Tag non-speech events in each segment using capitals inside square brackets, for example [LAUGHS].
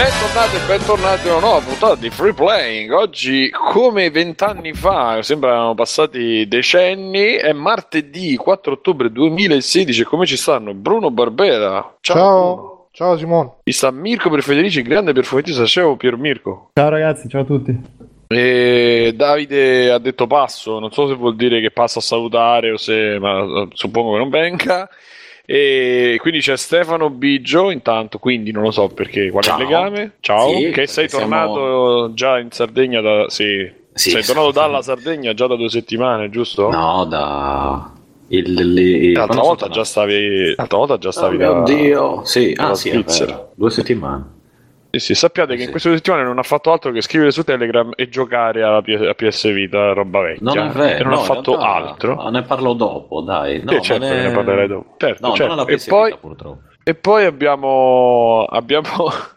Bentornati e bentornati a una nuova puntata di Free Playing. Oggi, come vent'anni fa, sembrano passati decenni, è martedì 4 ottobre 2016 e come ci stanno Bruno Barbera. Ciao. Ciao, ciao Simone. Ci sta Mirko per Federici, grande per fumettista, ciao Pier Mirko. Ciao ragazzi, ciao a tutti. E Davide ha detto passo, non so se vuol dire che passa a salutare o se, ma eh, suppongo che non venga. E quindi c'è Stefano Biggio, intanto, quindi non lo so perché, qual è il legame? Ciao, Sì, che sei perché siamo- tornato già in Sardegna da... Sì, Sì, sei tornato dalla Sardegna già da due settimane, giusto? No, da... Il, il- il- L'altra volta già stavi... L'altra volta già tornato? stavi Oh da... mio Dio. Sì, ah sì, Svizzera. Due settimane. Sì, sì, sappiate che in queste settimane non ha fatto altro che scrivere su Telegram e giocare alla PS, a PS Vita, roba vecchia. Non è vero. E non no, ha fatto realtà- altro. ma Ne parlo dopo, dai. No, Sì, certo, ne... ne parlerai dopo. Certo, No, certo. non alla E poi- purtroppo. E poi abbiamo, abbiamo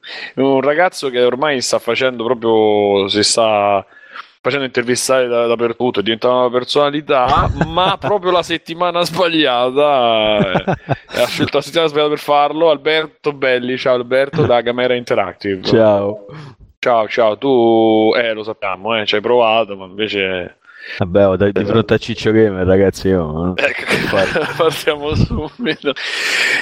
[LAUGHS] un ragazzo che ormai sta facendo proprio, si sta facendo intervistare da- dappertutto, è diventata una personalità, ma [LAUGHS] proprio la settimana sbagliata, eh, ha scelto la settimana sbagliata per farlo, Alberto Belli, ciao Alberto da Gamera Interactive. Ciao. Ciao, ciao, tu, eh lo sappiamo, eh, ci hai provato, ma invece... Vabbè, ho di fronte a Ciccio Gamer, ragazzi, io no? Ecco, [LAUGHS] partiamo subito.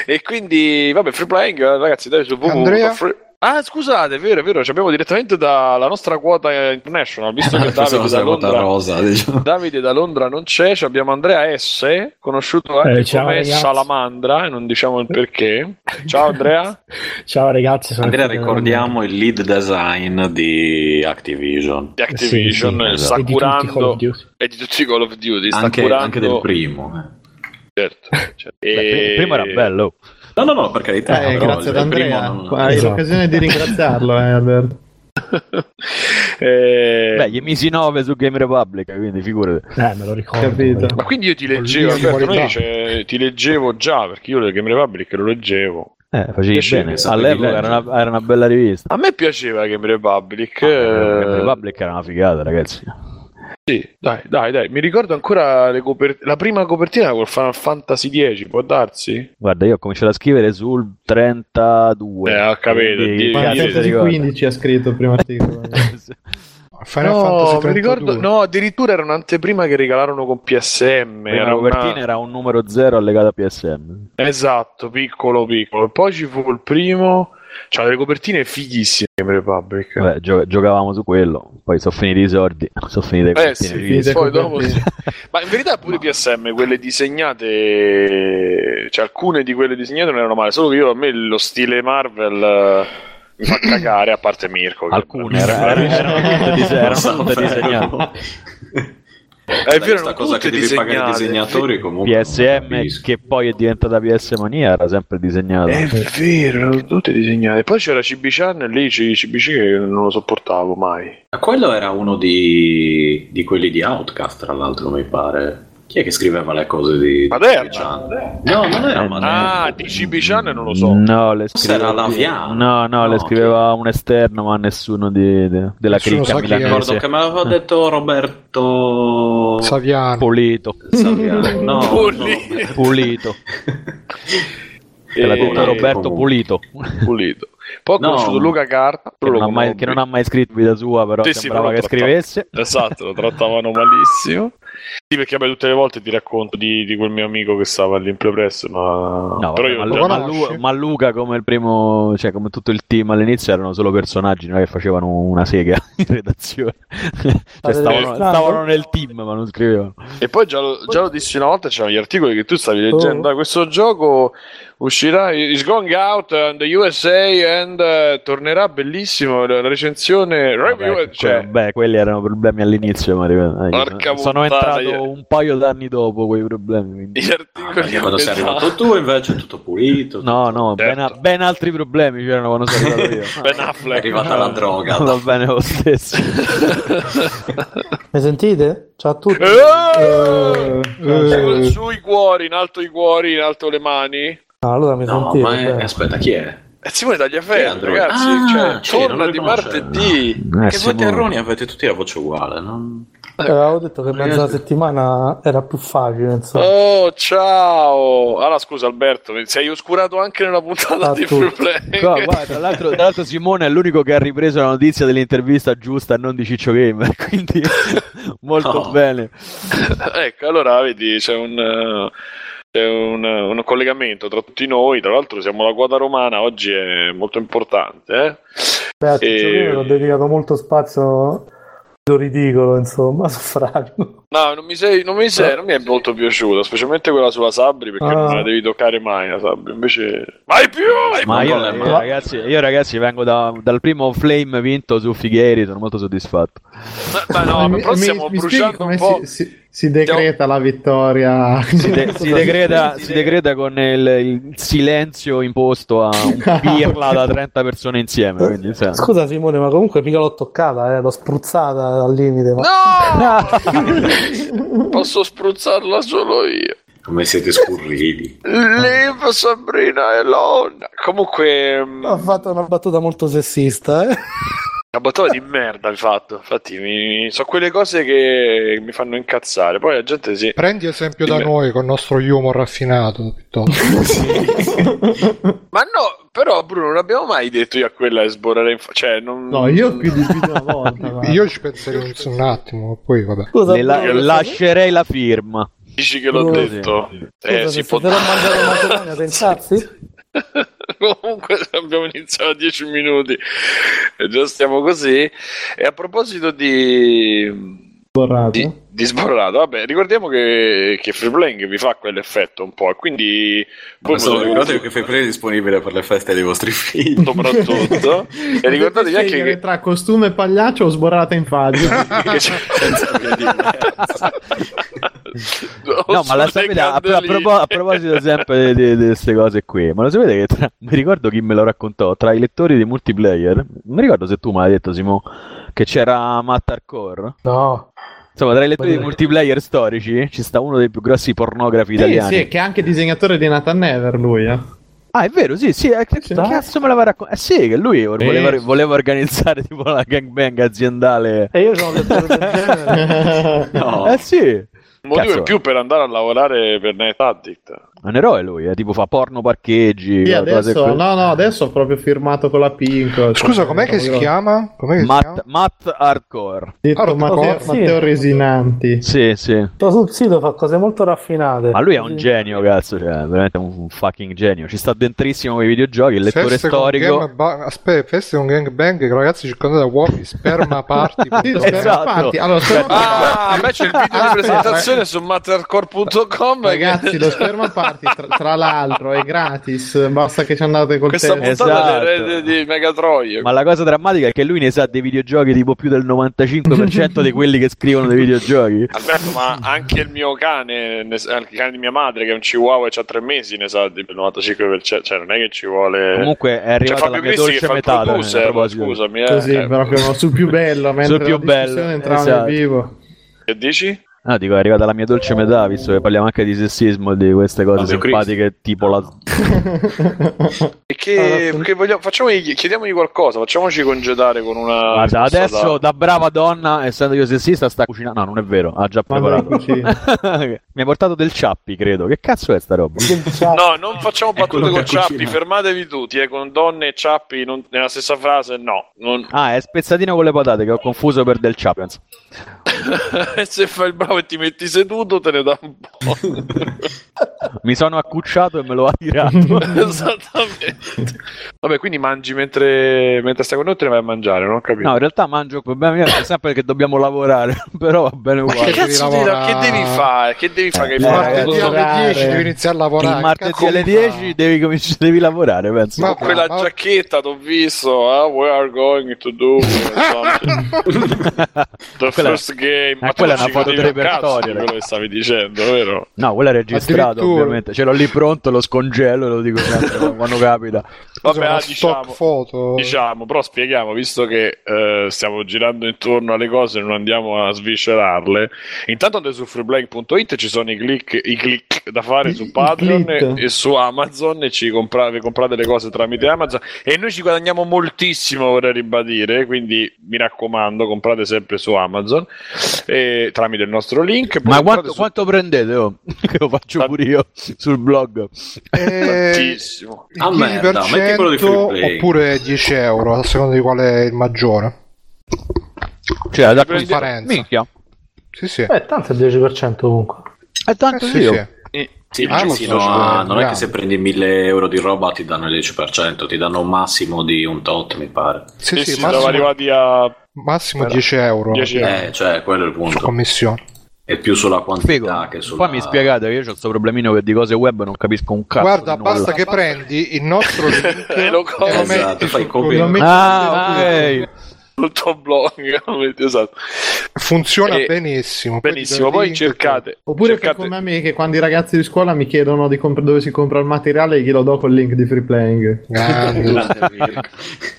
E quindi, vabbè, free playing, ragazzi, dai su Andrea? www.free- Ah, scusate, è vero, è vero, ci abbiamo direttamente dalla nostra quota international, visto che Pensavo Davide da, Londra, rosa, diciamo. Davide da Londra non c'è, ci abbiamo Andrea S, conosciuto anche Eh, ciao, come ragazzi. Salamandra, e non diciamo il perché. Ciao Andrea. [LAUGHS] Ciao ragazzi, sono Andrea, ricordiamo il lead design di Activision. Di Activision, Sì, sì, sta E di tutti i Call of curando... Duty. E di tutti i Call of Duty, sta Anche, curando... anche del primo. eh. Certo, certo. Beh, E- prima era bello. No, no, no, per carità. Eh, grazie ad Andrea. primo non- Hai Esatto. l'occasione di ringraziarlo, eh, Alberto. [LAUGHS] Eh, Beh, gli misi 9 su Game Republic, quindi figurati. Eh, me lo ricordo. Capito. Ma quindi io ti leggevo, noi, cioè, ti leggevo già, perché io le Game Republic lo leggevo. Eh, facevi Piacere, bene. All'epoca era una, era una bella rivista. A me piaceva Game Republic. Ah, Game eh, Republic era una figata, ragazzi. Sì, dai, dai, dai. Mi ricordo ancora le coper- la prima copertina col Final Fantasy X, può darsi? Guarda, io ho cominciato a scrivere sul 32. Eh, ho capito, quindi Final Fantasy? 15 ha scritto il primo articolo. Final no, Fantasy mi 32. ricordo, no, addirittura era un'anteprima che regalarono con PSM. Prima Era copertina una... era un numero 0 allegato a PSM. Esatto, piccolo, piccolo. Poi ci fu il primo. C'ha delle copertine fighissime Republic. Vabbè, gio- giocavamo su quello. Poi sono finiti i soldi. [LAUGHS] Sono finite le Eh copertine sì, riviste. finite poi dopo copertine. [LAUGHS] sì. Ma in verità pure PSM, quelle disegnate, cioè alcune di quelle disegnate non erano male, solo che io a me lo stile Marvel eh, mi fa cagare, a parte Mirko. Alcune era- era- erano tutte dise- erano tutte disegnate. È vero, questa non cosa che devi pagare i disegnate. disegnatori comunque. PSM che poi è diventata PS Mania era sempre disegnata. È vero, erano tutte disegnate. Poi c'era CB Channel lì, CBC che non lo sopportavo mai. Ma quello era uno di, di quelli di Outcast, tra l'altro, mi pare. Chi è che scriveva le cose di Maderna. di? No, non era Maderna. Ah, di Channel non lo so. No, le scriveva, Laviano. no, no, le No, scriveva un esterno, ma nessuno di- de- della Nessuno cricca è. Ricordo che me l'aveva detto Roberto Saviano. Pulito, Saviano. No, Pulito. no. pulito. [LAUGHS] Te l'ha E- detto Roberto comunque. Pulito. Pulito. Poi ho No. conosciuto Luca Carta, Che non, ha mai, che non ha mai scritto vita sua, però Sì, sì, sembrava però che lo trattava- scrivesse. Esatto, lo trattavano malissimo. Sì, perché vabbè, tutte le volte ti racconto di, di quel mio amico che stava all'Imprepress, ma... No, però vabbè, io ma, lo Lu- ma conosci? Lu- ma Luca come il primo, cioè come tutto il team all'inizio erano solo personaggi, non è che facevano una sega [LAUGHS] in redazione. Cioè, stavano, stavano nel team ma non scrivevano. E poi già lo, già lo dissi una volta, c'erano gli articoli che tu stavi leggendo, Oh. "Dai, questo gioco uscirà, is going out in the USA and eh, tornerà bellissimo, la recensione, review, Vabbè, cioè, que- beh, quelli erano problemi all'inizio, ma ripeto, sono puttana, entrato io- un paio d'anni dopo quei problemi. quindi- gli Ah, articoli... perché quando sei pesanti. arrivato tu invece è tutto pulito. No, no, ben, Certo. ben altri problemi c'erano quando sono arrivato io. [LAUGHS] Ben È Affleck. arrivata la droga. Va bene lo stesso. [LAUGHS] Mi sentite? Ciao a tutti. Eh! Eh, Su, sui cuori, in alto i cuori, in alto le mani. No, allora mi No, sentite? ma è- beh. aspetta, chi è? E Simone Chi è Tagliaferri, Android? ragazzi, Ah, cioè, torna di martedì. Eh, che voi Simone. terroni avete tutti la voce uguale, non... Avevo detto che mezza settimana era più facile, insomma. Oh, ciao! Allora, scusa Alberto, mi sei oscurato anche nella puntata Ah, di. Free Play. Qua, guarda, tra, l'altro, tra l'altro Simone è l'unico che ha ripreso la notizia dell'intervista giusta non di Ciccio Gamer, [LAUGHS] quindi [LAUGHS] molto No. bene. [LAUGHS] ecco, allora vedi, c'è un, eh, c'è un, un collegamento tra tutti noi. Tra l'altro, siamo la quota romana, oggi è molto importante. Eh? Beh, E- ho dedicato molto spazio lo ridicolo, insomma, [LAUGHS] su Frago. No, non mi, sei, non, mi sei, non mi è molto piaciuta, specialmente quella sulla Sabri, perché Ah. non la devi toccare mai la Sabri. Invece, mai più! mai Ma più! io, Madonna, io, ma- ragazzi, io ragazzi vengo da- dal primo flame vinto su Fighieri, sono molto soddisfatto. Ma, ma no, Mi- però mi- stiamo bruciando come un po'. Si, si- si decreta la vittoria. Si, de- [LAUGHS] si decreta, si decreta con il, il silenzio imposto a un [LAUGHS] pirla da 30 persone insieme. Quindi, sai. Scusa Simone, ma comunque mica l'ho toccata, eh, l'ho spruzzata al limite. Ma... No! [LAUGHS] Posso spruzzarla solo io. Come siete scurrili. Leave Sabrina alone. Comunque, mm, Ho fatto una battuta molto sessista, eh. Una battuta di merda hai fatto. Infatti, mi... sono quelle cose che mi fanno incazzare. Poi la gente si. Prendi esempio da Sì. noi con il nostro humor raffinato piuttosto. [LAUGHS] [LAUGHS] Ma no, però, Bruno, non abbiamo mai detto io a quella e sborrare in fa- Cioè, non. No, io più di più di una [LAUGHS] volta. Io ci penserei un, un attimo, poi vabbè. Scusa, Le la- lascerei la firma. Dici che l'ho Bruno, detto. Scusa, Eh, se si può. stasera ho mangiato macedonia, te incazzi? [LAUGHS] Comunque abbiamo iniziato a 10 minuti e già stiamo così. E a proposito di, Borrato. di, di sborrato, vabbè, ricordiamo che, che Free Playing vi fa quell'effetto un po', e quindi voi Solo potete- ricordate che Free Play è disponibile per le feste dei vostri figli. soprattutto. [LAUGHS] E ricordatevi anche che, tra costume e pagliaccio o sborrata in [LAUGHS] [LAUGHS] di No, ma la sapete, a, a propo- a proposito sempre di, di queste cose qui, ma lo sapete che tra- mi ricordo chi me lo raccontò, tra i lettori di multiplayer, non mi ricordo se tu me l'hai detto Simo, che c'era Matt Hardcore. No. Insomma, tra i lettori di multiplayer storici ci sta uno dei più grossi pornografi Sì, italiani. sì, che è anche disegnatore di Nathan Never lui, eh. Ah, è vero, sì, sì, eh, che cazzo me l'aveva raccontato? Eh sì, che lui voleva, voleva organizzare [LAUGHS] tipo la gangbang aziendale. E io sono lettore del genere. [LAUGHS] No. Eh sì, motivo Cazzo. in più per andare a lavorare per Net Addict. È un eroe lui, eh, tipo fa porno parcheggi, Sì, adesso, no, no, adesso ho proprio firmato con la Pink. Scusa, com'è che si chiama? Com'è che si Matt, chiama? Matt Hardcore. Detto Allora, Matteo, sì. Matteo Resinanti. Sì, sì. Sul sito fa cose molto raffinate. Ma lui è un genio, cazzo, cioè, veramente un, fucking genio. Ci sta dentrissimo con i videogiochi, il lettore Feste con storico. gang ba- Aspetta, feste con gangbang, ragazzi circondati da uomini, sperma party. [LAUGHS] Sì, Esatto. sperma party. Allora, sperma Ah, a me c'è il video di Aspetta, presentazione su mattercore.com. Ragazzi, lo sperma party, tra, tra l'altro, è gratis. Basta che ci andate col Questa puntata Esatto. di, di Megatroid. Ma la cosa drammatica è che lui ne sa dei videogiochi tipo più del 95% di quelli che scrivono dei videogiochi. Alberto, ma anche il mio cane, ne sa- il cane di mia madre, che è un chihuahua e ha tre mesi, ne sa del 95%. Cioè, non è che ci vuole. Comunque è C'è arrivata Fabio la mia dolce metà. scusami. eh. Così, Eh, proprio sul più bello, mentre Sul più la discussione bello, entrava esatto. nel vivo. Che dici? Ah, dico, è arrivata la mia dolce metà, visto che parliamo anche di sessismo e di queste cose Fabio simpatiche, tipo la. [LAUGHS] E che, che vogliamo, facciamogli, chiediamogli qualcosa, facciamoci congedare con una. Guarda, adesso da brava donna, essendo io sessista, sta cucinando. No, non è vero, ha già preparato. [LAUGHS] Mi ha portato del ciappi, credo. Che cazzo è sta roba? [LAUGHS] No, non facciamo battute con ciappi, cucina. fermatevi tutti, eh, con donne e ciappi non- nella stessa frase, no. Non... Ah, è spezzatino con le patate che ho confuso per del. E se fai il bravo e [LAUGHS] ti metti seduto, te ne dà un po'. [LAUGHS] Mi sono accucciato e me lo ha tirato. [LAUGHS] Esattamente. Vabbè, quindi mangi mentre, mentre stai con noi, te ne vai a mangiare, non ho capito. No, in realtà mangio il problema mio è sempre che dobbiamo lavorare, però va bene Ma che uguale. cazzo devi lavorare? che devi fare? Che devi fare? Che Eh, martedì alle 10 devi iniziare a lavorare. Il martedì alle mi 10 devi, cominci- devi lavorare, penso. Ma- quella ma- giacchetta t'ho visto, ah, we are going to do something. the Quella- first game. eh, Ma tu quella è una foto cazzo repertorio, quello che stavi dicendo, vero? No, quello è registrato, ovviamente. Ce l'ho lì pronto, lo scongelo e lo dico sempre [LAUGHS] quando capita. Vabbè, ah, diciamo, foto. Diciamo, però spieghiamo, visto che eh, stiamo girando intorno alle cose e non andiamo a sviscerarle. Intanto andate su freeplaying.it ci sono i click, i click da fare I- su Patreon e, e su Amazon e ci comprate, comprate le cose tramite Amazon e noi ci guadagniamo moltissimo, vorrei ribadire, quindi mi raccomando, comprate sempre su Amazon e, tramite il nostro link. poi Ma quanto, su- quanto prendete? Oh? Che [LAUGHS] lo faccio Tant- pure io sul blog. Eh, Tantissimo. il Ah, merda, metti quello di 10% free play. oppure 10 euro, a seconda di qual è il maggiore. Cioè, da Prendi- differenza. Minchia. Sì, sì. Eh, tanto è il 10% ovunque. È tanto Eh, sì, io. sì. Sì, Ah, ma lo fino so, a- ci non è che se prendi 1000 euro di roba ti danno il 10%, ti danno un massimo di un tot, mi pare. Sì, Sì, sì, sì, siamo massimo, arrivati a massimo Era- 10 euro 10 euro. Eh, cioè, quello è il su punto. commissione. È più sulla quantità Spiego. che sulla... Poi mi spiegate che io ho questo problemino che di cose web non capisco un cazzo. Guarda, basta che prendi il nostro [LAUGHS] link E lo e lo copri. metti Esatto, fai copia. tuo- Lo metti Ah, tuo blog. [LAUGHS] esatto. Funziona E- benissimo. Poi Benissimo, poi link, cercate. Oppure cercate, come a me che quando i ragazzi di scuola mi chiedono di comp- dove si compra il materiale glielo do col link di free playing. [LAUGHS]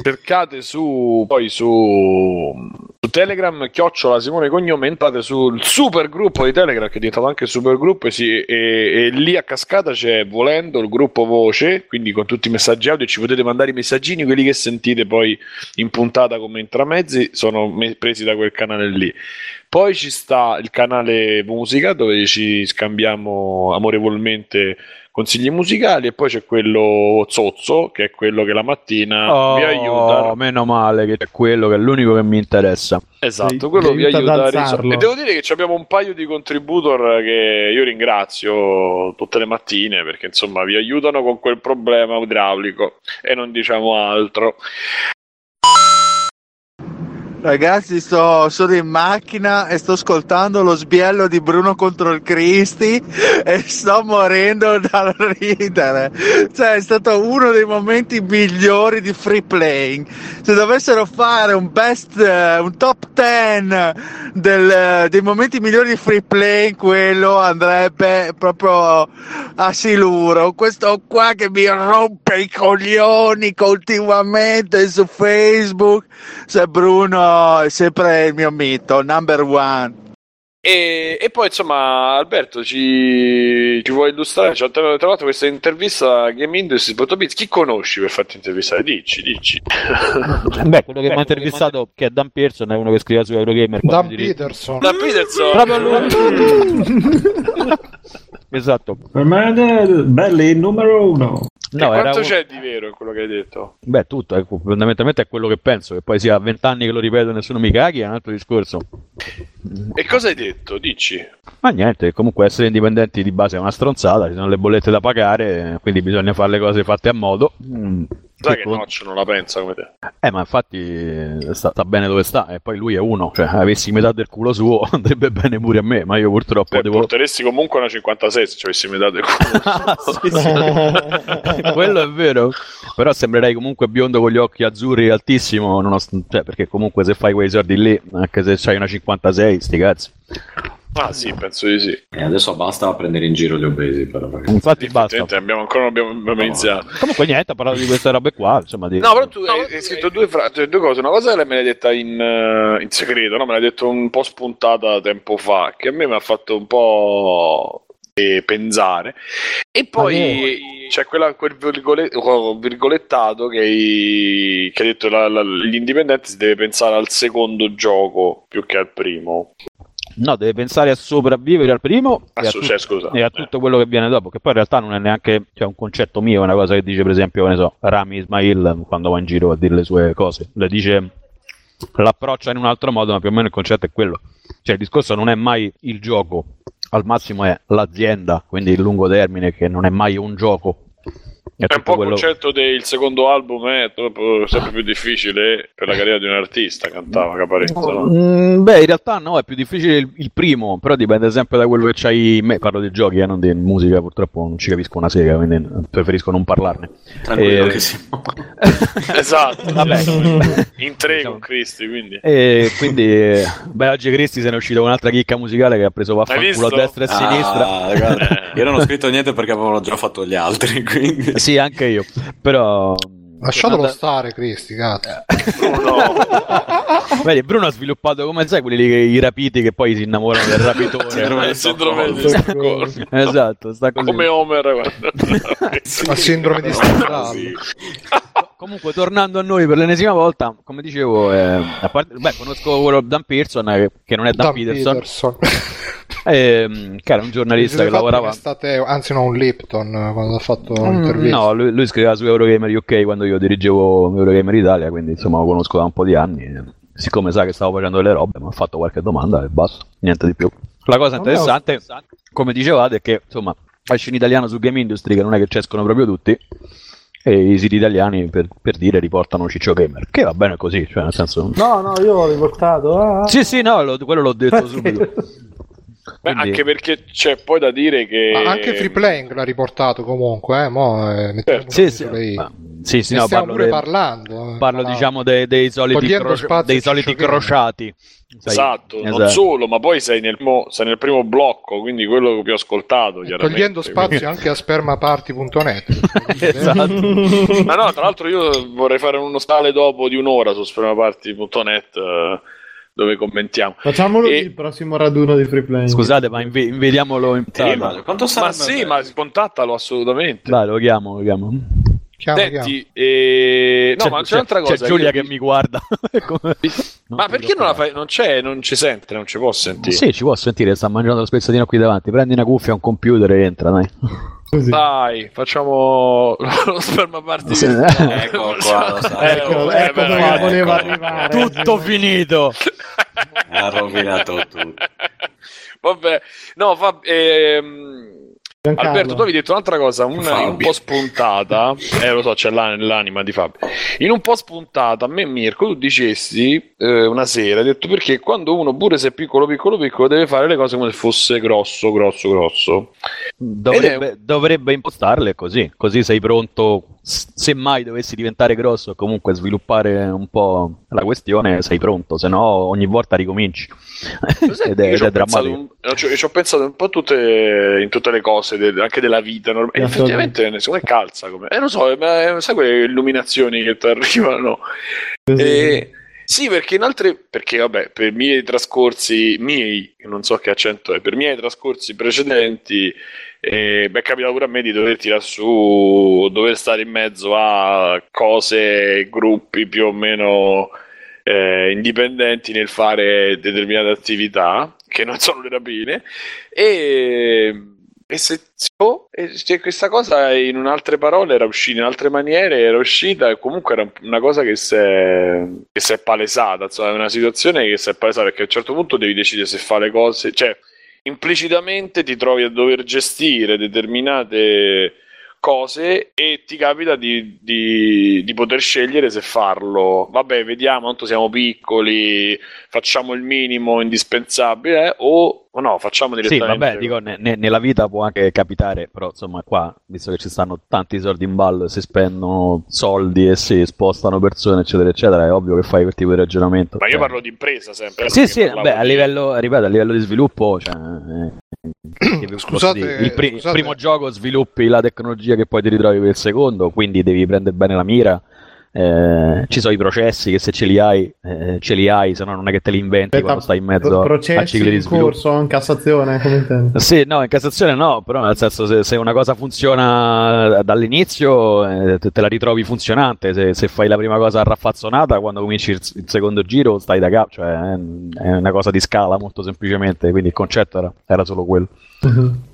Cercate su poi su, su Telegram chiocciola Simone Cognome entrate sul super gruppo di Telegram che è diventato anche super gruppo e, si- e- e lì a cascata c'è volendo il gruppo voce quindi con tutti i messaggi audio ci potete mandare i messaggini quelli che sentite poi in puntata come intramezzi sono me- presi da quel canale lì poi ci sta il canale musica dove ci scambiamo amorevolmente consigli musicali e poi c'è quello Zozzo che è quello che la mattina Oh, vi aiuta meno male che c'è quello che è l'unico che mi interessa. esatto quello vi aiuta a risol- alzarlo. e devo dire che ci abbiamo un paio di contributor che io ringrazio tutte le mattine perché insomma vi aiutano con quel problema idraulico e non diciamo altro Ragazzi, sto, sono in macchina e sto ascoltando lo sbiello di Bruno contro il Cristi e sto morendo dal ridere. Cioè, è stato uno dei momenti migliori di free playing. Se dovessero fare un best, eh, un top 10 del, eh, dei momenti migliori di free playing, quello andrebbe proprio a siluro. Questo qua che mi rompe i coglioni continuamente su Facebook. Se Bruno è sempre il mio mito, number one. E, e poi insomma Alberto ci, ci vuoi illustrare ci ha trovato questa intervista a Game Industry.biz chi conosci per farti intervistare? Dici, dici [LAUGHS] Beh, quello che mi ha intervistato, che è Dan Pearson, è uno che scrive su Eurogamer. Dan Peterson. da Peterson Proprio lui. [LAUGHS] [LAUGHS] esatto. Per me è belli numero uno. No, quanto un- c'è di vero in quello che hai detto? Beh, tutto, ecco, fondamentalmente è quello che penso, che poi sia a vent'anni che lo ripeto e nessuno mi caghi, è un altro discorso. E cosa hai detto? Dici. Ma niente, comunque essere indipendenti di base è una stronzata, ci sono le bollette da pagare, quindi bisogna fare le cose fatte a modo. Mm, Sai che che con- Notch non la pensa come te. Eh, ma infatti eh, sta, sta bene dove sta, e poi lui è uno, cioè avessi metà del culo suo [LAUGHS] andrebbe bene pure a me, ma io purtroppo Beh, devo... porteresti comunque una 56 se ci avessi metà del culo. [LAUGHS] Ah, sì, sì. [LAUGHS] Quello è vero, però sembrerei comunque biondo con gli occhi azzurri altissimo, nonost- cioè, perché comunque se fai quei soldi lì, anche se c'hai una 56, sti cazzi. Ah sì, penso di sì. E adesso basta prendere in giro gli obesi, però. perché- Infatti basta. Abbiamo, ancora non abbiamo, abbiamo iniziato. Comunque niente, ha parlato di queste robe qua, insomma, di... No, però tu hai, hai scritto due, fra- cioè, due cose. Una cosa me l'hai detta in, eh, in segreto, no? me l'hai detto un po' spuntata tempo fa, che a me mi ha fatto un po' eh, pensare. E poi c'è quella, quel virgole- virgolettato che hai, che hai detto la- la- gli indipendenti si deve pensare al secondo gioco più che al primo. No, deve pensare a sopravvivere al primo Ah, e, a su- tut- cioè, scusa. e a tutto quello che viene dopo, che poi in realtà non è neanche cioè, un concetto mio, è una cosa che dice per esempio, ne so, Rami Ismail quando va in giro a dire le sue cose. Le dice, l'approccia in un altro modo, ma più o meno il concetto è quello. Cioè il discorso non è mai il gioco, al massimo è l'azienda, quindi il lungo termine, che non è mai un gioco. È È un po' il quello... concetto del secondo album è troppo- sempre più difficile per la carriera di un artista, cantava Caparezza, no? Mm, beh, in realtà no, è più difficile il, il primo, però dipende sempre da quello che c'hai in me. Parlo di giochi, eh, non di musica, purtroppo non ci capisco una sega, quindi preferisco non parlarne. Tranquillo Eh, che siamo. [LAUGHS] Esatto, Vabbè. in tre Diciamo. con Cristi, quindi. E quindi, eh, beh, oggi Cristi se ne è uscito con un'altra chicca musicale che ha preso vaffanculo a destra e a sinistra. Ah, guarda, [LAUGHS] io non ho scritto niente perché avevano già fatto gli altri, quindi... Sì, anche io, però Lasciatelo stare, Cristi, cazzo. Bruno. [LAUGHS] Vedi, Bruno ha sviluppato come sai quelli che, i rapiti che poi si innamorano del rapitore. Il sindrome di Stoccolma. esatto, sta così. Come Homer. guarda. [LAUGHS] La sindrome di Stendhal. Comunque, tornando a noi per l'ennesima volta, come dicevo, eh, a parte, beh, conosco quello Dan Pearson, eh, che non è Dan, Dan Peterson, Peterson. Ehm, che era un giornalista che lavorava. che State, anzi, no, un Lipton eh, quando ha fatto Mm, l'intervista. No, lui, lui scriveva su Eurogamer UK quando io dirigevo Eurogamer Italia, quindi insomma lo conosco da un po' di anni. Siccome sa che stavo facendo delle robe, mi ha fatto qualche domanda e basta, niente di più. La cosa interessante, come dicevate, è che insomma, esce in italiano su Game Industry, che non è che ci escono proprio tutti, e i siti italiani per, per dire riportano Ciccio Gamer, che va bene così, cioè nel senso... No, no, io l'ho riportato. ah. Sì, sì, no, lo- quello l'ho detto Perché? subito. Beh, Quindi- anche perché c'è poi da dire che. Ma anche Free Playing l'ha riportato comunque, eh, mo, eh, mettiamo Sì, sì, ma- sì, sì, Ne no, stiamo parlo, pure de- parlando. eh, parlo diciamo dei, dei soliti, spazio dei soliti crociati. Sai, Esatto, non esatto. solo, ma poi sei nel, mo- sei nel primo blocco, quindi quello che più ho ascoltato. Togliendo spazio anche a spermaparty.net. [LAUGHS] Esatto. Ma no, tra l'altro io vorrei fare uno stale dopo di un'ora su spermaparty.net eh, dove commentiamo. Facciamolo E- il prossimo raduno di free playing. Scusate, ma inve- invediamolo in Sì, ma quanto Ma sì, ma contattalo assolutamente. Dai, lo chiamo, lo chiamo. Chiamo, chiamo. Senti, eh, no, C'è- ma c'è c'è- un'altra cosa. C'è Giulia io- che mi guarda. [LAUGHS] Come- Ma perché non la fai? Non c'è, non ci sente, non ci può sentire. Sì, ci può sentire, sta mangiando lo spezzatino qui davanti. Prendi una cuffia, un computer e entra, dai. Così. Dai, facciamo [LAUGHS] lo sperma party. Sì. Ecco qua. Ecco, eh, ecco dove ragazzi, voleva ecco. arrivare. Tutto finito. Ha rovinato tutto. Vabbè, no, fa, ehm, Giancarlo. Alberto, tu avevi detto un'altra cosa, una, in un po' spuntata, eh lo so, c'è l'an- l'anima di Fabio. In un po' spuntata, a me Mirko, tu dicessi eh, una sera, hai detto perché quando uno pure se è piccolo, piccolo, piccolo, deve fare le cose come se fosse grosso, grosso, grosso. Dovrebbe, dovrebbe impostarle così, così sei pronto. Se mai dovessi diventare grosso e comunque sviluppare un po' la questione, sei pronto, se no ogni volta ricominci. [LAUGHS] Ed è, ed è drammatico. un- ci ho- pensato un po' tutte, in tutte le cose, de- anche della vita, norm- e effettivamente secondo me calza. Come... Eh, non so, ma, eh, sai quelle illuminazioni che ti arrivano? Così. Eh, sì, perché in altre, perché vabbè, per i miei trascorsi, miei, non so che accento è, per i miei trascorsi precedenti, eh, beh, è capitato pure a me di dover tirare su, dover stare in mezzo a cose, gruppi più o meno eh, indipendenti nel fare determinate attività, che non sono le rapine, e, e se oh, e questa cosa in un'altre parole era uscita in altre maniere era uscita e comunque era una cosa che si è, che si è palesata insomma è una situazione che si è palesata perché a un certo punto devi decidere se fare le cose cioè implicitamente ti trovi a dover gestire determinate cose e ti capita di, di- di poter scegliere se farlo. Vabbè, vediamo, tanto siamo piccoli, facciamo il minimo indispensabile eh, o, no, facciamo Sì, direttamente. vabbè, dico, ne- ne- nella vita può anche capitare, però insomma qua, visto che ci stanno tanti soldi in ballo, si spendono soldi e si spostano persone, eccetera, eccetera, è ovvio che fai quel tipo di ragionamento. Ma io cioè. parlo di impresa sempre. Sì, sì, beh, a livello, ripeto, a livello di sviluppo, cioè, eh, Scusate, il, pri- primo gioco sviluppi la tecnologia che poi ti ritrovi per il secondo, quindi devi prendere bene la mira. Eh, ci sono i processi che se ce li hai, eh, ce li hai, se no non è che te li inventi Aspetta, quando stai in mezzo pro- a processi cicli di sviluppo. corso, in Cassazione, come intendi? Sì, no, in Cassazione no, però nel senso se, se una cosa funziona dall'inizio eh, te, te la ritrovi funzionante, se, se fai la prima cosa raffazzonata quando cominci il, il secondo giro stai da capo, cioè è, è una cosa di scala molto semplicemente, quindi il concetto era, era solo quello. Bruno-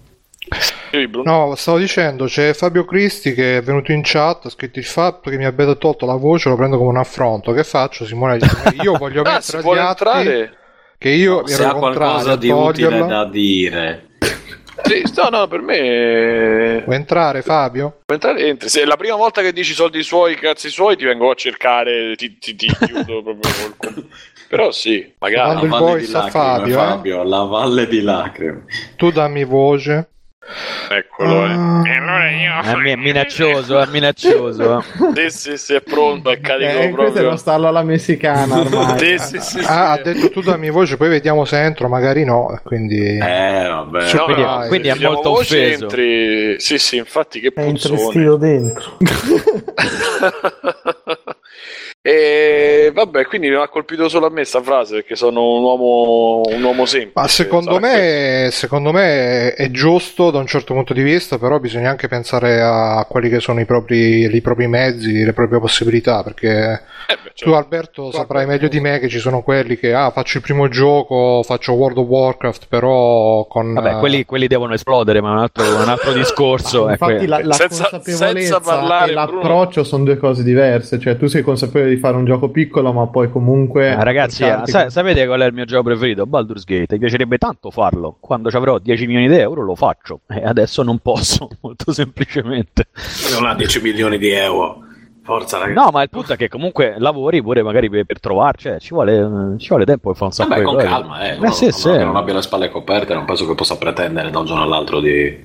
No, stavo dicendo, c'è Fabio Cristi che è venuto in chat, ha scritto il fatto che mi abbia tolto la voce, lo prendo come un affronto. Che faccio? Simone dice, io [LAUGHS] voglio Ah, mettere si agli atti entrare? che io Se ero ha contrario qualcosa di utile da dire. Sì, no, no, per me Vuoi entrare Fabio? Puoi entrare, entri. Se è la prima volta che dici soldi suoi, cazzi suoi, ti vengo a cercare, ti, ti, ti chiudo [LAUGHS] proprio col Però sì, magari. Quando il La valle di a lacrime, Fabio, eh? Fabio, la valle di lacrime. Tu dammi voce. Eccolo, eh. Ah. E allora io... È mi- minaccioso, è minaccioso. Sì, sì, sì, è pronto, è carico Eh, questo è proprio. uno stallo alla messicana ormai. Sì, sì, sì, sì. Ah, ha detto tu dammi voce, poi vediamo se entro, magari no. Quindi Eh, vabbè. Quindi, Dai, quindi è molto voce, offeso. entri- Sì, sì, infatti che È puzzone. intristito dentro. [LAUGHS] [LAUGHS] e vabbè, quindi mi ha colpito solo a me sta frase perché sono un uomo, un uomo semplice. Ma secondo me, secondo me è giusto da un certo punto di vista, però bisogna anche pensare a quelli che sono i propri, i propri mezzi, le proprie possibilità, perché eh beh, tu certo. Alberto saprai meglio di me che ci sono quelli che ah, faccio il primo gioco, faccio World of Warcraft, però con... Vabbè, eh, quelli, quelli devono esplodere, ma è un altro, un altro discorso. è [LAUGHS] Infatti quello. la, la Senza- consapevolezza senza parlare, e l'approccio sono due cose diverse, cioè tu sei consapevole di fare un gioco piccolo ma poi comunque... Eh, ragazzi, sa- con- sapete qual è il mio gioco preferito? Baldur's Gate. Mi piacerebbe tanto farlo. Quando ci avrò 10 milioni di euro lo faccio. E adesso non posso, [LAUGHS] molto semplicemente. Non ha 10 milioni di euro. Forza, ragazzi. No, ma il punto è che comunque lavori pure magari per, per trovarci. Cioè, ci, vuole, ci vuole tempo per fare un sacco Vabbè, di con cose. calma, eh. Eh, Uno- sì, uno sì. che non abbia le spalle coperte, non penso che possa pretendere da un giorno all'altro di,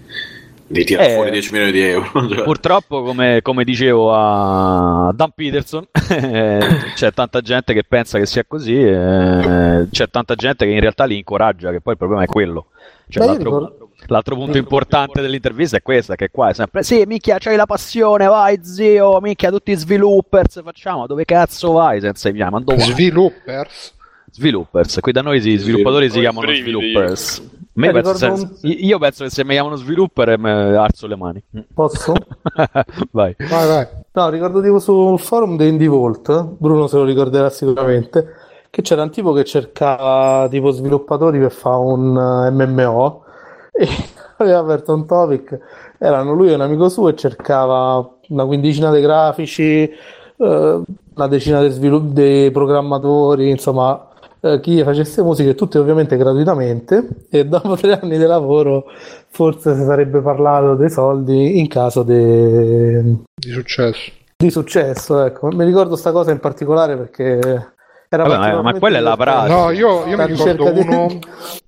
di tirare Eh, fuori 10 milioni di euro. [LAUGHS] Cioè, Purtroppo, come, come dicevo a Dan Peterson, [LAUGHS] eh, c'è tanta gente che pensa che sia così, eh, c'è tanta gente che in realtà li incoraggia, che poi il problema è quello. Cioè, Beh, l'altro, ricordo- l'altro punto importante dell'intervista è questo, che qua è sempre, sì, minchia, c'hai la passione, vai zio, minchia, tutti i sviluppers, facciamo, dove cazzo vai senza i miei, ma dove vai? Sviluppers. Sviluppers, qui da noi sì, i sviluppatori si chiamano sviluppers. Me Eh, penso ricordo se- io penso che se mi chiamano svilupper eh, mi alzo le mani. Posso? [LAUGHS] vai. Vai, vai. No, ricordo tipo sul forum di Indie Vault, Bruno se lo ricorderà sicuramente, che c'era un tipo che cercava tipo sviluppatori per fare un eh, MMO e [LAUGHS] aveva aperto un topic, erano lui e un amico suo e cercava una quindicina di grafici, eh, una decina di svilupp- dei programmatori, insomma, eh, chi facesse musiche, tutte ovviamente gratuitamente e dopo [LAUGHS] tre anni di lavoro forse si sarebbe parlato dei soldi in caso de- Di successo. di successo, ecco. Mi ricordo sta cosa in particolare perché era Vabbè, ma- quella è la pratica. No, io, io mi ricordo ricerca di- uno, [LAUGHS] mi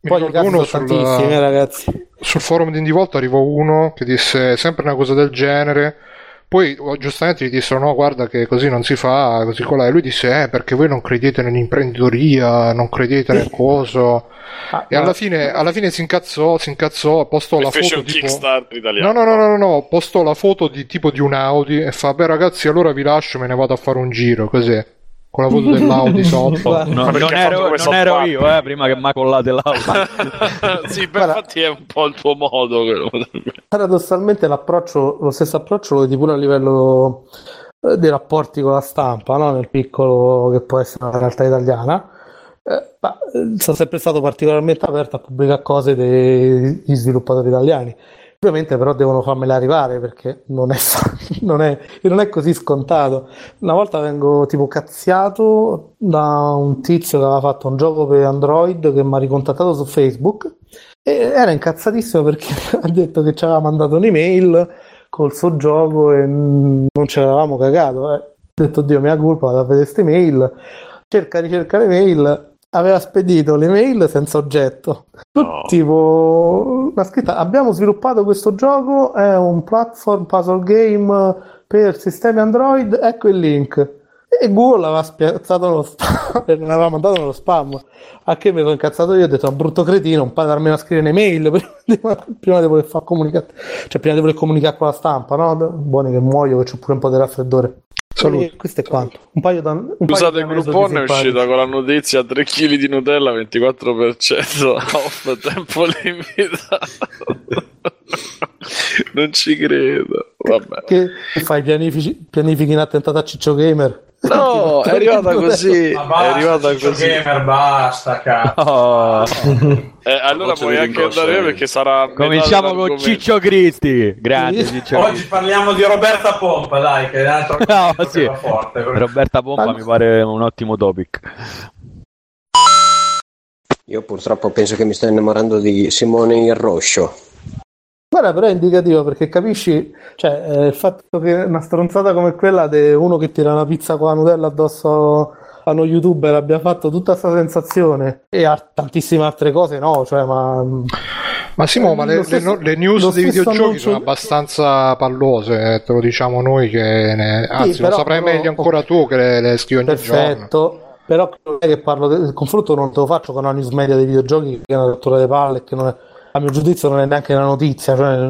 Poi ricordo uno sono sul, tantissimi, eh, ragazzi. sul forum di Indivolta arrivò uno che disse sempre una cosa del genere. Poi oh, giustamente gli dissero: No, guarda, che così non si fa, così colà. E lui disse: Eh, perché voi non credete nell'imprenditoria, non credete nel [LAUGHS] coso. Ah, E alla ma- fine, alla fine si incazzò, si incazzò, postò E la foto un tipo. Kickstarter italiano. No, no, no, no, no, no, postò la foto di tipo di un Audi e fa: Beh, ragazzi, allora vi lascio, me ne vado a fare un giro. Così, con la foto dell'Audi [LAUGHS] sotto. No, non ero, non ero io, eh, prima che mi ha collate l'auto. [LAUGHS] sì, Guarda. infatti è un po' il tuo modo. [LAUGHS] Paradossalmente l'approccio, lo stesso approccio lo vedi pure a livello eh, dei rapporti con la stampa, no? Nel piccolo che può essere una realtà italiana. Eh, ma eh, sono sempre stato particolarmente aperto a pubblicare cose degli sviluppatori italiani. Ovviamente però devono farmele arrivare perché non è, [LAUGHS] non è, non è così scontato. Una volta vengo tipo cazziato da un tizio che aveva fatto un gioco per Android che mi ha ricontattato su Facebook e era incazzatissimo perché [LAUGHS] ha detto che ci aveva mandato un'email col suo gioco e non ce l'avevamo cagato. eh. Ho detto, Dio, mia colpa, vado a vedere queste mail. Cerca, ricerca le mail. Aveva spedito le mail senza oggetto. No. Tipo, una scritta, abbiamo sviluppato questo gioco, è un platform puzzle game per sistemi Android, ecco il link. E Google aveva spiazzato nello spam, [LAUGHS] non aveva mandato nello spam. A che mi sono incazzato io, ho detto, "Ah, brutto cretino, non puoi darmi a scrivere un'email [LAUGHS] prima, prima di voler comunicare, cioè prima di voler comunicare con la stampa, no? Buoni che muoio, che c'ho pure un po' di raffreddore. Saluti. E questo è quanto. Un paio da, un Scusate, di il Groupon è uscita con la notizia 3 kg di Nutella 24% [LAUGHS] off tempo limitato. non ci credo. Vabbè. Che che fai pianifici, pianifichi in attentato a Ciccio Gamer? No, è arrivata così. Ma È basta, arrivata così. Gamer, basta, cazzo. Oh, Eh, allora puoi anche andare eh. perché sarà. cominciamo con. Ciccio Cristi. Grande. Ciccio Oggi parliamo di Roberta Pompa, dai, che è un altro [LAUGHS] No, sì. forte. Roberta Pompa mi pare un ottimo topic. Io purtroppo penso che mi sto innamorando di Simone il Roscio. Guarda, però è indicativo perché capisci, cioè, eh, il fatto che una stronzata come quella di uno che tira una pizza con la Nutella addosso a uno youtuber abbia fatto tutta questa sensazione e a tantissime altre cose, no, cioè, ma Ma Simo, Eh, ma le, stesso- le news dei videogiochi sono abbastanza pallose, eh, te lo diciamo noi che ne... anzi però- lo saprai però- meglio ancora tu che le, le scrivi ogni giorno. Perfetto. Però non è che parlo del confronto non te lo faccio con la news media dei videogiochi che è una rottura di palle che non è, a mio giudizio non è neanche una notizia cioè,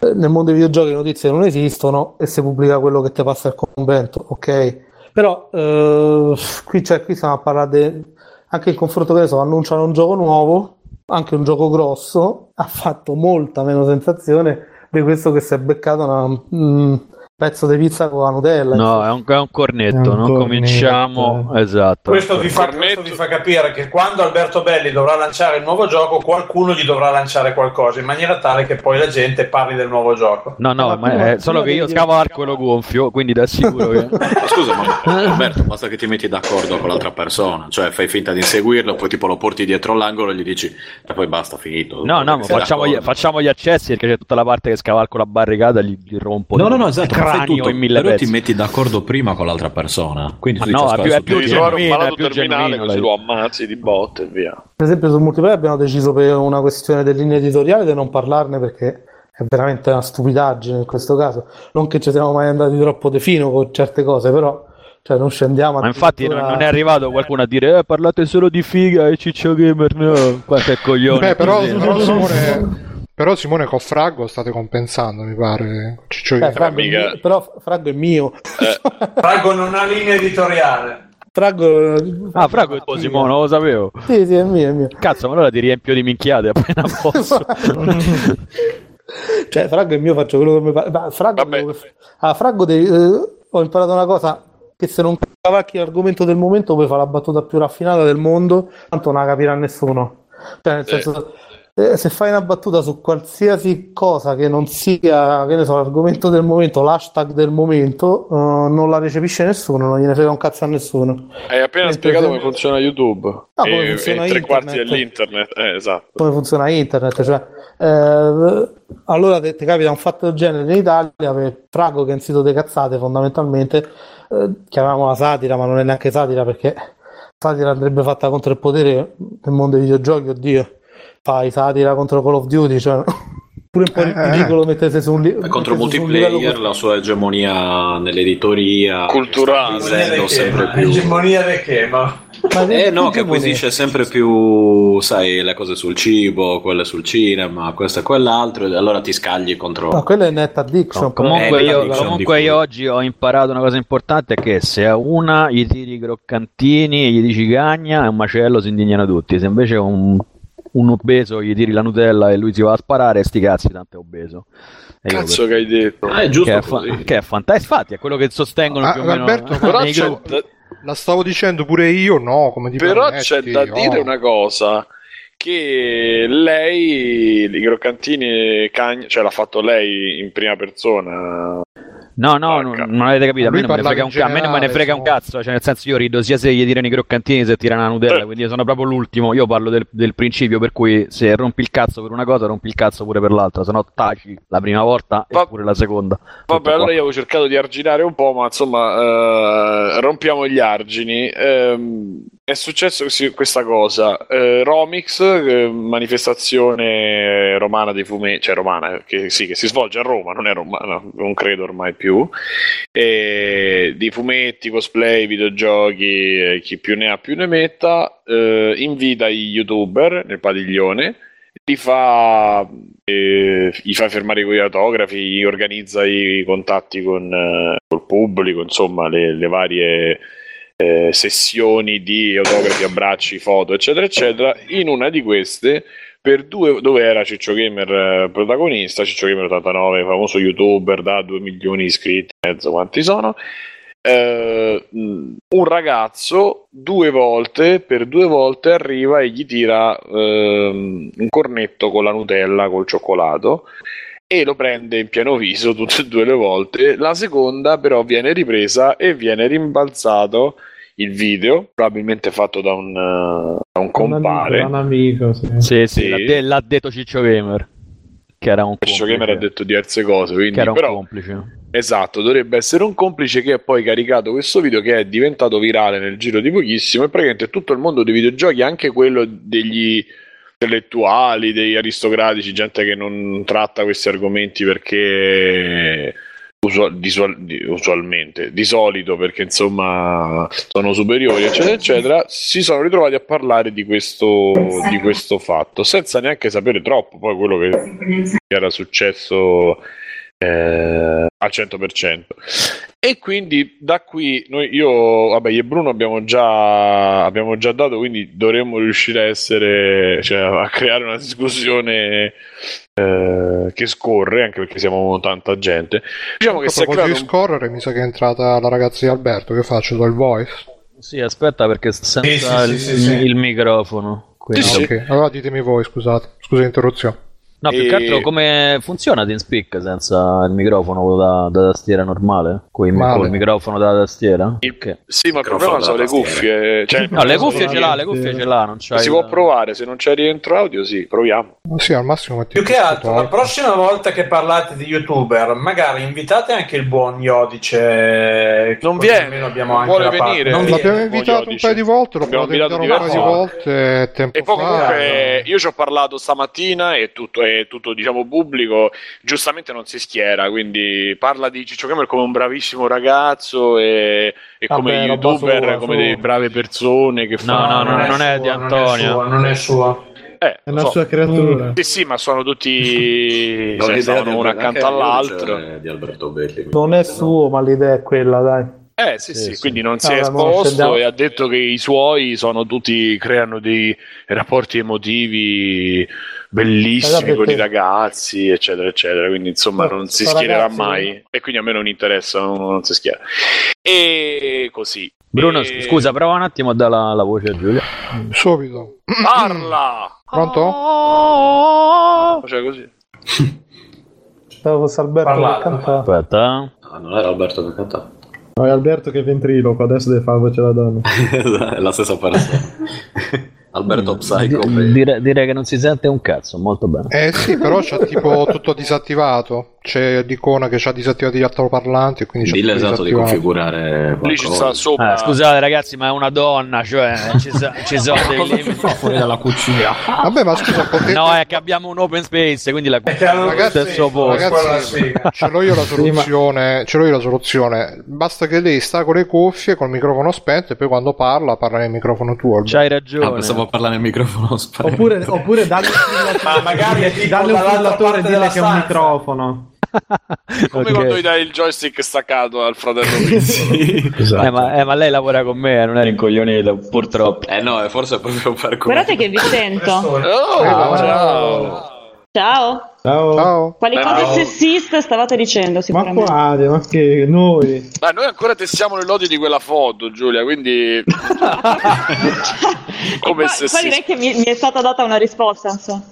eh, nel mondo dei videogiochi le notizie non esistono e si pubblica quello che ti passa il convento ok? Però eh, qui, cioè, qui stiamo a parlare de- anche il confronto che ne so annunciano un gioco nuovo anche un gioco grosso ha fatto molta meno sensazione di questo che si è beccato una- un pezzo di pizza con la Nutella No, è un, è un cornetto, È un non cornetto, cominciamo. Esatto. Questo vi, fa, questo vi fa capire che quando Alberto Belli dovrà lanciare il nuovo gioco, qualcuno gli dovrà lanciare qualcosa in maniera tale che poi la gente parli del nuovo gioco. No, no, Ma ma è solo che io di- scavalco e lo gonfio, quindi ti assicuro che... Ma scusa, ma Alberto, basta che ti metti d'accordo con l'altra persona, cioè fai finta di inseguirlo, poi tipo lo porti dietro l'angolo e gli dici e poi basta, finito. No, no, ma facciamo gli, facciamo gli accessi perché c'è tutta la parte che scavalco la barricata e gli, gli rompo No, no, no, esatto, cranio tutto, in mille però pezzi. ti metti d'accordo prima con l'altra persona. Quindi tu no, è "Ascolta, più- è su più un genuino, malato è più terminale genuino, così lo ammazzi di botte e via. Per esempio sul multiplayer abbiamo deciso per una questione del linea editoriale di non parlarne perché è veramente una stupidaggine in questo caso. Non che ci siamo mai andati troppo de fino con certe cose, però cioè, non scendiamo Ma infatti non, non è arrivato qualcuno a dire eh, parlate solo di figa e ciccio gamer, no, quanto è coglione. Beh, però, però Simone, però Simone con Fraggo state compensando, mi pare. Ciccio Eh. Fraggo mio- però Fraggo è mio. [LAUGHS] Franco non ha linea editoriale. Fraggo Ah, Frago è tuo Simone, non lo sapevo. Sì, sì, è mio, è mio. Cazzo, ma allora ti riempio di minchiate appena [LAUGHS] posso. cioè, Fraggo è mio, faccio quello che mi pare. Ma Fraggo, devo- ah, Fraggo devi- eh, ho imparato una cosa che se non cavalchi l'argomento del momento puoi fare la battuta più raffinata del mondo, tanto non la capirà nessuno. Cioè, nel Sì. Eh, se fai una battuta su qualsiasi cosa che non sia, che ne so, l'argomento del momento, l'hashtag del momento, eh, non la recepisce nessuno, non gliene frega un cazzo a nessuno. Hai appena Mentre spiegato come funziona YouTube come e, funziona e tre quarti internet. dell'internet. Eh, esatto. come funziona internet. Cioè, eh, allora ti capita un fatto del genere in Italia per Frago che è un sito di cazzate fondamentalmente, eh, chiamiamola satira, ma non è neanche satira perché satira andrebbe fatta contro il potere nel mondo dei videogiochi, oddio, fai satira contro Call of Duty, cioè, [LAUGHS] pure un po' Eh, ridicolo mettersi su un, li- contro multiplayer, la sua egemonia nell'editoria Culturale. acquisendo sempre più. Egemonia di che? Ma... Eh no, che che acquisisce sempre più, sai, le cose sul cibo, quelle sul cinema, questo e quell'altro, e allora ti scagli contro... Ma quella è net addiction. però. Comunque, Eh, io, Addiction comunque io oggi ho imparato una cosa importante che se a una gli tiri i croccantini e gli dici cagna è un macello si indignano tutti se invece un, un obeso gli tiri la Nutella e lui si va a sparare sti cazzi tanto è obeso E io Cazzo che hai detto. Ah, è giusto che è, fa- che è fantastico infatti è quello che sostengono Ah, più o meno Alberto, [LAUGHS] Però c'è, da, La stavo dicendo pure io, no, come ti però permetti? c'è da Oh. dire una cosa. Che lei, i croccantini, cagni, cioè l'ha fatto lei in prima persona. No, no, non, Porca. non avete capito. A me, Lui non me ne parlava frega un, in ca- a me non me ne generale, frega un insomma. cazzo. Cioè, nel senso, io rido sia se gli tirano i croccantini se tirano la Nutella. Eh. Quindi io sono proprio l'ultimo. Io parlo del, del principio per cui se rompi il cazzo per una cosa, rompi il cazzo pure per l'altra. Se no, taci la prima volta e Va- pure la seconda. Vabbè, allora io avevo cercato di arginare un po', ma insomma, eh, rompiamo gli argini. Ehm, è successo questa cosa. Eh, Romix, eh, manifestazione romana dei fumetti, cioè romana, che, sì, che si svolge a Roma, non è romana, non credo ormai più, e di fumetti, cosplay, videogiochi, eh, chi più ne ha più ne metta, eh, invita i youtuber nel padiglione li fa, eh, gli fa fermare con gli autografi, organizza i contatti con eh, col pubblico, insomma, le, le varie eh, sessioni di autografi, abbracci, foto, eccetera, eccetera. In una di queste, per due, dove era Ciccio Gamer eh, protagonista, Ciccio Gamer 89, famoso youtuber da 2 milioni di iscritti, mezzo quanti sono. eh, un ragazzo due volte per due volte arriva e gli tira ehm, un cornetto con la Nutella col cioccolato e lo prende in pieno viso tutte e due le volte. La seconda, però, viene ripresa e viene rimbalzato il video, probabilmente fatto da un, da un compare. Un amico, sì. Sì, sì, Sì. l'ha, de- l'ha detto Ciccio Gamer. Che era un Ciccio complice. Gamer ha detto diverse cose, quindi Che era un però complice. Esatto, dovrebbe essere un complice che ha poi caricato questo video che è diventato virale nel giro di pochissimo e praticamente tutto il mondo dei videogiochi, anche quello degli intellettuali, degli aristocratici, gente che non tratta questi argomenti perché usualmente, di solito perché insomma sono superiori, eccetera, eccetera, si sono ritrovati a parlare di questo, di questo fatto, senza neanche sapere troppo poi quello che era successo eh, al 100%. E quindi da qui noi, io, vabbè, io e Bruno abbiamo già, abbiamo già dato, quindi dovremmo riuscire a essere, cioè a creare una discussione eh, che scorre, anche perché siamo tanta gente. Diciamo che a è proposito creato di scorrere, mi sa che è entrata la ragazza di Alberto. Che faccio? Do il voice? Sì, aspetta perché senza Sì, sì, il, sì, sì, sì. il microfono. Quindi- Ah, ok. Allora ditemi voi, scusate. Scusa l'interruzione. No, più E- che altro come funziona TeamSpeak senza il microfono da, da tastiera normale? Con il, microfono da tastiera? Ok. Sì, ma il problema sono le cuffie. Cioè, No, le cuffie ce l'ha, le cuffie ce l'ha, non c'hai Si può provare, se non c'è rientro audio, sì, proviamo. Ma sì, al massimo Più che altro, la prossima volta che parlate di youtuber, magari invitate anche il buon Iodice. Non viene, abbiamo non anche vuole venire. Non L'abbiamo viene. invitato un paio di volte, lo Abbiamo invitato un paio di diverse volte tempo E poi fa. comunque io ci ho parlato stamattina e tutto, è tutto diciamo pubblico, giustamente non si schiera, quindi parla di Ciccio Gamer come un bravissimo ragazzo e, e Vabbè, come youtuber, sua, come sua. delle brave persone che No, fanno... no, no, non è di sua, non è Antonio. sua, Non è sua. Eh, È una so. sua creatura. Sì, sì, ma sono tutti... [LAUGHS] Cioè, stavano di uno accanto all'altro. Iodice Di Alberto Belli. Non è suo, ma l'idea è quella, dai. Eh sì, sì, sì. quindi non si è esposto e ha detto che i suoi sono tutti, creano dei rapporti emotivi bellissimi con i ragazzi, eccetera, eccetera. Quindi insomma Ma non si schiererà ragazzi- mai e quindi a me non interessa, non, non si schiera. E così. Bruno, E- scusa, prova un attimo a dare la, la voce a Giulia. Subito. Parla! [CLEARS THROAT] Pronto? Cioè così. Stavo con Alberto che Parlato. cantava. Aspetta. Ah, non era Alberto che cantava. No, è Alberto che è ventriloquo, adesso deve fare la voce da donna. [LAUGHS] è la stessa persona. [LAUGHS] Alberto Psycho. Di- dire- direi che non si sente un cazzo, molto bene. Eh sì, però c'è tipo [LAUGHS] tutto disattivato. C'è l'icona che c'ha disattivati gli altoparlanti e quindi c'è Dille tutto esatto di disattivato. configurare Lì ci sta sopra. Ah, scusate ragazzi, ma è una donna, cioè ci, so- [LAUGHS] ci sono dei limiti. fuori dalla cucina. Vabbè, ma scusa, [LAUGHS] potete... No, è che abbiamo un open space, quindi la che hanno Ragazzi, stesso posto. Ragazzi, ce l'ho io la [LAUGHS] soluzione. Ce l'ho io la soluzione. Basta che lei sta con le cuffie, col microfono spento, e poi quando parla, parla nel microfono tuo. C'hai Ah, ragione. pensavo parlare nel microfono spento. Oppure, oppure dallo Ma magari è Dalle un parte e dille che è un microfono. Come Ok. quando gli dai il joystick staccato al fratello Pizzi. Eh, ma, eh, ma lei lavora con me, eh, non è rincoglionito, purtroppo. Eh no, è forse proprio per. Guardate che vi sento. Oh, Ciao. ciao. Ciao. Ciao. Ciao. Quali Ciao. cose sessiste stavate dicendo Ma sicuramente? quale? Ma che noi? Dai, noi ancora testiamo le lodi di quella foto, Giulia, quindi... Come qua, qua direi che mi, mi è stata data una risposta. insomma.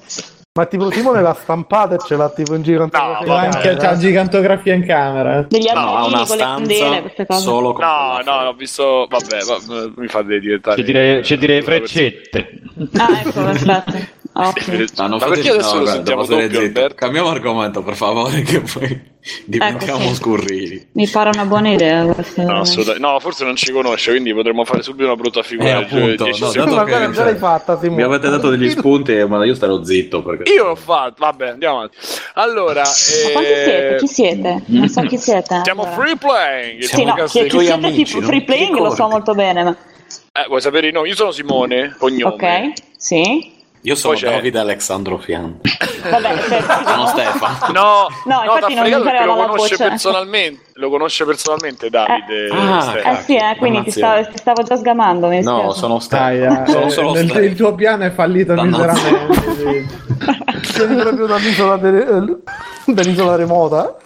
Ma tipo Simone l'ha stampata e ce l'ha tipo in giro. No, C'è anche c'ha gigantografia in camera. Degli No, ha una con le candele, stanza cose. solo con No, no, ho visto... Vabbè, va- mi fate diventare... Ci direi, ci direi freccette. Ah, ecco, aspetta. [LAUGHS] Ah, ok. No, non Ma perché adesso no, lo guarda, sentiamo doppio, zitto. Alberto? Cambiamo argomento, per favore, [LAUGHS] che poi diventiamo Ecco, sì. scurrili. Mi pare una buona idea [LAUGHS] questa. No. No, forse non ci conosce, quindi potremmo fare subito una brutta figura. Eh, appunto, Dieci no, dato che- già l'hai fatta, Simone. Mi avete dato degli [LAUGHS] spunti, ma io starò zitto perché... Io l'ho fatto, vabbè, andiamo avanti. Allora, Ma quanti eh, siete? Chi siete? Non so chi siete. Siamo allora. free playing. Sì, Siamo no, chi, chi siete amici, tipo non free playing lo so molto bene. Ma... Eh, vuoi sapere i nomi? Io sono Simone, cognome. Ok, sì. Io sono Poi c'è- Davide Alessandro Fian. Vabbè, [LAUGHS] cioè, Sono Stefano. No, No, no, infatti non mi perché lo conosce voce. personalmente. Lo conosce personalmente Davide. Ah, Stefano. eh sì, eh, quindi ti stavo, ti stavo già sgamando. Mi No, dispiace. sono Stefano. eh, Sono solo il, Stefano. il tuo piano è fallito miseramente. Siete [LAUGHS] proprio dall'isola, de- dell'isola remota?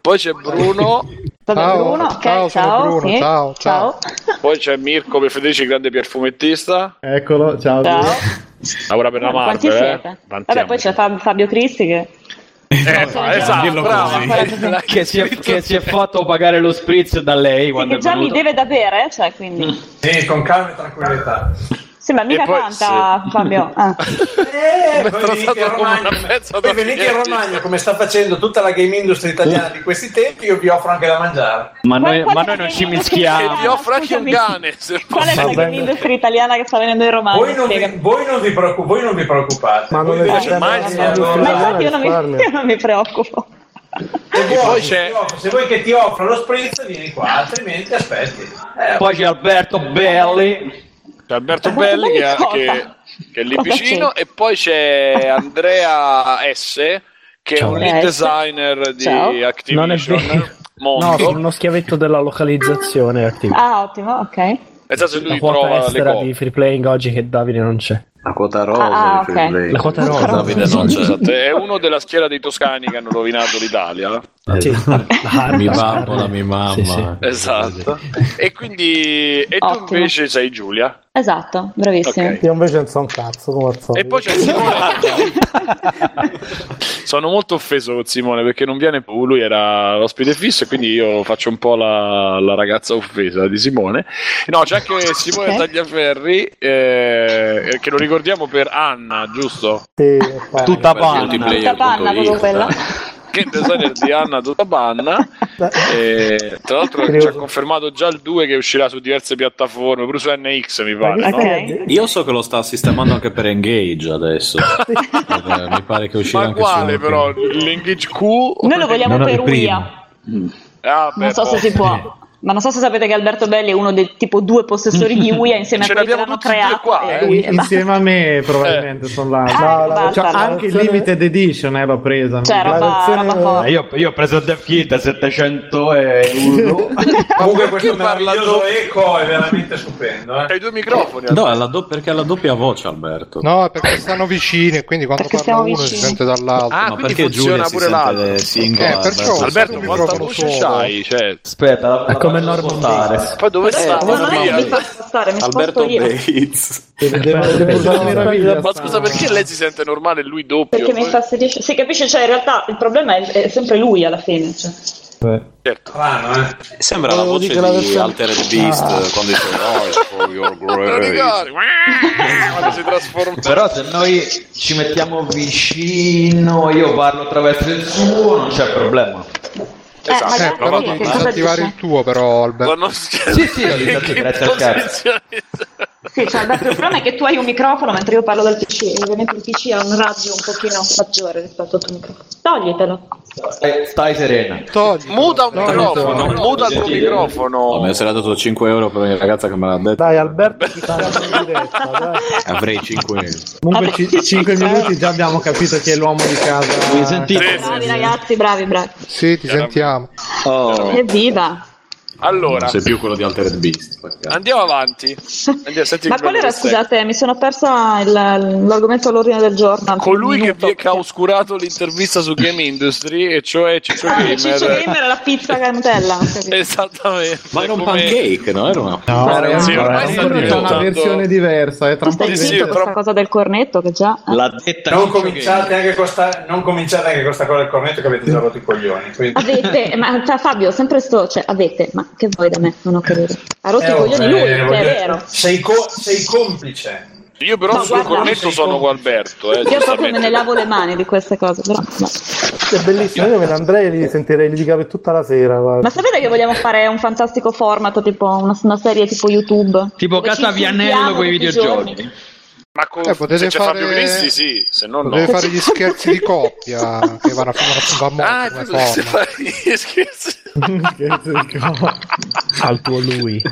Poi c'è Bruno, [LAUGHS] Vabbè, Ciao, Bruno, ok, ciao, sono ciao. Bruno, sì, ciao, ciao. poi c'è Mirko Federici, grande perfumettista. Eccolo, ciao. Ciao. Lavora per la siete? Eh? Vabbè, poi c'è Fab- Fabio Cristi che... Eh, ma esatto, dirlo bravo. così. che, si è, che si è fatto pagare lo spritz da lei Sì, che già mi deve da bere, cioè, quindi... Sì, con calma e tranquillità. Sì, ma mica poi- canta Fabio. [LAUGHS] Ah. Eh, poi venite come Romagna, poi venite come sta facendo tutta la game industry italiana di questi tempi, io vi offro anche da mangiare. Ma noi, ma noi non ci mischiamo. vi offro anche un cane. Qual è la game industry italiana che sta venendo in Romagna? Voi non, vi, voi non vi preoccu- voi non vi preoccupate. Ma non Voi è invece- mai Ma infatti io non, mi, io non mi preoccupo. Se vuoi, se vuoi che ti offro lo spritz, vieni qua, altrimenti aspetti. Eh, Poi c'è Alberto Belli. C'è Alberto Belli che, che- che è lì Cosa vicino c'è? e poi c'è Andrea S che Ciao. è un lead S. designer di Ciao. Non è Activision vero. No, sono uno schiavetto della localizzazione Activision. Ah, ottimo, ok. Pensa se La lui quota trova di free playing oggi che Davide non c'è. La quota rosa Ah, di free ok. play. La quota rosa. Davide non c'è. Esatto, è uno della schiera dei toscani che hanno rovinato l'Italia. Sì. La harpa, Mi bambola, mi mamma. Sì, sì. Esatto. E quindi e tu Ottimo. invece sei Giulia. Esatto, bravissimo. Ok. Io invece non so un cazzo, come al solito. E poi c'è Simone. [LAUGHS] Sono molto offeso con Simone perché non viene più. Lui era l'ospite fisso e quindi io faccio un po' la, la ragazza offesa di Simone. No, c'è anche Simone Ok. Tagliaferri, eh, che lo ricordiamo per Anna, giusto? Sì, Tutta panna. Tutta panna, proprio quella. Eh. Che designer di Anna tutta panna. E, tra l'altro ci ha confermato già il 2 che uscirà su diverse piattaforme, pure su NX mi pare. no? Ok. Io so che lo sta sistemando anche per Engage adesso. Perché mi pare che uscirà Ma anche quale su però? L'Engage Q? Noi lo vogliamo No, no, per. UIA. Ah, Non so se si può. Ma non so se sapete che Alberto Belli è uno dei tipo due possessori di UIA [LAUGHS] insieme Ce a quelli che l'hanno creato. qua, eh. lui, e basta. Insieme a me probabilmente sono là. Ah, No, la- basta, Cioè, anche il limited edition eh, l'ho presa. Cioè, La roba, roba. Eh, Io, io ho preso Death Kit a 700 euro. [LAUGHS] Comunque questo parla meraviglioso eco è veramente stupendo. Eh. Hai due microfoni. No, è la do- perché ha la doppia voce, Alberto. No, è perché stanno vicini e quindi quando Perché parla stiamo uno si vicini. sente dall'altro. Ah, Ma quindi perché funziona Giulia si pure l'altro. sente singola? Eh, perciò- Alberto, microfono voce solo. c'hai? Cioè, Aspetta, la, la come faccio Norman poi dove sta? No, non è che mi fa spostare, mi Alberto io. Bates. Ma scusa, perché lei si sente normale e lui doppio? Perché mi infastidisce. Si capisce, cioè in realtà il problema è, è sempre lui alla fine. Cioè. Certo. Strano, eh. Sembra la Volevo voce di versione- Altered Beast Ah. quando dice Oh, for your? [LAUGHS] Quando si trasforma. Però se noi ci mettiamo vicino, io parlo attraverso il suo, non c'è problema. Esatto. Eh, Eh, ma devi cosa disattivare il tuo però, Alberto. Non Sì, sì, l'ho disattivato, grazie al cazzo. Sì, cioè, Alberto, il problema è che tu hai un microfono mentre io parlo dal PC ovviamente il PC ha un raggio un pochino maggiore rispetto al tuo microfono. Toglitelo. Stai, stai serena. Togli. Muta un No, microfono, no, muta il tuo Oh, microfono. mi sarà dato 5 euro per ogni ragazza che me l'ha detto. Dai, Alberto, ti sta in diretta, dai. Avrei 5 euro. Comunque sì, 5 sì, minuti già abbiamo capito chi è l'uomo di casa. Vuoi sentire? Sì, Bravi ragazzi, bravi, bravi. Sì, ti sentiamo. Evviva! Allora, Non sei più quello di Altered Beast. perché- andiamo avanti. Andiamo, senti Ma qual era, scusate, mi sono persa il- l'argomento all'ordine del giorno. Colui che, vi, che ha oscurato l'intervista su Game Industry, e cioè Ciccio Ah, Gamer. Ciccio Gamer la pizza con Nutella. Esattamente. Ma era un Come- pancake, no? Era una... No, Sì, ragazzi, ormai c'è una versione diversa. È tra un po' Sì, sì, troppo- cosa del cornetto che già... eh? L'ha detta Non cominciate, anche con sta, non cominciate anche con questa cosa del cornetto che avete già rotto i coglioni. Quindi... Avete, ma cioè, Fabio, sempre sto, cioè, avete, ma che vuoi da me? Non ho capito. Ha rotto Eh, i coglioni lui, eh, è vero. Sei, co- sei complice. Io però Ma sul guarda- cornetto sono con Alberto. Eh, Io proprio me ne lavo le mani di queste cose, però. no. È bellissimo, io me ne andrei e li sentirei litigare tutta la sera. guarda. Ma sapete che vogliamo fare un fantastico format, tipo una, una serie tipo YouTube? Tipo Casa Vianello con i videogiochi. Ma con, Eh, potete se c'è fare- Fabio Cristi, sì, se no no. Potete fare gli [LAUGHS] scherzi di coppia che vanno a a Ah, come forma. gli scherzi. [LAUGHS] Al tuo lui.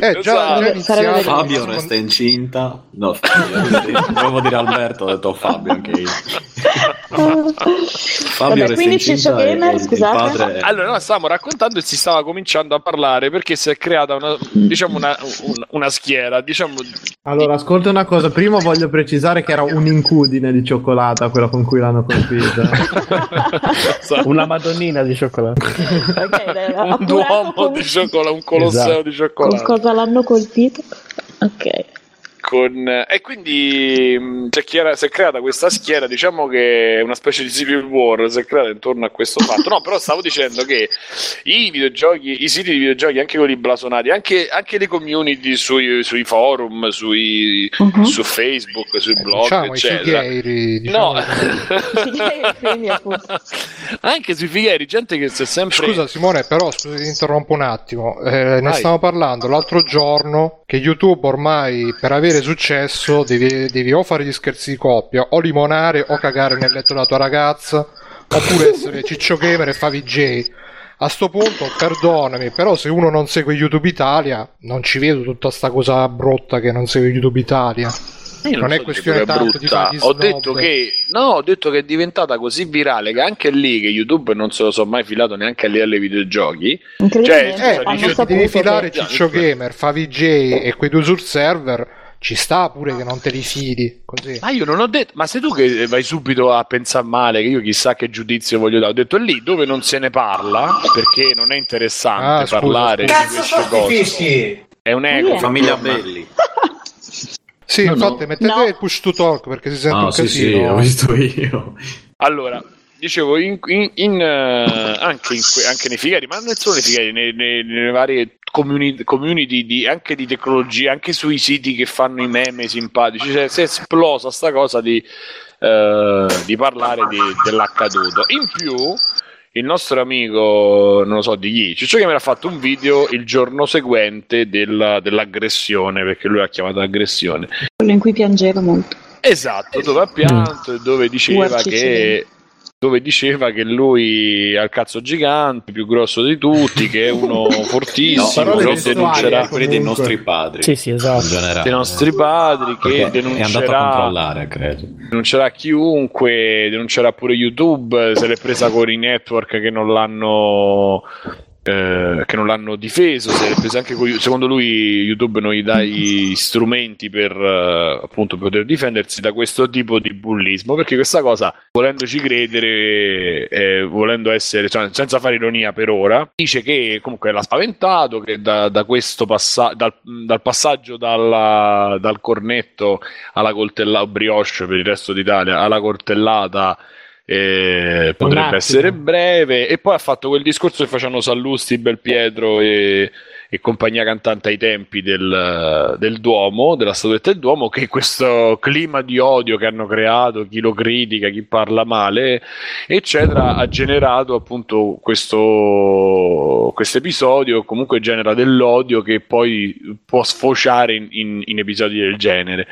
Eh, già, già Esatto. Iniziato. Fabio resta incinta. No, Fabio, volevo dire Alberto, ho detto Fabio anche io. [LAUGHS] Fabio Vabbè, quindi Ciccio incinta e- Gamer, il scusate. padre è- Allora, no, stavamo raccontando e si stava cominciando a parlare perché si è creata una, diciamo una, un- una schiera, diciamo, Allora, ascolta una cosa. Prima voglio precisare che era un'incudine di cioccolata quella con cui l'hanno colpita. [LAUGHS] Una madonnina di cioccolato. Ok, dai, un duomo con- di cioccolato, un colosseo Esatto. di con cioccolato. cosa l'hanno colpito? Ok. Con, e quindi mh, si è, chiara- si è creata questa schiera, diciamo che è una specie di civil war, si è creata intorno a questo fatto. No, però stavo dicendo che i videogiochi, i siti di videogiochi, anche quelli blasonati, anche, anche le community sui, sui forum, sui, Mhm. su Facebook, sui blog, Diciamo, i eccetera. fighieri, diciamo. No, [LAUGHS] anche sui fighieri, gente che si è sempre. Scusa Simone, però scusa, ti interrompo un attimo. Eh, ne Vai. stavamo parlando l'altro giorno che YouTube ormai per avere successo devi, devi o fare gli scherzi di coppia, o limonare, o cagare nel letto della tua ragazza, oppure essere ciccio gamer e fa VJ. A sto punto, perdonami, però se uno non segue YouTube Italia, non ci vedo tutta sta cosa brutta che non segue YouTube Italia. Io non, è so questione è tanto di brutta. fare gli Ho detto che no, ho detto che è diventata così virale che anche lì che YouTube non se lo so mai filato neanche a livello dei videogiochi. Cioè, Eh, cioè, se devi filare Ciccio Gamer, fa VJ e quei due sul server, ci sta pure che non te li fidi. Così. Ma io non ho detto, ma sei tu che vai subito a pensare male, che io chissà che giudizio voglio dare. Ho detto lì dove non se ne parla, perché non è interessante Ah, scusa, parlare scusa. di Cazzo queste cose. fischi? È un ego. Famiglia. Belli. Sì, No, infatti, no. mettete No. il push to talk perché si sente Ah, un sì, sì, casino. ho visto io. Allora, dicevo, in, in- in, eh, anche, anche nei figari, ma non solo nei figari, nei- nei- nelle varie comuni- community di, anche di tecnologia, anche sui siti che fanno i meme simpatici, cioè, si è esplosa sta cosa di, eh, di parlare di- dell'accaduto. In più, il nostro amico, non lo so di chi, Ciccio che mi ha fatto un video il giorno seguente della- dell'aggressione, perché lui l'ha chiamata aggressione. Quello in cui piangeva molto. Esatto, dove ha pianto e dove diceva Guarci che dove diceva che lui ha il cazzo gigante, più grosso di tutti, che è uno [LAUGHS] fortissimo, che testuali, denuncerà eh, quelli dei nostri padri. Sì, sì, esatto. Generale. dei nostri padri, che Perché è andato a denuncerà, controllare, credo. denuncerà chiunque, denuncerà pure YouTube, se l'è presa con i network che non l'hanno eh, che non l'hanno difeso, con, secondo lui YouTube non gli dà gli strumenti per eh, appunto poter difendersi da questo tipo di bullismo, perché questa cosa, volendoci credere, eh, volendo essere, cioè, senza fare ironia per ora, dice che comunque l'ha spaventato, che da, da questo passaggio, dal, dal passaggio dalla- dal cornetto alla coltellata, brioche per il resto d'Italia, alla coltellata eh, potrebbe essere breve e poi ha fatto quel discorso che facevano Sallusti, Belpietro e, e compagnia cantante ai tempi del, del Duomo, della statuetta del Duomo, che questo clima di odio che hanno creato, chi lo critica, chi parla male, eccetera, ha generato appunto questo questo episodio, comunque genera dell'odio che poi può sfociare in- in- in episodi del genere.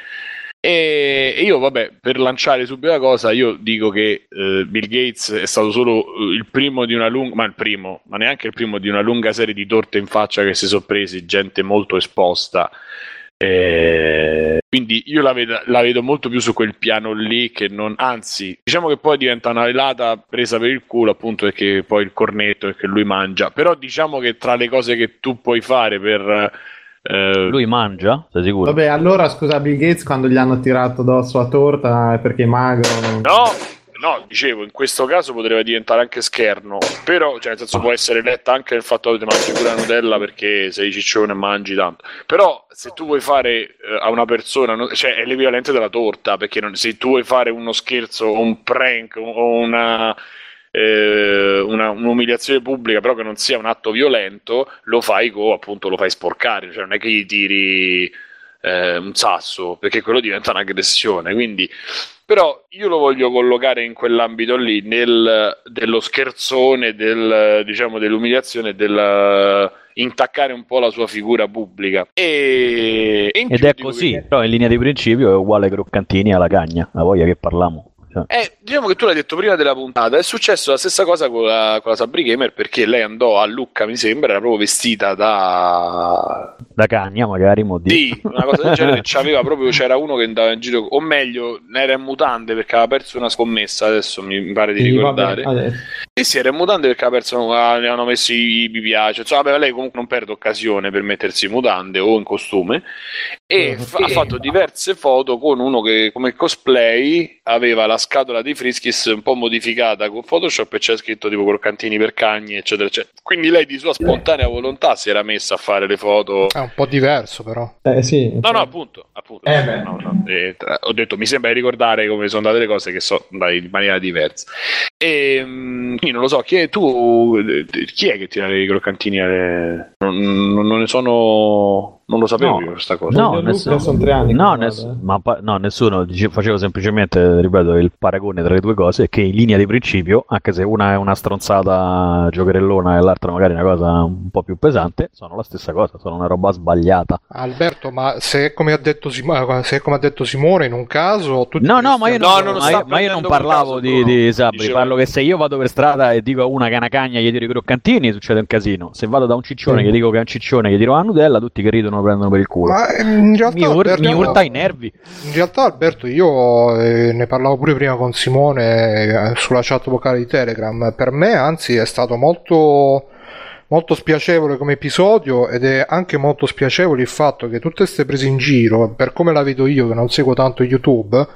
E e io, vabbè, per lanciare subito la cosa, io dico che eh, Bill Gates è stato solo eh, il primo di una lunga, ma il primo, ma neanche il primo di una lunga serie di torte in faccia che si sono presi, gente molto esposta. Eh, quindi io la vedo, la vedo molto più su quel piano lì che non, anzi, diciamo che poi diventa una velata presa per il culo, appunto perché poi il cornetto è che lui mangia. Però diciamo che tra le cose che tu puoi fare per. Eh, Lui mangia? Sei sicuro? Vabbè, allora scusa, Bill Gates quando gli hanno tirato addosso la torta è perché è magro. No, no, dicevo, in questo caso potrebbe diventare anche scherno, però, cioè, nel senso, può essere letta anche nel fatto che ti mangi pure la Nutella perché sei ciccione e mangi tanto. Però, se tu vuoi fare eh, a una persona, no- cioè, è l'equivalente della torta, perché non- se tu vuoi fare uno scherzo un prank o una. Eh, una- un'umiliazione pubblica però che non sia un atto violento lo fai con appunto lo fai sporcare cioè non è che gli tiri eh, un sasso perché quello diventa un'aggressione quindi però io lo voglio collocare in quell'ambito lì, nel, dello scherzone, del, diciamo, dell'umiliazione, del intaccare un po' la sua figura pubblica. E, Ed è così, che- però in linea di principio è uguale croccantini alla cagna, la voglia che parliamo. Cioè, Eh, diciamo che tu l'hai detto prima della puntata, è successo la stessa cosa con la, con la Sabri Gamer perché lei andò a Lucca, mi sembra, era proprio vestita da... da cagna magari, mo di- Sì, una cosa del genere, [LAUGHS] c'aveva proprio, c'era uno che andava in giro, o meglio, era in mutande perché aveva perso una scommessa, adesso mi pare di Sì, ricordare. vabbè. Sì, sì, era in mutande perché la persona ne hanno messi i mi piace. Insomma, vabbè, lei comunque non perde occasione per mettersi in mutande o in costume. E fa- ha fatto diverse foto con uno che come cosplay aveva la scatola di Friskis un po' modificata con Photoshop e c'è scritto tipo croccantini per cagni, eccetera, eccetera. Quindi lei di sua spontanea volontà si era messa a fare le foto. È un po' diverso, però. Eh sì. No, no, appunto. appunto Eh, beh. No, no, eh, tra- ho detto, mi sembra di ricordare come sono andate le cose che sono andate in maniera diversa. E quindi non lo so, chi è tu? eh, Chi è che tira i croccantini alle... non- non ne sono. Non lo sapevo No. io questa cosa. No, Luca nessuno, sono tre anni no, ness- eh. ma pa- no, nessuno dice- facevo semplicemente, ripeto, il paragone tra le due cose che in linea di principio, anche se una è una stronzata giocherellona e l'altra magari una cosa un po' più pesante, sono la stessa cosa, sono una roba sbagliata. Alberto, ma se è come ha detto, Simo- se è come ha detto Simone, in un caso tutti No, no, ma io No, non, lo ma ma io non parlavo caso, di, di Sabri, Dicevo- parlo che se io vado per strada e dico a una che è una cagna gli tiro i croccantini succede un casino, se vado da un ciccione Sì. che dico che è un ciccione gli tiro la Nutella, tutti che ridono lo prendono per il culo. Ma eh, in realtà, mi, ur- Alberto, mi urta i nervi. In realtà, Alberto, io eh, ne parlavo pure prima con Simone eh, sulla chat vocale di Telegram. Per me, anzi, è stato molto, molto spiacevole come episodio ed è anche molto spiacevole il fatto che tutte queste prese in giro, per come la vedo io che non seguo tanto YouTube,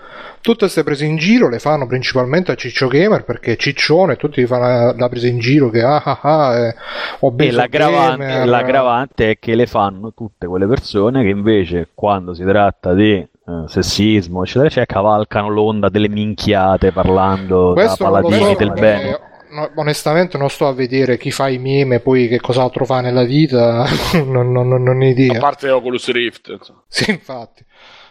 tutte queste prese in giro le fanno principalmente a Ciccio Gamer perché Ciccione tutti fanno la, la presa in giro che ah ah ah è E obeso l'aggravante, gamer. l'aggravante è che le fanno tutte quelle persone che invece quando si tratta di eh, sessismo, eccetera, eccetera, cavalcano l'onda delle minchiate parlando Questo da paladini so del bene. No, onestamente non sto a vedere chi fa i meme e poi che cos'altro fa nella vita, [LAUGHS] non, non, non, non ho A idea. parte Oculus Rift. insomma. Sì, infatti.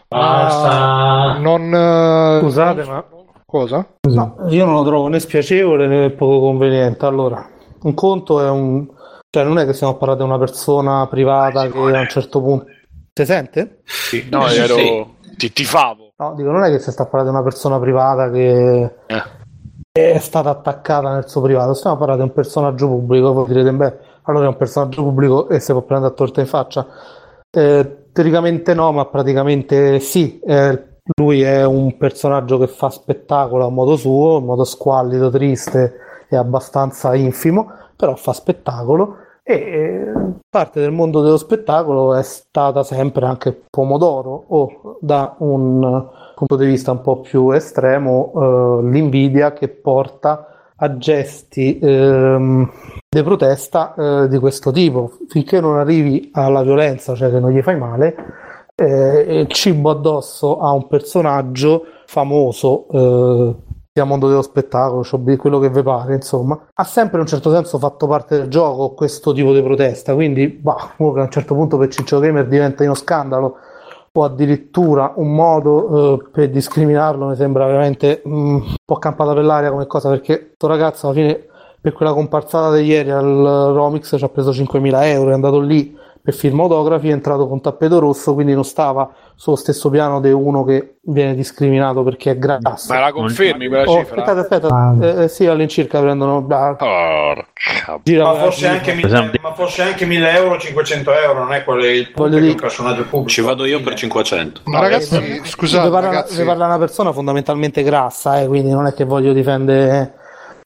Basta. Ma non... eh, Scusate, ma Cosa? No, io non lo trovo né spiacevole né poco conveniente. Allora, un conto è un... Cioè, non è che stiamo parlando di una persona privata che a un certo punto... Si sente? Sì, no, ero... Ti tifavo. No, dico, non è che si sta parlando di una persona privata che Eh. È stata attaccata nel suo privato, stiamo parlando di un personaggio pubblico. Voi direte, beh, allora è un personaggio pubblico e si può prendere a torta in faccia. Eh, teoricamente no, ma praticamente sì. Eh, lui è un personaggio che fa spettacolo a modo suo, in modo squallido, triste e abbastanza infimo, però fa spettacolo e eh, parte del mondo dello spettacolo è stata sempre anche pomodoro o da un eh, punto di vista un po' più estremo eh, l'invidia che porta a gesti ehm, di protesta eh, di questo tipo. Finché non arrivi alla violenza cioè che non gli fai male eh, il cibo addosso a un personaggio famoso eh, sia mondo dello spettacolo, cioè quello che vi pare, insomma, ha sempre in un certo senso fatto parte del gioco questo tipo di protesta, quindi bah, a un certo punto per Ciccio Gamer diventa uno scandalo o addirittura un modo eh, per discriminarlo mi sembra veramente mm, un po' campata per l'aria come cosa perché sto ragazzo alla fine per quella comparsata di ieri al Romix ci ha preso 5.000 euro, è andato lì per firma autografi, è entrato con tappeto rosso, quindi non stava sullo stesso piano di uno che viene discriminato perché è grasso. Ma la confermi quella Oh, cifra? aspettate, aspetta, eh, eh, sì, all'incirca prendono... ah, Porca. gira- Ma fosse, anche mille, ma fosse anche 1000 euro, 500 euro, non è quello il dire- un personaggio pubblico. Ci vado io per 500. Ma ragazzi, vi scusate, parla, ragazzi, vi parla una persona fondamentalmente grassa, eh, quindi non è che voglio difendere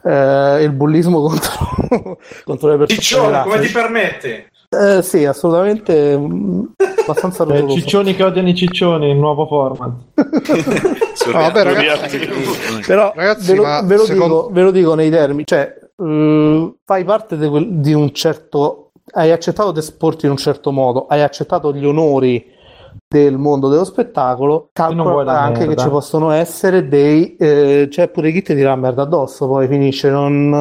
eh, il bullismo [LAUGHS] contro, contro le persone Ciccione, come ti permetti? Eh, sì, assolutamente mm, abbastanza Eh, ciccioni che odiano i ciccioni, il nuovo format. [LAUGHS] No, vabbè, ragazzi, Però Ragazzi, ve, lo, ve lo secondo- dico, ve lo dico nei termini, cioè mm, fai parte di, quel- di un certo, hai accettato di esporti in un certo modo, hai accettato gli onori del mondo dello spettacolo, calcola la anche merda. che ci possono essere dei, eh, c'è pure chi ti dirà merda addosso, poi finisce, non,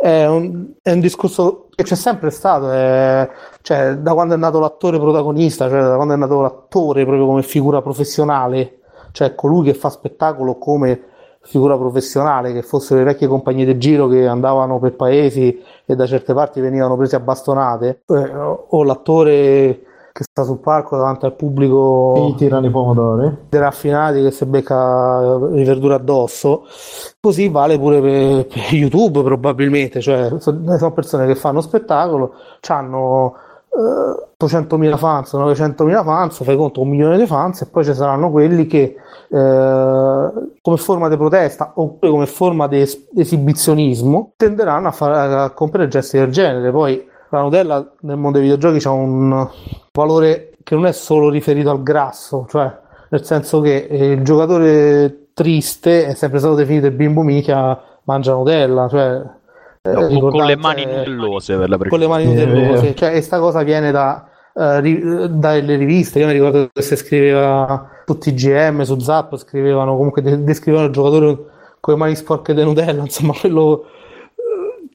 eh, è, un, è un discorso che c'è sempre stato, è- cioè da quando è nato l'attore protagonista, cioè da quando è nato l'attore proprio come figura professionale, cioè colui che fa spettacolo come figura professionale, che fossero le vecchie compagnie di giro che andavano per paesi e da certe parti venivano presi a bastonate, eh, o l'attore che sta sul palco davanti al pubblico Chi tirano i pomodori? dei raffinati che si becca le verdure addosso, così vale pure per, per YouTube probabilmente, cioè so- sono persone che fanno spettacolo, hanno eh, 800.000 fans, 900.000 fans, fai conto un milione di fans e poi ci saranno quelli che eh, come forma di protesta oppure come forma di es- esibizionismo tenderanno a, fare, a compiere gesti del genere. Poi la Nutella nel mondo dei videogiochi ha un valore che non è solo riferito al grasso, cioè nel senso che eh, il giocatore triste è sempre stato definito il bimbo mica mangia Nutella, cioè eh, No, con- con le mani nutellose per la con le mani nutellose, cioè questa cosa viene da, eh, ri- dalle riviste, io mi ricordo che si scriveva su TGM, su Zap, scrivevano comunque de- descrivevano il giocatore con le mani sporche di Nutella, insomma quello eh,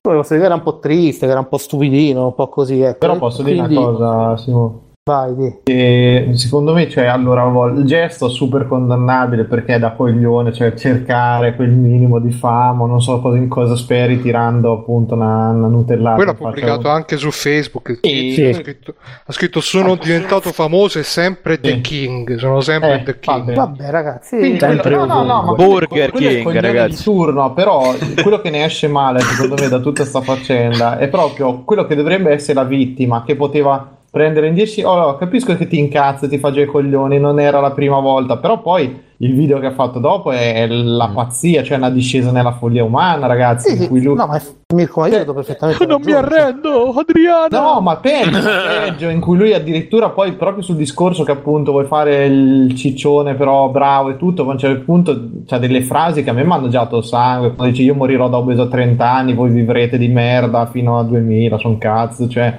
poi posso dire che era un po' triste, che era un po' stupidino, un po' così, ecco. Però posso dire Quindi- una cosa, Simo. Vai, di. E secondo me, cioè, allora, il gesto è super condannabile perché è da coglione, cioè cercare quel minimo di fama, non so cosa, in cosa speri tirando appunto una, una nutellata. Poi l'ha pubblicato uno. anche su Facebook. il Sì. Ha, scritto, ha scritto: Sono diventato famoso e sempre The King. Sono sempre The King. Vabbè, ragazzi, Quindi quello- no, no, no, ma Burger quello è il King, coglione ragazzi. di turno, però [LAUGHS] quello che ne esce male, secondo me, da tutta sta faccenda è proprio quello che dovrebbe essere la vittima, che poteva prendere in 10 oh, no, capisco che ti incazza, ti fa già i coglioni, non era la prima volta, però poi il video che ha fatto dopo è la pazzia, cioè una discesa nella follia umana, ragazzi, in cui lui No, ma è- Mirko, ma io vedo perfettamente [LAUGHS] Non mi ragione, cioè- arrendo, Adriano! No, ma peggio, [LAUGHS] peggio, in cui lui addirittura poi proprio sul discorso che appunto vuoi fare il ciccione però bravo e tutto, poi a un certo punto c'ha delle frasi che a me mi hanno mangiato sangue, quando dice io morirò da obeso a 30 anni, voi vivrete di merda fino a 2000, son cazzo, cioè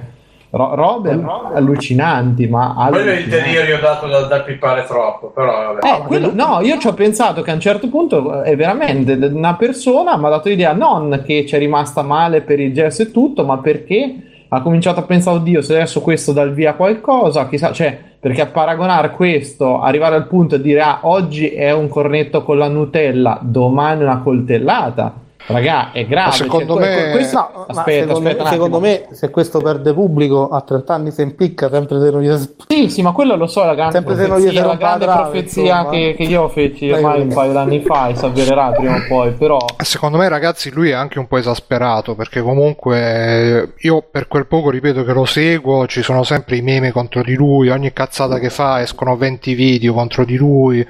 ro- robe allucinanti, ma Quello è il delirio dato dal, dal pippare troppo, però vabbè. Eh, quello- no, io ci ho pensato che a un certo punto è veramente una persona mi ha dato l'idea non che ci è rimasta male per il gesto e tutto, ma perché ha cominciato a pensare, oddio, se adesso questo dà il via qualcosa, chissà, cioè, perché a paragonare questo, arrivare al punto di dire, ah, oggi è un cornetto con la Nutella, domani una coltellata, Raga, è grave. Ma secondo cioè, me- que- questo- No, ma aspetta, secondo, aspetta un secondo me se questo perde pubblico a 30 anni si impicca sempre se non gli Sì, sì, ma quello lo so, la grande Sempre se non gli profezia, la grande trave, profezia insomma. che, che io feci ormai un paio d'anni fa e si avvererà prima o poi, però... Secondo me, ragazzi, lui è anche un po' esasperato perché comunque eh, io per quel poco ripeto che lo seguo, ci sono sempre i meme contro di lui, ogni cazzata che fa escono 20 video contro di lui,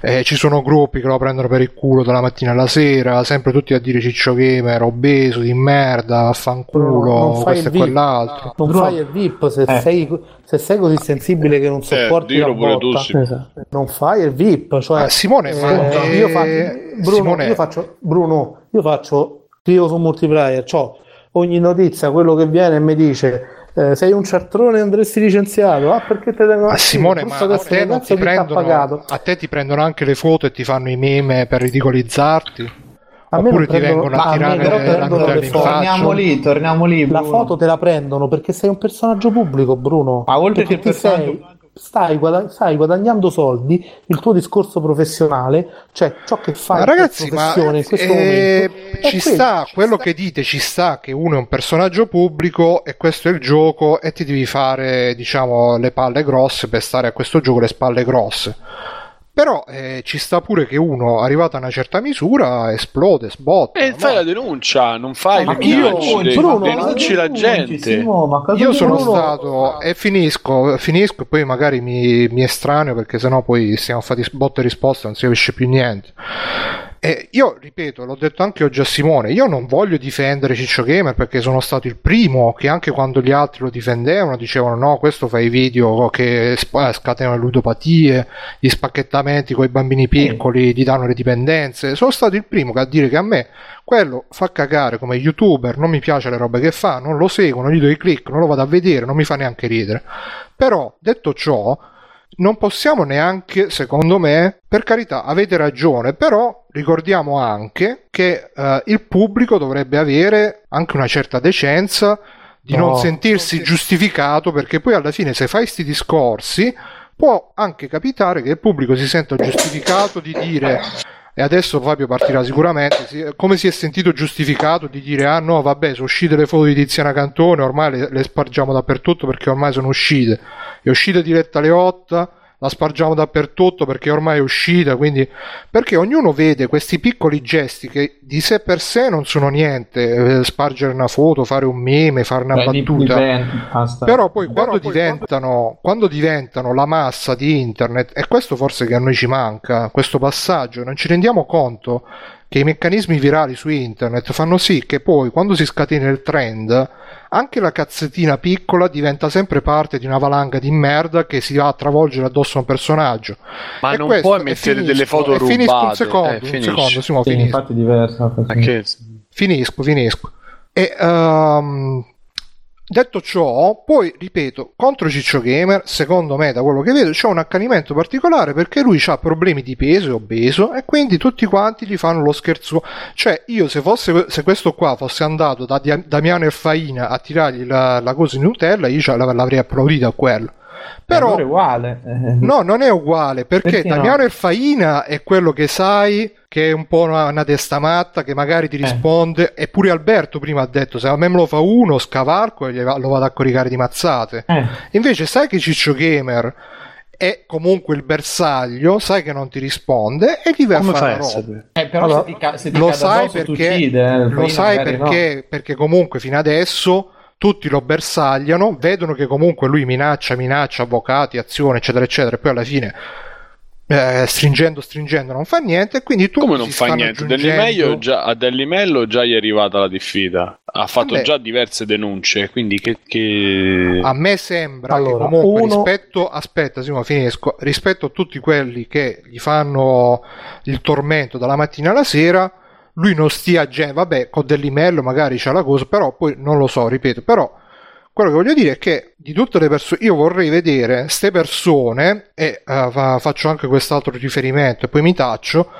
eh, ci sono gruppi che lo prendono per il culo dalla mattina alla sera, sempre tutti a dire ciccio gamer, obeso, di merda, vaffanculo, fai questo e quell'altro. non Bruno- fai il VIP se, Eh. sei, se sei così sensibile che non sopporti dillo la tu, botta sì. Esatto. non fai il VIP cioè, Ah, Simone, eh, io, fa- eh, Bruno, Simone- io faccio Bruno io faccio scrivo su multiplayer c'ho ogni notizia quello che viene e mi dice eh, sei un ciartrone e andresti licenziato ah perché te tengo Ma Simone, ma a te, non ti prendono, pagato a te ti prendono anche le foto e ti fanno i meme per ridicolizzarti? A me Oppure ti prendono- vengono a a me tirare la le foto. faccia? Torniamo lì, torniamo lì, La Bruno. foto te la prendono perché sei un personaggio pubblico, Bruno. Ma oltre perché che ti sei, stai, guada- stai guadagnando soldi, il tuo discorso professionale, cioè ciò che fai Ma ragazzi, ma professione in questo eh, momento. ci sta quello che dite, ci sta che uno è un personaggio pubblico e questo è il gioco e ti devi fare, diciamo, le palle grosse per stare a questo gioco le spalle grosse. Però eh, ci sta pure che uno, arrivato a una certa misura, esplode, sbotta. E fai la denuncia, non fai Ma le io- minacce, Bruno, denunci la gente. Simo, ma Io sono Bruno- stato e finisco, finisco e poi magari mi, mi estraneo perché sennò poi stiamo fatti botte e risposte, non si capisce più niente. E io ripeto, l'ho detto anche oggi a Simone, io non voglio difendere Ciccio Gamer perché sono stato il primo che anche quando gli altri lo difendevano dicevano no, questo fa i video che eh, scatenano le ludopatie, gli spacchettamenti con i bambini piccoli, gli danno le dipendenze. Sono stato il primo a dire che a me quello fa cagare come youtuber, non mi piace le robe che fa, non lo seguo, non gli do i click, non lo vado a vedere, non mi fa neanche ridere. Però, detto ciò, non possiamo neanche, secondo me, per carità, avete ragione, però ricordiamo anche che eh, il pubblico dovrebbe avere anche una certa decenza di No. non sentirsi giustificato, perché poi alla fine se fai questi discorsi può anche capitare che il pubblico si senta giustificato di dire e adesso Fabio partirà sicuramente. Si- come si è sentito giustificato di dire ah no vabbè sono uscite le foto di Tiziana Cantone ormai le, le spargiamo dappertutto perché ormai sono uscite. È uscita diretta alle 8 la spargiamo dappertutto perché ormai è uscita, quindi perché ognuno vede questi piccoli gesti che di sé per sé non sono niente, eh, spargere una foto, fare un meme, fare una Beh, battuta. Però poi quando diventano, quando diventano la massa di internet, e questo forse che a noi ci manca, questo passaggio, non ci rendiamo conto che i meccanismi virali su internet fanno sì che poi quando si scatena il trend, anche la cazzettina piccola diventa sempre parte di una valanga di merda che si va a travolgere addosso a un personaggio. Ma E non questo- puoi mettere finisco, delle foto rubate. Finisco un secondo, Eh, un secondo, Simo, Sì, finisco. infatti è diversa. Finisco, finisco. E ehm, detto ciò, poi ripeto, contro Ciccio Gamer, secondo me, da quello che vedo, c'è un accanimento particolare perché lui ha problemi di peso, è obeso, e quindi tutti quanti gli fanno lo scherzo. Cioè, io se fosse se questo qua fosse andato da Damiano e Faina a tirargli la, la cosa in Nutella, io l'avrei applaudito a quello. Però Allora è uguale. Eh, [LAUGHS] No, non è uguale perché, Perché no? Damiano Erfaina è quello che sai che è un po' una, una testa matta che magari Eh. ti risponde. E pure Alberto prima ha detto: Se a me me lo fa uno, scavarco e va- lo vado a coricare di mazzate. Eh. Invece, sai che Ciccio Gamer è comunque il bersaglio, sai che non ti risponde e gli vai a Come fare a roba. sapere? Eh, però Allora, se ti ca- se ti lo sai perché, uccide, eh, lo sai perché, perché comunque fino adesso tutti lo bersagliano, vedono che comunque lui minaccia, minaccia avvocati, azione, eccetera, eccetera, e poi alla fine eh, stringendo, stringendo non fa niente, e quindi tu Come non fa niente? Dell'email già, a Dell'email già gli è arrivata la diffida. Ha fatto Vabbè. già diverse denunce. Quindi che. che... A me sembra Allora, che comunque uno- rispetto, aspetta, Simo, finisco, rispetto a tutti quelli che gli fanno il tormento dalla mattina alla sera, lui non stia, gen- vabbè, con dell'email magari c'ha la cosa, però poi non lo so, ripeto, però quello che voglio dire è che di tutte le persone, io vorrei vedere queste persone, e fa- faccio anche quest'altro riferimento e poi mi taccio,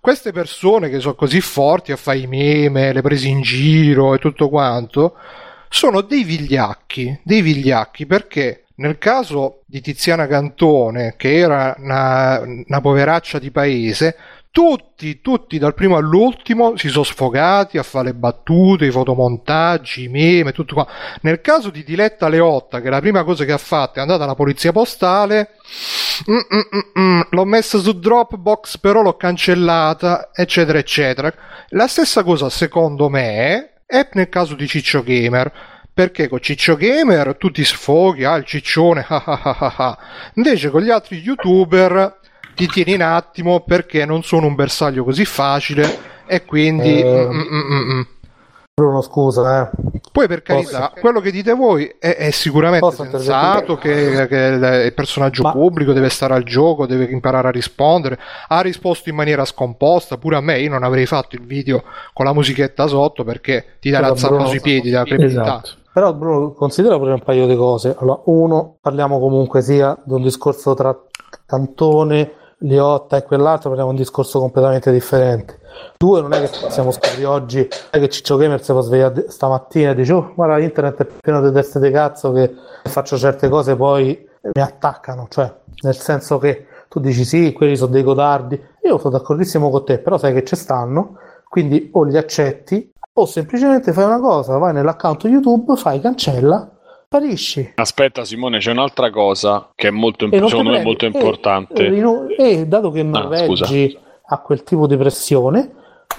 queste persone che sono così forti a fare i meme, le prese in giro e tutto quanto, sono dei vigliacchi, dei vigliacchi perché nel caso di Tiziana Cantone, che era una, una poveraccia di paese, tutti, tutti dal primo all'ultimo si sono sfogati a fare battute, i fotomontaggi, i meme, tutto qua. Nel caso di Diletta Leotta, che la prima cosa che ha fatto è andata alla polizia postale, mm, mm, mm, mm, l'ho messa su Dropbox, però l'ho cancellata, eccetera, eccetera. La stessa cosa, secondo me, è nel caso di Ciccio Gamer. Perché con Ciccio Gamer tu ti sfoghi, ah il ciccione, [LAUGHS] ah ah ah ah. Invece con gli altri youtuber ti tieni un attimo perché non sono un bersaglio così facile e quindi... Eh, mm, mm, mm. Bruno, scusa, eh. Poi per carità, quello che dite voi è, è sicuramente Posso sensato che, che il personaggio pubblico deve stare al gioco, deve imparare a rispondere. Ha risposto in maniera scomposta, pure a me. Io non avrei fatto il video con la musichetta sotto perché ti dà la zappa sui piedi della credibilità. Esatto. Però Bruno, considera pure un paio di cose. Allora, uno, parliamo comunque sia di un discorso tra Cantone, Liotta e quell'altro, di un discorso completamente differente. Due, non è che siamo scoprì oggi, non è che Ciccio Gamer si può svegliare stamattina e dice, oh, guarda, internet è pieno di teste di cazzo che faccio certe cose poi mi attaccano, cioè, nel senso che tu dici sì, quelli sono dei codardi, io sono d'accordissimo con te, però sai che ci stanno, quindi o li accetti o semplicemente fai una cosa, vai nell'account YouTube, fai cancella, sparisci. Aspetta, Simone, c'è un'altra cosa che è molto, E non secondo me molto prendi- importante. E, e- e dato che non Ah, scusa. reggi a quel tipo di pressione,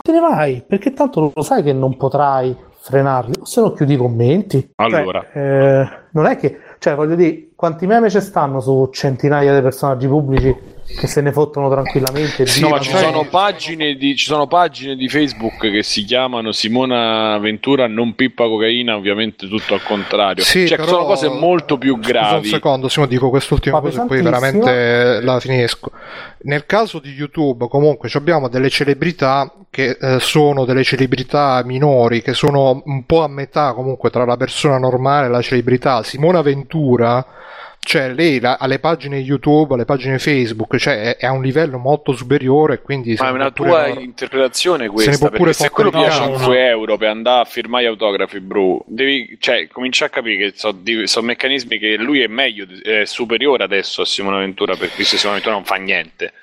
te ne vai, perché tanto lo sai che non potrai frenarli, se no chiudi i commenti. Cioè, Allora. eh, non è che, cioè voglio dire, quanti meme ci stanno su centinaia di personaggi pubblici che se ne fottono tranquillamente? e No, ma ci sono, pagine di, ci sono pagine di Facebook che si chiamano Simona Ventura non pippa cocaina, ovviamente tutto al contrario. Sì, cioè, però- sono cose molto più Scusa un gravi. secondo, Simo, dico quest'ultima Ma cosa e poi veramente la finisco. Nel caso di YouTube, comunque, ci abbiamo delle celebrità che eh, sono delle celebrità minori, che sono un po' a metà comunque tra la persona normale e la celebrità. Simona Ventura, cioè lei la- ha le pagine YouTube, alle pagine Facebook, cioè è, è a un livello molto superiore, quindi... se Ma è una tua pure- interpretazione Se ne questa, può perché pure se quello via 5 euro per andare a firmare autografi, bro, devi, cioè, cominciare a capire che sono meccanismi che lui è meglio, è superiore adesso a Simone Ventura, per cui se Simone Ventura non fa niente.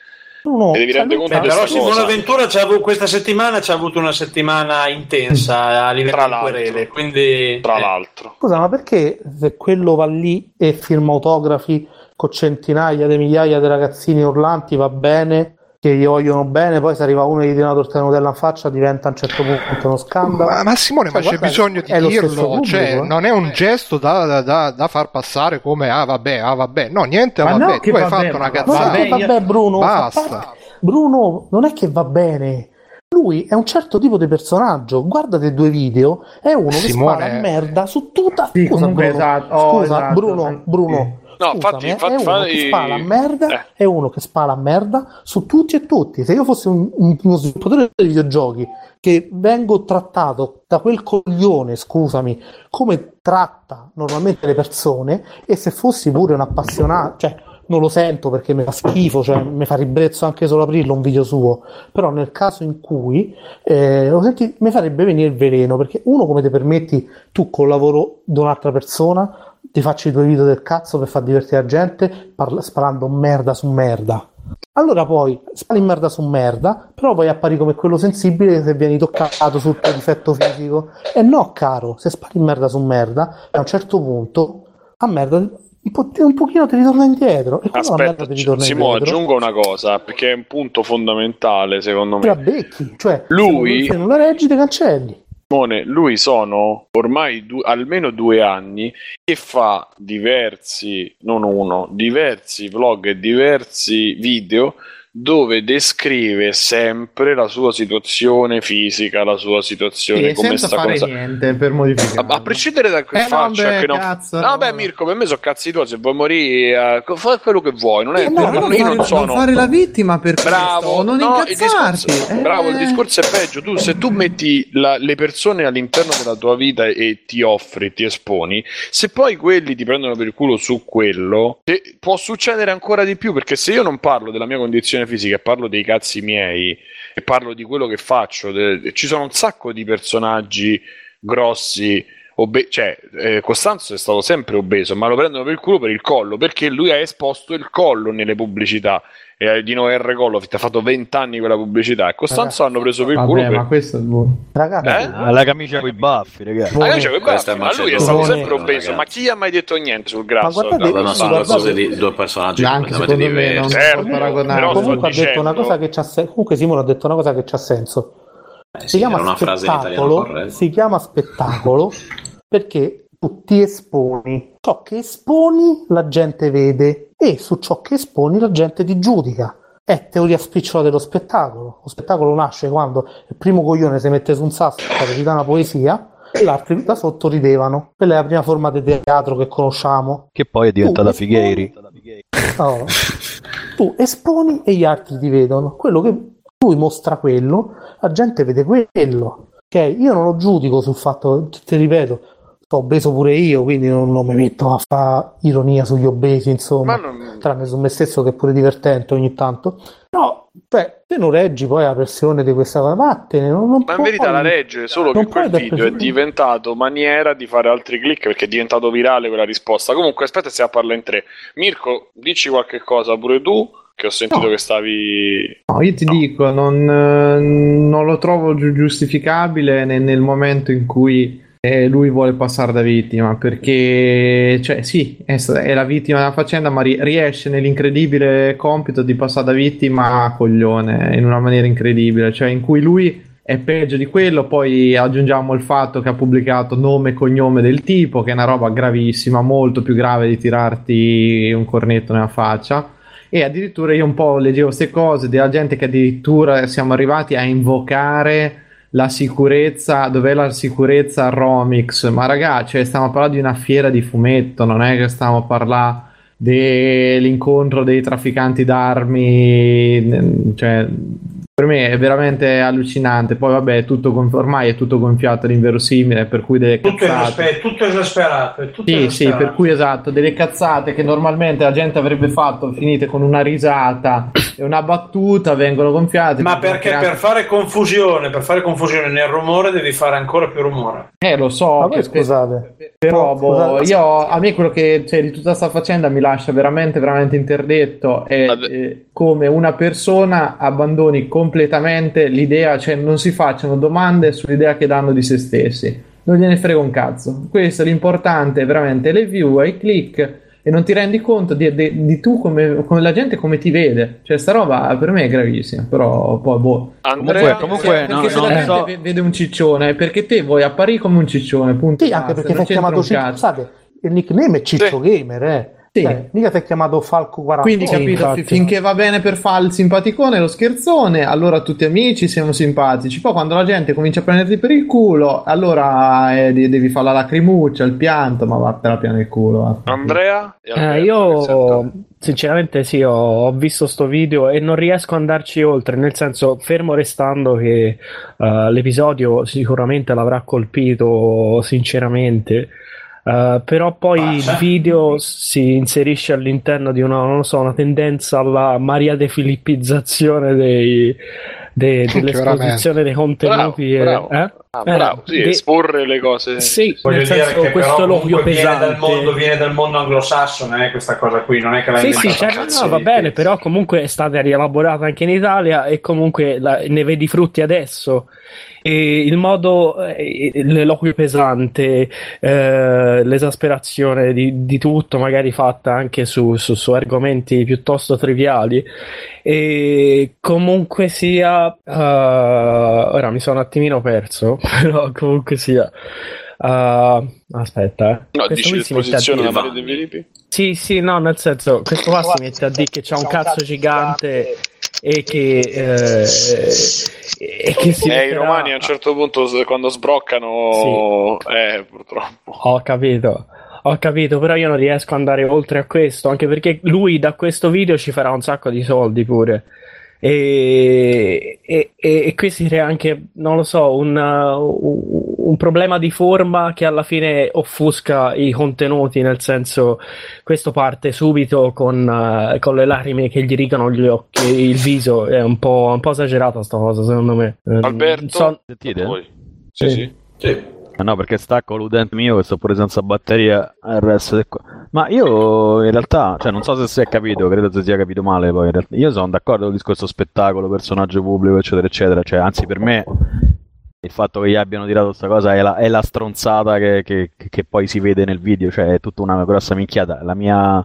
Bruno, E devi rendere conto Beh, però questa Simone. Ventura c'ha avuto- questa settimana ci ha avuto una settimana intensa a livello Tra di l'altro. querele, quindi Tra eh, l'altro. Scusa, ma perché se quello va lì e firma autografi con centinaia di migliaia di ragazzini urlanti va bene, che gli vogliono bene, poi se arriva uno e gli dia una torta di Nutella in faccia diventa a un certo punto uno scandalo. Ma, ma Simone, Cioè, ma c'è bisogno di dirlo, pubblico, cioè, eh. non è un gesto da, da- da- da far passare come ah vabbè, ah vabbè, no, niente, Ma vabbè, tu hai vabbè, fatto una cazzata. è che vabbè, Bruno, Basta. parte- Bruno, non è che va bene. Lui è un certo tipo di personaggio. Guardate due video, è uno Simone- che spara merda su tutta. Sì, Scusa, Bruno, esatto. Oh, scusa, esatto. Bruno, Bruno. No, infatti- eh, infatti- è uno che spara merda, eh. è uno che spara merda su tutti e tutti. Se io fossi un, un- uno sviluppatore di videogiochi che vengo trattato da quel coglione, scusami, come tratta normalmente le persone, e se fossi pure un appassionato, cioè non lo sento perché mi fa schifo, cioè mi fa ribrezzo anche solo aprirlo un video suo, però nel caso in cui eh, lo senti, mi farebbe venire il veleno, perché uno come ti permetti tu col lavoro di un'altra persona ti faccio i tuoi video del cazzo per far divertire la gente parla- sparando merda su merda. Allora poi spari merda su merda, però poi appari come quello sensibile se vieni toccato sul tuo difetto fisico. E no, caro, se spari merda su merda, a un certo punto a merda un, po- un pochino ti ritorna indietro. E Aspetta, ti ritorna Simo, indietro, aggiungo una cosa, perché è un punto fondamentale secondo te la me. becchi. Cioè, Lui- se non la reggi, te cancelli. Simone, lui sono ormai du- almeno due anni che fa diversi, non uno, diversi vlog e diversi video dove descrive sempre la sua situazione fisica, la sua situazione, Sì, come sta fare cosa. niente per modificare. A, a prescindere da che Eh, faccia, vabbè, che non... cazzo, no, no. beh, Mirko, per me sono cazzi tuoi. Se vuoi morire, eh, fai quello che vuoi. Non è Eh, no, non, fare, non sono. non fare la vittima per Bravo, questo, non no, il incazzarti. discorso, eh. bravo, il discorso è peggio. Tu, se tu metti la- le persone all'interno della tua vita e ti offri, ti esponi, se poi quelli ti prendono per il culo su quello, può succedere ancora di più. Perché se io non parlo della mia condizione fisica e parlo dei cazzi miei e parlo di quello che faccio, de- ci sono un sacco di personaggi grossi. Obe- cioè, eh, Costanzo è stato sempre obeso, ma lo prendono per il culo per il collo perché lui ha esposto il collo nelle pubblicità. E eh, Dino R. Colofit ha fatto 20 anni quella pubblicità e Costanzo hanno preso per il culo per... ma questo è buono. Ragazzi, Eh? La camicia con i baffi, ragazzi. Ah, cioè, Questa è ma lui è stato sempre obeso, ma chi ha mai detto niente sul grasso? guardate- ma sono due Guardate- cose di due personaggi Anche completamente secondo me non diversi. Certo, paragonare. comunque ha detto una cosa che c'ha senso. Comunque Simone ha detto una cosa che c'ha senso. Eh, si sì, chiama spettacolo, si chiama spettacolo perché tu ti esponi. Ciò che esponi la gente vede e su ciò che esponi la gente ti giudica. È teoria spicciola dello spettacolo. Lo spettacolo nasce quando il primo coglione si mette su un sasso e ti dà una poesia e gli altri da sotto ridevano. Quella è la prima forma di teatro che conosciamo. Che poi è diventata Tu Figheiri. No. tu esponi e gli altri ti vedono. Quello che lui mostra quello, la gente vede quello. Ok? Io non lo giudico sul fatto, ti ripeto, obeso pure io, quindi non, non mi metto a fare ironia sugli obesi, insomma, Ma non- tranne su me stesso che è pure divertente ogni tanto. No, cioè, te non reggi poi la pressione di questa cosa, vattene, non, non Ma in verità la regge, solo non che quel video è diventato maniera di fare altri click perché è diventato virale quella risposta. Comunque, aspetta, stiamo a parlare in tre. Mirko, dici qualche cosa pure tu, che ho sentito No. che stavi... No, io ti dico, non, eh, non lo trovo giu- giustificabile ne- nel, momento in cui eh, lui vuole passare da vittima, perché, cioè, sì, è, è la vittima della faccenda, ma ri- riesce nell'incredibile compito di passare da vittima a coglione in una maniera incredibile, cioè in cui lui è peggio di quello, poi aggiungiamo il fatto che ha pubblicato nome e cognome del tipo, che è una roba gravissima, molto più grave di tirarti un cornetto nella faccia. E addirittura io un po' leggevo queste cose della gente che addirittura siamo arrivati a invocare la sicurezza, dov'è la sicurezza Romix? Ma ragazzi, cioè, stiamo parlando di una fiera di fumetto, non è che stiamo a parlare dell'incontro dei trafficanti d'armi, cioè per me è veramente allucinante. Poi vabbè, è tutto ormai è tutto gonfiato all'inverosimile, per cui delle Tutto, cazzate. esasper- tutto esasperato. tutto Sì, sì, esasperato. per cui esatto, delle cazzate che normalmente la gente avrebbe fatto finite con una risata e una battuta vengono gonfiate. Ma perché create- per fare confusione, per fare confusione nel rumore devi fare ancora più rumore. Eh, lo so, voi che- scusate, però No, boh, scusate. io, a me quello che cioè, di tutta questa faccenda mi lascia veramente, veramente interdetto è eh, come una persona abbandoni completamente l'idea, cioè non si facciano domande sull'idea che danno di se stessi. Non gliene frega un cazzo. Questo è l'importante, è veramente le view, i click e non ti rendi conto di, di- di tu come, come la gente come ti vede. Cioè, sta roba per me è gravissima, però poi boh. Andrea, comunque, Perché no, se non la gente so- ve- vede un ciccione, perché te vuoi apparire come un ciccione, punto. Sì, anche basta, perché c'entra chiamato un Ciccio. cazzo. Scusate, il nickname è Ciccio Gamer, eh. Sì. Cioè, mica ti hai chiamato Falco 40. Quindi capito, fi- finché va bene per fare il simpaticone, lo scherzone, allora tutti amici siamo simpatici. Poi quando la gente comincia a prenderti per il culo, allora eh, de- devi fare la lacrimuccia, il pianto, ma vattene a piano il culo. Andrea? E Eh, io sinceramente sì, ho, ho visto sto video e non riesco ad andarci oltre, nel senso, fermo restando che eh, l'episodio sicuramente l'avrà colpito sinceramente. Eh, però poi il video si inserisce all'interno di una, non lo so, una tendenza alla Maria De Filippizzazione dei, de- [LAUGHS] dell'esposizione dei contenuti. Bravo, bravo. e- eh? Ah, Eh, bravo, sì, de- esporre le cose. Sì, Voglio nel dire senso, che questo loquio comunque viene dal, pesante. mondo, viene dal mondo anglosassone eh, questa cosa qui, non è che l'ha Sì, sì, cioè, no, va bene, però comunque è stata rielaborata anche in Italia e comunque la- ne vedi i frutti adesso. E il modo, eh, l'eloquio pesante, eh, l'esasperazione di, di tutto, magari fatta anche su, su- su argomenti piuttosto triviali. E comunque sia, eh, ora mi sono un attimino perso, [LAUGHS] però comunque sia. eh, aspetta, eh. No, Questo dici qui si mette a l'esposizione De Filippi? sì, sì, no, nel senso, questo qua si mette a dire che c'ha un cazzo gigante e che, eh, e che si Eh, i metterà- romani a un certo punto quando sbroccano, eh, purtroppo. Ho capito, ho capito, però io non riesco ad andare oltre a questo, anche perché lui da questo video ci farà un sacco di soldi pure. E, e, e- qui si crea anche, non lo so, un, uh, un problema di forma che alla fine offusca i contenuti, nel senso, questo parte subito con, uh, con le lacrime che gli rigano gli occhi, il viso, è un po', un po' esagerata sta cosa, secondo me. Eh, Alberto? so- Sentite? Sì, Sì. sì. Ah no, perché stacco l'udente mio che sto pure senza batteria al resto del qua. Ma io in realtà, cioè non so se si è capito, credo si sia capito male poi. Io sono d'accordo con il discorso spettacolo, personaggio pubblico, eccetera, eccetera. Cioè, anzi per me il fatto che gli abbiano tirato questa cosa è la, è la stronzata che, che- che poi si vede nel video, cioè è tutta una grossa minchiata. La mia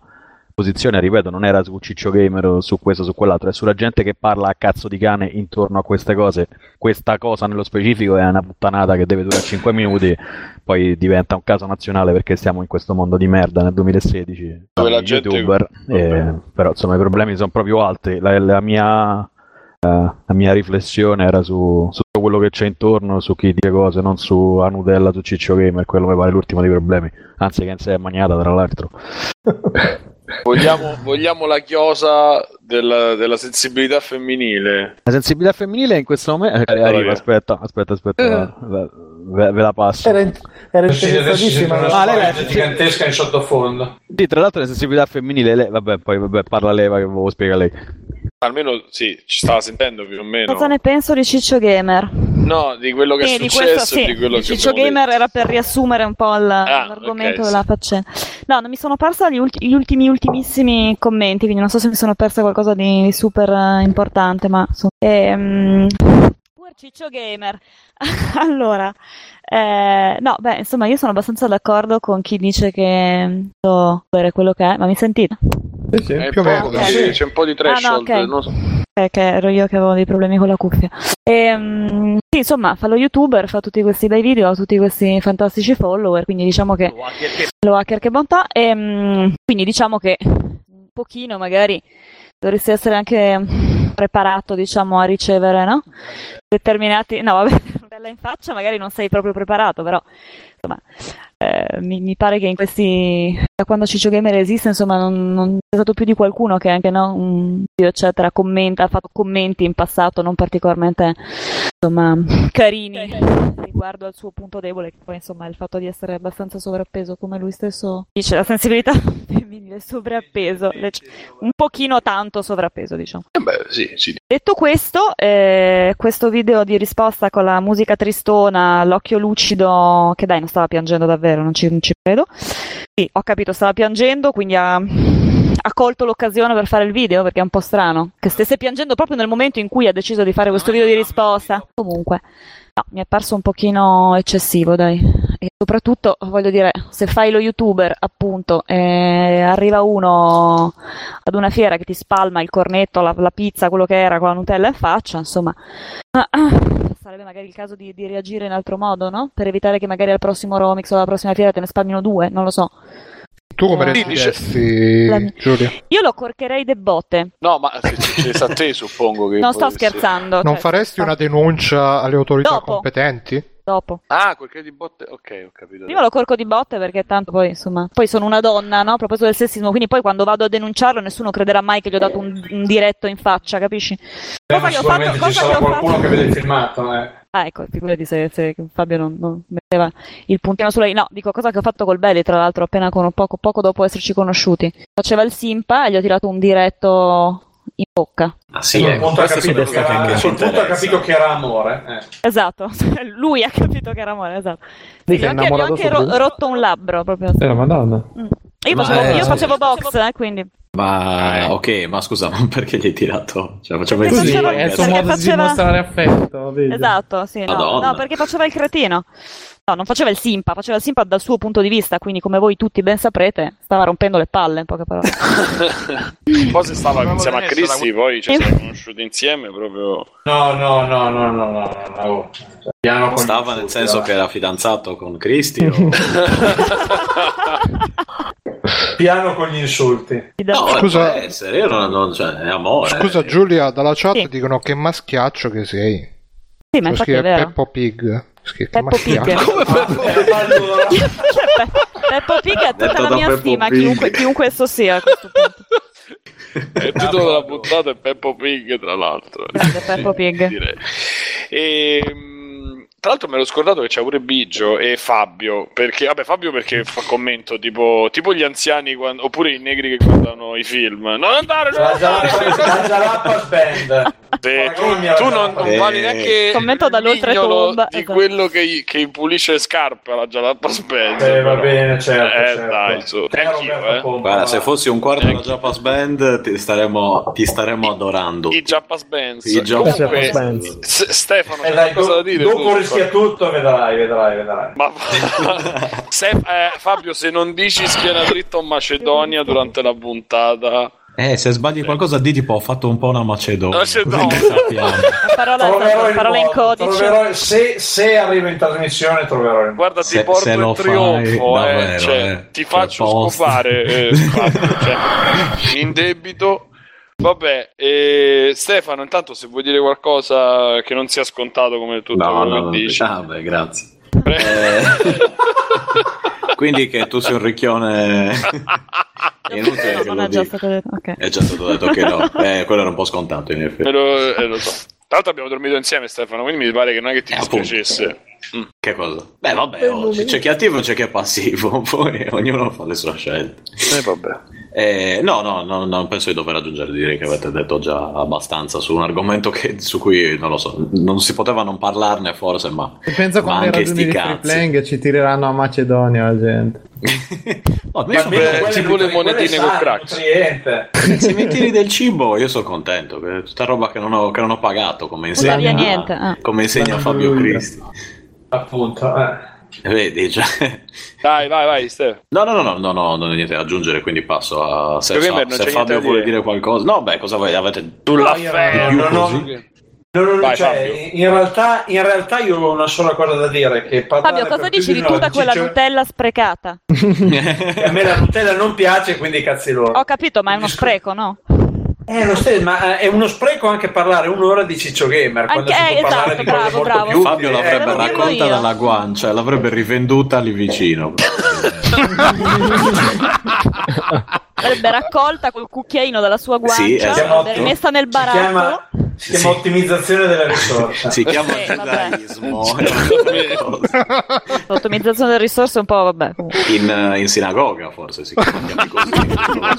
posizione, ripeto, non era su Ciccio Gamer o su questo o su quell'altro, è sulla gente che parla a cazzo di cane intorno a queste cose. Questa cosa nello specifico è una puttanata che deve durare 5 minuti, poi diventa un caso nazionale perché siamo in questo mondo di merda nel 2016. Dove la gente- youtuber, eh, però insomma i problemi sono proprio altri. La, la mia, eh, la mia riflessione era su, su tutto quello che c'è intorno, su chi dice cose, non su a Nutella, su Ciccio Gamer, quello mi pare l'ultimo dei problemi. Anzi, che in sé è maniata tra l'altro. [LAUGHS] Vogliamo, vogliamo la chiosa della, della sensibilità femminile. La sensibilità femminile in questo momento. eh, arriva, aspetta, aspetta, aspetta, ve, ve- ve la passo. Era, in- era interessatissima. una Ah, lei la- gigantesca in sottofondo. Sì, tra l'altro la sensibilità femminile, lei- vabbè, poi vabbè, parla leva che volevo spiegare lei. Almeno sì, ci stava sentendo più o meno. Cosa ne penso di Ciccio Gamer? No, di quello che è Sì, di successo questo e sì. di quello Di che Ciccio Gamer era per riassumere un po' il- l'argomento ok, della faccenda. No, non mi sono persa gli, ulti- gli ultimi ultimissimi commenti, quindi non so se mi sono persa qualcosa di, di super eh, importante, ma insomma. Ehm, Pur Ciccio Gamer. [LAUGHS] allora, eh, no, beh, insomma, io sono abbastanza d'accordo con chi dice che so bere quello che è, ma mi sentite? Sì, sì. Eh, Più o meno, dai. sì, c'è un po' di threshold. Ah, no, ok. non so. Eh, che ero io che avevo dei problemi con la cuffia. Ehm, sì, insomma, fa lo youtuber, fa tutti questi bei video, ha tutti questi fantastici follower, quindi diciamo che lo hacker che bontà. E, quindi diciamo che un pochino magari dovresti essere anche preparato, diciamo, a ricevere, no? Determinati... No, vabbè, [LAUGHS] bella in faccia, magari non sei proprio preparato, però insomma, eh, mi, mi pare che in questi da quando Ciccio Gamer esiste insomma non, non c'è stato più di qualcuno che anche no, un video eccetera commenta ha fatto commenti in passato non particolarmente insomma carini riguardo al suo punto debole che poi insomma è il fatto di essere abbastanza sovrappeso come lui stesso dice la sensibilità [LAUGHS] femminile sovrappeso un pochino tanto sovrappeso diciamo Eh beh, sì, sì. Detto questo, eh, questo video di risposta con la musica tristona, l'occhio lucido, che dai, non stava piangendo davvero, non ci, non ci credo. Sì, ho capito, stava piangendo, quindi ha, ha colto l'occasione per fare il video, perché è un po' strano. Che stesse piangendo proprio nel momento in cui ha deciso di fare questo video di risposta. Comunque, no, mi è parso un pochino eccessivo, dai. e soprattutto, voglio dire, se fai lo youtuber, appunto, e arriva uno ad una fiera che ti spalma il cornetto, la, la pizza, quello che era con la Nutella in faccia, insomma, ah, ah, sarebbe magari il caso di, di reagire in altro modo, no? Per evitare che magari al prossimo Romix o alla prossima fiera te ne spalmino due, non lo so. Tu come Eh, reagiresti, La- Giulia? Io lo corcherei de botte. No, ma se succedesse a te, [LAUGHS] suppongo che. Non sto scherzando. Non cioè, faresti una denuncia alle autorità Dopo. competenti? Dopo. Ah, quel che di botte. Ok, ho capito. Prima lo corco di botte perché tanto poi, insomma, poi sono una donna, no? A proposito del sessismo, quindi poi quando vado a denunciarlo nessuno crederà mai che gli ho dato un, un diretto in faccia, capisci? Cosa gli ho fatto? Ci Cosa gli sarà qualcuno fatto? che vede il filmato. Eh. Ah, ecco, figurati se, se Fabio non, non metteva il puntino su lei. No, dico cosa che ho fatto col Belli, tra l'altro, appena con poco, poco dopo esserci conosciuti. Faceva il simpa e gli ho tirato un diretto in bocca. Ah sì, quel ecco, punto ha capito, che era, quel punto ha capito che era amore. eh. Esatto, [LAUGHS] lui ha capito che era amore, esatto. Lì Gli ho anche, gli ho anche ro- rotto un labbro proprio. Eh, la madonna. Io Ma, facevo, eh, io sì. facevo box, eh, quindi. Ma ok, ma scusa, ma perché gli hai tirato? Cioè, facciamo Perché il Così, faceva- è il suo modo di faceva- dimostrare affetto, vedi? Esatto, sì, no. No, perché faceva il cretino. No, non faceva il simpa, faceva il simpa dal suo punto di vista, quindi come voi tutti ben saprete, stava rompendo le palle, in poche parole. [LAUGHS] Poi se stava insieme a Cristi, poi ci siamo conosciuti insieme proprio. No, no, no, no, no, no, no, con Stava gli nel insulti, senso che era fidanzato con Cristi? o- [LAUGHS] Piano con gli insulti. No, Scusa- essere, io non, non- cioè, è amore. Scusa Giulia, dalla chat Sì. dicono che maschiaccio che sei. Sì, ma infatti è vero. [LAUGHS] Peppo Pig. Peppo Pig. allora, Peppo Pig ha tutta la mia Peppo stima, Pig. chiunque, chiunque esso sia a questo punto. [LAUGHS] Il titolo della puntata è Peppo Pig, tra l'altro. Grande Peppo Pig. direi. E, mh, tra l'altro me l'ho scordato che c'è pure Biggio e Fabio, perché, vabbè Fabio perché fa commento tipo, tipo gli anziani quando- oppure i negri che guardano i film. Non andare, non La andare! La Band. Te- tu, tu non, non Eh. vali neanche Commento dall'oltretomba, di quello che, che pulisce le scarpe alla Jalapa Spence. Eh, va bene, certo, Eh, certo. dai, su. Eh, eh. Guarda, se fossi un quarto della Japas Band ti staremmo, ti staremmo adorando. I Jappas Benz. I Jappas Comunque, Benz. S- Stefano, Eh, c'è qualcosa da dire? dopo? Rischia tutto, vedrai, vedrai, vedrai. Ma [LAUGHS] se- eh, Fabio, se non dici schiena dritta o Macedonia durante la puntata, Eh, se sbagli qualcosa di tipo ho fatto un po' una Macedonia. Macedonia. Parola, Troverò parola in codice. troverò- se, se arrivo in trasmissione troverò il guarda, ti Se- porto se in trionfo, fai, eh, davvero, cioè, eh. ti faccio scopare eh, Fabio, cioè, [LAUGHS] in debito. Vabbè, eh, Stefano, intanto se vuoi dire qualcosa che non sia scontato come tutto No, quello no, che no, dici. ah, beh, grazie. Pre- Eh, [LAUGHS] quindi che tu sei un ricchione è [LAUGHS] inutile che non lo è già stato detto. Ok. È già stato detto che no. [LAUGHS] Eh, quello era un po' scontato in effetti. Lo, eh, lo so. Tra l'altro abbiamo dormito insieme Stefano, quindi mi pare che non è che ti Eh, dispiacesse. Mm. Che cosa? Beh, vabbè, oh, c'è chi è attivo e c'è chi è passivo, poi ognuno fa le sue scelte. Eh, vabbè. Eh, no, no, no, non penso di dover aggiungere, direi che avete detto già abbastanza su un argomento che, su cui, non lo so, non si poteva non parlarne forse, ma, E pensa ma quando anche sti cazzi. ci tireranno a Macedonia la gente. [LAUGHS] No, Ma almeno Beh, quelle tipo le nutri- monetine sane, crack. [LAUGHS] se mi tiri del cibo io sono contento, che è tutta roba che non ho, che non ho pagato, come insegna, niente. ah. come insegna Fabio Cristi. Appunto, eh. Vedi, cioè... Dai, vai, vai, Stefano. No, no, no, no, no, no, non ho niente da aggiungere, quindi passo a... Se, Perché se- Fabio vuole dire. dire qualcosa... No, beh, cosa vuoi? Avete... Io fede, non- non- così? No, no, no, Vai, cioè, in, realtà, in realtà io ho una sola cosa da dire che Fabio, cosa dici più di tutta quella Ciccio- Nutella sprecata? [LAUGHS] a me la Nutella non piace quindi cazzi loro Ho capito, ma è uno spreco, no? Eh, lo stesso, ma eh, è uno spreco anche parlare un'ora di Ciccio Gamer quando Anche- si può eh, parlare esatto, di cose bravo, molto bravo. più Fabio l'avrebbe Eh, raccolta io. dalla guancia, l'avrebbe rivenduta lì vicino. [LAUGHS] [LAUGHS] L'avrebbe raccolta col cucchiaino dalla sua guancia, Sì, esatto. l'avrebbe messa nel si baratto. chiama, si chiama ottimizzazione delle risorse Si chiama Eh, vabbè. giudaismo. [LAUGHS] L'ottimizzazione delle risorse è un po', vabbè. in, eh, in sinagoga forse si chiama così.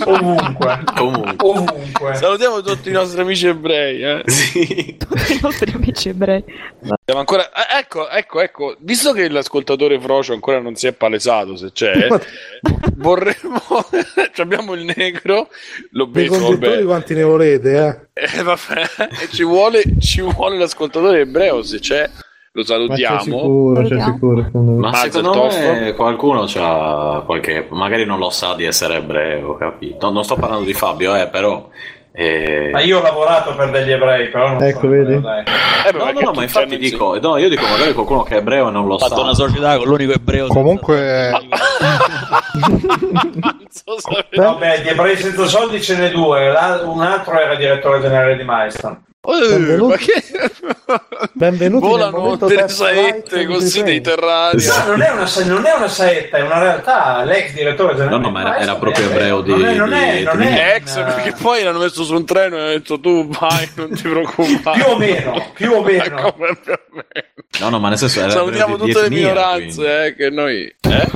ovunque Comunque. ovunque Salutiamo tutti i nostri amici ebrei. Eh. Sì. Tutti i nostri amici ebrei. Siamo ancora... eh, ecco, ecco, ecco. Visto che l'ascoltatore Frocio ancora non si è palesato, se c'è, [LAUGHS] [LAUGHS] vorremmo... [LAUGHS] Ci abbiamo il negro, l'obeso, conduttori vabbè. quanti ne volete, eh? Eh, vabbè. E ci vuole, ci vuole l'ascoltatore ebreo, se c'è. lo Ma c'è salutiamo. sicuro, c'è sicuro. secondo me. Ma secondo me qualcuno c'ha qualche. magari non lo sa di essere ebreo, capito? No, non sto parlando di Fabio, eh, però. Eh, Ma io ho lavorato per degli ebrei, però non Ecco, so, vedi? dai. Eh, beh, No, no, no, ma infatti dico, no, io dico magari qualcuno che è ebreo e non lo Ho fatto sa. una società con l'unico ebreo. Comunque, [LAUGHS] Non so se- Vabbè, di ebrei senza soldi ce n'è due, un altro era direttore generale di Milestone. Eh, Benvenuti. ma che... Benvenuti nel Volano momento delle saette così Train. terrari. No, non è, una, non è una saetta, è una realtà. L'ex direttore generale No, no, ma era- era proprio ebreo di- Non è, non è, di- non è Ex, un- perché poi l'hanno messo su un treno e hanno detto tu vai, non ti preoccupare. Più o meno, più o meno. Ma come più o meno? No, no, ma nel senso era Salutiamo tutte le minoranze, quindi. eh, che noi... Eh?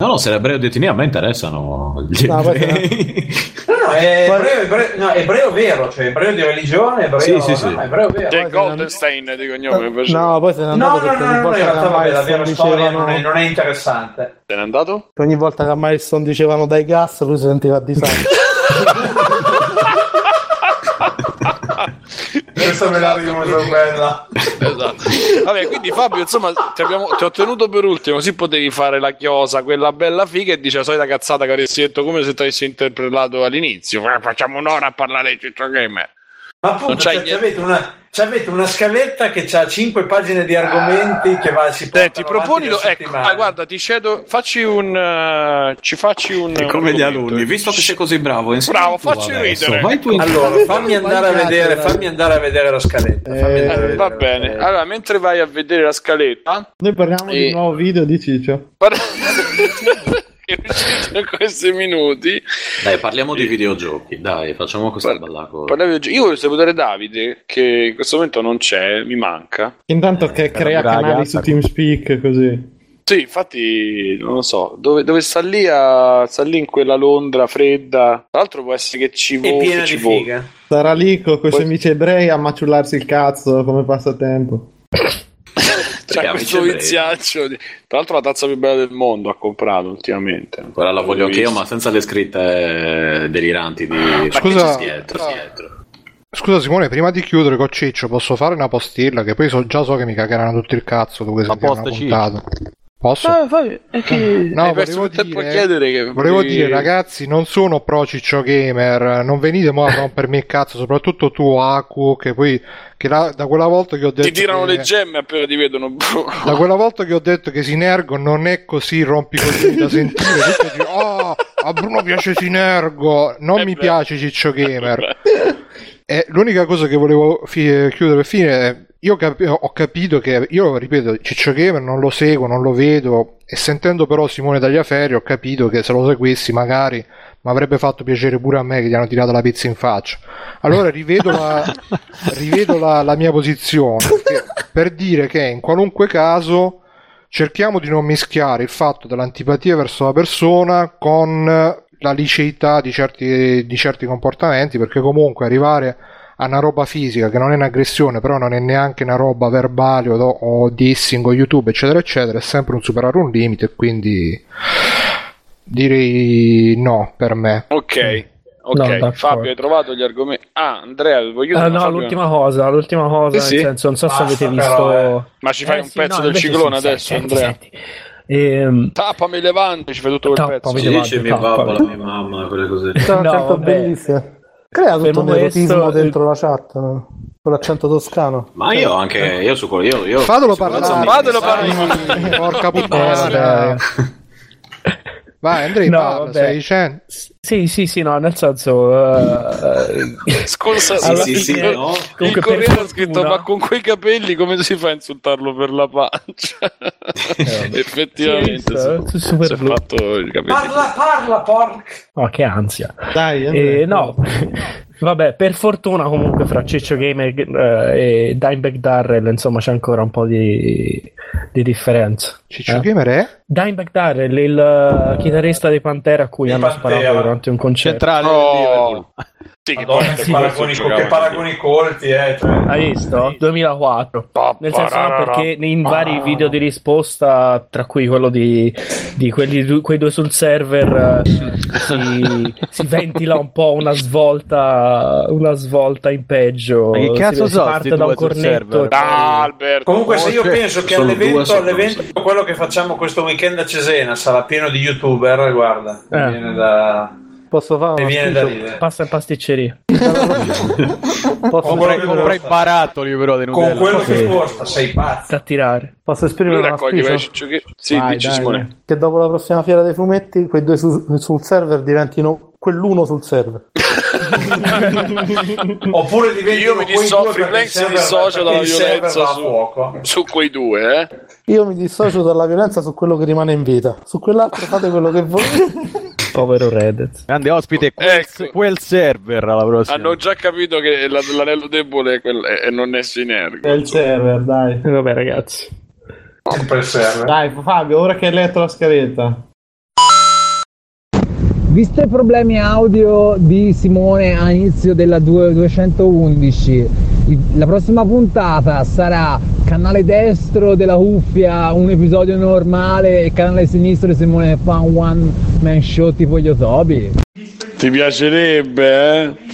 No, no, se era ebreo di etnia a me interessano gli No, ebrei. No, no, è ebreo, ebreo, no, ebreo vero, cioè ebreo di religione, ebreo, Sì, sì, sì. no, ebreo vero. Che Goldenstein di cognome invece. No, poi se n'è No, andato no, perché no, ogni no, in realtà vabbè, la vera storia non è, non è interessante. Se n'è andato? ogni volta che a Milestone dicevano dai gas lui si sentiva a disagio. [LAUGHS] [LAUGHS] Questa me la ricordo bella. Esatto. Vabbè, quindi Fabio, insomma, ti, abbiamo- ti ho tenuto per ultimo, così potevi fare la chiosa, quella bella figa, e dice la solita cazzata che avresti detto come se ti avessi interpretato all'inizio. Facciamo un'ora a parlare di Ciccio Gamer. Ma Non appunto, c'hai cioè, niente. c'avete, una, c'avete una scaletta che ha 5 pagine di argomenti che va, si Senti, portano proponi, ecco, ah, guarda, ti cedo, facci un, eh, ci facci un... È come gli argomento. alunni, visto che sei così bravo, Bravo, facci ridere. Vai tu in Allora, fammi andare vedere, fammi andare a vedere la scaletta. fammi andare a Eh, vedere va bene, scaletta. allora mentre vai a vedere la scaletta, Noi parliamo di E- un nuovo video di Ciccio. guarda- [LAUGHS] è [LAUGHS] in questi minuti, Dai, parliamo di videogiochi. Dai, facciamo questa bella cosa. Io voglio salutare Davide, che in questo momento non c'è, mi manca. Intanto che crea muraglia, canali su TeamSpeak così. Sì, infatti, non lo so, dove, dove sta lì, a, sta lì in quella Londra fredda. Tra l'altro può essere che ci È vo- piena di vo- figa. Sarà lì con i suoi Poi- amici ebrei a maciullarsi il cazzo come passatempo. C'è questo viziaccio. di- Tra l'altro la tazza più bella del mondo ha comprato ultimamente. Quella la voglio anche io, ma senza le scritte deliranti di... Scusa- c'è dietro, dietro. Scusa Simone, prima di chiudere con Ciccio, posso fare una postilla? Che poi so- già so che mi cagheranno tutto il cazzo dopo che posta una Ciccio. Posso? Ah, fai- è che- [LAUGHS] No, Hai perso volevo dire, chiedere che volevo dire, ragazzi, non sono pro Ciccio Gamer, non venite mo a rompermi il cazzo, soprattutto tu, Aku, che poi, che la- da quella volta che ho detto Ti tirano che- le gemme appena ti vedono. da quella volta che ho detto che Sinergo non è così rompicoglioni da sentire, tutti dicono, oh, a Bruno piace Sinergo, non Eh mi beh. piace Ciccio Gamer. E l'unica cosa che volevo fi- chiudere fine è, io capi- ho capito che, io ripeto, Ciccio Gamer non lo seguo, non lo vedo, e sentendo però Simone Tagliaferri ho capito che se lo seguissi magari mi avrebbe fatto piacere pure a me che gli hanno tirato la pizza in faccia. Allora rivedo la, [LAUGHS] rivedo la, la mia posizione per dire che in qualunque caso cerchiamo di non mischiare il fatto dell'antipatia verso la persona con la liceità di certi, di certi comportamenti, perché comunque arrivare a una roba fisica che non è un'aggressione, però non è neanche una roba verbale o, o dissing o YouTube, eccetera, eccetera, è sempre un superare un limite, quindi direi no per me. Ok, ok. No. Fabio, hai trovato gli argomenti. Ah, Andrea, voglio dire, no, Fabio- l'ultima cosa, l'ultima cosa, Sì, nel senso, non so se Basta, avete visto... però, Ma ci fai Eh, un sì, pezzo no, del ciclone sì, adesso, senti, Andrea? senti. Ehm, Tappami levante, ci fai tutto quel pezzo. le- Levante, Dice mia la mia mamma, quelle cose. No, certo vabbè. bellissimo. Crea tutto un erotismo questo, dentro la chat, no? con l'accento toscano. Ma io anche, io su quello, io, io Fatelo parlare. mi- Fatelo parlare. Porca Eh, puttana. Vai, Andrei, No, parla, vabbè. stai dicendo? Sì, sì, sì, no, nel senso... eh, [LAUGHS] Scusa, Sì, sì, sì, fine- no? il comunque per Corriere ha scritto: Ma con quei capelli come si fa a insultarlo per la pancia? [LAUGHS] [LAUGHS] Effettivamente, Sì, si- sì, super. Parla, parla, porca. Oh, che ansia. Dai, Eh, Andrea. no, vabbè, per fortuna comunque fra Ciccio Gamer eh, e Dimebag Darrell, insomma, c'è ancora un po' di, di differenza. Ciccio Eh? Gamer è? Dimebag Darrell, il eh, chitarrista dei Pantera a cui Di hanno Pantera. sparato durante un concerto. Centrale Oh. Sì, che Madonna, che paragoni, che paragoni colti, eh. Cioè. Hai visto? 2004. Nel senso no, perché in vari video di risposta, tra cui quello di, di quelli quei due sul server, eh, si, [LAUGHS] si ventila un po' una svolta, una svolta in peggio. Ma che cazzo si, so, si parte da un cornetto. server? poi- Ah, Alberto. Comunque, se io penso che all'evento, all'evento quello che facciamo questo weekend a Cesena sarà pieno di youtuber, guarda, Eh. viene da. Posso fare una viene da ridere. Passa in pasticceria. [LAUGHS] Posso, Comprai, comprai i barattoli però di Con Nutella. quello che costa, sei pazzo. Da tirare. posso esprimere una raccoglie spesa? i ciccio che- Sì, Vai, dici dai, Simone. Che dopo la prossima fiera dei fumetti, quei due su- sul server diventino quell'uno sul server. [LAUGHS] Oppure diventano Io mi quei disso- due Free perché il Plank si server- dissocia dalla violenza su- fuoco. Su quei due, eh. Io mi dissocio dalla violenza su quello che rimane in vita. Su quell'altro fate quello che volete. [LAUGHS] Povero Reddit. Grande ospite, quel, Ecco. quel server alla prossima. Hanno già capito che la- l'anello debole è quel- è- non è sinergico. È il server, dai. Vabbè, ragazzi. Sempre il server. Dai, Fabio, ora che hai letto la scaletta. Visto i problemi audio di Simone a inizio della 2- 211, il- la prossima puntata sarà canale destro della cuffia, un episodio normale e canale sinistro di Simone fa un one man show tipo gli Otobi. Ti piacerebbe, eh?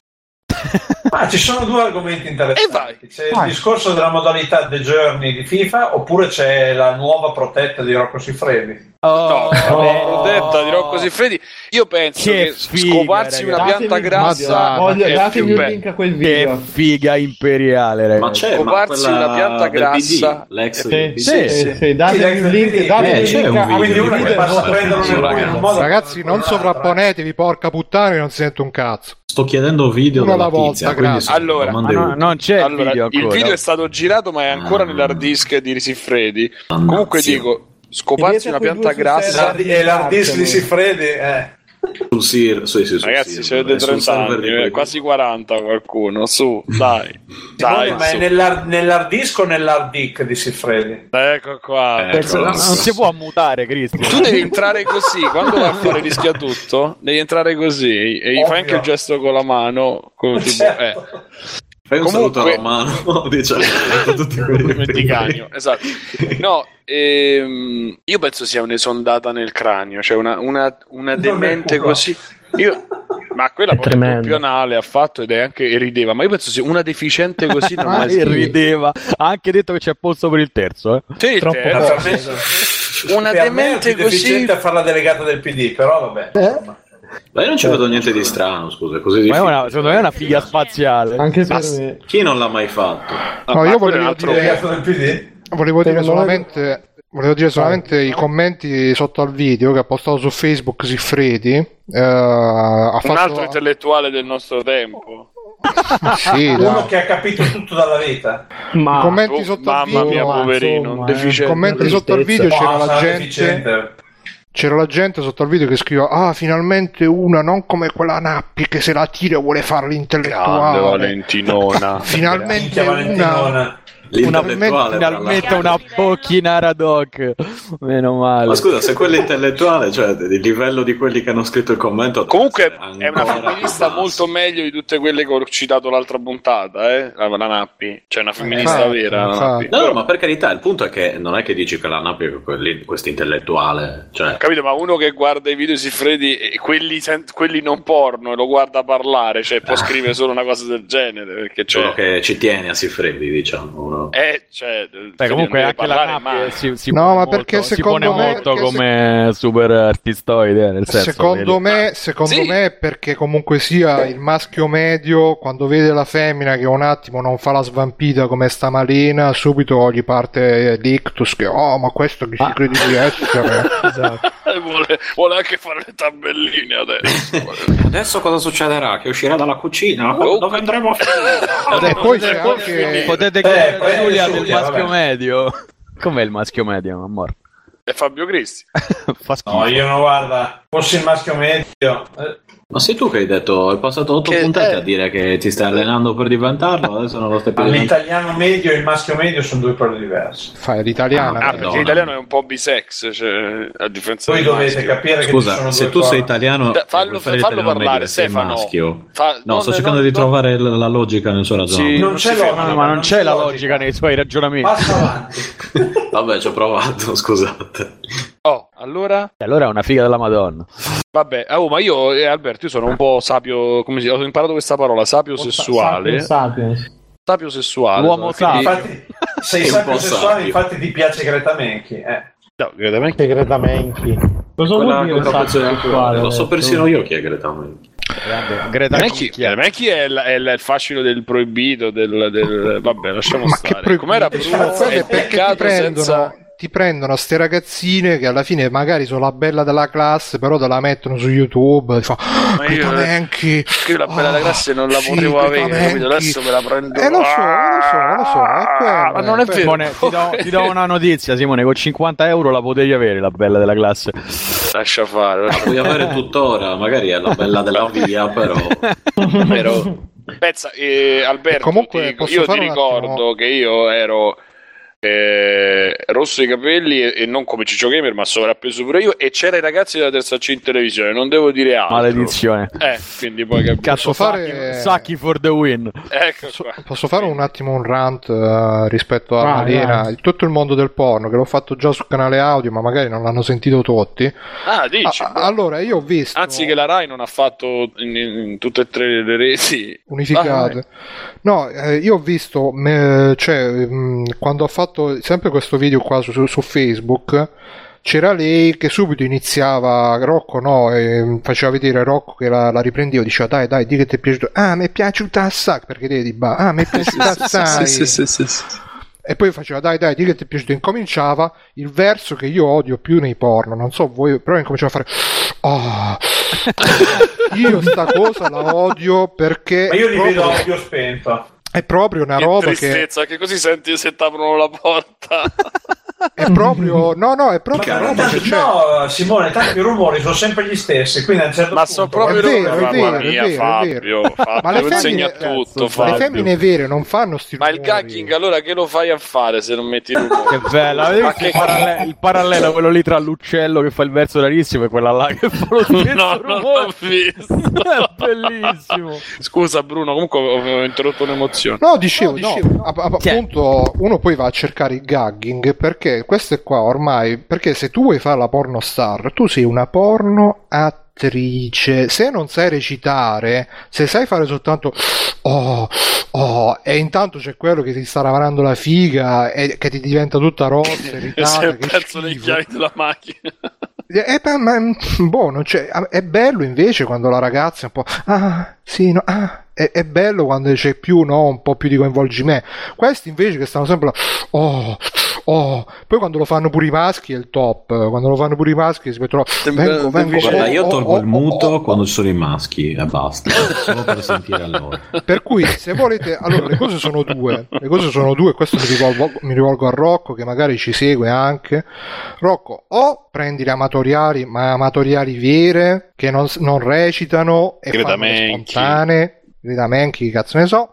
Ma ci sono due argomenti interessanti. C'è il Vai. discorso della modalità The Journey di FIFA, oppure c'è la nuova protetta di Rocco Siffredi. no, la protetta di Rocco Siffredi. Io penso che, Che figa, scoparsi una ragazzi. pianta Datemi il grassa. Voglio- datemi il bello. link a quel Che video. figa imperiale, ragazzi. Ma c'è Scoparsi ma una pianta grassa. PD, l'ex Sì, del PD. sì, sì, sì, datemi Sì, il link, sì, datemi eh, il link un quindi uno che passa a prenderlo nel ragazzi. non sovrapponetevi, porca puttana, che non si sente un cazzo. Sto chiedendo video della alla volta, tizia, quindi grazie. Allora, Ma no- non c'è Allora, il video il video è stato girato, ma è ancora Ah. nell'hard disk di Siffredi. Comunque dico, scoparsi una pianta grassa. E l'hard disk di Siffredi, eh. Sul Sir, sì, sì, sul Ragazzi, Sir, c'è dei sul 30 server anni, eh, quasi 40 qualcuno, su, dai. [LAUGHS] Dai, ma è nell'hard, nell'hard disk o nell'hard disk di Siffredi? Ecco qua. Eh, Penso- ecco, non si può mutare, Cristian. Tu devi entrare così, quando vai a fare rischia tutto, devi entrare così e gli Ovvio. fai anche il gesto con la mano, con tipo, Certo. eh, Fai un Comunque- saluto alla mano, [LAUGHS] diciamo, [LAUGHS] a tutti quelli esatto. No, ehm, io penso sia un'esondata nel cranio, cioè una, una, una demente così. Io, ma quella poi campionale ha fatto ed è anche e rideva, ma io penso sia una deficiente così non [LAUGHS] Ah, mai e rideva. Ha anche detto che c'è polso per il terzo. Eh. Sì, Troppo terzo. Una Per me è demente più così. deficiente a fare la delegata del PD, però vabbè. insomma. Ma io non ci vedo niente di strano, scusa, così Ma è difficile. una, secondo me è una figa spaziale. Anche per s- me. chi non l'ha mai fatto? Ah, No, ma io volevo dire- PD? Volevo dire solamente, volevo dire solamente i commenti sotto al video che ha postato su Facebook Siffredi. eh, un fatto... altro intellettuale del nostro tempo. [LAUGHS] Sì, Uno dai. che ha capito tutto dalla vita. Ma commenti Oh, sotto al mamma video. mia, poverino, insomma, eh. commenti sotto al video c'era No, la gente deficiente. C'era la gente sotto al video che scriveva ah finalmente una non come quella Nappi che se la tira vuole fare Grande l'intellettuale Valentinona. finalmente una Valentinona. L'intellettuale, Finalmente una pocchinara doc. Meno male. Ma scusa, se quello intellettuale, cioè il livello di quelli che hanno scritto il commento. Comunque è una femminista molto meglio di tutte quelle che ho citato l'altra puntata, eh? La, la Nappi. Cioè una femminista Infatti, vera. Nappi. No, no, ma per carità, il punto è che non è che dici che la Nappi è questo intellettuale, cioè Capito? Ma uno che guarda i video Siffredi e quelli, sen- quelli non porno e lo guarda parlare, cioè può scrivere solo una cosa del genere, perché quello cioè... che ci tiene a Siffredi, diciamo. uno. Eh, cioè, Beh, comunque anche la parlare Nappi mai. si, si No, pone ma molto, si pone me- molto come super artistoide, nel senso secondo me, secondo Sì. me è perché comunque sia il maschio medio quando vede la femmina che un attimo non fa la svampita come sta malina subito gli parte l'ictus che oh ma questo chi si crede di essere [LAUGHS] Esatto. [LAUGHS] Eh, vuole, vuole anche fare le tabelline adesso. Adesso cosa succederà? Che uscirà dalla cucina? Oh. Dove andremo a finire? poi c'è anche Potete Eh, prendi Giulia del maschio vabbè. medio. [LAUGHS] Com'è il maschio medio, amore? È Fabio Cristi. [LAUGHS] Fa schifo. No, io non guarda. Fossi il maschio medio. eh, Ma sei tu che hai detto, hai passato otto Che- puntate eh. a dire che ti stai allenando per diventarlo, adesso non lo stai più l'italiano medio e il maschio medio sono due cose diverse. Fai l'italiana. Ah, eh. perché l'italiano è un po' bisex, cioè, a differenza Voi dovete maschio. capire che ci Scusa, sono se due tu sei cose. italiano, Da- fallo- fallo l'italiano parlare, medio, sei Stefano. maschio. Fa- No, non- sto cercando non- di trovare la, la logica nel suo ragionamento. Sì, Non non c'è ma non c'è la logica. logica nei suoi ragionamenti. Passa avanti. [LAUGHS] Vabbè, ci ho provato, [LAUGHS] scusate. Oh, allora? E allora è una figa della Madonna. Vabbè, oh, ma io, eh, Alberto, io sono un po' sapio, come si Ho imparato questa parola, sapio sessuale. Sapiens. Sapio sessuale. L'uomo quindi- sapio. Infatti, sei sapio sessuale, sapio. infatti ti piace Greta Menchi. Eh. No, veramente. Segretamente. Cosa Quella vuol dire sapio al sessuale? Lo so persino io chi è Greta Menchi. Greta Menchi, Menchi è, il, è il- il fascino del proibito, del, del- vabbè, lasciamo Ma che stare. Com'era Cioè, Bruno? quello È peccato senza... ti prendono ste ragazzine che alla fine magari sono la bella della classe, però te la mettono su YouTube. Ti fa, Ma "Ah, io- Greta Menchi, Io la bella ah, classe non la sì, potevo avere, Menchi." capito? adesso me la prendo. Eh, lo so, lo so, lo so, è quello, Ma non è è vero. Simone, ti, do, ti do una notizia, Simone, con 50 euro la potevi avere la bella della classe. Lascia fare. La puoi avere tuttora, magari è la bella della [LAUGHS] via, però. Però, pensa, eh, Alberto, Comunque, ti io ti ricordo attimo? che io ero eh, rosso i capelli e, e non come Ciccio Gamer, ma sovrappeso pure io. E c'era i ragazzi della terza C in televisione, non devo dire altro. Maledizione. Eh, quindi poi. Cazzo, Posso fare- Sacchi, Sacchi for the win. Ecco Posso, posso fare un attimo un rant eh, rispetto a Vai, Marina? vai. Tutto il mondo del porno, che l'ho fatto già sul canale audio, ma magari non l'hanno sentito tutti. Ah, dici. Ah, allora, io ho visto Anzi, che la Rai non ha fatto in, in tutte e tre le reti. unificate. No, eh, io ho visto, me- cioè, mh, quando ho fatto sempre questo video qua su, su- su Facebook, c'era lei che subito iniziava, Rocco no, e faceva vedere Rocco che la, la riprendeva, diceva dai dai, di che ti è piaciuto, ah mi è piaciuta assai, perché lei di ba, ah mi è [LAUGHS] piaciuta assai. Sì, sì, sì, sì. E poi faceva dai dai, di che ti è piaciuto, incominciava il verso che io odio più nei porno, non so voi, però incominciava a fare... "Oh". [LAUGHS] io sta cosa la odio perché Ma io li proprio- vedo a occhio spento. È proprio una Che roba che tristezza, che così senti se t'aprono la porta. [LAUGHS] è proprio no no è proprio una roba Tanto- che c'è no, Simone, tanto i rumori sono sempre gli stessi, quindi a un certo Ma punto... sono proprio È vero, vero, mamma è mia, vero, è Fabio, vero. Fabio, Ma le femmine- tutto, le Fabio. femmine vere non fanno sti Ma il rumori. gagging allora che lo fai a fare se non metti il rumore? Che bello, Ma che il, parallelo, il parallelo, quello lì tra l'uccello che fa il verso rarissimo e quella là che fa lo [LAUGHS] stesso No, non rumore. l'ho visto. [LAUGHS] È bellissimo. Scusa Bruno, comunque ho ho interrotto un'emozione. No, dicevo, no, app- app- appunto, uno poi va a cercare il gagging perché queste qua ormai, perché se tu vuoi fare la porno star, tu sei una porno attrice, se non sai recitare, se sai fare soltanto oh, oh, e intanto c'è quello che ti sta lavorando la figa e che ti diventa tutta rossa, [LAUGHS] irritata, il che pezzo dei schifo. chiavi della macchina. Eh, beh, ma, boh, c'è- è bello invece quando la ragazza è un po'. Ah, sì, no, ah. È, è bello quando c'è più, no, un po' più di coinvolgimento. Questi invece che stanno sempre là. Oh, oh. Poi quando lo fanno pure i maschi è il top. Quando lo fanno pure i maschi si mettono. Vengo, vengo. Guarda, oh, io oh, tolgo oh, il muto quando ci sono i maschi e basta, solo per sentire loro. Per cui, se volete, allora le cose sono due. Le cose sono due. Questo mi rivolgo, mi rivolgo a Rocco, che magari ci segue anche. Rocco, o prendi le amatoriali, ma amatoriali vere, che non, non recitano e fanno le Spontanee, Greta Menchi, che cazzo ne so.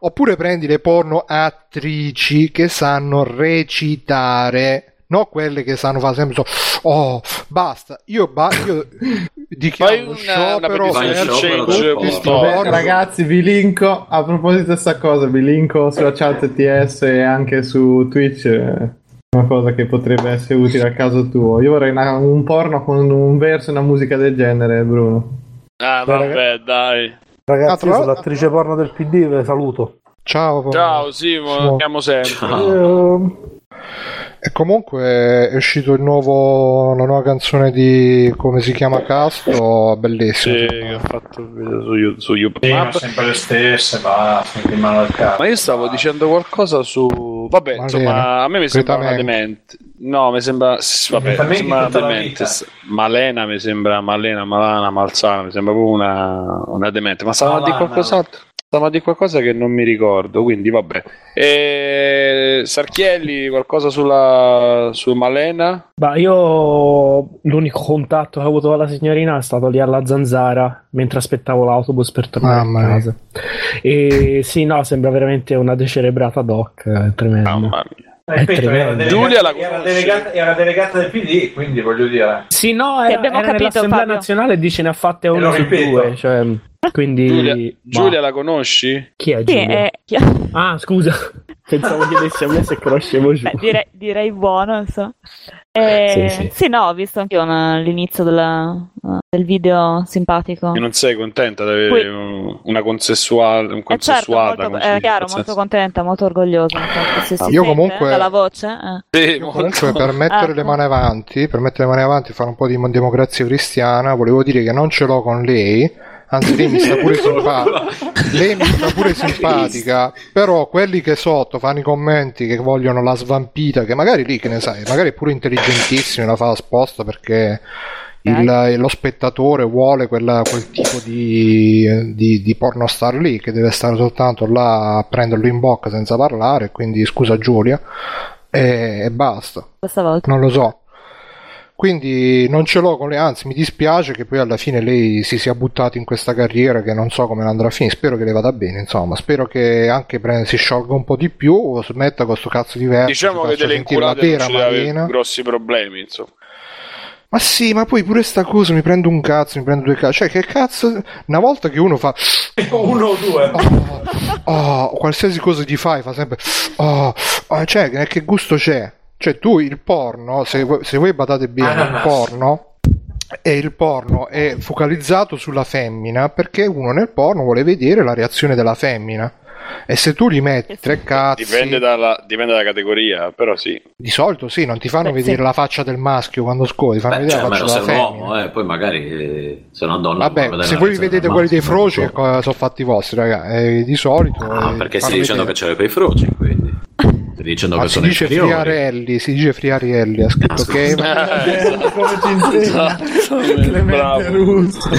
Oppure prendi le porno attrici che sanno recitare. No, quelle che sanno fare sempre so, oh, basta. Io, ba- io [LAUGHS] dichiaro una- sciopero porno. ragazzi, vi linko a proposito di questa cosa, vi linko sulla chat TS e anche su Twitch. eh, Una cosa che potrebbe essere utile al caso tuo. Io vorrei una- un porno con un verso e una musica del genere, Bruno. Ah, vabbè, dai. Ragazzi, Ah, tra io sono l'attrice porno del PD, ve saluto. Ciao, Ciao, Simo, Ciao. sempre. Eh, E comunque è uscito il nuovo, la nuova canzone di come si chiama Casto, bellissima. Sì, che ho fatto il video su, su YouTube. Sì, Ma- ma sempre le stesse, in mano al capo. Ma io stavo dicendo qualcosa su. Vabbè, Va insomma, bene. a me mi sembra una demente. No, mi sembra. Vabbè, mi sembra demente. Malena mi sembra. Malena, Malana, Malzana. Mi sembra proprio una, una demente. Ma stavamo a dire Malana. qualcos'altro. Stavamo dire qualcosa che non mi ricordo. Quindi, vabbè. E... Sarchielli, qualcosa sulla. su Malena? Ma io l'unico contatto che ho avuto con la signorina è stato lì alla zanzara mentre aspettavo l'autobus per tornare Mamma a mia. casa. E sì, no, sembra veramente una decerebrata doc, è tremendo. Mamma mia. È Ripeto, era delegata- era delegata, era delegata del PD, quindi voglio dire. Sì, no, Sì, era, abbiamo era capito, nell'Assemblea Fabio. nazionale dice ne ha fatte una su due, cioè, quindi... Giulia, ma- Giulia la conosci? Chi è Sì, Giulia? eh, chi- Ah, scusa, pensavo chiedessi a me se conoscevo Giulia. beh, direi, direi buono, insomma. Eh, Sì, sì, sì. no, ho visto anche io l'inizio della- uh, del video simpatico. E non sei contenta di avere Poi- un- una consensuale, un Eh certo, consensuata? molto, come si eh, chiaro, molto senso- contenta, molto orgogliosa. infatti, se si Io comunque- dalla voce. eh. Sì, Io molto. comunque per mettere Ah. le mani avanti, per mettere le mani avanti e fare un po' di democrazia cristiana, volevo dire che non ce l'ho con lei, anzi lei mi sta pure simpatica, lei mi sta pure simpatica, però quelli che sotto fanno i commenti che vogliono la svampita, che magari lì che ne sai, magari è pure intelligentissimo e la fa apposta perché il- lo spettatore vuole quella- quel tipo di, di, di pornostar lì che deve stare soltanto là a prenderlo in bocca senza parlare, quindi scusa Giulia, e, e basta. Questa volta. Non lo so. Quindi non ce l'ho con le, anzi mi dispiace che poi alla fine lei si sia buttata in questa carriera che non so come andrà a finire, spero che le vada bene, insomma, spero che anche si sciolga un po' di più o smetta con sto cazzo di verso, Diciamo ci che delle inculate non ci deve grossi problemi, insomma. Ma sì, ma poi pure sta cosa mi prendo un cazzo, mi prendo due cazzo, cioè che cazzo, una volta che uno fa [LAUGHS] Uno o due. oh, qualsiasi cosa ti fai, fa sempre oh, oh, cioè che gusto c'è? Cioè tu il porno, se, voi- se voi badate bene, il porno e il porno è focalizzato sulla femmina perché uno nel porno vuole vedere la reazione della femmina. E se tu gli metti tre cazzi, Dipende dalla, dipende dalla categoria, però sì. di solito sì, non ti fanno Beh, vedere sì. la faccia del maschio quando scodi, ti fanno Beh, vedere cioè, la faccia della femmina. uomo, eh, poi magari eh, se una donna. Vabbè, se voi vedete quelli dei froci, non che cosa sono fatti vostri, raga? Eh, di solito. so. Ah, eh, perché fanno stai dicendo che vedere- c'è quei froci, quindi. [LAUGHS] Dicendo Ma che si sono dice inferiori. friarelli, si dice friarelli, ha scritto Ah, che Come insegna Clemente Bravo. Russo.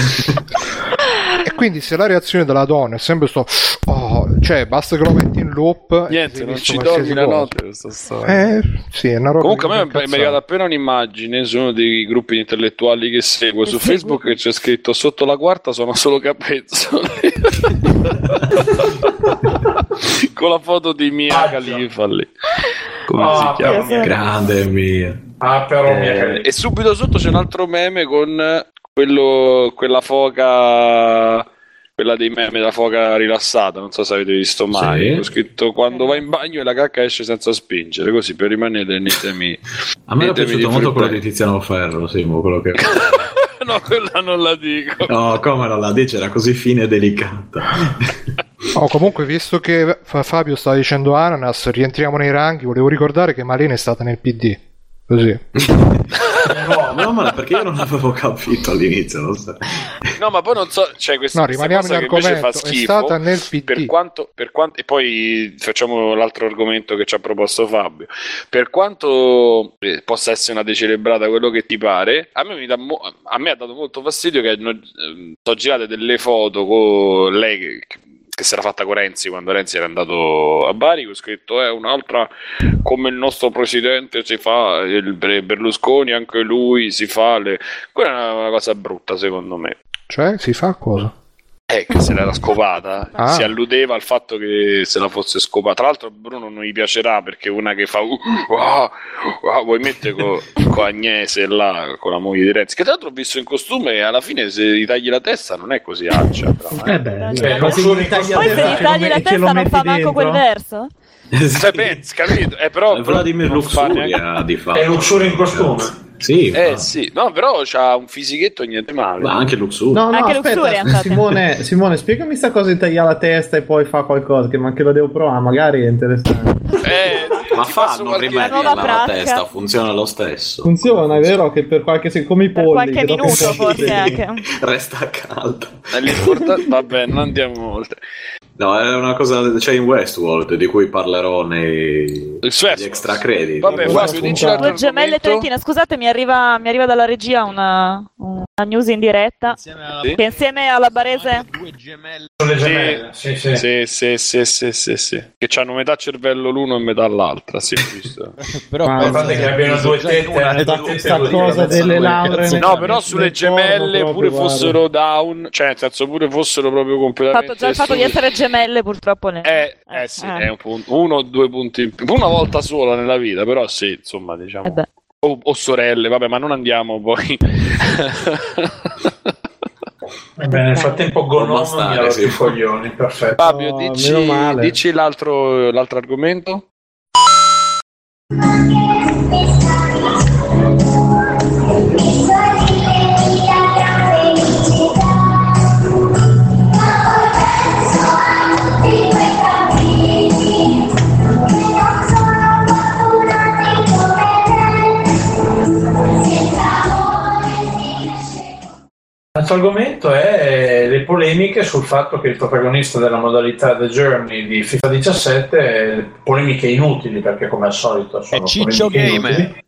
E quindi se la reazione della donna è sempre sto oh, cioè basta che lo metti in loop e Niente, non ci dormi la notte questa storia. Eh, sì, è una roba Comunque a che me mi è arrivata appena un'immagine su uno dei gruppi intellettuali che seguo su Facebook che c'è scritto sotto la quarta sono solo capezzoli [LAUGHS] [LAUGHS] [LAUGHS] con la foto di Mia Ah, Khalifa lì [LAUGHS] come Ah, si chiama? mia- Grande mia. Ah, però mia Eh, carina. e subito sotto c'è un altro meme con quello, quella foca quella dei meme della foca rilassata non so se avete visto mai Sì. ho scritto quando va in bagno e la cacca esce senza spingere così per rimanere nei temi A me è piaciuto molto quello di Tiziano Ferro, Simo, quello che... [LAUGHS] no quella non la dico No, come non la dice, era così fine e delicata. [LAUGHS] Oh, comunque, visto che Fa- Fabio stava dicendo Ananas, rientriamo nei ranghi. Volevo ricordare che Marina è stata nel PD. Così, [LAUGHS] No, meno male perché io non avevo capito all'inizio, lo sai. No, ma poi non so, cioè questa, No, questa cosa che invece fa nell'argomento, è schifo. stata nel PD. Per quanto, per quanto, e poi facciamo l'altro argomento che ci ha proposto Fabio. Per quanto eh, possa essere una decelebrata quello che ti pare, a me, mo- a me ha dato molto fastidio che hanno ehm, sono girate delle foto con lei che, che si era fatta con Renzi quando Renzi era andato a Bari, con scritto è un'altra come il nostro presidente si fa, il Ber- Berlusconi anche lui si fa le... quella è una cosa brutta secondo me. cioè, si fa cosa? Eh, che se l'era scopata, Ah. si alludeva al fatto che se la fosse scopata. Tra l'altro, Bruno non gli piacerà perché una che fa uh, wow, wow, vuoi mettere con Agnese là, con la moglie di Renzi, che tra l'altro ho visto in costume e alla fine se gli tagli la testa non è così accia. Però, eh. Eh beh, Beh, Ma non se gli in tagli gli la testa non fa manco quel verso? Cioè, pensi, capito? Eh, però, È Vladimir neanche- Luxuria di fatto. È Luxuria in costume. Sì, Eh ma- sì, no, però c'ha un fisichetto niente male. ma anche Luxuria. No, no, Anche aspetta. Simone, Simone, spiegami sta cosa di tagliare la testa e poi fa qualcosa, che anche lo devo provare, magari è interessante. Eh, Ma ti fa, passo non qualche- rimetterla nuova alla pratica. testa, funziona lo stesso. Funziona, è vero che per qualche secondo, come i Per polli. qualche minuto forse [LAUGHS] anche. Resta caldo. L'importante- Vabbè, non andiamo oltre. No, è una cosa c'è in Westworld di cui parlerò nei negli extra credit. Vabbè, Fabio, dici Due gemelle trentina, scusate, mi arriva, mi arriva dalla regia una, una news in diretta. Sì? Che insieme alla Barese. Sono le gemelle, sì, sì. Sì, sì, sì, sì, sì, sì. Che hanno metà cervello l'uno e metà l'altra, sì, [LAUGHS] visto. Però Ma è che abbiano due tette, hanno due tette, sta vuol dire cosa delle lauree due- No, però sulle gemelle, pure fossero down, cioè nel senso pure fossero proprio completamente... Fatto già il fatto di essere gemelle, purtroppo. Ne... Eh, eh sì, Eh. è un punto, uno o due punti in più. Una volta sola nella vita, però sì, insomma, diciamo... Eh. O, o sorelle, vabbè, ma non andiamo poi... [LAUGHS] Bene, nel frattempo Gonome mi ha sì. i coglioni, perfetto. Fabio, Oh, dici, meno male. dici l'altro, l'altro argomento? L'altro argomento è le polemiche sul fatto che il protagonista della modalità The Journey di FIFA 17 è polemiche inutili perché come al solito sono È Ciccio Gamer.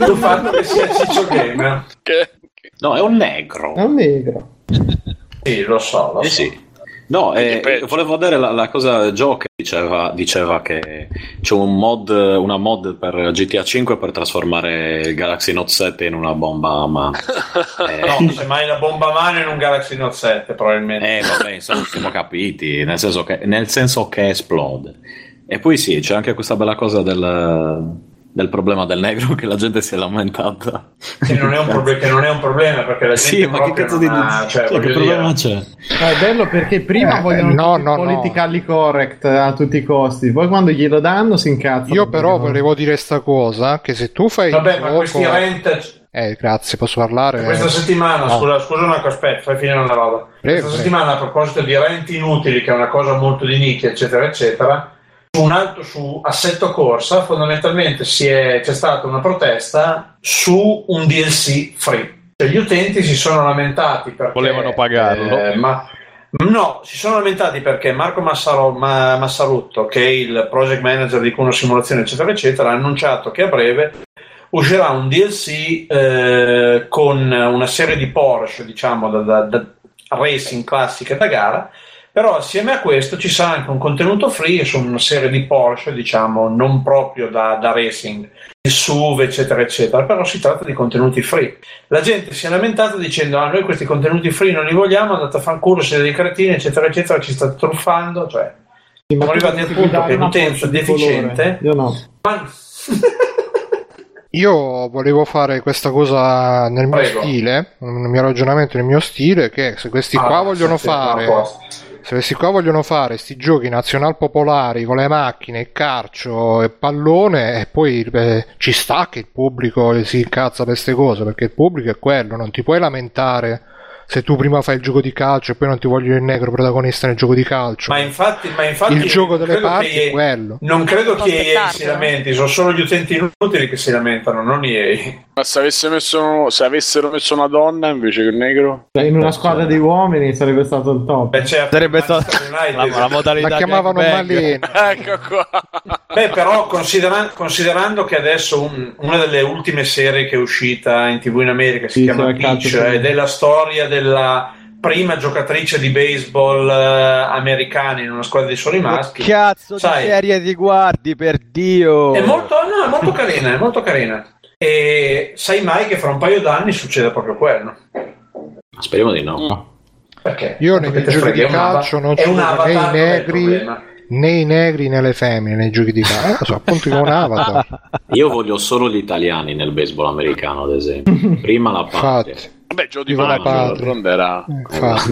sul fatto che sia Ciccio Gamer. No, è un negro. È un negro. sì lo so, lo Eh so. sì. No, eh, volevo vedere la, la cosa Joe che diceva, diceva che c'è un mod, una mod per GTA 5 per trasformare il Galaxy Note 7 in una bomba a mano. [LAUGHS] Eh, No, semmai la bomba a mano in un Galaxy Note 7 probabilmente Eh, vabbè, insomma, siamo capiti, nel senso, che, nel senso che esplode. E poi sì, c'è anche questa bella cosa del, del problema del negro [LAUGHS] che la gente si è lamentata. che non, è un proble- che non è un problema perché la gente Sì, ma che cazzo di... ha- cioè, cioè, che problema dire, c'è? Ma è bello perché prima Eh, vogliono no, no, no. politically correct a tutti i costi, poi quando glielo danno si incazzano. Io però volevo dire sta cosa, che se tu fai vabbè ma gioco... questi rent Eh, grazie, posso parlare? Questa settimana, No. scusa, scusa una cosa, aspetta, fai finire una roba. Prego, Questa prego. settimana, a proposito di rent inutili, che è una cosa molto di nicchia, eccetera, eccetera, su un altro su Assetto Corsa, fondamentalmente si è- c'è stata una protesta su un DLC free. Cioè, gli utenti si sono lamentati perché Volevano pagarlo. eh, ma no, si sono lamentati perché Marco Massaro- Ma- Massarutto, che è il project manager di Cuno Simulazione, eccetera, eccetera, ha annunciato che a breve uscirà un DLC eh, con una serie di Porsche, diciamo, da, da- da racing classiche da gara. Però assieme a questo ci sarà anche un contenuto free su una serie di Porsche, diciamo, non proprio da, da racing, il SUV, eccetera, eccetera. Però si tratta di contenuti free. La gente si è lamentata dicendo: Ah, noi questi contenuti free non li vogliamo, andate a fanculo, siete dei cretini, eccetera, eccetera, ci state truffando. Cioè, Sì, ma siamo arrivati al punto che l'utenza deficiente. Io no. Ma- Io volevo fare questa cosa nel mio Prego. stile, nel mio ragionamento, nel mio stile, che se questi Ah, qua vogliono fare... Se questi qua vogliono fare sti giochi nazional popolari con le macchine, calcio e pallone, e poi eh, ci sta che il pubblico si incazza per queste cose, perché il pubblico è quello, non ti puoi lamentare se tu prima fai il gioco di calcio e poi non ti voglio il negro protagonista nel gioco di calcio. Ma infatti, ma infatti il gioco delle parti che- è quello. Non credo che EA si lamenti, sono solo gli utenti inutili che si lamentano, non EA. Ma se, avesse messo, se avessero messo una donna invece che un negro? Cioè, in una squadra di uomini sarebbe stato il top. Beh, certo, Sarebbe stata Manchester la, la modalità La chiamavano. Malena. [LAUGHS] Ecco qua. Beh, però considera- considerando che adesso un- una delle ultime serie che è uscita in tv in America si Sì, chiama Peach ed è la storia della prima giocatrice di baseball eh, americana in una squadra di soli maschi. Che cazzo Sai, di serie ti guardi, per Dio? È molto, no, è molto carina, è molto carina. E sai mai che fra un paio d'anni succede proprio quello? Speriamo di no. Perché? Io nei te giochi di è un ava- calcio non un sono né avatar, i negri né i negri né le femmine nei giochi di calcio. Eh, so, appunto come un avatar. Io voglio solo gli italiani nel baseball americano, ad esempio. [LAUGHS] Prima la patria. Infatti, Vabbè, Joe Di Maggio, era...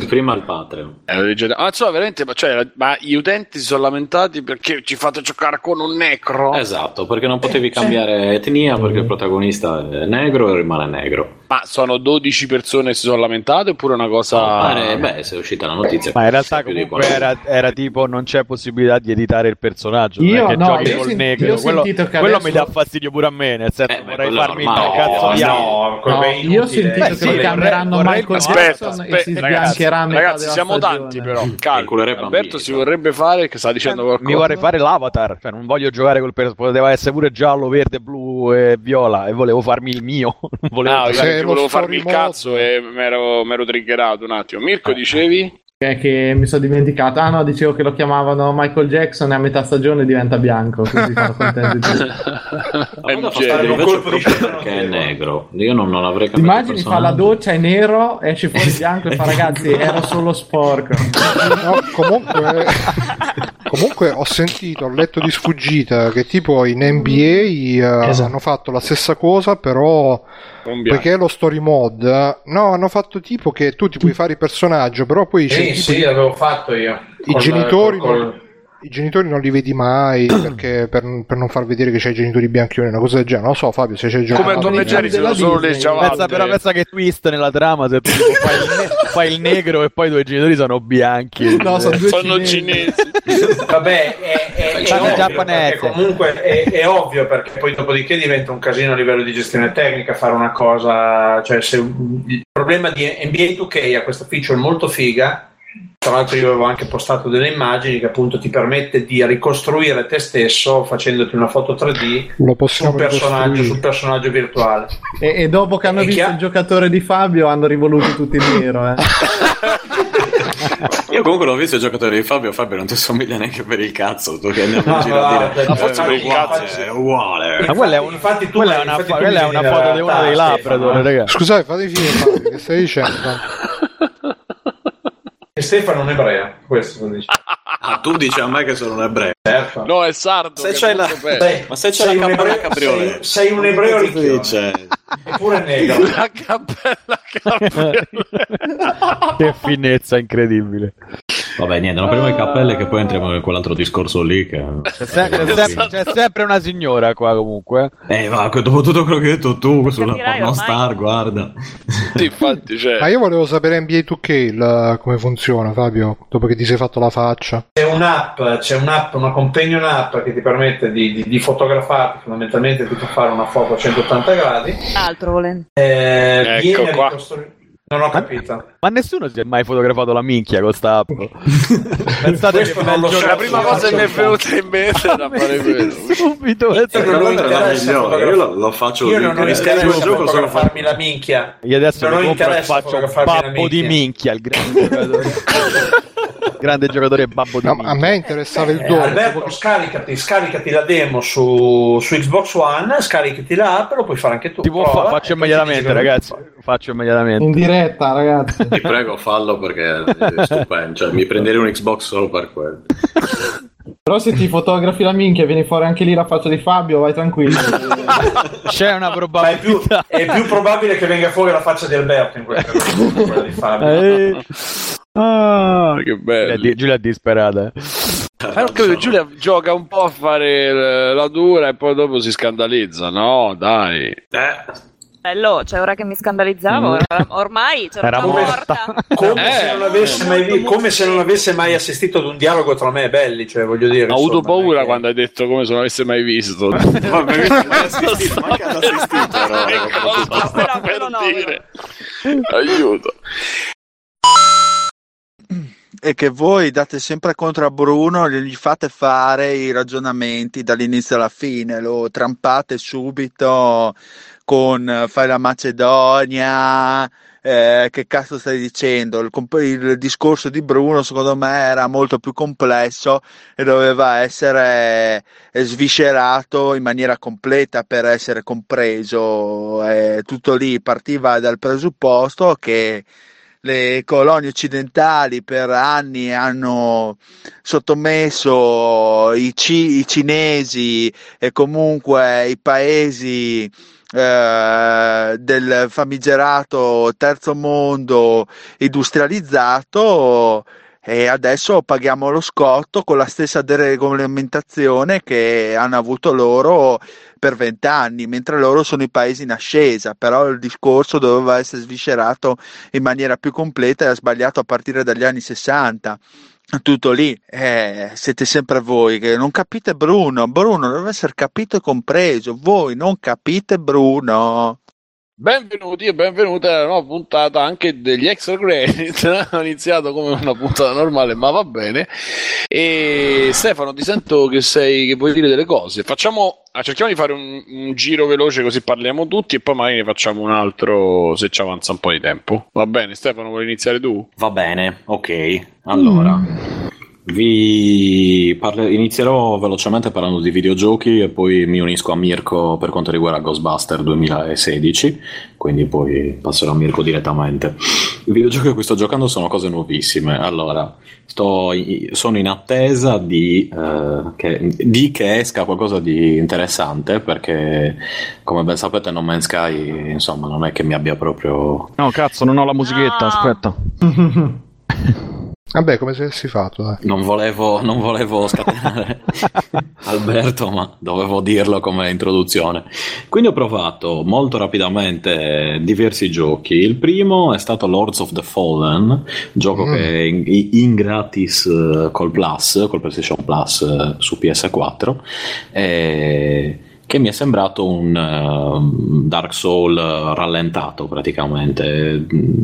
Prima il Patreon. legge- Ah, insomma, veramente, ma, cioè, ma gli utenti si sono lamentati perché ci fate giocare con un necro? Esatto, perché non potevi cambiare etnia perché il protagonista è negro e rimane negro. Ma sono 12 persone che si sono lamentate oppure una cosa... Pare- beh, se è uscita la notizia. Ma in realtà comunque era, era tipo non c'è possibilità di editare il personaggio, non Io- è che no, giochi io col sen- negro. quello quello adesso- mi dà fastidio pure a me, nel senso Eh, beh, vorrei farmi normale, il cazzo No, di no, No, è io ho inutile. sentito Beh, che sì, chiameranno vorrei- Michael Aspetta, Jackson e aspetta, si ragazzi, ragazzi siamo stagione. tanti però. Inculerebbe Alberto si vorrebbe fare che sta dicendo qualcosa. Mi vorrei fare l'avatar, cioè non voglio giocare col personaggio, poteva essere pure giallo, verde, blu e viola e volevo farmi il mio. [LAUGHS] Volevo No, che volevo farmi il cazzo e mi ero triggerato un attimo. Mirko, dicevi? Che, che mi sono dimenticato. Ah no, dicevo che lo chiamavano Michael Jackson e a metà stagione diventa bianco. Quindi sono contento di tutto. Ma [LAUGHS] un genio. Un colpo di perché è negro. Io non, non avrei capito Immagini fa la doccia è nero, esce fuori bianco e fa [LAUGHS] ragazzi, ero solo sporco. [LAUGHS] No, comunque, comunque ho sentito, ho letto di sfuggita che tipo in NBA eh, Esatto. hanno fatto la stessa cosa, però perché lo story mod, no, hanno fatto tipo che tu ti puoi fare il personaggio, però poi c'è Sì, sì, l'avevo fatto io. i Col- genitori col- non- i genitori non li vedi mai [CLEARS THROAT] perché per, per non far vedere che c'hai i genitori bianchi o una cosa del genere. Non lo so, Fabio, se c'è giocato. Come e Jerry solo le Pensa, però pensa che twist nella trama se tu fai, il ne- fai il negro e poi i tuoi genitori sono bianchi. No, sono due Sono cinesi. cinesi. Vabbè, è, è, è ovvio, giapponese. comunque è, è ovvio perché poi dopodiché diventa un casino a livello di gestione tecnica fare una cosa, cioè se il problema di NBA 2K ha questa feature molto figa, tra l'altro io avevo anche postato delle immagini che appunto ti permette di ricostruire te stesso facendoti una foto 3D Lo sul personaggio, sul personaggio virtuale. E, e dopo che hanno E visto chi ha- il giocatore di Fabio hanno rivoluto tutti il nero. Eh. [LAUGHS] [LAUGHS] Io comunque l'ho visto il giocatore di Fabio. Fabio non ti somiglia neanche per il cazzo. Tu che andiamo in giro a dire. "Eh, forse per il cazzo è uguale. Ma quella è, un- Infatti tu- quella è una, infatti fo- tu quella è una foto di uno la dei Labrador, raga. Scusate, fate finire, Fabio, che stai dicendo? E Stefano è un ebrea, questo lo dice. [LAUGHS] Ah, tu dici a me che sono un ebreo. Certo. No, è sardo. Se che c'hai è la-. Sei- Ma se c'è sei la un cappella ebreo- cabriolet. sei- sei un ebreo ricchione. dice? Eppure negro. [LAUGHS] La cappella cabriolet. [LAUGHS] che finezza incredibile. Vabbè, niente, non apriamo le cappelle che poi entriamo in quell'altro discorso lì. Che... C'è, se- c'è sempre, c'è sempre una signora qua comunque. Eh, va, dopo tutto quello che hai detto tu sulla pornostar, guarda. Sì, infatti, cioè. Ma io volevo sapere NBA 2K il- come funziona, Fabio, dopo che ti sei fatto la faccia. C'è un'app, c'è un'app, una companion app che ti permette di, di, di fotografarti, fondamentalmente ti fa fare una foto a 180 gradi. Altro volendo. Eh, Ecco viene qua. ricostruire- Non ho capito. Ma nessuno si è mai fotografato la minchia con sta app. [LAUGHS] Pensate Questo che non lo so. gioco- La prima cosa che mi è venuta in mente era [LAUGHS] fare quello. subito. Io non a migliore, fotografare- io lo, lo faccio Io non ho il interesse a gioco solo fotografarmi la minchia. Io adesso Non ho e interesse a faccio fotografarmi la babbo di minchia, il grande. [LAUGHS] grande giocatore babbo di No, a me interessava il Eh, dono. Alberto, scaricati, scaricati la demo su, su Xbox One, scaricati l'app lo puoi fare anche tu. Ti può Prova, fa- faccio immediatamente, ragazzi. Faccio immediatamente. In diretta, ragazzi. Ti prego, fallo perché è stupendo. Cioè, mi prenderei un Xbox solo per quello. Però se ti fotografi la minchia e vieni fuori anche lì la faccia di Fabio, vai tranquillo. [LAUGHS] C'è una Ma è più, probabilità. è più probabile che venga fuori la faccia di Alberto in quel caso [LAUGHS] quella di Fabio. Eh. Ah, Che Giulia, bello. Giulia è disperata. eh. Ma non credo, Giulia gioca un po' a fare eh, la dura e poi dopo si scandalizza. No, dai. Eh, Bello, cioè ora che mi scandalizzavo, or- ormai c'era Era una morta. morta. [LAUGHS] Come, Eh, se non avesse mai, vi- come se non avesse mai assistito ad un dialogo tra me e Belli, cioè voglio dire. Ho avuto paura che- quando hai detto come se non avesse mai visto. vabbè, ma è assistito, ma [LAUGHS] che ad assistito, però. No, sta però per no, dire? Aiuto. [CLEARS THROAT] e che voi date sempre contro a Bruno gli fate fare i ragionamenti dall'inizio alla fine, lo trampate subito con eh, fai la Macedonia, eh, che cazzo stai dicendo? Il, il discorso di Bruno secondo me era molto più complesso e doveva essere eh, sviscerato in maniera completa per essere compreso. Eh, tutto lì partiva dal presupposto che le colonie occidentali per anni hanno sottomesso i, ci- i cinesi e comunque i paesi eh, del famigerato terzo mondo industrializzato e adesso paghiamo lo scotto con la stessa deregolamentazione che hanno avuto loro per vent'anni, mentre loro sono i paesi in ascesa, però il discorso doveva essere sviscerato in maniera più completa e ha sbagliato a partire dagli anni 60. Tutto lì, eh, siete sempre voi che non capite Bruno. Bruno deve essere capito e compreso. Voi non capite Bruno. Benvenuti e benvenute alla nuova puntata anche degli extra credit. [LAUGHS] Ho iniziato come una puntata normale, ma va bene. E Stefano, ti sento che sei che vuoi dire delle cose. Facciamo, ah, cerchiamo di fare un, un giro veloce così parliamo tutti e poi magari ne facciamo un altro se ci avanza un po' di tempo. Va bene, Stefano, vuoi iniziare tu? Va bene, ok. Allora, vi parle- inizierò velocemente parlando di videogiochi e poi mi unisco a Mirko per quanto riguarda Ghostbuster 2016, quindi poi passerò a Mirko direttamente. I videogiochi a cui sto giocando sono cose nuovissime. Allora, sto i- sono in attesa di, eh, che, di che esca qualcosa di interessante perché, come ben sapete, No Man's Sky, insomma, non è che mi abbia proprio No, cazzo, non ho la musichetta, aspetta. [LAUGHS] Vabbè, come se avessi fatto, dai. Non volevo, non volevo scatenare [LAUGHS] Alberto, ma dovevo dirlo come introduzione. Quindi ho provato molto rapidamente diversi giochi. Il primo è stato Lords of the Fallen, gioco Mm. che è in, in gratis eh, col Plus, col PlayStation Plus eh, su PS4. E che mi è sembrato un eh, Dark Soul eh, rallentato praticamente. Mm,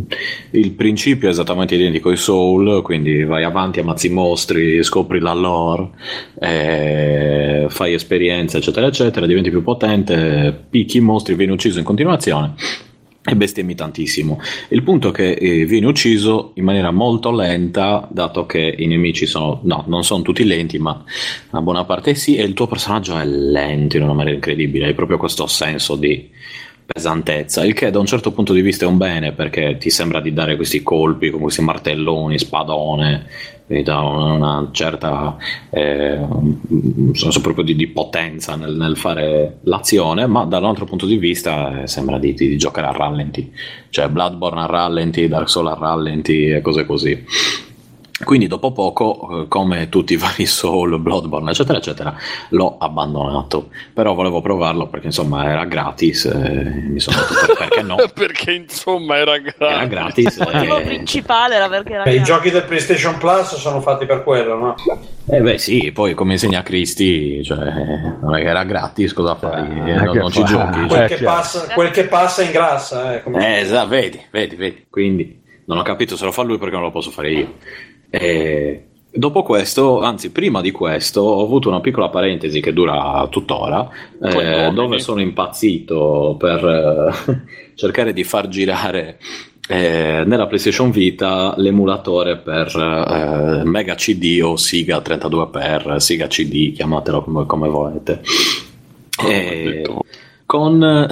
Il principio è esattamente identico ai Soul, quindi vai avanti, ammazzi mostri, scopri la lore, eh, fai esperienze, eccetera, eccetera, diventi più potente, picchi i mostri, vieni ucciso in continuazione e bestemmi tantissimo. Il punto è che eh, vieni ucciso in maniera molto lenta, dato che i nemici sono, no, non sono tutti lenti, ma una buona parte sì, e il tuo personaggio è lento in una maniera incredibile, hai proprio questo senso di pesantezza, il che da un certo punto di vista è un bene perché ti sembra di dare questi colpi con questi martelloni, spadone, ti dà una, certa eh, senso proprio di, di potenza nel, nel fare l'azione, ma dall'altro punto di vista eh, sembra di, di giocare a rallenti, cioè Bloodborne a rallenti, Dark Souls a rallenti e cose così. Quindi dopo poco, eh, come tutti i vari [LAUGHS] Soul, Bloodborne, eccetera, eccetera, l'ho abbandonato. Però volevo provarlo perché insomma era gratis, e mi sono detto "Per- perché no? [LAUGHS] Perché insomma era gratis. Era gratis. Il motivo eh, principale era perché era E I gratis. giochi del PlayStation Plus sono fatti per quello, no? Eh beh sì, poi come insegna Cristi, cioè, non è che era gratis, cosa fai? Eh, non, non ci giochi. Quel, cioè. che passa, quel che passa in grassa, eh, come- Eh, esatto, vedi, vedi, vedi. Quindi non ho capito se lo fa lui perché non lo posso fare io. E dopo questo, anzi, prima di questo, ho avuto una piccola parentesi che dura tuttora, eh, dove sono impazzito per eh, [LAUGHS] cercare di far girare. eh, nella PlayStation Vita l'emulatore per eh, Mega CD o Siga 32x, Siga CD, chiamatelo come, come volete. E con, [LAUGHS]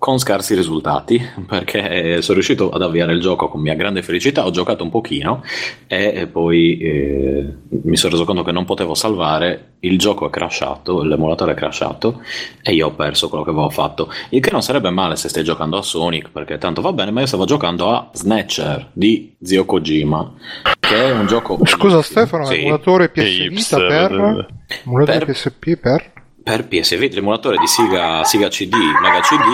con scarsi risultati perché sono riuscito ad avviare il gioco con mia grande felicità ho giocato un pochino e poi eh, mi sono reso conto che non potevo salvare il gioco è crashato l'emulatore è crashato e io ho perso quello che avevo fatto il che non sarebbe male se stai giocando a Sonic perché tanto va bene ma io stavo giocando a Snatcher di Zio Kojima che è un gioco Scusa Stefano, Sì. emulatore PS Che Vita hipster. per... Emulatore Per- PSP per... per PSV l'emulatore di Siga, Siga CD Mega CD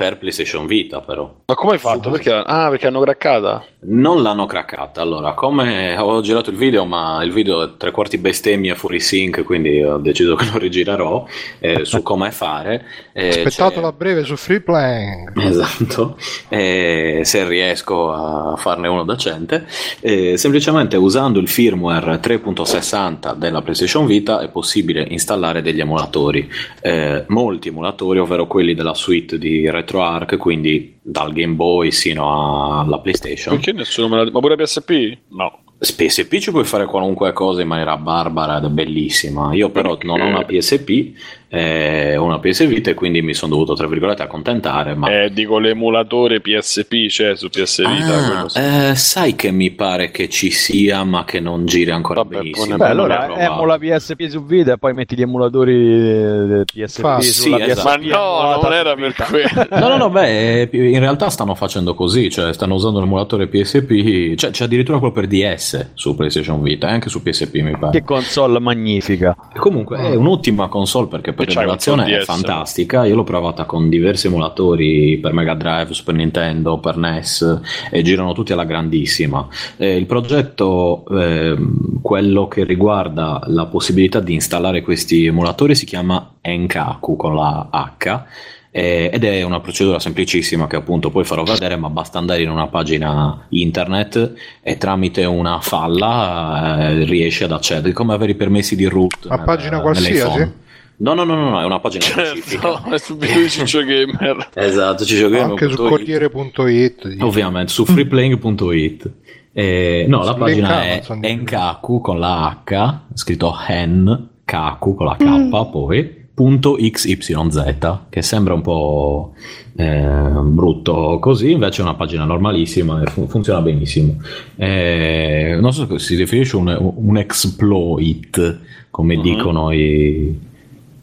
per PlayStation Vita però Ma come hai fatto? Perché, ah, perché hanno craccata? Non l'hanno craccata. Allora, come ho girato il video, ma il video è tre quarti bestemmia fuori sync, quindi ho deciso che lo rigirerò eh, su [LAUGHS] come fare. Eh, Aspettatelo a breve su Free Playing. Esatto, Eh, se riesco a farne uno decente, Eh, semplicemente usando il firmware 3.60 della PlayStation Vita è possibile installare degli emulatori, Eh, molti emulatori, ovvero quelli della suite di RetroArch, quindi dal Game Boy sino alla PlayStation. Perché nessuno me l'ha Ma pure PSP? No. PSP ci puoi fare qualunque cosa in maniera barbara ed è bellissima. Io però non ho una PSP, eh, ho una PS Vita e quindi mi sono dovuto, tra virgolette, accontentare. Ma Eh, dico l'emulatore PSP, c'è su PS Vita. Ah, eh, sai che mi pare che ci sia, ma che non gira ancora benissimo. Beh, allora emula PSP su Vita e poi metti gli emulatori PSP Fa- sulla sì, PSP. esatto. Ma no, non era per quello. [LAUGHS] No, no, no, beh, eh, in realtà stanno facendo così, cioè stanno usando l'emulatore PSP, cioè c'è addirittura quello per DS su PlayStation Vita e anche su PSP mi pare. Che console magnifica. Comunque è un'ottima console perché per E c'hai l'emulazione un è fantastica. Io l'ho provata con diversi emulatori per Mega Drive, Super Nintendo, per NES e girano tutti alla grandissima. Eh, il progetto, ehm, quello che riguarda la possibilità di installare questi emulatori, si chiama Enkaku con la H Eh, ed è una procedura semplicissima che appunto poi farò vedere, ma basta andare in una pagina internet e tramite una falla eh, riesci ad accedere, come avere i permessi di root. Una nel- pagina qualsiasi? No, no, no, no, no, è una pagina Certo, specifica. [LAUGHS] è di Ciccio Gamer. Esatto, ci giochiamo Anche su Corriere.it. Ovviamente su freeplaying.it. Eh, no, la Su pagina è. Enkaku con la H, scritto hen, kaku con la K poi, punto XYZ, che sembra un po' eh, brutto così, invece è una pagina normalissima e fu- funziona benissimo. Eh, non so se si definisce un, un exploit, come Mhm. dicono i,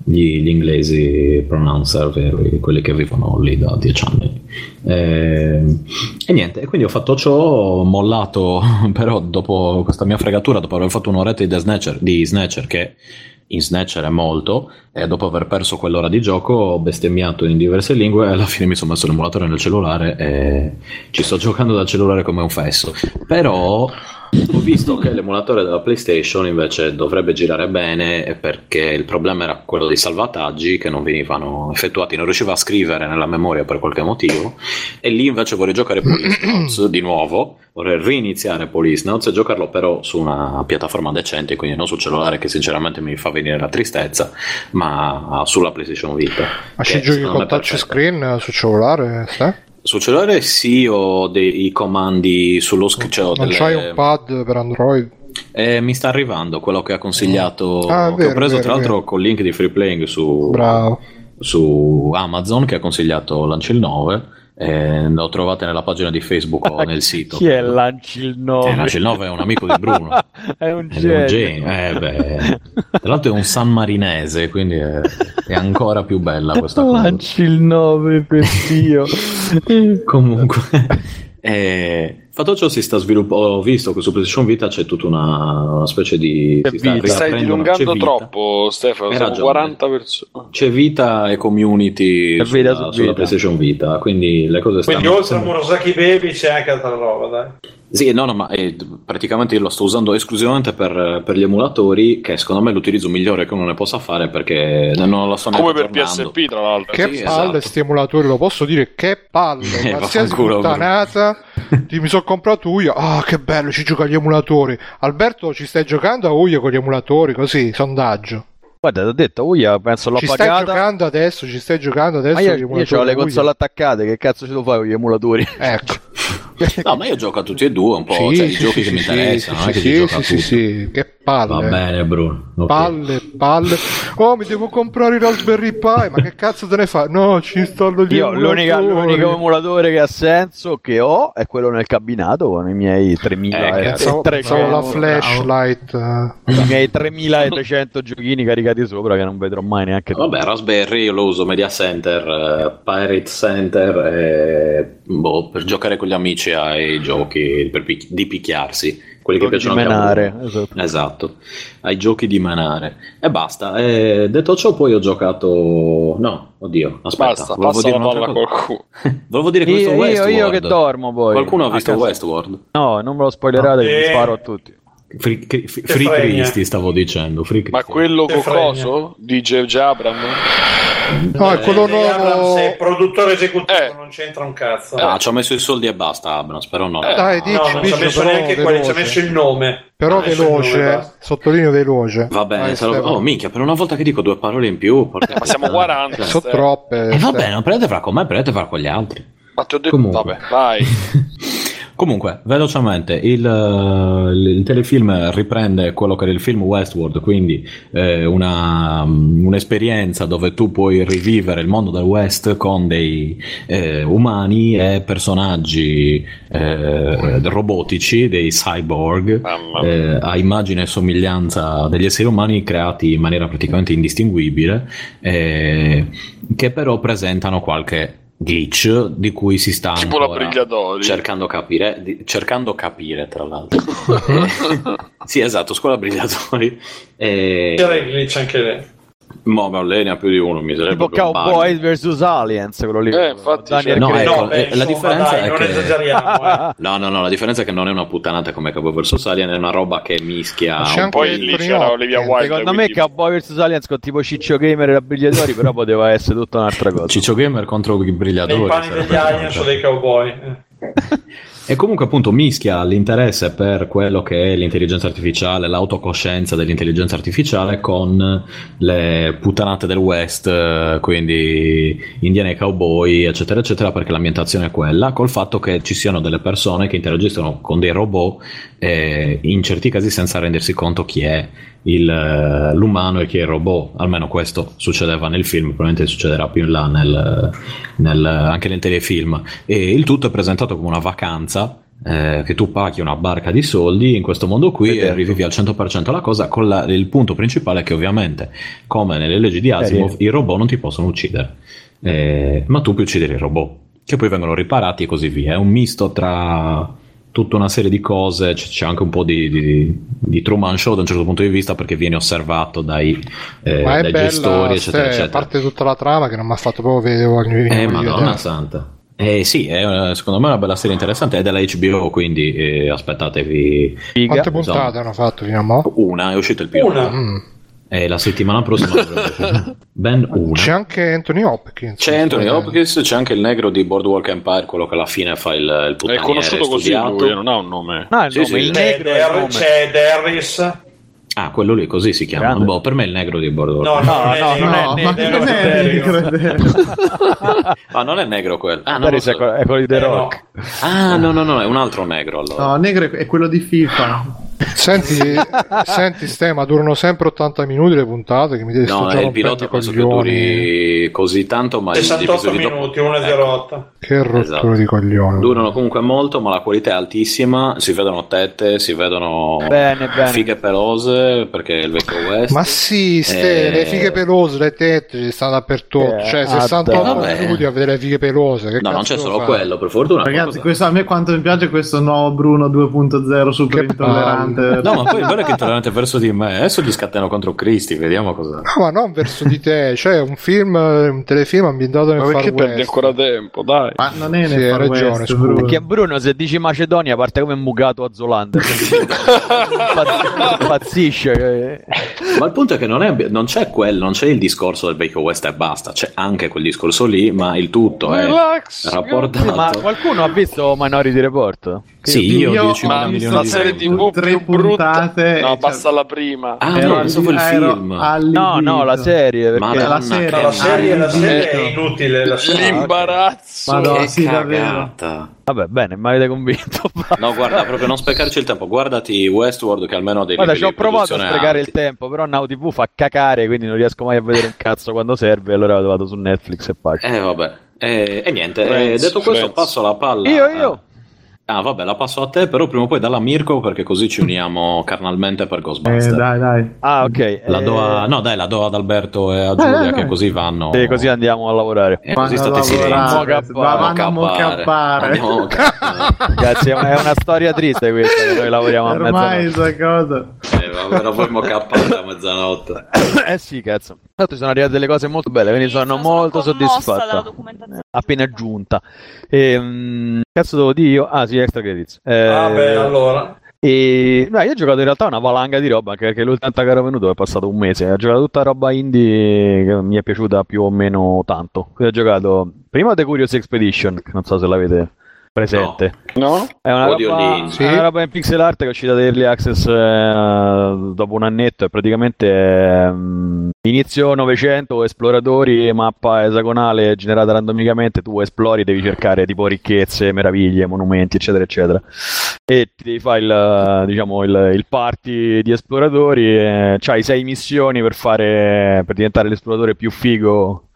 gli, gli inglesi pronouncer veri, quelli che vivono lì da dieci anni. Eh, e niente, e quindi ho fatto ciò, ho mollato, [LAUGHS] però dopo questa mia fregatura, dopo aver fatto un'oretta di, Snatcher, di Snatcher, che in Snatcher è molto, e dopo aver perso quell'ora di gioco ho bestemmiato in diverse lingue e alla fine mi sono messo l'emulatore nel cellulare e ci sto giocando dal cellulare come un fesso. Però ho visto che l'emulatore della PlayStation invece dovrebbe girare bene perché il problema era quello dei salvataggi che non venivano effettuati, non riusciva a scrivere nella memoria per qualche motivo e lì invece vorrei giocare Police [CLEARS THROAT] Notes di nuovo, vorrei riniziare Police Notes e giocarlo però su una piattaforma decente, quindi non sul cellulare che sinceramente mi fa venire la tristezza, ma sulla PlayStation Vita. Ma ci giochi con touchscreen eh, sul cellulare? Sta? Sul cellulare sì, ho dei comandi sullo schermo. Non c'hai un pad per Android? Eh, mi sta arrivando quello che ha consigliato, Ah, è che vero, ho preso vero, tra l'altro vero. col link di Free Playing su, su Amazon che ha consigliato Launch 9. Eh, lo trovate nella pagina di Facebook o [LAUGHS] nel sito. Chi è Lanci il 9? Eh, Lanci il 9 è un amico di Bruno. [LAUGHS] è un genio. eh. Tra l'altro è un San Marinese, quindi è, è ancora più bella questa cosa. Lanci il 9 per Dio. [LAUGHS] Comunque, eh, fatto ciò si sta sviluppando. Ho visto che su PlayStation Vita c'è tutta una, una specie di. si sta stai dilungando c'è troppo, Stefano. Hai Siamo ragione. 40 persone. C'è vita e community sulla, vita su sulla vita. PlayStation Vita, quindi le cose Quindi stanno. oltre a Murasaki Baby c'è anche altra roba, dai. Sì, no, no, ma eh, praticamente io lo sto usando esclusivamente per, per gli emulatori, che secondo me è l'utilizzo migliore che uno ne possa fare perché non lo sto Come neanche per aggiornando. PSP, tra l'altro. Che Sì, palle esatto. sti emulatori, lo posso dire? Che palle! [LAUGHS] Eh, Qualsiasi puttanata [LAUGHS] ti mi sono comprato io. Ah, che bello, ci gioca agli emulatori. Alberto, ci stai giocando a Uia con gli emulatori? Così, sondaggio. Guarda, ti ho detto, Uia, penso l'ho ci stai pagata. giocando adesso? Ci stai giocando adesso? Ma io, io ho le console attaccate, che cazzo ci devo fare con gli emulatori? Ecco. [LAUGHS] No, ma io gioco a tutti e due un po', Sì, cioè i sì, giochi sì, che sì, mi interessano, sì, è che sì, sì, sì, che palle. Va bene, Bruno. ok. Palle, palle. Oh, mi devo comprare i Raspberry Pi. Ma che cazzo te ne fa? No, ci installo gli Io l'unica, l'unico emulatore che ha senso che ho è quello nel cabinato con i miei 3000 Eh, e Pensavo, 300 pensavo la flashlight. eh. [LAUGHS] i miei 3300 giochini caricati sopra che non vedrò mai neanche Vabbè, Raspberry io lo uso Media Center, eh, Pirate Center e, boh, per giocare con gli amici ai giochi per pic- di picchiarsi, quelli che di piacciono menare, voi. esatto. Esatto, ai giochi di manare. E basta. E detto ciò, poi ho giocato. No, oddio, aspetta. Basta, volevo dire la qualcuno. [LAUGHS] Volevo dire che ho Io, visto io, Westworld. io che dormo poi. Qualcuno ha A visto casa. Westworld? No, non me lo spoilerate mi Eh. sparo a tutti. Free, free, free stavo dicendo. Free Ma quello Che con coso? Di J.J. Abram? No, è quello J.J. Abrams nuovo. è produttore esecutivo, Eh. non c'entra un cazzo. Ah, ci ho messo i soldi e basta, Abrams, però no. Eh. Dai, dici, no, non ci ha messo neanche quelli, ci ha messo il nome. Però nome, veloce, sottolineo veloce. Va bene, sarò- oh minchia, per una volta che dico due parole in più. [LAUGHS] Ma siamo puttana. 40. Sono Ste. troppe. Eh, va bene, non prendete fra con me, prendete fra con gli altri. Ma ti ho detto, Comunque. vabbè, vai. [LAUGHS] Comunque, velocemente, il, eh, il telefilm riprende quello che era il film Westworld, quindi eh, una, mm, un'esperienza dove tu puoi rivivere il mondo del West con dei eh, umani e personaggi eh, robotici, dei cyborg, eh, a immagine e somiglianza degli esseri umani creati in maniera praticamente indistinguibile, eh, che però presentano qualche glitch di cui si sta Tipo la Brigliadori. cercando capire, di- cercando capire tra l'altro. [LAUGHS] Sì, esatto, scuola brigliatori. Eh, C'era il glitch anche lei. Ma ma lei ne ha più di uno, mi sarebbe Tipo Cowboy vs Aliens, quello lì. Eh, infatti, Daniel No, Craig. ecco, No, beh, eh, la insomma, differenza dai, è non che esageriamo, eh. [LAUGHS] No, no, no, la differenza è che non è una puttanata come Cowboy vs Alien, è una roba che mischia C'è un po' lì c'era Olivia Wilde. Secondo me quindi- Cowboy vs Aliens con tipo Ciccio Gamer e abbrigliatori, però poteva essere tutta un'altra cosa. Ciccio Gamer contro i Nei brigliatori. panni sarebbe degli aliens o dei cowboy. [LAUGHS] E comunque appunto mischia l'interesse per quello che è l'intelligenza artificiale, l'autocoscienza dell'intelligenza artificiale con le puttanate del West, eh, quindi indiani e cowboy, eccetera, eccetera, perché l'ambientazione è quella, col fatto che ci siano delle persone che interagiscono con dei robot eh, in certi casi senza rendersi conto chi è il, eh, l'umano e chi è il robot. Almeno questo succedeva nel film, probabilmente succederà più in là nel, nel- anche nel telefilm. E il tutto è presentato come una vacanza. eh, che tu paghi una barca di soldi in questo mondo qui e rivivi al 100% la cosa con la- il punto principale è che ovviamente come nelle leggi di Asimov i robot non ti possono uccidere Eh, ma tu puoi uccidere i robot che poi vengono riparati e così via è un misto tra tutta una serie di cose c- c'è anche un po' di, di- di Truman Show da un certo punto di vista perché vieni osservato dai, eh, dai bella, gestori eccetera ste- a eccetera parte tutta la trama che non mi ha fatto proprio vedere voglio eh, voglio madonna vedere. santa. Eh sì, è, una- secondo me è una bella serie interessante, è della HBO, quindi eh, aspettatevi. Quante puntate hanno fatto fino a mo? Una, è uscito il pilota. Mm. E la settimana prossima. [LAUGHS] Ben una. C'è anche Anthony Hopkins. C'è Anthony Hopkins, c'è anche il negro di Boardwalk Empire, quello che alla fine fa il, il È puttaniere conosciuto così lui, non ha un nome. No, il Sì, nome, sì. il negro è il Der- nome. c'è Derris. Ah, quello lì, così si chiama. Grande. Boh, per me è il negro di Boardwalk No, Empire. no, no, non è No, negro, ma che non è negro, [LAUGHS] Ah, non è negro quello. Ah, Magari so. è quello- è di The Eh, no. Rock. Ah, no, no, no, è un altro negro allora. No, negro è- è quello di FIFA. Senti, [LAUGHS] senti Ste, ma durano sempre 80 minuti le puntate che mi devi No, è il rompendo pilota penso che duri così tanto, ma i 68 episodi dopo- minuti, 1.08. Che rottura Esatto. di coglioni. Durano comunque molto, ma la qualità è altissima. Si vedono tette, si vedono Bene, bene. fighe pelose perché è il vecchio West. Ma sì, Ste, Eh, le fighe pelose, le tette ci stanno dappertutto. Eh, cioè, ah, 68 dai. minuti a vedere le fighe pelose. Che No, non c'è solo fa? quello, per fortuna. Ragazzi, questo, a me quanto mi piace questo nuovo Bruno 2.0 super Che intollerante. No, ma poi è vero che [LAUGHS] è intollerante verso di me. Adesso gli scatteno contro Cristi, vediamo cosa. No, ma non verso di te, cioè un film, un telefilm ambientato nel Ma Far perché perdi West. ancora tempo? Dai. Ma non è nel Sì, hai Far ragione, West. Bruno. Perché Bruno, se dici Macedonia, parte come mugato a Zolander. Impazz- [LAUGHS] Impazzisce. Ma il punto è che non, è- non c'è quello, non c'è il discorso del vecchio West e basta. C'è anche quel discorso lì, ma il tutto è Relax. rapportato. Ma qualcuno ha visto Minority Report? Sì, io, Io 10 ho milioni la di serie euro. TV tre puntate, No, cioè- basta la prima. Ah, Ero no, pensavo il film. No, no, la serie. Perché Madonna, la serie, No, la serie, la serie è inutile. La serie. L'imbarazzo. Madonna, Che sì, davvero. Vabbè, bene, mi avete convinto. [LAUGHS] No, guarda, proprio non sprecarci il tempo. Guardati Westworld che almeno ha dei Guarda, ci ho provato a sprecare alti. il tempo, però Now TV fa cacare, quindi non riesco mai a vedere un cazzo quando serve. Allora vado su Netflix e pago. Eh, vabbè. Eh, e niente, eh, Friends, detto questo, Friends. passo la palla. Io, io. Ah, vabbè, la passo a te, però prima o poi dalla Mirko perché così ci uniamo [LAUGHS] carnalmente per Eh, Ghostbuster. dai, dai. Ah, ok. La do a, eh, no, dai, la do ad Alberto e a Giulia dai, che dai. così vanno. sì, così andiamo a lavorare. E così state cappare. Vanno a mocappare. Andiamo a cappare. Ragazzi, è una, storia triste questa, che noi lavoriamo a Ormai mezzanotte. sta cosa. Eh, vabbè, non vuoi mocappare a mezzanotte. [COUGHS] Eh sì, cazzo. Tanto sono arrivate delle cose molto belle, quindi sono, molto dalla soddisfatta. documentazione. Appena giunta. E, mm, cazzo devo dire io? Ah sì, extra credits. Eh, Ah, beh, allora. E no, io ho giocato in realtà una valanga di roba, anche perché l'ultima che ero venuto è passato un mese. Ho giocato tutta roba indie che mi è piaciuta più o meno tanto. Quindi ho giocato prima The Curious Expedition, che non so se l'avete presente. No? È una Odio roba, lì. Sì. è una roba in pixel art che è uscita da Early Access eh, dopo un annetto e praticamente ehm, inizio Novecento, esploratori, mappa esagonale generata randomicamente, tu esplori, devi cercare tipo ricchezze, meraviglie, monumenti, eccetera, eccetera. E ti devi fare il, diciamo, il, il party di esploratori, e c'hai sei missioni per fare per diventare l'esploratore più figo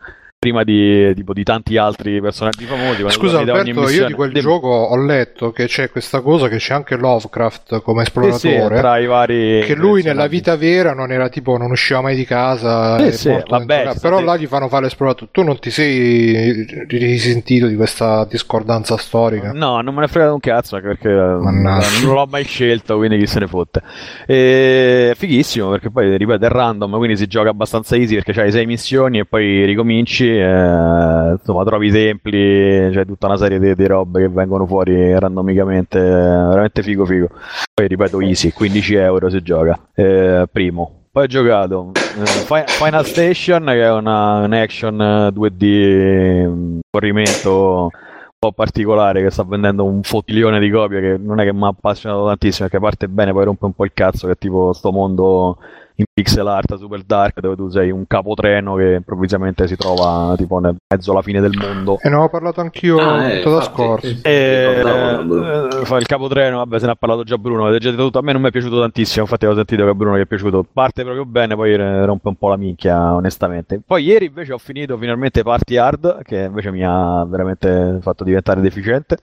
prima di, tipo, di tanti altri personaggi famosi. Scusa Alberto, io di quel gioco ho letto che c'è questa cosa che c'è anche Lovecraft come esploratore. Sì, tra i vari che lui nella vita vera non era tipo, non usciva mai di casa. Sì, sì, vabbè, però là gli fanno fare l'esploratore. Tu non ti sei risentito di questa discordanza storica? No, non me ne frega un cazzo perché Mannaggia. non l'ho mai scelto, quindi chi se ne fotte. E... Fighissimo perché poi ripeto è random, quindi si gioca abbastanza easy perché c'hai sei missioni e poi ricominci eh, insomma, trovi templi, c'è tutta una serie di, di, robe che vengono fuori randomicamente, veramente figo figo. Poi ripeto, easy, 15 euro si gioca, eh, primo. Poi ho giocato eh, Final Station, che è una, un action 2D mm, corrimento un po' particolare che sta vendendo un fottilione di copie che non è che mi ha appassionato tantissimo perché parte bene poi rompe un po' il cazzo che è tipo sto mondo in pixel art super dark dove tu sei un capotreno che improvvisamente si trova tipo nel mezzo alla fine del mondo. E ne ho parlato anch'io ah, eh, da scorso. e, eh, fa il capotreno vabbè se ne ha parlato già Bruno avete già detto tutto. A me non mi è piaciuto tantissimo infatti ho sentito che a Bruno gli è piaciuto. Parte proprio bene poi rompe un po' la minchia onestamente. Poi ieri invece ho finito finalmente Party Hard che invece mi ha veramente fatto diventare deficiente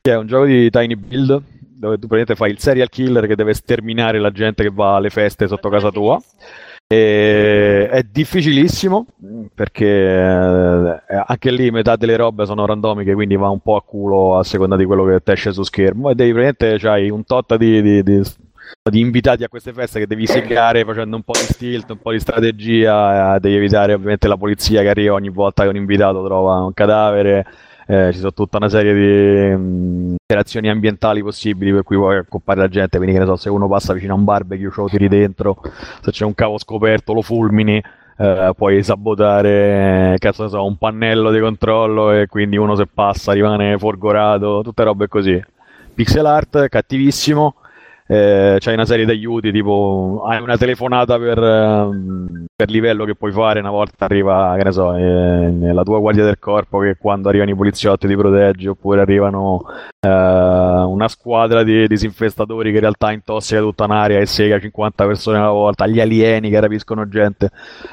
che è un gioco di Tiny Build dove tu praticamente fai il serial killer che deve sterminare la gente che va alle feste sotto casa tua. E è difficilissimo perché eh, anche lì metà delle robe sono randomiche, quindi va un po' a culo a seconda di quello che ti esce su schermo. E devi praticamente c'hai un tot di, di, di, di, invitati a queste feste che devi segare facendo un po' di stilt, un po' di strategia. Eh, devi evitare ovviamente la polizia che arriva ogni volta che un invitato trova un cadavere eh, ci sono tutta una serie di mh, interazioni ambientali possibili per cui puoi accoppare la gente, quindi che ne so, se uno passa vicino a un barbecue ce lo tiri dentro, se c'è un cavo scoperto lo fulmini, eh, puoi sabotare cazzo ne so, un pannello di controllo e quindi uno se passa rimane folgorato, tutte robe così. Pixel art cattivissimo, eh, c'hai una serie di aiuti, tipo hai una telefonata per, eh, per, livello che puoi fare una volta arriva, che ne so, eh, la tua guardia del corpo che quando arrivano i poliziotti ti protegge, oppure arrivano eh, una squadra di disinfestatori che in realtà intossica tutta un'area e sega 50 persone alla volta, gli alieni che rapiscono gente, è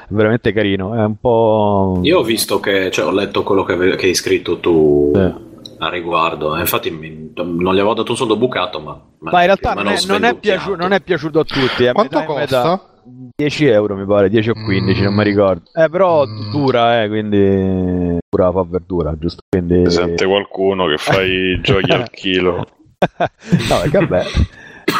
veramente carino, è un po'... Io ho visto che, cioè ho letto quello che, che hai scritto tu. Sì a riguardo. Infatti mi, non gli avevo dato un soldo bucato, ma, ma, ma in realtà non è, non, è piaciuto, non è, piaciuto, a tutti. È Quanto metà, costa? Metà. 10 euro mi pare, 10 o 15, mm. non mi ricordo. Eh, però mm. dura, eh, quindi dura fa verdura, giusto? Quindi... Sente qualcuno che fa i [LAUGHS] giochi al chilo. [LAUGHS] no, perché vabbè.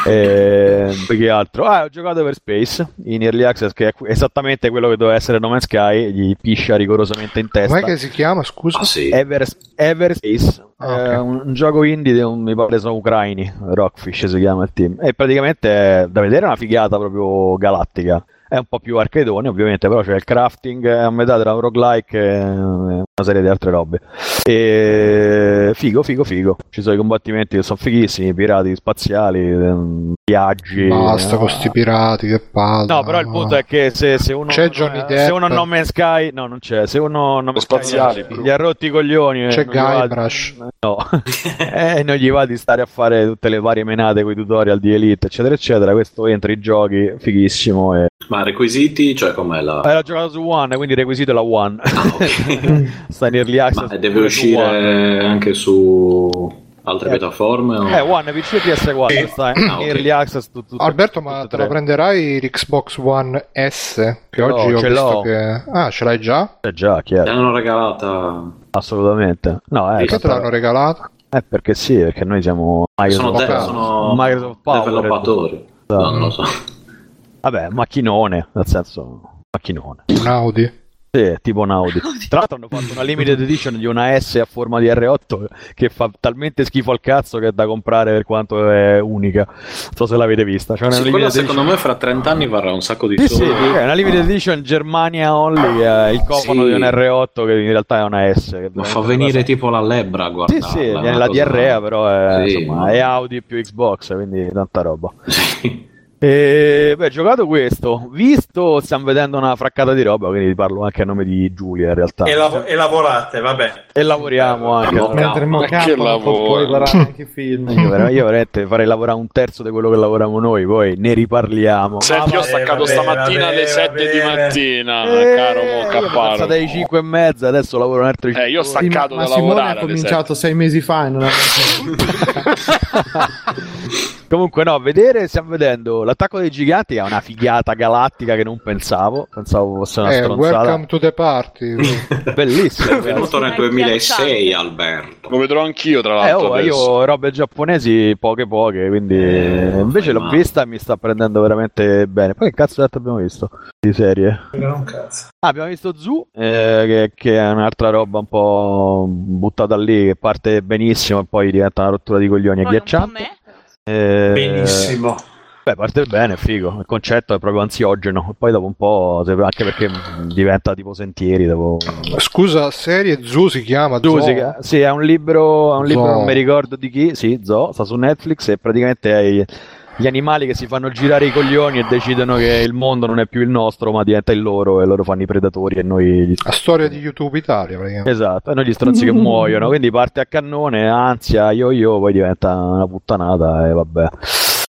E, ehm, che altro? Ah, ho giocato per Space in Early Access, che è esattamente quello che doveva essere No Man's Sky. Gli piscia rigorosamente in testa. Come che si chiama? Scusa, ah, sì. Ever, Ever Space. Ah, okay. un, un, gioco indie di un, mi pare sono ucraini. Rockfish si chiama il team. E praticamente da vedere è una figata proprio galattica è un po' più arcadone ovviamente, però c'è il crafting a metà tra un roguelike e una serie di altre robe. E figo, figo, figo. Ci sono i combattimenti che sono fighissimi, pirati spaziali, ehm, viaggi. Basta con questi pirati, che palle. No, però il punto è che se, se uno c'è Johnny Depp. se uno non Sky, no, non c'è. Se uno non spaziali, Sky, gli ha rotti i coglioni. C'è Guybrush. No, [LAUGHS] eh, non gli va di stare a fare tutte le varie menate con i tutorial di Elite, eccetera, eccetera. Questo entra i giochi, fighissimo. E... Ma requisiti, cioè com'è la... Era giocato su One, quindi il requisito è la One. Ah, okay. [LAUGHS] Sta in early access. Ma deve uscire anche su altre eh, piattaforme? O... Eh, One, PC e PS4, eh. sta in ah, okay. early access. Tu, tu, Alberto, ma te lo prenderai l'Xbox One S? Che no, oggi ho visto l'ho. che... Ah, ce l'hai già? Eh già, chiaro. Te l'hanno regalata? Assolutamente. No, eh, perché te l'hanno regalata? Eh, perché sì, perché noi siamo Microsoft, sono, de- sono Microsoft Power, developatori. No, non lo so. Vabbè, macchinone, nel senso, macchinone. Un Audi? Sì, tipo un Audi. Tra l'altro hanno fatto una limited edition di una S a forma di R8 che fa talmente schifo al cazzo che è da comprare per quanto è unica. Non so se l'avete vista. Cioè sì, quella secondo me fra 30 anni varrà un sacco di sì, soldi. Sì, è una limited edition Germania Only, è il cofano sì. di un R8 che in realtà è una S. Ma fa venire tipo la lebbra, guarda. Sì, sì, viene la DRA però è, sì. insomma, è Audi più Xbox, quindi tanta roba. Sì. E, beh, giocato questo, visto, stiamo vedendo una fraccata di roba, quindi parlo anche a nome di Giulia in realtà. E, lav- e lavorate, vabbè. E lavoriamo anche. Mentre Mocap che non può lavoro. puoi [LAUGHS] anche film. Io, ver- io veramente farei lavorare un terzo di quello che lavoriamo noi, poi ne riparliamo. Senti, io ho staccato vabbè, stamattina vabbè, alle 7 di vabbè. mattina, Eh, caro Mo sono Capparo. passato alle 5 e mezza, adesso lavoro un altro Eh, io ho Sì, ma, staccato ma da Simone lavorare ha alle cominciato sei mesi fa e non ha... [LAUGHS] [LAUGHS] Comunque, no, vedere, stiamo vedendo l'attacco dei giganti è una figata galattica che non pensavo. Pensavo fosse una Eh, stronzata. welcome to the party. [LAUGHS] Bellissimo. È venuto nel 2006, Alberto. Lo vedrò anch'io, tra Eh, l'altro. oh, adesso. io robe giapponesi poche poche, quindi invece l'ho male. vista e mi sta prendendo veramente bene. Poi che cazzo d'altro abbiamo visto di serie? Non cazzo. Ah, abbiamo visto Zoo, eh, che, che è un'altra roba un po' buttata lì, che parte benissimo e poi diventa una rottura di coglioni agghiacciante. Eh, Benissimo. Beh, parte bene, figo. Il concetto è proprio ansiogeno. Poi dopo un po', anche perché diventa tipo sentieri. Dopo... Scusa, serie Zoo si chiama Zoo Zoo. sì, è un libro, è un libro, non mi ricordo di chi. Sì, Zoo, sta su Netflix e praticamente è gli animali che si fanno girare i coglioni e decidono che il mondo non è più il nostro, ma diventa il loro, e loro fanno i predatori e noi gli La storia di YouTube Italia, praticamente. Esatto, e noi gli stronzi che [LAUGHS] muoiono, quindi parte a cannone, ansia, yo yo, poi diventa una puttanata e vabbè.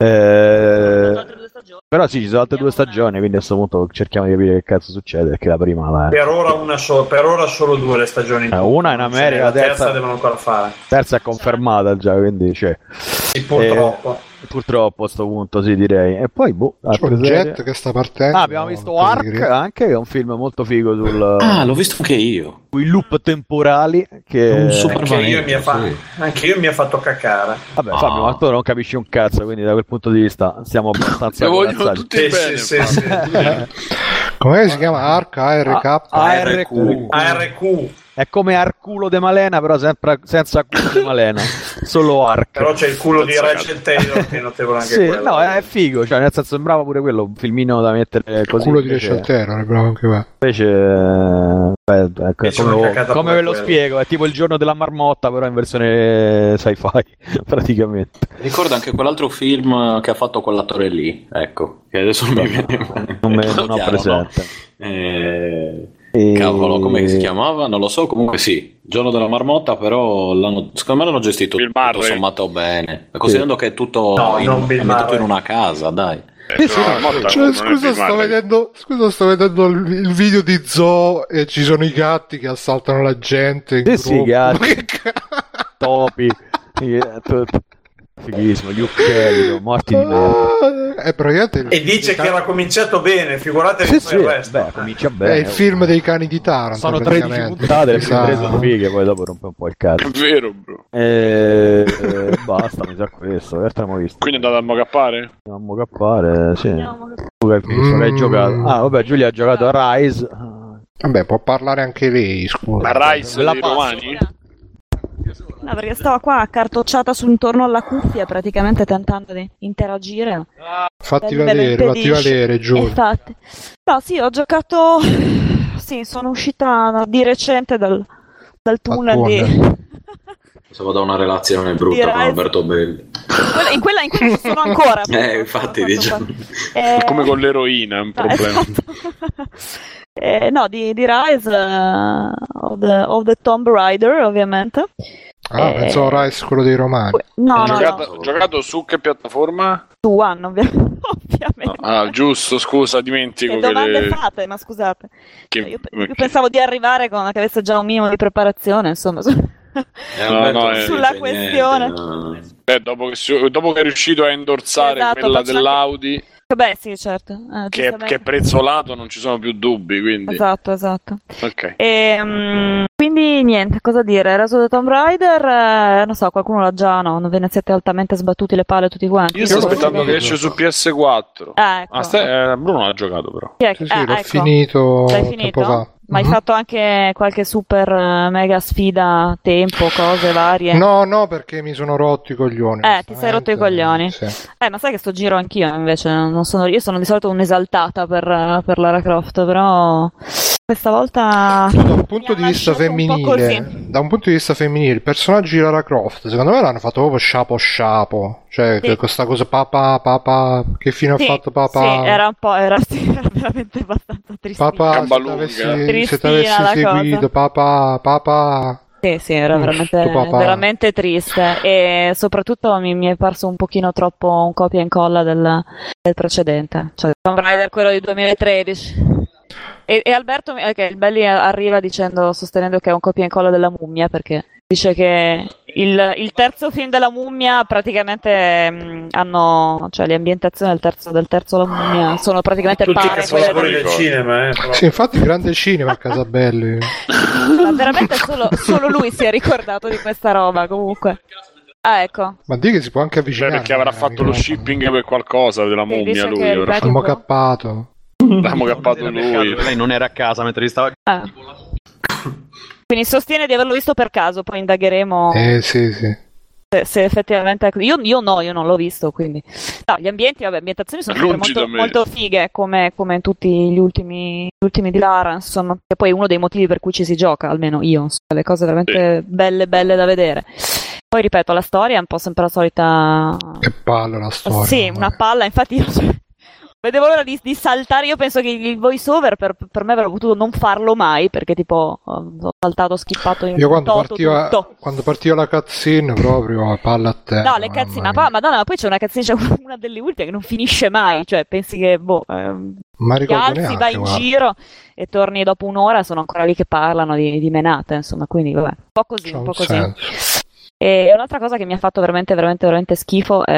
Eh, però sì, ci sono altre due stagioni, quindi a questo punto cerchiamo di capire che cazzo succede, perché la prima la Per ora, una so- per ora solo due le stagioni. Eh, una in America, la terza, terza- devono ancora fare. terza è confermata già, quindi c'è. Sì, purtroppo. Eh, purtroppo a sto punto, sì, direi. E poi, boh, C'è jet che sta partendo. Ah, abbiamo visto Ark anche, che è un film molto figo sul, Ah, l'ho visto anche io. sui loop temporali. Che... Un super Anche io, mi ha fa- sì. anche io mi ha fatto caccare. Vabbè, Ah. Fabio, ma tu non capisci un cazzo, quindi da quel punto di vista stiamo abbastanza Lo vogliono tutti bene. sì, sì, [LAUGHS] sì. Com'è si chiama? Ark ARK? ARQ. ARQ. È come Arculo de Malena, però sempre, senza culo di Malena, solo Arc. Però c'è il culo di Rachel Taylor che è notevole anche [LAUGHS] Sì, quello. no, è figo, cioè nel senso sembrava pure quello un filmino da mettere così. culo di Rachel Taylor, è bravo anche qua. Invece, eh, beh, ecco, Invece come, come ve lo spiego, è tipo il giorno della marmotta, però in versione sci-fi, [LAUGHS] praticamente. Ricordo anche quell'altro film che ha fatto quell'attore lì, ecco, che adesso non mi viene Non, me, non ho presente. no? Eh, E- Cavolo, come si chiamava? Non lo so, comunque sì. Giorno della marmotta, però l'hanno- secondo me l'hanno gestito Bill tutto Murray. sommato bene. Considerando che è tutto No, in, ambientato in una casa, dai. Eh, no, la motta Cioè, scusa, sto vedendo, scusa, sto vedendo il, il video di Zoo e ci sono i gatti che assaltano la gente. Sì, sì, gatti. [LAUGHS] Topi, fighissimo, gli uccelli, morti di merda. È praticamente il, E dice che era cominciato bene, figuratevi Sì, sì, il resto. beh, comincia è bene. il film dei cani di Taranto. Sono 13 praticamente. puntate, le Esatto. sono fighe, poi dopo rompe un po' il cazzo. È vero, bro. E e basta, mi sa questo. Che abbiamo visto? Quindi è andato a mocappare? Andiamo a mocappare, sì. Mm. giocato? Ah, vabbè, Giulia ha giocato a Rise. Vabbè, può parlare anche lei, scusa. Ma Rice La dei romani? No, perché stavo qua accartocciata su intorno alla cuffia, praticamente tentando di interagire. Fatti Me lo vedere, fatti vedere, Giulia. Infatti. No, sì, ho giocato. [SIGHS] Sì, sono uscita di recente dal, dal tunnel di. Pensavo [LAUGHS] da una relazione brutta Direi- con Alberto Belli. In, quella, in quella ci sono [LAUGHS] ancora. Eh, infatti, diciamo. Eh, Come con l'eroina, è un ah, problema. esatto. [LAUGHS] Eh, no, di, di Rise eh, of, the, of the Tomb Raider, ovviamente. Ah, Eh, pensavo Rice, quello dei romani. No, no, giocato, no, giocato su che piattaforma? su One, ovvia- [LAUGHS] ovviamente. Ah, giusto, scusa, dimentico Che che, domande le- fate, ma scusate. che- Io, io pensavo di arrivare con che avesse già un minimo di preparazione, insomma. su- Eh, No, Alberto no, eh. dice Sulla niente, questione. no. Beh, dopo, che, dopo che è riuscito a indorsare Esatto, quella dell'Audi, Beh, sì, certo. eh, che, che prezzolato, non ci sono più dubbi, quindi... Esatto, esatto. Ok. E, mm, quindi niente, cosa dire? Of the Tomb Raider, eh, non so, qualcuno l'ha già, no? Non ve ne siete altamente sbattuti le palle tutti quanti? Io sto aspettando che finito. esce su PS4. Ah, ecco. Ah, sta- eh, Bruno l'ha giocato però. È Sì, che- sì, ah, l'ho ecco. finito L'hai tempo finito? fa. Ma hai Mhm. fatto anche qualche super eh, mega sfida, tempo, cose varie? No, no, perché mi sono rotto i coglioni. Eh, ti sei rotto i coglioni. Sì. Eh, ma sai che sto giro anch'io invece, sono, io sono di solito un'esaltata per, eh, per Lara Croft, però questa volta da un punto di vista femminile, da un punto di vista femminile, il personaggio di Lara Croft, secondo me l'hanno fatto proprio sciapo sciapo, cioè Sì. questa cosa papà papà, che fine Sì, ha fatto papà? Sì, era un po', era, [LAUGHS] sì, era veramente abbastanza triste. Papà, se t'avessi, la seguito, cosa. papà, papà. Sì, sì, era Uff, veramente, papà. veramente triste e soprattutto mi, mi è parso un pochino troppo un copia e incolla del, del precedente, cioè Tomb Raider quello di 2013. E, e Alberto, eh, che il Belli arriva dicendo, sostenendo che è un copia e incolla della mummia perché dice che il, il terzo film della mummia praticamente mh, hanno, cioè le ambientazioni del terzo, del terzo la mummia sono praticamente Tutti i pari a quelle capolavori del- cinema, eh. però. Sì, infatti grande cinema a Casabelli. [LAUGHS] Ma veramente solo, solo lui si è ricordato di questa roba comunque. Ah, ecco. Ma di che si può anche Beh, avvicinare. perché avrà fatto lo shipping per qualcosa della mummia lui. che il L'abbiamo cappato lui. Lei non era a casa mentre gli stava. Ah. Quindi sostiene di averlo visto per caso, poi indagheremo Eh sì, sì. se, se effettivamente è. Io, io no, io non l'ho visto, quindi... No, gli ambienti, vabbè, ambientazioni sono molto, molto fighe, come, come in tutti gli ultimi, gli ultimi di Lara, insomma. E poi è uno dei motivi per cui ci si gioca, almeno io, insomma, le cose veramente belle, belle da vedere. Poi, ripeto, la storia è un po' sempre la solita... Che palle la storia. Sì, una palla, infatti io cioè, vedevo l'ora di, di saltare, io penso che il voice over per, per me avrebbe potuto non farlo mai, perché tipo ho ho saltato, skippato in Io quando toto partiva, tutto. quando partiva la cutscene proprio palla a terra. No, le cazzine, ma, madonna, ma poi c'è una cazzina, c'è una delle ultime che non finisce mai, cioè pensi che, boh, ehm, Ma ti alzi, neanche, vai in guarda. giro e torni dopo un'ora, sono ancora lì che parlano di, di menate, insomma, quindi vabbè, un po' così, C'ha un un po' così. senso. E un'altra cosa che mi ha fatto veramente, veramente, veramente schifo è,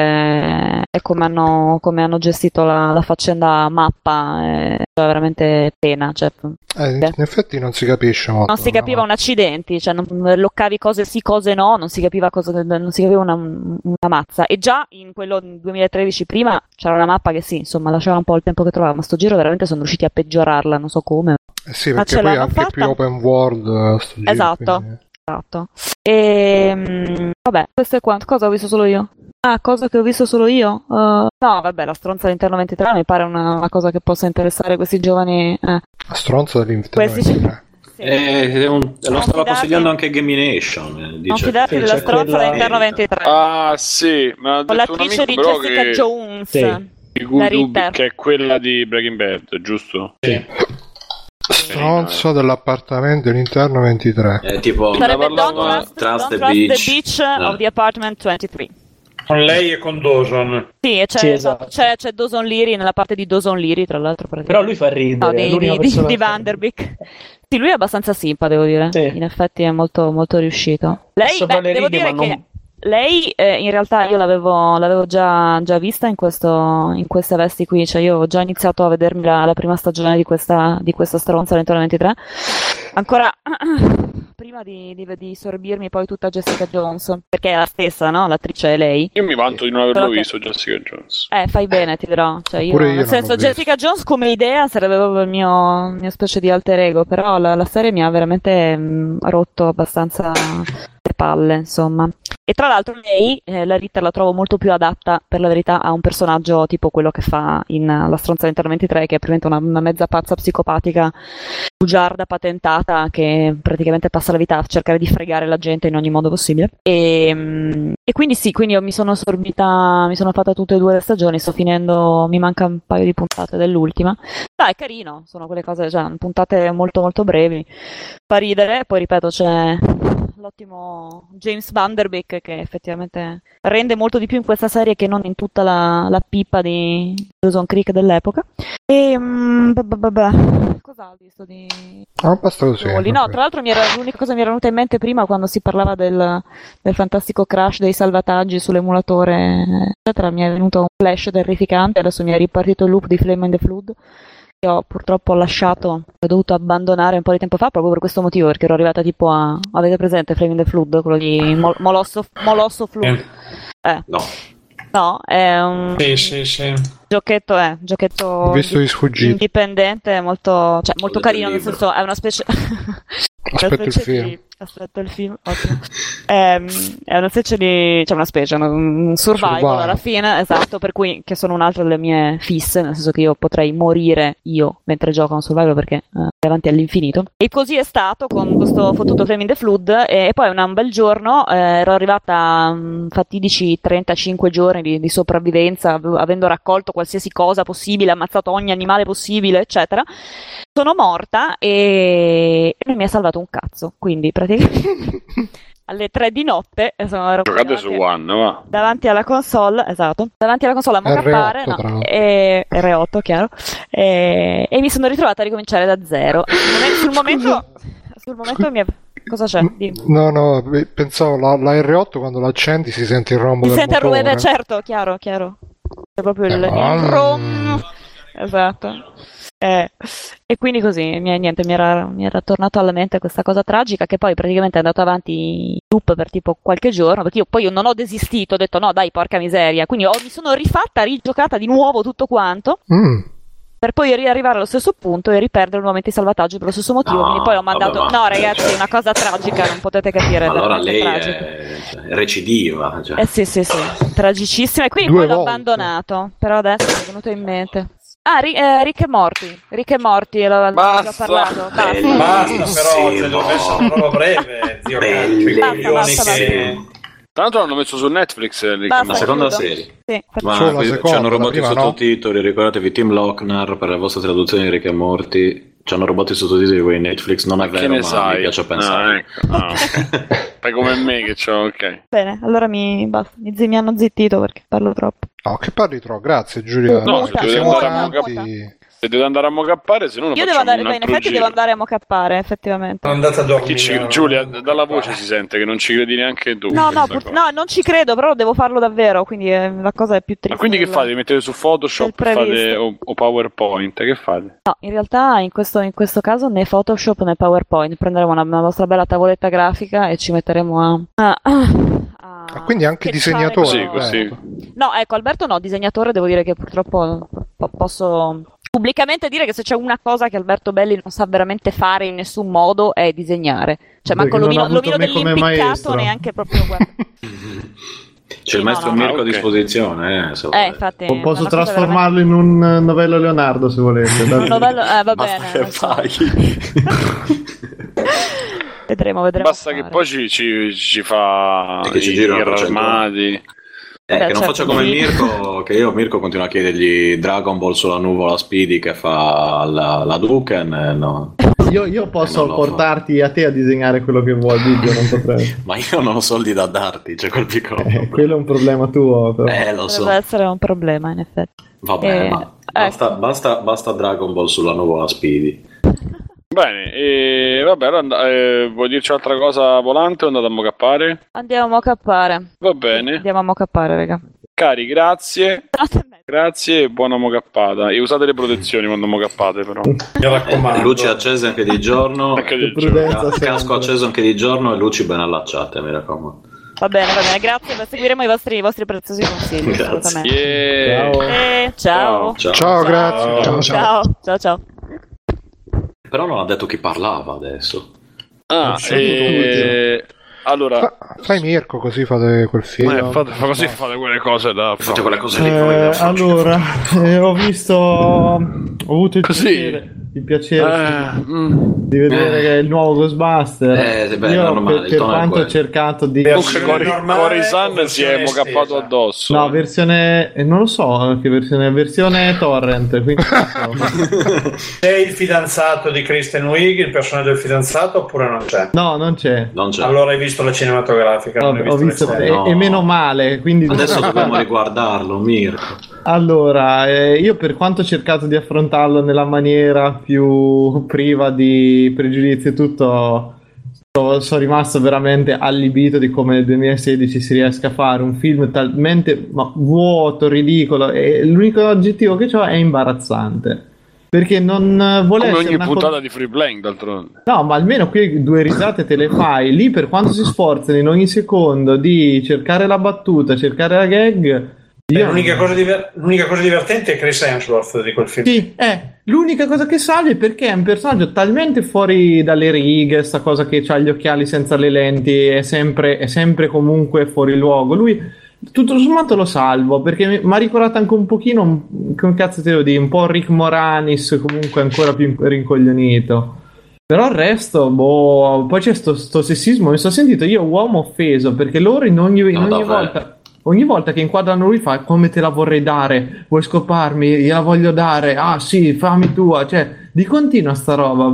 è come, hanno, come hanno gestito la, la faccenda mappa, è veramente pena, cioè, Eh, in effetti non si capisce molto. non si capiva un accidenti, cioè non, loccavi cose sì, cose no, non si capiva, cosa, non si capiva una, una mazza. E già in quello del 2013 prima c'era una mappa che sì, insomma, lasciava un po' il tempo che trovava, ma sto giro veramente sono riusciti a peggiorarla, non so come. Eh sì, perché poi è anche fatta? più open world. eh, giro, Esatto. quindi- Esatto. E mm, vabbè, questo è quanto. Cosa ho visto solo io? Ah, cosa che ho visto solo io? Uh, no, vabbè, la stronza all'interno 23 mi pare una, una cosa che possa interessare questi giovani. Eh. La stronza dell'interno. Questi- [LAUGHS] Eh, è un- lo stava fidati- consigliando anche Gamination. eh, Non Dice. fidarti della stronza all'interno 23. Ah, sì, l'ha Con l'attrice di Jessica che... Jones. Ritter. che è quella di Breaking Bad, giusto? Sì. Stronzo dell'appartamento dell'interno 23. È tipo Sarebbe Don't Trust, Trust Don't the Trust the Beach. Beach No. of the Apartment 23. Con lei e con Dawson. Sì, c'è, Sì, esatto. c'è, c'è Dawson Leary nella parte di Dawson Leary, tra l'altro. Però lui fa ridere, No, di, di, di, persona di che fa Van Der Beek. Sì, lui è abbastanza simpa, devo dire. In effetti è molto, molto riuscito. Lei, beh, le devo dire ma che non- lei, eh, in realtà, io l'avevo, l'avevo già, già vista in, questo, in queste vesti qui. Cioè, io ho già iniziato a vedermi la, la prima stagione di questa, di questa stronza all'interno 23. Ancora [CLEARS THROAT] prima di, di, di sorbirmi poi tutta Jessica Jones, perché è la stessa, no? L'attrice è lei. Io mi vanto di non averlo Però che- visto, Jessica Jones. Eh, fai bene, ti dirò. Cioè, io, io nel senso. Jessica Jones come idea sarebbe proprio il mio, mio specie di alter ego, però la, la serie mi ha veramente mh, rotto abbastanza palle, insomma. E tra l'altro lei, eh, la Ritter, la trovo molto più adatta, per la verità, a un personaggio tipo quello che fa in La stronza all'interno 23, che è praticamente una, una mezza pazza psicopatica, bugiarda, patentata, che praticamente passa la vita a cercare di fregare la gente in ogni modo possibile. E, mm, e quindi sì, quindi mi sono sorbita, mi sono fatta tutte e due le stagioni, sto finendo, mi manca un paio di puntate dell'ultima. Dai, è carino, sono quelle cose, cioè, puntate molto molto brevi, fa ridere, poi ripeto c'è l'ottimo James Van Der Beek che effettivamente rende molto di più in questa serie che non in tutta la, la pipa di Dawson Creek dell'epoca. E mm, bah, bah, bah, cosa ho visto di Ah, così. Soli. No, tra l'altro mi era, l'unica cosa che mi era venuta in mente prima quando si parlava del, del fantastico crash dei salvataggi sull'emulatore, eccetera, mi è venuto un flash terrificante, adesso mi è ripartito il loop di Flame in the Flood che ho purtroppo lasciato, ho dovuto abbandonare un po' di tempo fa proprio per questo motivo, perché ero arrivata tipo a... avete presente Flame in the Flood, quello di Mol- Molosso, Molosso Flood? Eh. No. No, è un Sì, sì, sì. giochetto, è, giochetto visto di sfuggita. indipendente, molto, cioè, molto carino, nel senso è una specie... [LAUGHS] Aspetto una il film. di- Aspetta il film, ottimo. Ehm, è una specie di. cioè una specie, un, survival, Survival. alla fine, esatto, per cui che sono un'altra delle mie fisse, nel senso che io potrei morire io mentre gioco a un survival perché eh, è avanti all'infinito. E così è stato con questo fottuto Flame in the Flood. E, poi un bel giorno eh, ero arrivata a mm, fatidici 35 giorni di, di sopravvivenza, av- avendo raccolto qualsiasi cosa possibile, ammazzato ogni animale possibile, eccetera. Sono morta e e non mi ha salvato un cazzo. Quindi praticamente [LAUGHS] alle 3 di notte eh, sono Giocate su davanti, One, va. davanti alla console, esatto, davanti alla console a mocappare, R8, no, tra l'altro. e, R8, chiaro, e, e mi sono ritrovata a ricominciare da zero. Sul momen- Sul momento, sul momento mi è... Cosa c'è? Dimmi. No, no, pensavo la, la R8 quando l'accendi si sente il rombo del sente il rumore, certo, chiaro, chiaro. È proprio il, il Ah. rom. Esatto. Eh, e quindi così, mi, niente, mi era, mi era tornato alla mente questa cosa tragica che poi praticamente è andato avanti in loop per tipo qualche giorno, perché io poi io non ho desistito, ho detto no dai, porca miseria, quindi ho- mi sono rifatta, rigiocata di nuovo tutto quanto, Mm. per poi riarrivare allo stesso punto e riperdere nuovamente il salvataggio per lo stesso motivo, No, quindi poi ho vabbè, mandato... ma- No ragazzi, è una cosa tragica, non potete capire, è allora lei tragica. è, cioè, è recidiva. Cioè. Eh sì, sì, sì, tragicissima. E quindi Due poi l'ho volte. abbandonato. Però adesso mi è venuto in mente. Ah, Ri- eh, Rick e Morty. Rick e Morty, l'ho, l'ho Basta. già parlato. Basta. Bello. Basta però, dovesse essere una roba breve, zio coglioni Basta, che... Tra l'altro l'hanno messo su Netflix. eh, Rick Basta, La seconda chiudo. serie. Sì, Ma Solo la qui seconda, ci hanno la rubato i prima no. sottotitoli, ricordatevi Tim Lochner per le vostre traduzioni di Rick e Morty. Ci hanno rubato i sottotitoli di Netflix, non è Che vero, ma sai? mi piace Ah, pensare. ecco. Ah, [LAUGHS] ok. Fai come me che c'ho, ok. Bene, allora mi, basta, mi, mi hanno zittito perché parlo troppo. No, che parli troppo, grazie Giulia. No, se siamo tanti. Se dovete andare a mocappare, se no lo Io devo andare, beh, in effetti giro. devo andare a mocappare, effettivamente. Sono andata a dormire. Ci- Giulia, dalla voce si sente che non ci credi neanche tu. No, no, pur- no, non ci credo, però devo farlo davvero, quindi eh, la cosa è più triste. Ma quindi che fate? Vi mettete su Photoshop fate, o, o PowerPoint? Che fate? No, in realtà in questo, in questo caso né Photoshop né PowerPoint. Prenderemo una, una vostra bella tavoletta grafica e ci metteremo a. a- a- Ah, quindi anche disegnatore. Così, così. Ecco. No, ecco, Alberto no, disegnatore devo dire che purtroppo po- posso pubblicamente dire che se c'è una cosa che Alberto Belli non sa veramente fare in nessun modo è disegnare. Cioè, manco l'omino, l'omino dell'impiccato neanche proprio guarda. [LAUGHS] C'è il no, maestro no, Mirko no. a disposizione. Eh, Eh, infatti. Po- Posso trasformarlo in un eh, novello Leonardo se volete. [LAUGHS] veramente- un novello- eh, va Basta bene. so. fai. [LAUGHS] Vedremo, vedremo. Basta che poi ci, ci, ci fa che ci i, i armadi. Eh, Beh, che non certo, faccia come sì. Mirko, [LAUGHS] che io Mirko continua a chiedergli Dragon Ball sulla nuvola Speedy che fa la, la Duken. eh, no. Io, io posso lo portarti a te a disegnare quello che vuoi, Biggio, non potrei. [LAUGHS] Ma io non ho soldi da darti, c'è quel piccolo Eh, quello è un problema tuo. Però. Eh, lo so. Potrebbe essere un problema, in effetti. Vabbè, Eh, ma basta, basta, basta Dragon Ball sulla nuvola Speedy. Bene, e vabbè, allora and- eh, vuoi dirci altra cosa volante o andate a mocappare? Andiamo a mocappare. Va bene. Andiamo a mocappare, raga. Cari, grazie. Grazie e buona mocappata. E usate le protezioni quando mocappate, però. Mi raccomando. Luci accese anche di giorno, Anche di ca- casco acceso anche di giorno e luci ben allacciate, mi raccomando. Va bene, va bene, grazie. Seguiremo i vostri, i vostri preziosi consigli. Grazie. assolutamente. Yeah. Ciao. Eh, ciao. Ciao. Ciao, grazie. Ciao, ciao. Ciao, ciao, ciao. Però non ha detto chi parlava adesso. Ah, e... Allora, Fa- fai Mirko così fate quel film. eh, fate, fa così fate quelle cose da Fate quelle cose lì Eh, allora, [LAUGHS] eh, ho visto, ho avuto il Così. piacere, il piacere Eh, mm. di vedere che è il nuovo Ghostbuster. Eh, beh, Io normale, per, per quanto ho cercato di... Corisan o si è mocappato estesa? addosso. No, versione... eh, non lo so che versione, versione torrent, quindi... [LAUGHS] C'è il fidanzato di Kristen Wiig, il personaggio del fidanzato, oppure non c'è? no, non c'è. Non c'è. Allora hai visto la cinematografica, non hai Ho visto, visto, e. No. e meno male, quindi... Adesso [LAUGHS] dobbiamo riguardarlo, Mirko. Allora, eh, io per quanto ho cercato di affrontarlo nella maniera più priva di pregiudizi e tutto, so- sono rimasto veramente allibito di come nel 2016 si riesca a fare un film talmente vuoto, ridicolo e l'unico aggettivo che ho è imbarazzante. Perché non vuole Come ogni una co- puntata di Free Playing, d'altronde. No, ma almeno qui due risate te le fai. Lì per quanto si sforzano in ogni secondo di cercare la battuta, cercare la gag, Eh, l'unica, cosa diver- l'unica cosa divertente è Chris Hemsworth di quel film. Sì, è l'unica cosa che salvi perché è un personaggio talmente fuori dalle righe, sta cosa che ha gli occhiali senza le lenti, è sempre, è sempre comunque fuori luogo. Lui tutto sommato lo salvo perché mi ha ricordato anche un pochino, come cazzo te lo dico, un po' Rick Moranis, comunque ancora più rincoglionito. Però il resto, boh, poi c'è sto, sto sessismo, mi sono sentito io uomo offeso perché loro in ogni, in No, ogni volta... Ogni volta che inquadrano lui fa come te la vorrei dare, vuoi scoparmi, gliela voglio dare, ah sì, fammi tua, cioè di continua sta roba.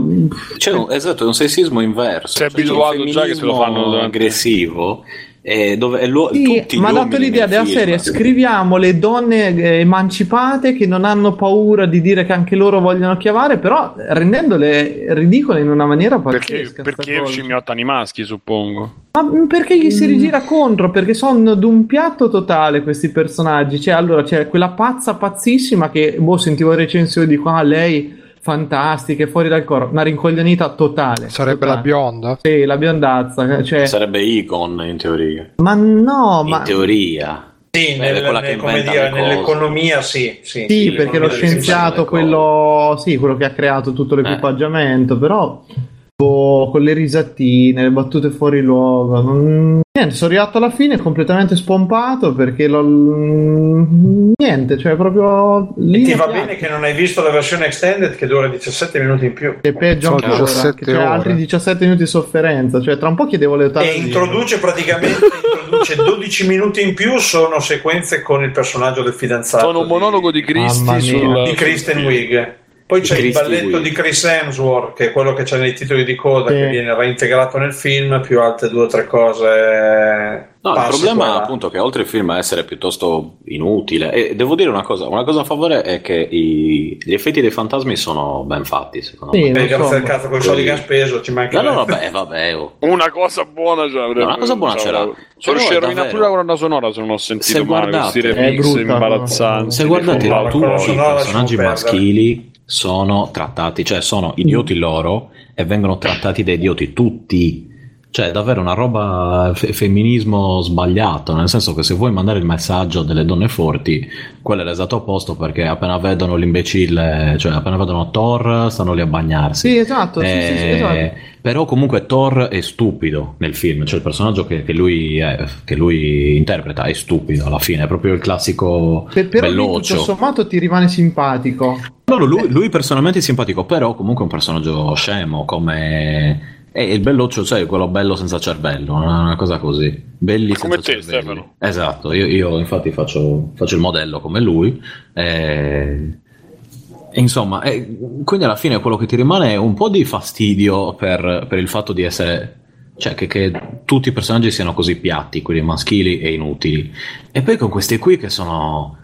C'è un- esatto, è un sessismo inverso. Sei Cioè, un abituato già che te lo fanno aggressivo. Eh, dove è l'uo- Sì, tutti ma ha dato l'idea della film. serie: scriviamo le donne eh, emancipate che non hanno paura di dire che anche loro vogliono chiavare, però rendendole ridicole in una maniera Perché, pazzesca. perché scimmiottano i maschi, suppongo. Ma mm, perché gli si rigira contro? Perché sono d'un piatto totale questi personaggi. Cioè, allora c'è quella pazza pazzissima che, boh, sentivo recensioni di qua, lei fantastica, è fuori dal coro, una rincoglionita totale. Sarebbe totale. la bionda? Sì, la biondazza. Cioè, Sarebbe Icon in teoria. ma no, ma In teoria. Sì, nel- nel- dire, nell'economia sì. Sì, Sì, perché lo scienziato, quello, sì, quello che ha creato tutto l'equipaggiamento, però boh, con le risatine, le battute fuori luogo. non- Niente, sono arrivato alla fine completamente spompato perché l'ho... Niente, cioè proprio... E lì ti va piace. bene che non hai visto la versione extended che dura 17 minuti in più. Che peggio ancora, 17 che c'è ore. altri 17 minuti di sofferenza, cioè tra un po' chiedevo le E eutanasia. introduce praticamente introduce 12 minuti in più sono sequenze con il personaggio del fidanzato Sono un monologo di Mamma Christie mia. sul... di Kristen Wiig. Poi c'è il Kristen balletto Wiig. di Chris Hemsworth, che è quello che c'è nei titoli di coda, Sì. che viene reintegrato nel film, più altre due o tre cose. No, il problema qua appunto che oltre il film a essere piuttosto inutile, e devo dire una cosa, una cosa a favore è che i- gli effetti dei fantasmi sono ben fatti, secondo Sì, me. Beh, grazie al cazzo con i soldi che ha speso, ci manca. No, no, vabbè, vabbè. oh. Una cosa buona ce l'avrebbe. Una cosa buona ce l'ha. Sono riuscito a rovinare pure la colonna sonora se non ho sentito Se male. Questi guardate- È remix imbarazzanti. Se guardate No, tutti i personaggi maschili sono trattati, cioè sono idioti loro e vengono trattati da idioti tutti. Cioè, davvero una roba fe- femminismo sbagliato, nel senso che se vuoi mandare il messaggio delle donne forti, quello è l'esatto opposto perché appena vedono l'imbecille, cioè appena vedono Thor, stanno lì a bagnarsi. Sì, esatto, sì, sì, sì, Eh, esatto. Però comunque Thor è stupido nel film, cioè il personaggio che, che lui, è- che lui interpreta è stupido alla fine, è proprio il classico Per- però belloccio. tutto sommato ti rimane simpatico. No, no, lui, lui personalmente è simpatico, però comunque è un personaggio scemo, come... È il belloccio, cioè quello bello senza cervello, una cosa così. Belli Come senza te, cervelli. Stefano. Esatto, io, io infatti faccio, faccio il modello come lui. eh, e insomma, eh, quindi alla fine quello che ti rimane è un po' di fastidio per, per il fatto di essere... Cioè che, che tutti i personaggi siano così piatti, quelli maschili e inutili. E poi con questi qui che sono...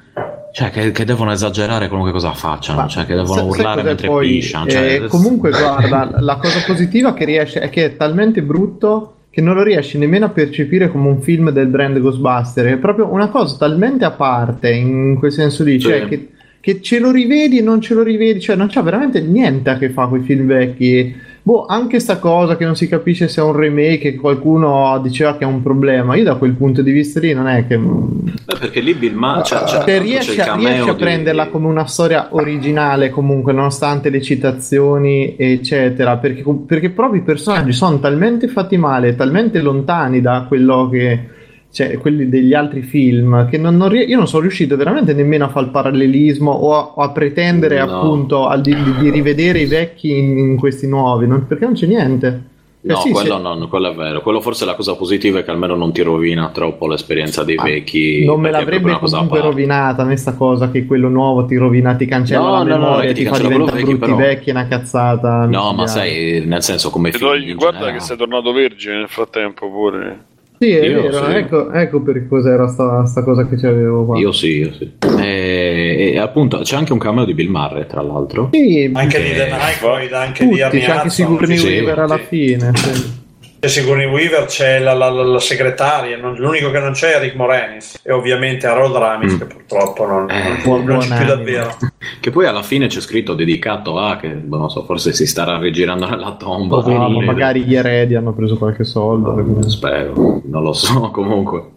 Cioè che, che devono esagerare qualunque cosa facciano, Ma cioè che devono sai urlare mentre poi? pisciano. Eh, Cioè, comunque, guarda, la cosa positiva che riesce è che è talmente brutto che non lo riesci nemmeno a percepire come un film del brand Ghostbuster. È proprio una cosa talmente a parte in quel senso lì, cioè Sì. che, che ce lo rivedi e non ce lo rivedi, cioè non c'ha veramente niente a che fare con i film vecchi. Boh, anche sta cosa che non si capisce se è un remake e qualcuno diceva che è un problema. Io da quel punto di vista lì non è che Beh, perché lì Bill Ma cioè, c'è, c'è, se riesci, a, riesci a di- prenderla come una storia originale comunque nonostante le citazioni eccetera perché, perché proprio i personaggi sono talmente fatti male talmente lontani da quello che cioè quelli degli altri film che non, non io non sono riuscito veramente nemmeno a fare il parallelismo o a, o a pretendere No. appunto al di, di- rivedere i vecchi in, in questi nuovi non- perché non c'è niente Eh No, sì, quello, sì. non- quello è vero. Quello forse è la cosa positiva è che almeno non ti rovina troppo l'esperienza dei vecchi. non me l'avrebbe a comunque rovinata a me sta cosa che quello nuovo ti rovina, ti cancella No, la no, no, memoria, che ti, ti fa diventare vecchi, brutti però- vecchi, una cazzata. No, ma sai, nel senso come film. guarda generale. che sei tornato vergine nel frattempo pure. Sì, è Io vero, sì. ecco, ecco per cos'era sta, sta cosa che c'avevo qua. Io sì, io sì. E, e appunto c'è anche un cameo di Bill Murray, tra l'altro. Sì, Anche di The Nyquist, anche di tutti, Arnie c'è anche Sigourney sì, Weaver alla fine. sì. C'è Sigourney Weaver, c'è la, la- la- la segretaria, non- l'unico che non c'è è Rick Moranis e ovviamente Harold Ramis Mm. che purtroppo non, Eh, non- non c'è più davvero. Che poi alla fine c'è scritto dedicato a che boh, non so, forse si starà rigirando nella tomba. No, ma magari gli eredi hanno preso qualche soldo. Spero, non lo so [LAUGHS] comunque.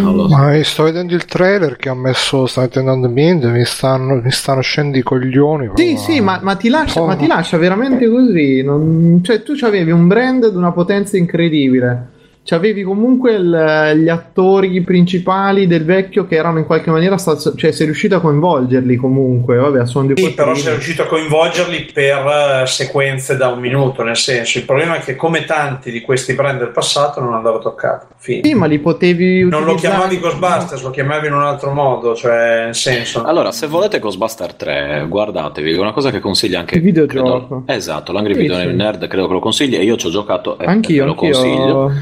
Non lo so. Ma sto vedendo il trailer che ha messo on the Mind, mi stanno, mi stanno scendendo i coglioni. Sì, sì, ma, ma ti lascia, ma ti lascia veramente così. non- Cioè, tu avevi un brand di una potenza incredibile. C'avevi comunque il- gli attori principali del vecchio che erano in qualche maniera sta- cioè sei riuscito a coinvolgerli comunque, vabbè, a suon di Sì, però sei riuscito a coinvolgerli per eh, sequenze da un minuto, nel senso, il problema è che come tanti di questi brand del passato non andava toccato. Fine. Sì, ma li potevi Non lo chiamavi Ghostbusters, lo chiamavi in un altro modo, cioè nel senso. Allora, se volete Ghostbuster 3, guardatevi, è una cosa che consiglia anche Il videogioco. credo- esatto, l'Angry Sì, Video sì. Nerd credo che lo consigli e io ci ho giocato e Anch'io, ve lo anch'io. consiglio.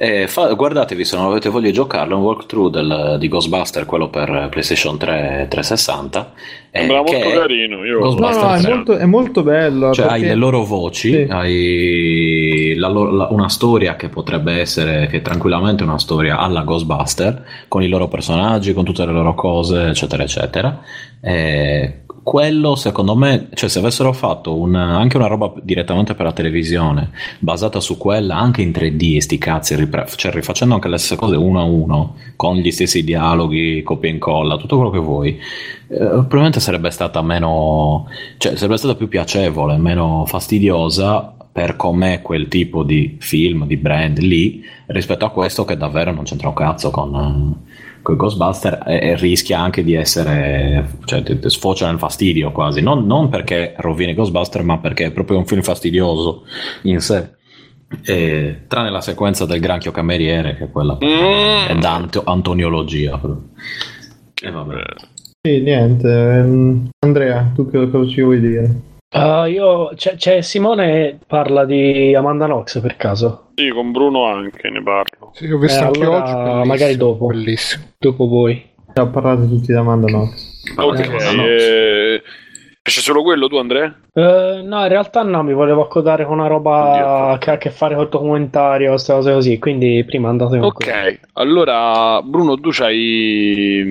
E fa- guardatevi se non avete voglia di giocarlo, è un walkthrough del- di Ghostbuster, quello per PlayStation 3 e 360. eh, Sembra molto è carino. Io... No, Ghostbuster no, è 3. molto, è molto bello. Cioè, hai perché- le loro voci, Sì. hai la la- una storia che potrebbe essere, che è tranquillamente una storia alla Ghostbuster, con i loro personaggi, con tutte le loro cose, eccetera, eccetera. E quello, secondo me, cioè, se avessero fatto un- anche una roba direttamente per la televisione, basata su quella, anche in 3D, sti cazzi, ripre- cioè, rifacendo anche le stesse cose uno a uno, con gli stessi dialoghi, copia e incolla, tutto quello che vuoi, eh, probabilmente sarebbe stata meno, cioè sarebbe stata più piacevole, meno fastidiosa per com'è quel tipo di film, di brand lì, rispetto a questo che davvero non c'entra un cazzo con, con Ghostbuster e, e rischia anche di essere, cioè ti- ti sfocia nel fastidio quasi, non, non perché rovini Ghostbuster, ma perché è proprio un film fastidioso in sé. E, tranne la sequenza del granchio cameriere, che è quella è da antoniologia. E vabbè. Sì, niente. ehm, Andrea, tu cosa ci vuoi dire? Ah, io, c'è, c'è Simone parla di Amanda Knox per caso. Sì, con Bruno anche ne parlo. Sì, ho visto Eh, anche allora, oggi. bellissimo, magari dopo. Bellissimo. Dopo voi. Ho parlato tutti da Amanda Knox. Ok, eh, c'è solo quello tu, Andrea? Eh, no, in realtà no, mi volevo accodare con una roba che ha a che fare col documentario, queste cose così, quindi prima andate con quello. Ok, allora Bruno, tu c'hai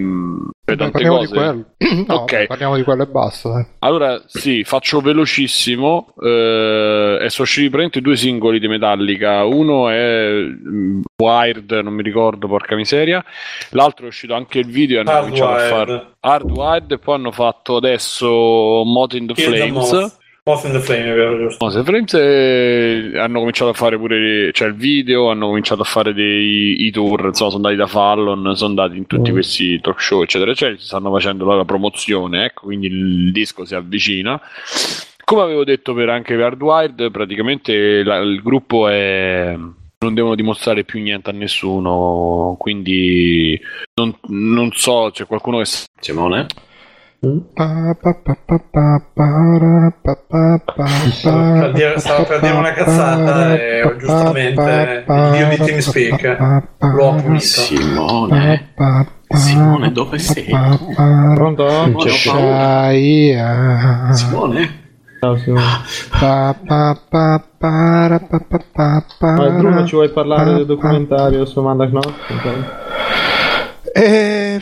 Dai, tante parliamo di cose. quello. [CLEARS THROAT] No, Ok. parliamo di quello e basta. dai. Allora, sì, faccio velocissimo. Eh, e sono usciti praticamente due singoli di Metallica. Uno è mm, Wired, non mi ricordo, porca miseria. L'altro è uscito anche il video e hanno cominciato a Hardwired. fare Hardwired. E poi hanno fatto adesso Moth in the Kill the Flames. Moth. In the Flame, è vero, giusto? Moth in the Flames e hanno cominciato a fare pure cioè il video, hanno cominciato a fare dei i tour, insomma, sono andati da Fallon, sono andati in tutti questi talk show, eccetera, eccetera, si stanno facendo la, promozione, ecco, quindi il disco si avvicina. Come avevo detto per anche per Hardwired, praticamente la- il gruppo è non devono dimostrare più niente a nessuno, quindi non, non so, c'è qualcuno che Simone? Stavo per dire- una cazzata e giustamente il dio di TeamSpeak l'ho punito. Simone? Simone, dove sei? Pronto? Simone, ho. Shaia. Simone? Ciao, Simone. Pa, pa, pa, para, pa, pa, pa, Ma Bruno, ci vuoi parlare pa, del documentario su Amanda Knox? Eh,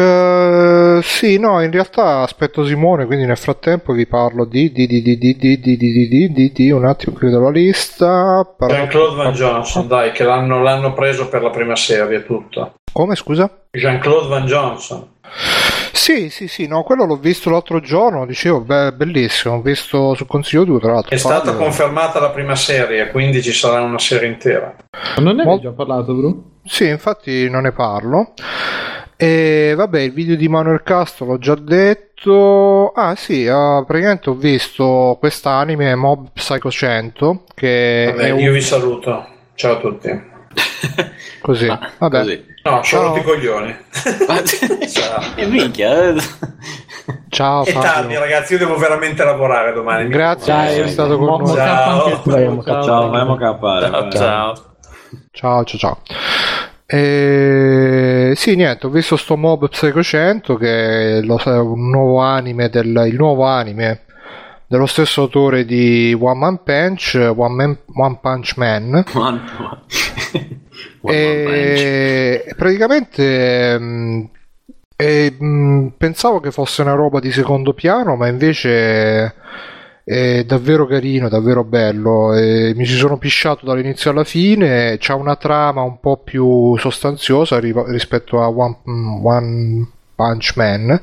eh, sì, no, in realtà aspetto Simone, quindi nel frattempo vi parlo di di di di di di di di di di di un attimo chiudo la lista. Parlo- Jean-Claude Van Johnson, dai, che l'hanno, l'hanno preso per la prima serie, tutto. Come scusa? Jean-Claude Van Johnson. Sì, sì, sì, no, quello l'ho visto l'altro giorno, dicevo, beh, bellissimo, ho visto sul consiglio tuo, tra l'altro. È stata Fabio. confermata la prima serie, quindi ci sarà una serie intera. Non ne Mol- hai già parlato, Bruno? Sì, infatti non ne parlo. E vabbè, il video di Manuel Castro l'ho già detto. Ah, sì, ah, praticamente ho visto quest'anime Mob Psycho 100 che Vabbè, un... io vi saluto. Ciao a tutti. [LAUGHS] così. Vabbè. Così. No, sono Ciao. rotto i coglioni. Ciao. [LAUGHS] E minchia, eh. Ciao È Fabio. tardi, ragazzi, io devo veramente lavorare domani. Grazie per essere stato con noi. Ciao. Ciao. Ciao. Ciao, ciao, ciao. E... Sì, niente, ho visto sto Mob Psycho 100 che è un nuovo anime del, il nuovo anime dello stesso autore di One Man Punch, One, Man- One Punch Man. One Man Punch. E praticamente mh, E, mh, pensavo che fosse una roba di secondo piano, ma invece è davvero carino, davvero bello. Mi ci sono pisciato dall'inizio alla fine. C'ha una trama un po' più sostanziosa ri- rispetto a One, mm, One Punch Man.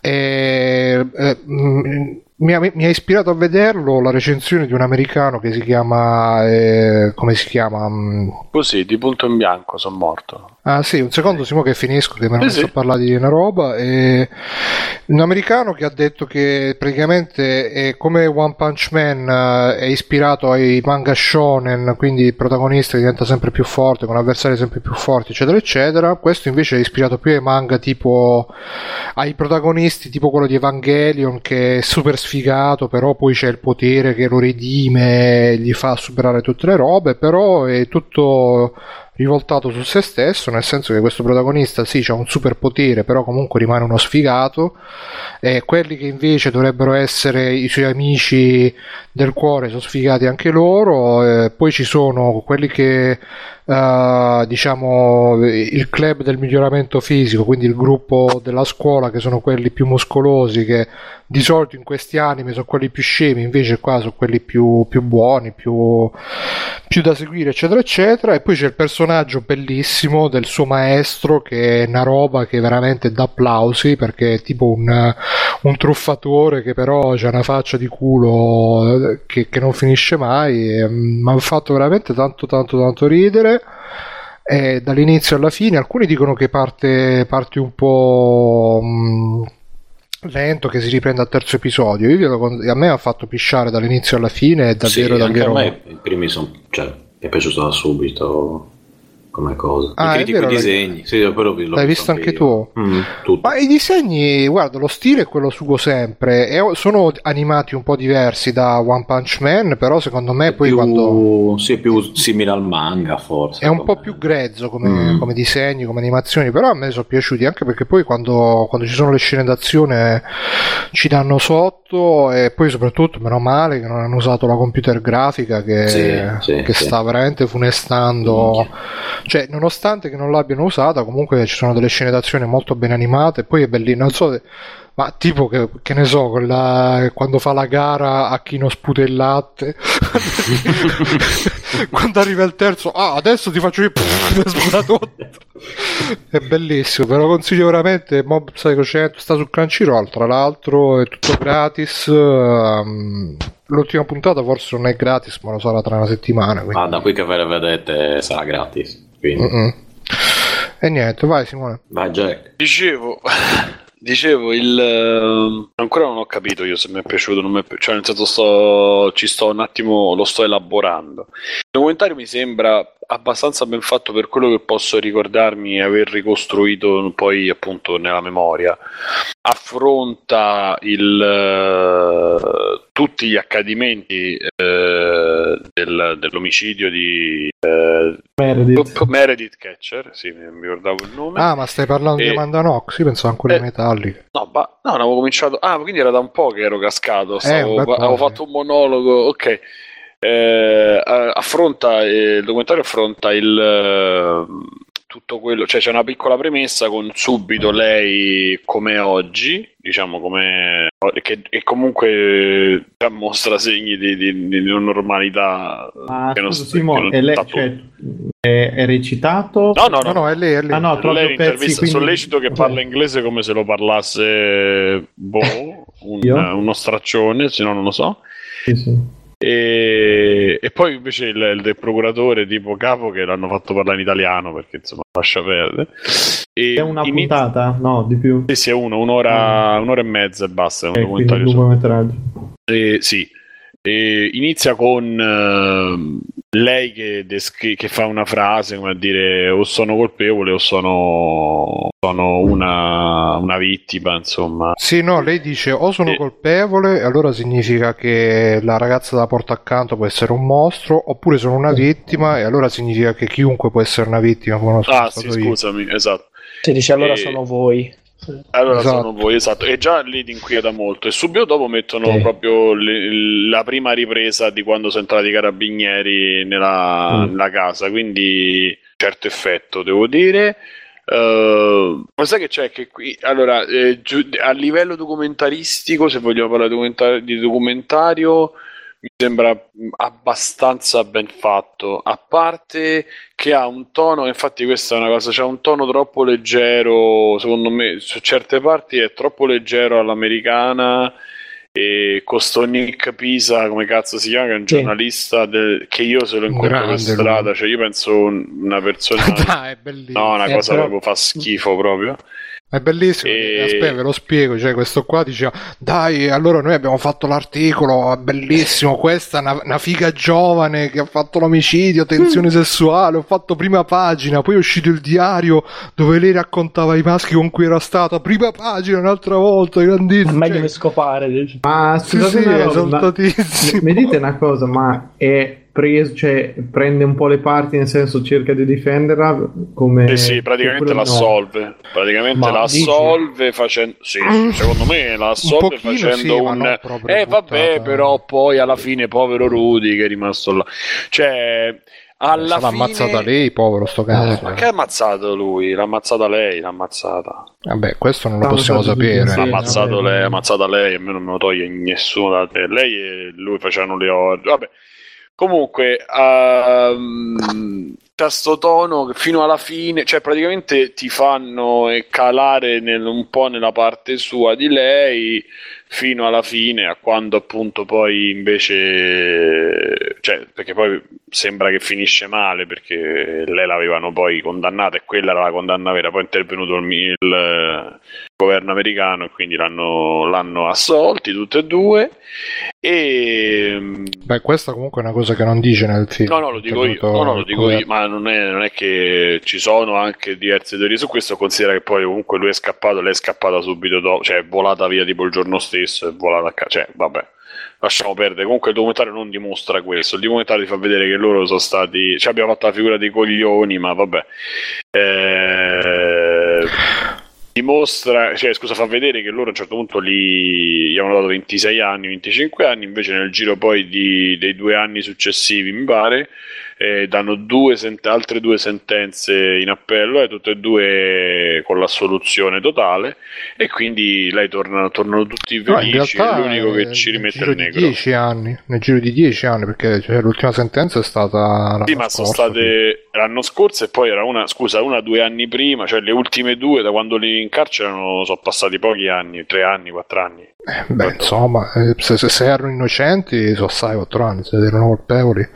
E, eh, mh, mi ha, mi ha ispirato a vederlo la recensione di un americano che si chiama eh, come si chiama Mm, Così, di punto in bianco, sono morto. Ah sì, un secondo Simo che finisco che mi hanno messo sì. parlare di una roba e un americano che ha detto che praticamente è come One Punch Man eh, è ispirato ai manga shonen, quindi il protagonista diventa sempre più forte, con avversari sempre più forti, eccetera, eccetera. Questo invece è ispirato più ai manga tipo ai protagonisti tipo quello di Evangelion che è super sfigato, però poi c'è il potere che lo redime, gli fa superare tutte le robe, però è tutto rivoltato su se stesso, nel senso che questo protagonista sì, ha un superpotere, però comunque rimane uno sfigato, e quelli che invece dovrebbero essere i suoi amici del cuore sono sfigati anche loro, e poi ci sono quelli che eh, diciamo il club del miglioramento fisico, quindi il gruppo della scuola che sono quelli più muscolosi che di solito in questi anime sono quelli più scemi, invece qua sono quelli più, più buoni, più, più da seguire, eccetera, eccetera. E poi c'è il personaggio bellissimo del suo maestro, che è una roba che veramente dà applausi perché è tipo un, un truffatore che però ha una faccia di culo eh, che, che non finisce mai. e, mm, Mi ha fatto veramente tanto, tanto, tanto ridere. E dall'inizio alla fine, alcuni dicono che parte, parte un po'. mm, lento che si riprende al terzo episodio. Io a me ha fatto pisciare dall'inizio alla fine, è davvero, sì, davvero. a me i primi sono. Cioè, mi è piaciuto da subito come cosa. Ah, è critico vero, i l'hai- disegni. Sì, però l'ho L'hai visto anche tu? Mm. Ma i disegni, guarda, lo stile è quello suo sempre. e sono animati un po' diversi da One Punch Man, però secondo me poi più, quando. Sì, è più simile al manga, forse. È un po' più grezzo come, Mm. come disegni, come animazioni, però a me sono piaciuti anche perché poi quando, quando ci sono le scene d'azione ci danno sotto e poi soprattutto, meno male che non hanno usato la computer grafica che, Sì, sì, che sì. sta veramente funestando. Cioè, nonostante che non l'abbiano usata, comunque ci sono delle scene d'azione molto ben animate, poi è bellino, non so se- Ma tipo che, che ne so, quella- quando fa la gara a chi non sputa il latte, [LAUGHS] quando arriva il terzo, ah adesso ti faccio io, [LAUGHS] sputa tutto. È bellissimo, ve lo consiglio veramente. Mob Psycho 100 sta su Crunchyroll, tra l'altro è tutto gratis. ehm, l'ultima puntata forse non è gratis, ma lo sarà tra una settimana. quindi- Ah, da qui che ve le vedete sarà gratis. E niente, vai Simone. Vai Jack. Dicevo, [LAUGHS] dicevo il ehm, ancora non ho capito io se mi è piaciuto o non mi è pi- cioè nel senso sto, ci sto un attimo, lo sto elaborando. Il documentario mi sembra abbastanza ben fatto per quello che posso ricordarmi e aver ricostruito poi appunto nella memoria. Affronta il, eh, tutti gli accadimenti eh, del- dell'omicidio di eh, Meredith. Meredith Catcher, sì, mi ricordavo il nome. Ah, ma stai parlando E- di Amanda Nox? Io pensavo ancora Eh, di Metallica. No, ba- no, non avevo cominciato. Ah, quindi era da un po' che ero cascato. Stavo- un bel po', avevo sì. fatto un monologo. Ok. Eh, eh, affronta eh, il documentario affronta il eh, tutto quello, cioè c'è una piccola premessa con subito lei come oggi, diciamo come che e comunque già mostra segni di, di, di non normalità Ma che non scusa, sta- Simo, che non è, lei- cioè, è- è recitato? No, no, no, No, no, è lei, è lei. Ah, no, lei pezzi, intervista quindi- sollecito che parla inglese come se lo parlasse boh, [LAUGHS] un- uno straccione, se no non lo so. Sì, sì. E, e poi invece il, il del procuratore tipo capo che l'hanno fatto parlare in italiano perché insomma lascia perdere. E È una inizia- puntata? No, di più. Sì, sì, è uno, un'ora, un'ora e mezza e basta. È un Eh, documentario su- lungometraggio. eh, sì, E inizia con ehm, lei che, descri- che fa una frase come a dire o sono colpevole o sono, sono una, una vittima, insomma. Sì, no, lei dice o sono colpevole, e allora significa che la ragazza da porta accanto può essere un mostro, oppure sono una vittima, e allora significa che chiunque può essere una vittima, come Ah, sì, io. scusami, esatto. Si dice allora E- sono voi. Allora Esatto. sono voi, esatto. E già lì ti inquieta molto. E subito dopo mettono Sì. proprio le- la prima ripresa di quando sono entrati i carabinieri nella, Mm. nella casa. Quindi certo effetto, devo dire. Uh, ma sai che c'è che qui allora eh, giu- a livello documentaristico se vogliamo parlare di, documenta- di documentario mi sembra abbastanza ben fatto. A parte che ha un tono infatti questa è una cosa c'ha un tono troppo leggero secondo me su certe parti è troppo leggero all'americana e con sto Nick Pisa come cazzo si chiama che è un giornalista del- che io se lo incontro per strada cioè io penso un- una persona [LAUGHS] Dai, è bellissimo. no una Eh, cosa però- proprio fa schifo proprio È bellissimo, E- perché, aspetta, ve lo spiego, cioè questo qua diceva, dai, allora noi abbiamo fatto l'articolo, è bellissimo, questa è una, una figa giovane che ha fatto l'omicidio, tensione sessuale, ho fatto prima pagina, poi è uscito il diario dove lei raccontava i maschi con cui era stata, prima pagina un'altra volta, È grandissimo. meglio Cioè, che scopare. dici. Ma sì, sì, una è cosa, ma- esaltatissimo. mi dite una cosa, ma è preso, cioè prende un po' le parti, nel senso cerca di difenderla come... Eh sì, praticamente oppure no? l'assolve. Praticamente Ma l'assolve facendo. Sì, sì, secondo me l'assolve pochino facendo sì, ma un. eh, vabbè, però poi alla fine, povero Rudy che è rimasto là. Cioè, alla L'ha fine. ammazzata lei, povero sto cazzo. Ma che ha ammazzato lui? L'ha ammazzata lei, l'ha ammazzata. Vabbè, questo non lo possiamo sapere. L'ha ammazzato lei, ha ammazzato lei, a me non me lo toglie nessuno da te. Lei e lui facevano le ore. Vabbè. Comunque, ehm, c'ha sto tono fino alla fine, cioè praticamente ti fanno calare nel- un po' nella parte sua di lei fino alla fine, a quando appunto poi invece, cioè, perché poi sembra che finisce male perché lei l'avevano poi condannata e quella era la condanna vera, poi è intervenuto il, il, governo americano e quindi l'hanno, l'hanno assolti tutte e due e Beh, questa comunque è una cosa che non dice nel film. No, no, lo dico io, no, no, lo dico io, ma non è, non è che ci sono anche diverse teorie su questo. Considera che poi comunque lui è scappato, lei è scappata subito dopo, cioè è volata via tipo il giorno stesso, è volata a casa, cioè vabbè, lasciamo perdere. Comunque il documentario non dimostra questo, il documentario ti fa vedere che loro sono stati, cioè abbiamo fatto la figura dei coglioni, ma vabbè. Eh, dimostra, cioè scusa, fa vedere che loro a un certo punto li, gli hanno dato 26 anni, 25 anni, invece nel giro poi di- dei due anni successivi, mi pare, eh, danno due sent- altre due sentenze in appello e tutte e due con l'assoluzione totale e quindi lei torna, tornano tutti No, felici, realtà è l'unico che eh, ci rimette il negro. 10 anni, nel giro di 10 anni, perché cioè, l'ultima sentenza è stata l'anno Sì, ma sono scorso, state l'anno scorso e poi era una, scusa, una due anni prima, cioè le ultime due da quando li incarcerano sono passati pochi anni, tre anni, quattro anni. Eh, Beh, insomma, eh, se, se, erano innocenti, sono assai 4 anni, se erano colpevoli.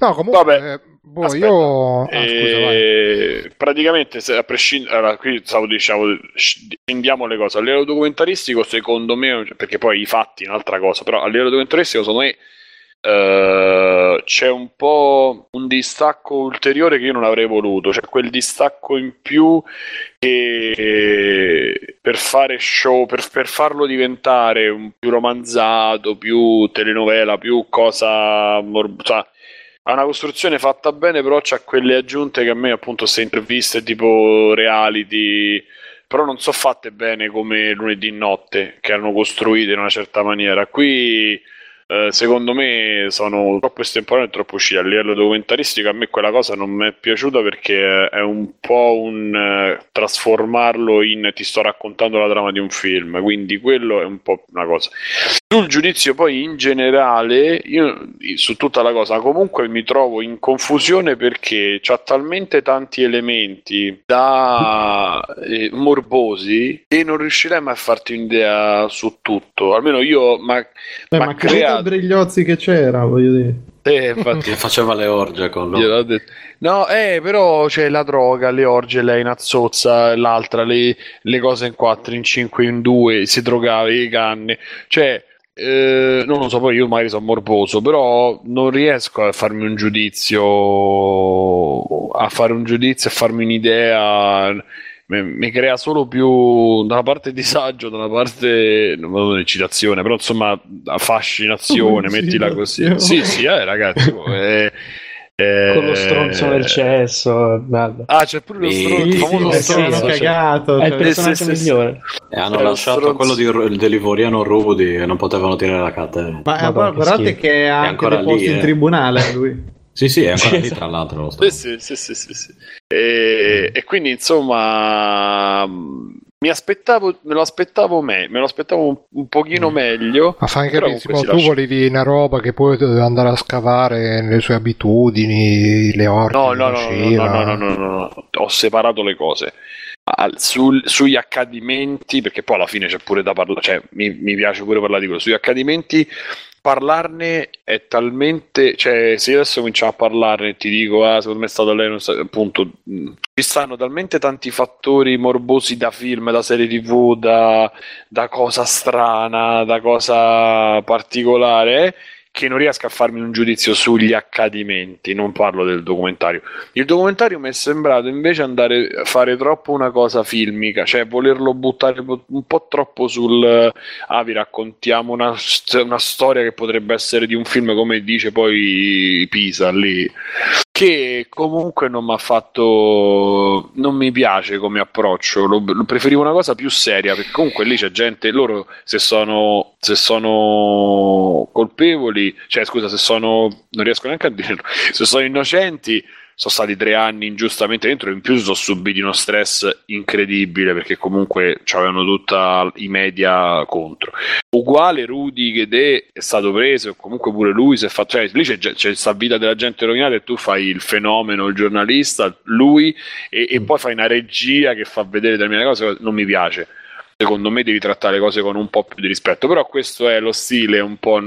No, comunque, eh, boh, Aspetta, io... Ah, scusa, vai. e praticamente se a prescindere allora, qui stavo diciamo scendiamo le cose a livello documentaristico secondo me perché poi i fatti è un'altra cosa però a livello documentaristico secondo me eh, c'è un po' un distacco ulteriore che io non avrei voluto cioè quel distacco in più che per fare show per, per farlo diventare un più romanzato più telenovela più cosa mor- cioè, ha una costruzione fatta bene, però c'ha quelle aggiunte che a me, appunto, queste interviste tipo reality, però non so fatte bene come lunedì notte, che erano costruite in una certa maniera. Qui, eh, secondo me, sono troppo estemporanee e troppo uscite. A livello documentaristico, a me quella cosa non mi è piaciuta perché è un po' un eh, trasformarlo in ti sto raccontando la trama di un film, quindi quello è un po' una cosa. Sul giudizio poi in generale, io su tutta la cosa comunque mi trovo in confusione perché c'ha talmente tanti elementi da eh, morbosi che non riuscirei mai a farti un'idea su tutto. Almeno io, ma, Eh, ma ma che crea- Brigliozzi che c'era, voglio dire. eh, infatti, Che [LAUGHS] faceva le orge con detto. No, eh, però c'è la droga, le orge, lei in azzozza, l'altra, le, le cose in 4, in 5, in 2, si drogava, i canne. Cioè, eh, non lo so, poi io magari sono morboso, però non riesco a farmi un giudizio, a fare un giudizio, a farmi un'idea. Mi, mi crea solo più da una parte disagio, da una parte non vado eccitazione, però insomma affascinazione, [LAUGHS] mettila così. Sì, sì, eh, ragazzi. [LAUGHS] eh, eh, Con lo stronzo nel cesso. Bello. Ah, c'è pure lo stronzo, il sì, sì. Hanno sì, cagato. È il cioè- personaggio sì, sì, sì. migliore. E hanno È lo lasciato stronzo. quello di, dell'Ivoriano Rudy e non potevano tirare la catena. Ma eh, guardate che ha È anche lì, in eh. tribunale [LAUGHS] lui. Sì, sì, è ancora lì tra l'altro. Sì, sì, sì, sì, e quindi insomma mi aspettavo, me lo aspettavo me, me lo aspettavo un, un pochino meglio. Ma fai capire, comunque si tu lascia- volevi una roba che poi doveva andare a scavare nelle sue abitudini, le orche No, no, no, no, no, no, no, no, no, ho separato le cose. Al- sul- sugli accadimenti, perché poi alla fine c'è pure da parlare, cioè mi, mi piace pure parlare di quello. Sugli accadimenti, parlarne è talmente, cioè, se io adesso cominciamo a parlarne ti dico, ah, secondo me è stato lei, non sa- appunto, mh, ci stanno talmente tanti fattori morbosi da film, da serie tv, da, da cosa strana, da cosa particolare. eh, Che non riesco a farmi un giudizio sugli accadimenti, non parlo del documentario. Il documentario mi è sembrato invece andare a fare troppo una cosa filmica, cioè volerlo buttare un po' troppo sul ah, vi raccontiamo una, una storia che potrebbe essere di un film, come dice poi Pisa lì, che comunque non mi ha fatto, non mi piace come approccio. Lo, lo preferivo una cosa più seria, perché comunque lì c'è gente, loro se sono, se sono colpevoli, cioè scusa, se sono, non riesco neanche a dirlo, [LAUGHS] se sono innocenti sono stati tre anni ingiustamente dentro in più sono subiti uno stress incredibile perché comunque avevano tutta i media contro. Uguale Rudy Ghedè è stato preso comunque pure lui si è fatto cioè lì c'è, c'è questa vita della gente rovinata e tu fai il fenomeno il giornalista lui e, e poi fai una regia che fa vedere determinate cose non mi piace. Secondo me devi trattare le cose con un po' più di rispetto però questo è lo stile un po'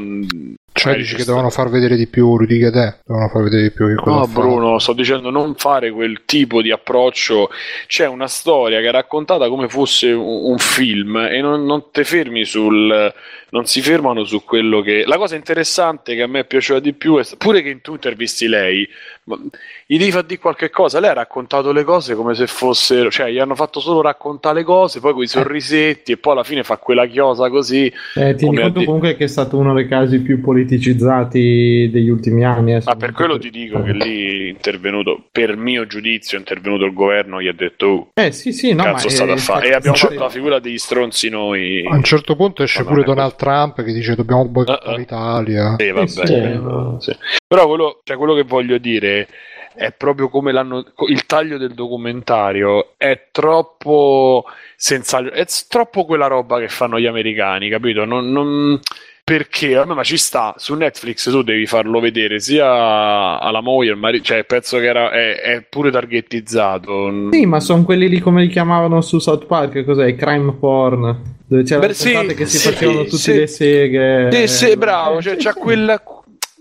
Cioè dici che dovevano far vedere di più Rudy Gadè, dovevano far vedere di più che cosa No. Bruno, sto dicendo non fare quel tipo di approccio. C'è una storia che è raccontata come fosse un, un film e non, non te fermi sul. Non si fermano su quello che. La cosa interessante che a me piaceva di più è pure che tu intervisti lei, ma gli devi far dire qualche cosa. Lei ha raccontato le cose come se fossero. Cioè, gli hanno fatto solo raccontare le cose, poi quei sorrisetti, e poi alla fine fa quella chiosa così. Eh, tieni conto di- comunque che è stato uno dei casi più politicizzati degli ultimi anni. eh, Ma per quello ti dico che lì è intervenuto, per mio giudizio, è intervenuto il governo, gli ha detto, oh, Eh sì, sì, no, cazzo è- a fare? è- E abbiamo fatto la figura degli stronzi noi. A un certo punto esce pure Donald Trump che dice dobbiamo boicottare l'Italia. Sì, vabbè. sì. Sì. Però quello, cioè, quello che voglio dire è proprio come l'hanno. Il taglio del documentario è troppo senza. È troppo quella roba che fanno gli americani, capito? Non. non- perché vabbè, ma ci sta su Netflix tu devi farlo vedere sia alla moglie al marito cioè penso che era, è, è pure targettizzato Sì, ma sono quelli lì come li chiamavano su South Park, cos'è? Crime porn, dove c'erano Beh, sì, che si sì, facevano tutte sì. le seghe. Sì, sì, Eh, bravo, cioè, c'ha quella.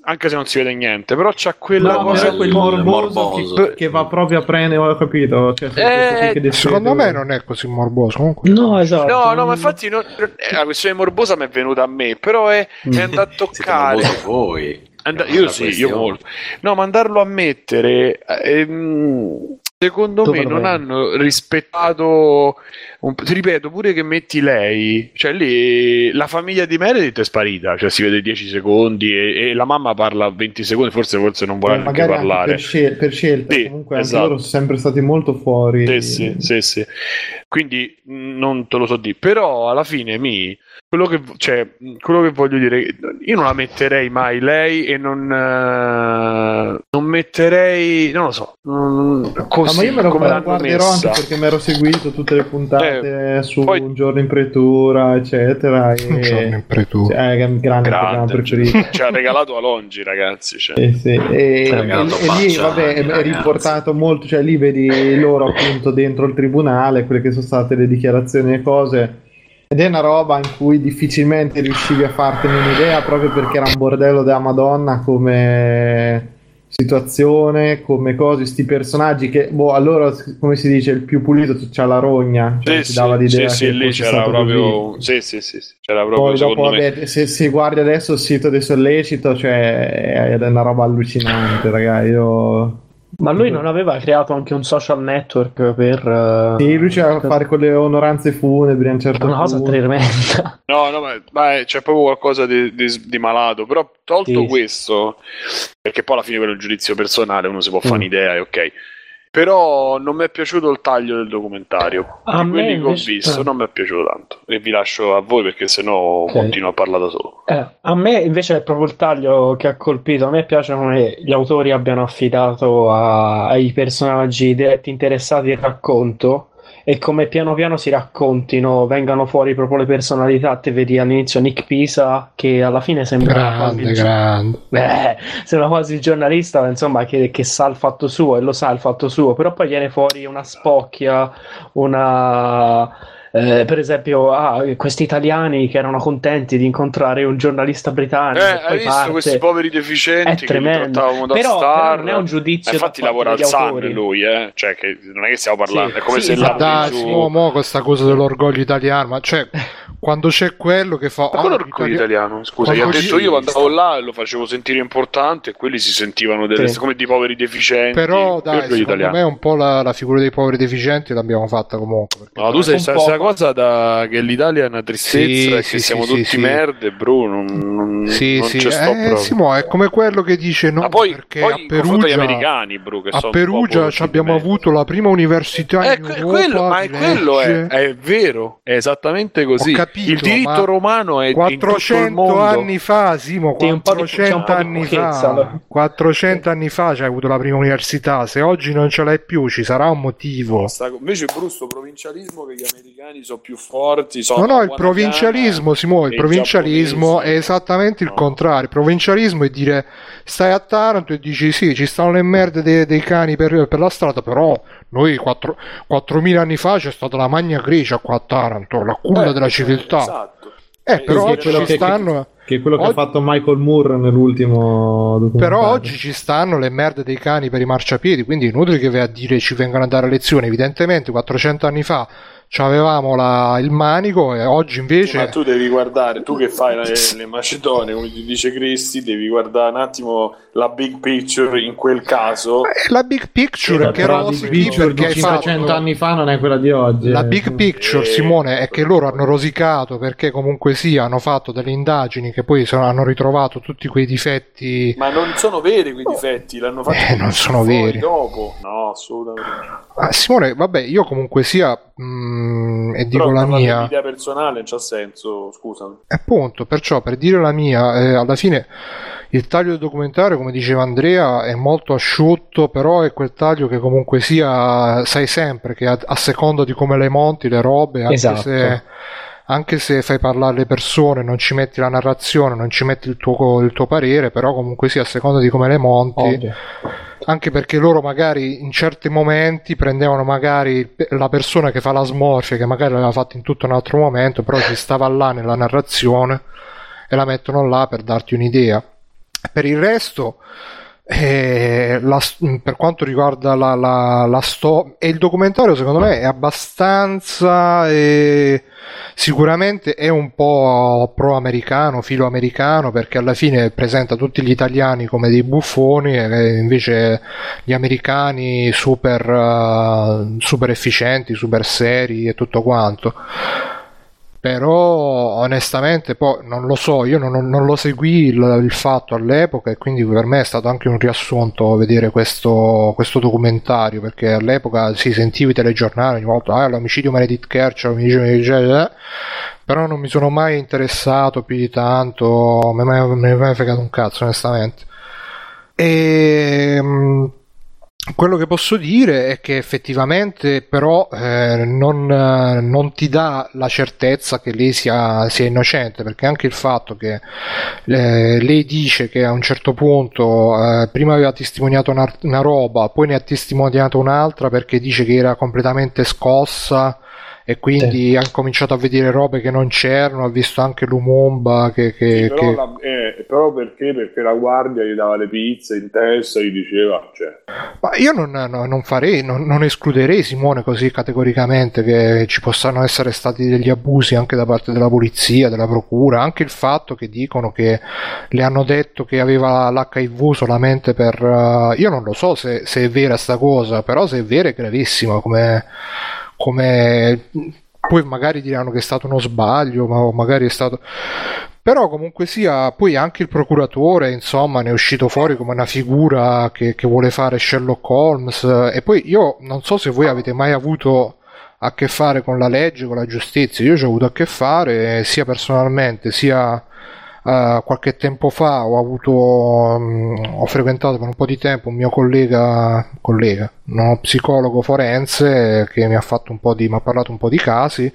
Anche se non si vede niente, però c'ha quella No, cosa. quel morboso, Che, che va proprio a prendere, ho capito. Cioè, Eh, che Secondo me non è così morboso. Comunque. No, esatto. No, no, ma infatti non- eh, la questione morbosa mi è venuta a me, però è, è andato a toccare. voi. And- io sì, io questione. molto. No, ma andarlo a mettere, ehm, secondo Dove me non vedi? hanno rispettato. un- ti ripeto, pure che metti lei, cioè lì la famiglia di Meredith è sparita, cioè si vede 10 secondi e, e la mamma parla 20 secondi, forse, forse non vuole Eh, neanche parlare. per, scel- per scelta, Sì, comunque esatto. loro sono sempre stati molto fuori. Sì, sì, sì, sì. Quindi mh, non te lo so dire, però alla fine mi quello che, cioè, mh, quello che voglio dire, io non la metterei mai lei e non, eh, non metterei, non lo so, non- Ah, ma io me lo guarderò messa. anche perché mi ero seguito tutte le puntate su poi- un giorno in pretura, eccetera. E... Un giorno in pretura. Cioè, è un grande, programma Grande, preferito. [LAUGHS] ci ha regalato Alongi, ragazzi. Cioè. Sì, sì. E, e- e lì vabbè, è, è ragazzi. riportato molto, cioè lì vedi loro appunto dentro il tribunale, quelle che sono state le dichiarazioni e cose. Ed è una roba in cui difficilmente riuscivi a fartene un'idea proprio perché era un bordello della Madonna come situazione, come cose, sti personaggi che, boh, allora come si dice, il più pulito c'ha la rogna, cioè Sì, ti dava l'idea sì, che sì, lì c'era proprio, così. sì, sì, sì, sì, c'era proprio Poi dopo, me. vabbè, se, se guardi adesso il sito del sollecito, cioè è una roba allucinante, ragazzi. Io... Ma lui non aveva creato anche un social network per... eh, Sì, lui c'era a fare con le onoranze funebri a un certo Una cosa tremenda. [LAUGHS] No, no, ma, ma è- c'è proprio qualcosa di, di- di malato. Però tolto Sì. questo, perché poi alla fine quello è un giudizio personale, uno si può fare Mm. un'idea e ok. Però non mi è piaciuto il taglio del documentario. A Di quelli che ho visto non mi è piaciuto tanto. E vi lascio a voi perché sennò Ok. continuo a parlare da solo. Eh, a me invece è proprio il taglio che ha colpito. A me piace come gli autori abbiano affidato a- ai personaggi diretti interessati il racconto e come piano piano si raccontino, vengano fuori proprio le personalità. Te vedi all'inizio Nick Pisa che alla fine sembra quasi Grande, il- grande. Beh, sembra quasi il giornalista, insomma, che, che sa il fatto suo e lo sa il fatto suo, però poi viene fuori una spocchia, una... eh, per esempio, ah, questi italiani che erano contenti di incontrare un giornalista britannico. Eh, poi hai visto parte. questi poveri È deficienti che li tremendo. trattavano da Però- star? però non è un giudizio Ma infatti lavora al Sun lui, eh? Cioè, che non è che stiamo parlando, Sì, è come sì, se esatto. la Dai, su... mo, mo questa cosa dell'orgoglio italiano, ma cioè, [LAUGHS] quando c'è quello che fa... Ma "Ah, quello orgoglio l'Italia- italiano, scusa, gli ho Quando detto io andavo là e lo facevo sentire importante e quelli si sentivano delle, Sì. come di poveri deficienti. Però dai, orgoglio secondo italiano. me un po' la, la figura dei poveri deficienti l'abbiamo fatta comunque. No, tu sei Un sta po'. sta cosa da che l'Italia è una tristezza Sì, e che sì, siamo sì, tutti sì. merde, Bruno. Non, non, Sì, non sì, ci sto eh, proprio. Simo, è come quello che dice no, Ma poi, perché poi a confronta gli Perugia, americani, Bru, che a Perugia abbiamo avuto la prima università Eh, in que- Europa quello, ma è quello è, vero, è esattamente così. Ho capito, il diritto ma romano è in tutto il 400 mondo. anni fa, Simo, Sì, un po' di- c'è 400 un po' di anni pochezza, fa, allora. 400 anni fa c'hai avuto la prima università, se oggi non ce l'hai più ci sarà un motivo. Invece Brusto provincialismo che gli americani sono più forti. Sono No, no, il provincialismo, Simo, il provincialismo è esattamente il contrario. Il provincialismo è dire stai a Taranto e dici sì, ci stanno le merde dei, dei cani per, per la strada, però noi quattro- 4.000 anni fa c'è stata la Magna Grecia qua a Taranto, la culla Eh, della civiltà. Esatto. Eh, però oggi ci che- stanno... Che è quello che Oggi- ha fatto Michael Moore nell'ultimo documentario. Però oggi ci stanno le merde dei cani per i marciapiedi, quindi è inutile che vai a dire ci vengano a dare lezioni. Evidentemente 400 anni fa avevamo la- il manico e oggi invece... Ma tu devi guardare, tu che fai le, le macedonie, come ti dice Cristi, devi guardare un attimo la big picture in quel caso. Eh, La big picture che Però rosichi perché di hai 500 fatto... anni fa non è quella di oggi. La eh. big picture, Simone, è che loro hanno rosicato perché comunque sì, hanno fatto delle indagini che poi sono- hanno ritrovato tutti quei difetti. Ma non sono veri quei difetti, l'hanno fatto Eh, non sono veri. dopo. No, assolutamente. Ah, Simone, vabbè, io comunque sia, mm, e dico la mia, di idea personale non c'ha senso, scusami. appunto, perciò per dire la mia, eh, alla fine il taglio del documentario, come diceva Andrea, è molto asciutto, però è quel taglio che comunque sia, sai sempre che a, a seconda di come le monti le robe, anche Esatto. se anche se fai parlare le persone, non ci metti la narrazione, non ci metti il tuo, il tuo parere, però comunque sia a seconda di come le monti. Ovvio. Anche perché loro magari in certi momenti prendevano magari la persona che fa la smorfia, che magari l'aveva fatto in tutto un altro momento, però ci stava là nella narrazione e la mettono là per darti un'idea. Per il resto, la- per quanto riguarda la, la, la storia, il documentario secondo me è abbastanza, eh, sicuramente è un po' pro-americano, filo americano, perché alla fine presenta tutti gli italiani come dei buffoni e invece gli americani super, eh, super efficienti, super seri e tutto quanto. Però onestamente poi non lo so, io non, non lo seguì il, il fatto all'epoca e quindi per me è stato anche un riassunto vedere questo, questo documentario perché all'epoca si sentivi i telegiornali ogni volta, ah, l'omicidio Meredith Kercher, l'omicidio Meredith Kercher", però non mi sono mai interessato più di tanto, ne è mai fregato un cazzo onestamente. E mm, quello che posso dire è che effettivamente però eh, non, eh, non ti dà la certezza che lei sia, sia innocente, perché anche il fatto che eh, lei dice che a un certo punto eh, prima aveva testimoniato una, una roba, poi ne ha testimoniato un'altra perché dice che era completamente scossa e quindi ha cominciato a vedere robe che non c'erano, ha visto anche Lumumba che... che- Sì, però, che- la- eh, però perché? Perché la guardia gli dava le pizze in testa gli diceva, cioè, Ma io non, no- non farei, non, non escluderei Simone così categoricamente che ci possano essere stati degli abusi anche da parte della polizia, della procura, anche il fatto che dicono che le hanno detto che aveva l'HIV solamente per... eh, io non lo so se, se è vera sta cosa, però se è vera è gravissima come... come poi magari diranno che è stato uno sbaglio, ma magari è stato... Però comunque sia, poi anche il procuratore, insomma, ne è uscito fuori come una figura che, che vuole fare Sherlock Holmes. E poi io non so se voi avete mai avuto a che fare con la legge, con la giustizia. Io ci ho avuto a che fare sia personalmente sia Uh, qualche tempo fa ho avuto um, ho frequentato per un po' di tempo un mio collega collega uno psicologo forense che mi ha fatto un po' di mi ha parlato un po' di casi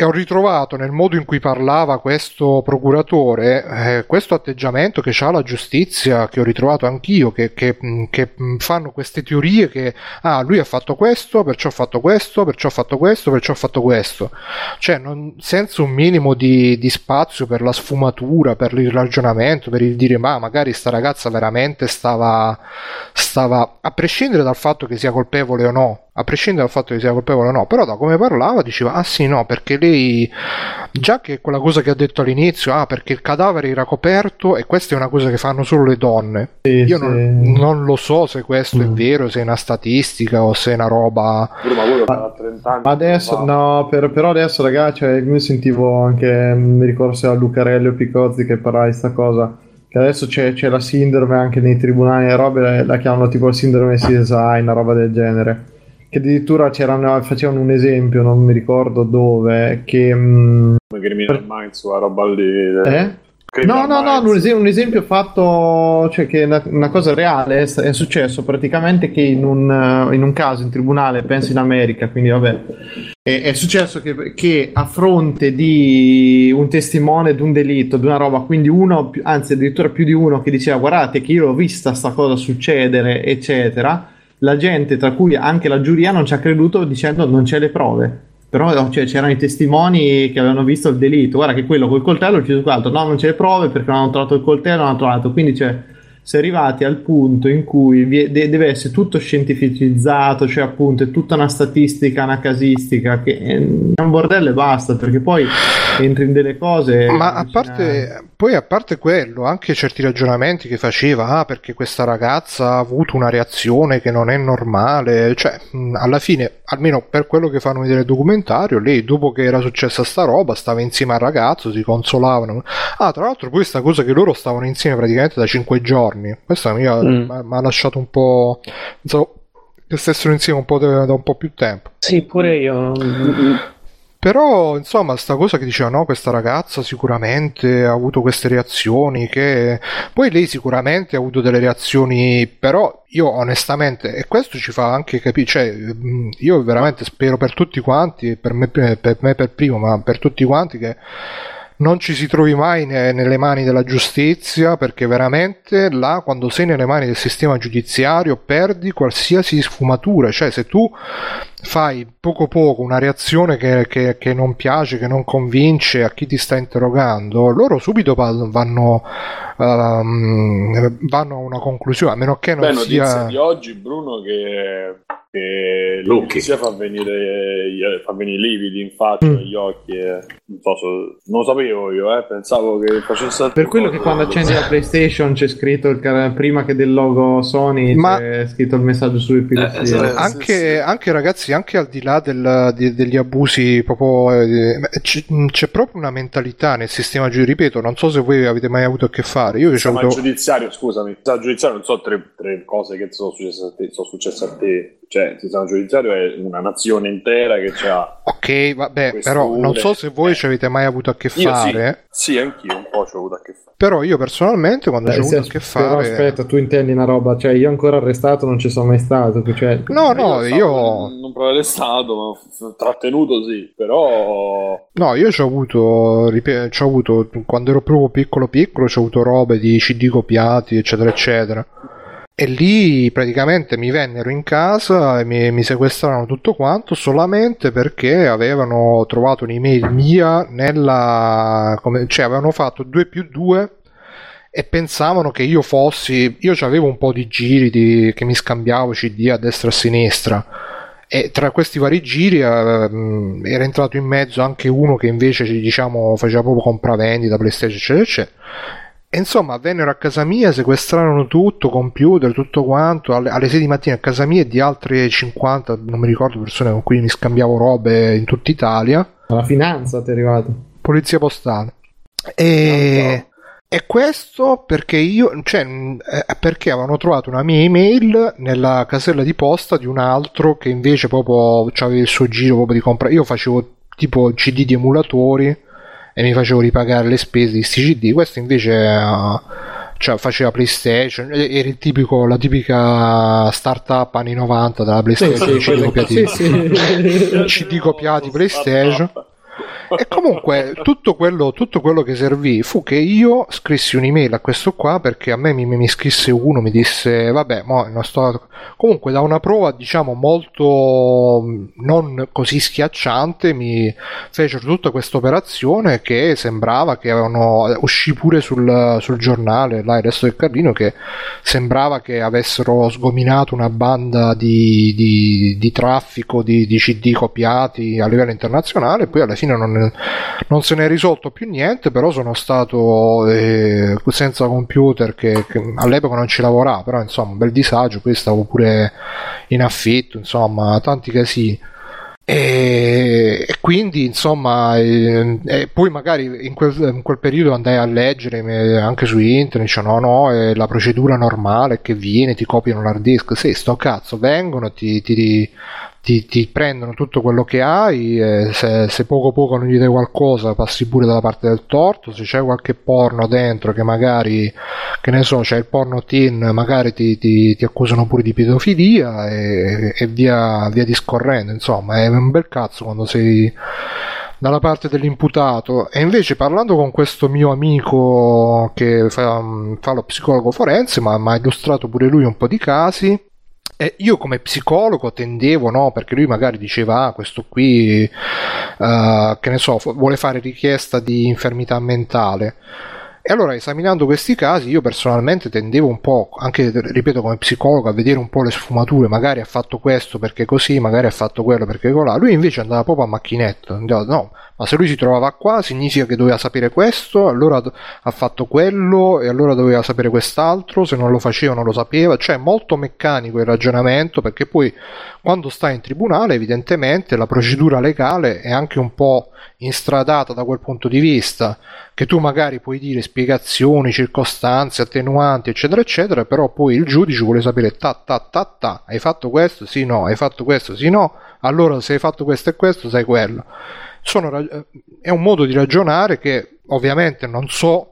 e ho ritrovato nel modo in cui parlava questo procuratore eh, questo atteggiamento che ha la giustizia, che ho ritrovato anch'io, che, che, che, fanno queste teorie che ah, lui ha fatto questo, perciò ha fatto questo, perciò ha fatto questo, perciò ha fatto questo, cioè non, senza un minimo di, di, spazio per la sfumatura, per il ragionamento, per il dire ma magari sta ragazza veramente stava, stava a prescindere dal fatto che sia colpevole o no, a prescindere dal fatto che sia colpevole o no, però da come parlava diceva ah sì no, perché lei già che quella cosa che ha detto all'inizio, ah perché il cadavere era coperto e questa è una cosa che fanno solo le donne. Sì, Io sì. Non, non, lo so se questo mm. è vero, se è una statistica o se è una roba... Ma, adesso, no, per, però adesso ragazzi, cioè, io sentivo anche, mi ricordo se a Lucarelli o Picozzi che parlava di questa cosa che adesso c'è, c'è, la sindrome anche nei tribunali e robe, la, la chiamano tipo la sindrome CSI, una roba del genere che addirittura facevano un esempio, non mi ricordo dove, che... Mh, Come Criminal Minds, quella roba lì... Eh? No, no, no, un esempio, un esempio, fatto, cioè che una, una cosa reale è, è, successo praticamente che in un, in un, caso in tribunale, penso in America, quindi vabbè, è, è successo che, che, a fronte di un testimone di un delitto, di una roba, quindi uno, anzi addirittura più di uno che diceva guardate che io l'ho vista sta cosa succedere, eccetera, la gente, tra cui anche la giuria, non ci ha creduto dicendo non c'è le prove. Però cioè, c'erano i testimoni che avevano visto il delitto. Guarda che quello col coltello è ucciso quell'altro. No, non c'è le prove perché non hanno trovato il coltello, non hanno trovato. Quindi. Cioè, si è arrivati al punto in cui deve essere tutto scientificizzato, cioè appunto è tutta una statistica, una casistica, che è un bordello e basta, perché poi entri in delle cose... Ma a parte, poi a parte quello, anche certi ragionamenti che faceva, ah perché questa ragazza ha avuto una reazione che non è normale, cioè alla fine, almeno per quello che fanno vedere il documentario, lei dopo che era successa sta roba stava insieme al ragazzo, si consolavano. Ah, tra l'altro questa cosa che loro stavano insieme praticamente da 5 giorni, questa mi ha, mm. ha lasciato un po'... Pensavo che stessero insieme un po' da, da un po' più tempo. Sì, pure io. Però, insomma, sta cosa che diceva, no, questa ragazza sicuramente ha avuto queste reazioni, che poi lei sicuramente ha avuto delle reazioni, però io onestamente, e questo ci fa anche capire, cioè, io veramente spero per tutti quanti, per me per, me per primo, ma per tutti quanti che non ci si trovi mai ne, nelle mani della giustizia perché veramente là quando sei nelle mani del sistema giudiziario perdi qualsiasi sfumatura. Cioè se tu fai poco poco una reazione che, che, che, non piace, che non convince a chi ti sta interrogando, loro subito vanno, um, vanno a una conclusione, a meno che non Beh, sia... di oggi, Bruno, che, che Lucchia fa venire, fa venire i lividi in faccia, mm. negli occhi, e, non, so, non lo sapevo io, eh, pensavo che facesse... Per quello che quando accendi la PlayStation c'è scritto, il, prima che del logo Sony, Ma... c'è scritto il messaggio sull'epilessia. Eh, anche, anche ragazzi ragazzi, anche al di là del, di, degli abusi, proprio, eh, c'è, c'è, proprio una mentalità nel sistema giudiziario. Ripeto, non so se voi avete mai avuto a che fare. Io il avuto... giudiziario, scusami, il giudiziario non so tre, tre cose che sono successe a te. Sono successe a te cioè il sistema giudiziario è una nazione intera che ha ok vabbè però non so se voi eh. ci avete mai avuto a che fare sì, sì anch'io un po' ci ho avuto a che fare però io personalmente quando Beh, ci ho avuto a che fare però aspetta tu intendi una roba cioè io ancora arrestato non ci sono mai stato cioè... no no io, io... non proprio arrestato ma trattenuto sì però no io ci ho avuto ho avuto quando ero proprio piccolo piccolo ci ho avuto robe di cd copiati eccetera eccetera. E lì praticamente mi vennero in casa e mi, mi sequestrarono tutto quanto solamente perché avevano trovato un'email mia nella come, cioè avevano fatto 2 più 2 e pensavano che io fossi io avevo un po' di giri di, che mi scambiavo cd a destra e a sinistra e tra questi vari giri eh, era entrato in mezzo anche uno che invece diciamo faceva proprio compravendita playstation eccetera eccetera E insomma, vennero a casa mia, sequestrarono tutto, computer, tutto quanto, alle, alle 6 di mattina a casa mia e di altre 50, non mi ricordo, persone con cui mi scambiavo robe in tutta Italia. La finanza ti è arrivata. Polizia postale. E, e questo perché io, cioè, eh, perché avevano trovato una mia email nella casella di posta di un altro che invece proprio aveva il suo giro proprio di comprare. Io facevo tipo CD di emulatori e mi facevo ripagare le spese di sti CD. Questo invece uh, cioè, faceva PlayStation, era il tipico, la tipica startup anni 90 della PlayStation, Sì, sì, CD copiati, sì, sì. CD copiati PlayStation. E comunque tutto quello, tutto quello che servì fu che io scrissi un'email a questo qua perché a me mi, mi scrisse uno, mi disse vabbè, mo non sto... comunque da una prova diciamo molto mh, non così schiacciante mi fecero tutta questa operazione che sembrava che avevano uscì pure sul, sul giornale là il resto del Carlino che sembrava che avessero sgominato una banda di, di- di traffico di, di CD copiati a livello internazionale poi alla fine non, non se ne è risolto più niente però sono stato eh, senza computer che, che all'epoca non ci lavorava però insomma un bel disagio poi stavo pure in affitto insomma tanti casini. E, e quindi insomma eh, e poi magari in quel, in quel periodo andai a leggere anche su internet dice no no è la procedura normale che viene ti copiano l'hard disk. Sì sto cazzo vengono ti, ti, ti, ti prendono tutto quello che hai e se, se poco poco non gli dai qualcosa passi pure dalla parte del torto. Se c'è qualche porno dentro che magari che ne so c'è il porno teen magari ti, ti- ti accusano pure di pedofilia e, e via, via discorrendo. Insomma è un bel cazzo quando sei dalla parte dell'imputato. E invece parlando con questo mio amico che fa, fa lo psicologo forense ma ha illustrato pure lui un po' di casi e io come psicologo tendevo, no, perché lui magari diceva, ah, questo qui, eh, che ne so, vuole fare richiesta di infermità mentale. E allora, esaminando questi casi, io personalmente tendevo un po', anche ripeto come psicologo, a vedere un po' le sfumature. Magari ha fatto questo perché così, magari ha fatto quello perché colà. Lui invece andava proprio a macchinetta. Andava, no, ma se lui si trovava qua significa che doveva sapere questo, allora ha fatto quello e allora doveva sapere quest'altro. Se non lo faceva, non lo sapeva. Cioè, molto meccanico il ragionamento perché poi quando stai in tribunale, evidentemente la procedura legale è anche un po' instradata da quel punto di vista che tu magari puoi dire spiegazioni, circostanze, attenuanti, eccetera, eccetera, però poi il giudice vuole sapere ta ta ta ta, hai fatto questo? Sì, no, hai fatto questo? Sì, no, allora se hai fatto questo e questo, sai quello. Sono eh, è un modo di ragionare che ovviamente non so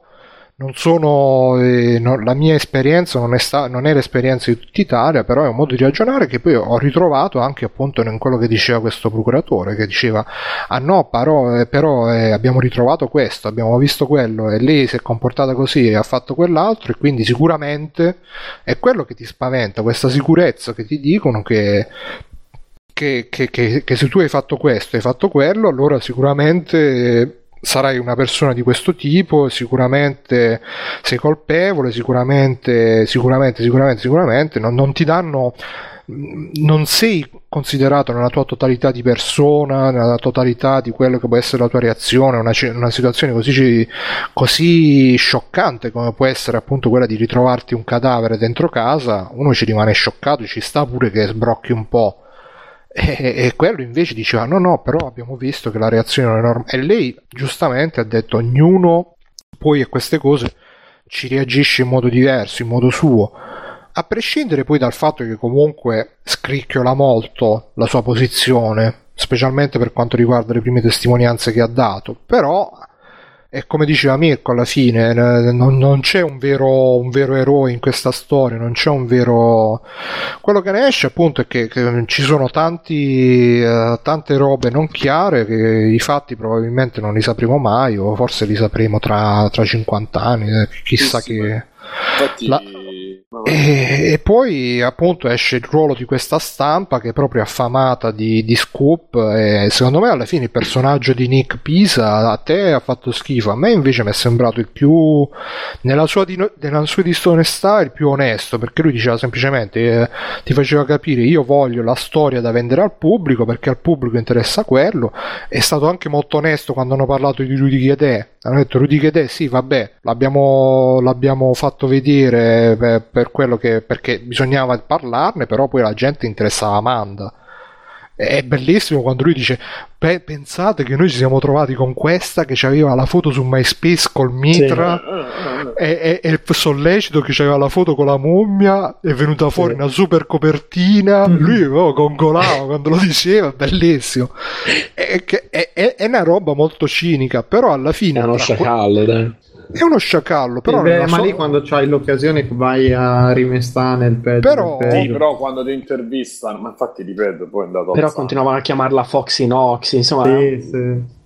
non sono eh, no- la mia esperienza non è, sta- non è l'esperienza di tutta Italia però è un modo di ragionare che poi ho ritrovato anche appunto in quello che diceva questo procuratore che diceva ah no però, eh, però eh, abbiamo ritrovato questo abbiamo visto quello e lei si è comportata così e ha fatto quell'altro e quindi sicuramente è quello che ti spaventa questa sicurezza che ti dicono che che, che- che- che se tu hai fatto questo hai fatto quello, allora sicuramente eh, sarai una persona di questo tipo, sicuramente sei colpevole, sicuramente, sicuramente, sicuramente, sicuramente, non, non ti danno, non sei considerato nella tua totalità di persona, nella totalità di quello che può essere la tua reazione, una, una situazione così, così scioccante come può essere appunto quella di ritrovarti un cadavere dentro casa, uno ci rimane scioccato, ci sta pure che sbrocchi un po'. E, e quello invece diceva: No, no, però abbiamo visto che la reazione non è normale. E lei giustamente ha detto: Ognuno poi a queste cose ci reagisce in modo diverso, in modo suo. A prescindere poi dal fatto che comunque scricchiola molto la sua posizione, specialmente per quanto riguarda le prime testimonianze che ha dato, però è come diceva Mirko alla fine, eh, non, non c'è un vero, un vero eroe in questa storia, non c'è un vero... Quello che ne esce appunto è che, che ci sono tanti, eh, tante robe non chiare che i fatti probabilmente non li sapremo mai o forse li sapremo tra, tra 50 anni, eh, chissà sì, che... Infatti, La- E, e poi appunto esce il ruolo di questa stampa che è proprio affamata di, di scoop e secondo me alla fine il personaggio di Nick Pisa a te ha fatto schifo, a me invece mi è sembrato il più nella sua, di, nella sua disonestà il più onesto perché lui diceva semplicemente eh, ti faceva capire io voglio la storia da vendere al pubblico perché al pubblico interessa quello. È stato anche molto onesto quando hanno parlato di Rudy Chiedè hanno detto Rudy Chiedè sì vabbè l'abbiamo, l'abbiamo fatto vedere per, per quello che perché bisognava parlarne però poi la gente interessava Amanda è bellissimo quando lui dice pensate che noi ci siamo trovati con questa che aveva la foto su MySpace col mitra sì. e, e, e, il sollecito che aveva la foto con la mummia è venuta fuori sì. una super copertina mm-hmm. lui oh, gongolava quando lo diceva bellissimo [LAUGHS] è, è, è, una roba molto cinica però alla fine è uno sciacallo dai è uno sciacallo, però. Beh, ma so... lì quando c'hai l'occasione vai a rimestare nel peggio. Però. Sì, però quando ti intervistano, ma infatti ripeto, poi è andato. Però continuavano a chiamarla Foxy Nox, insomma. Sì, sì.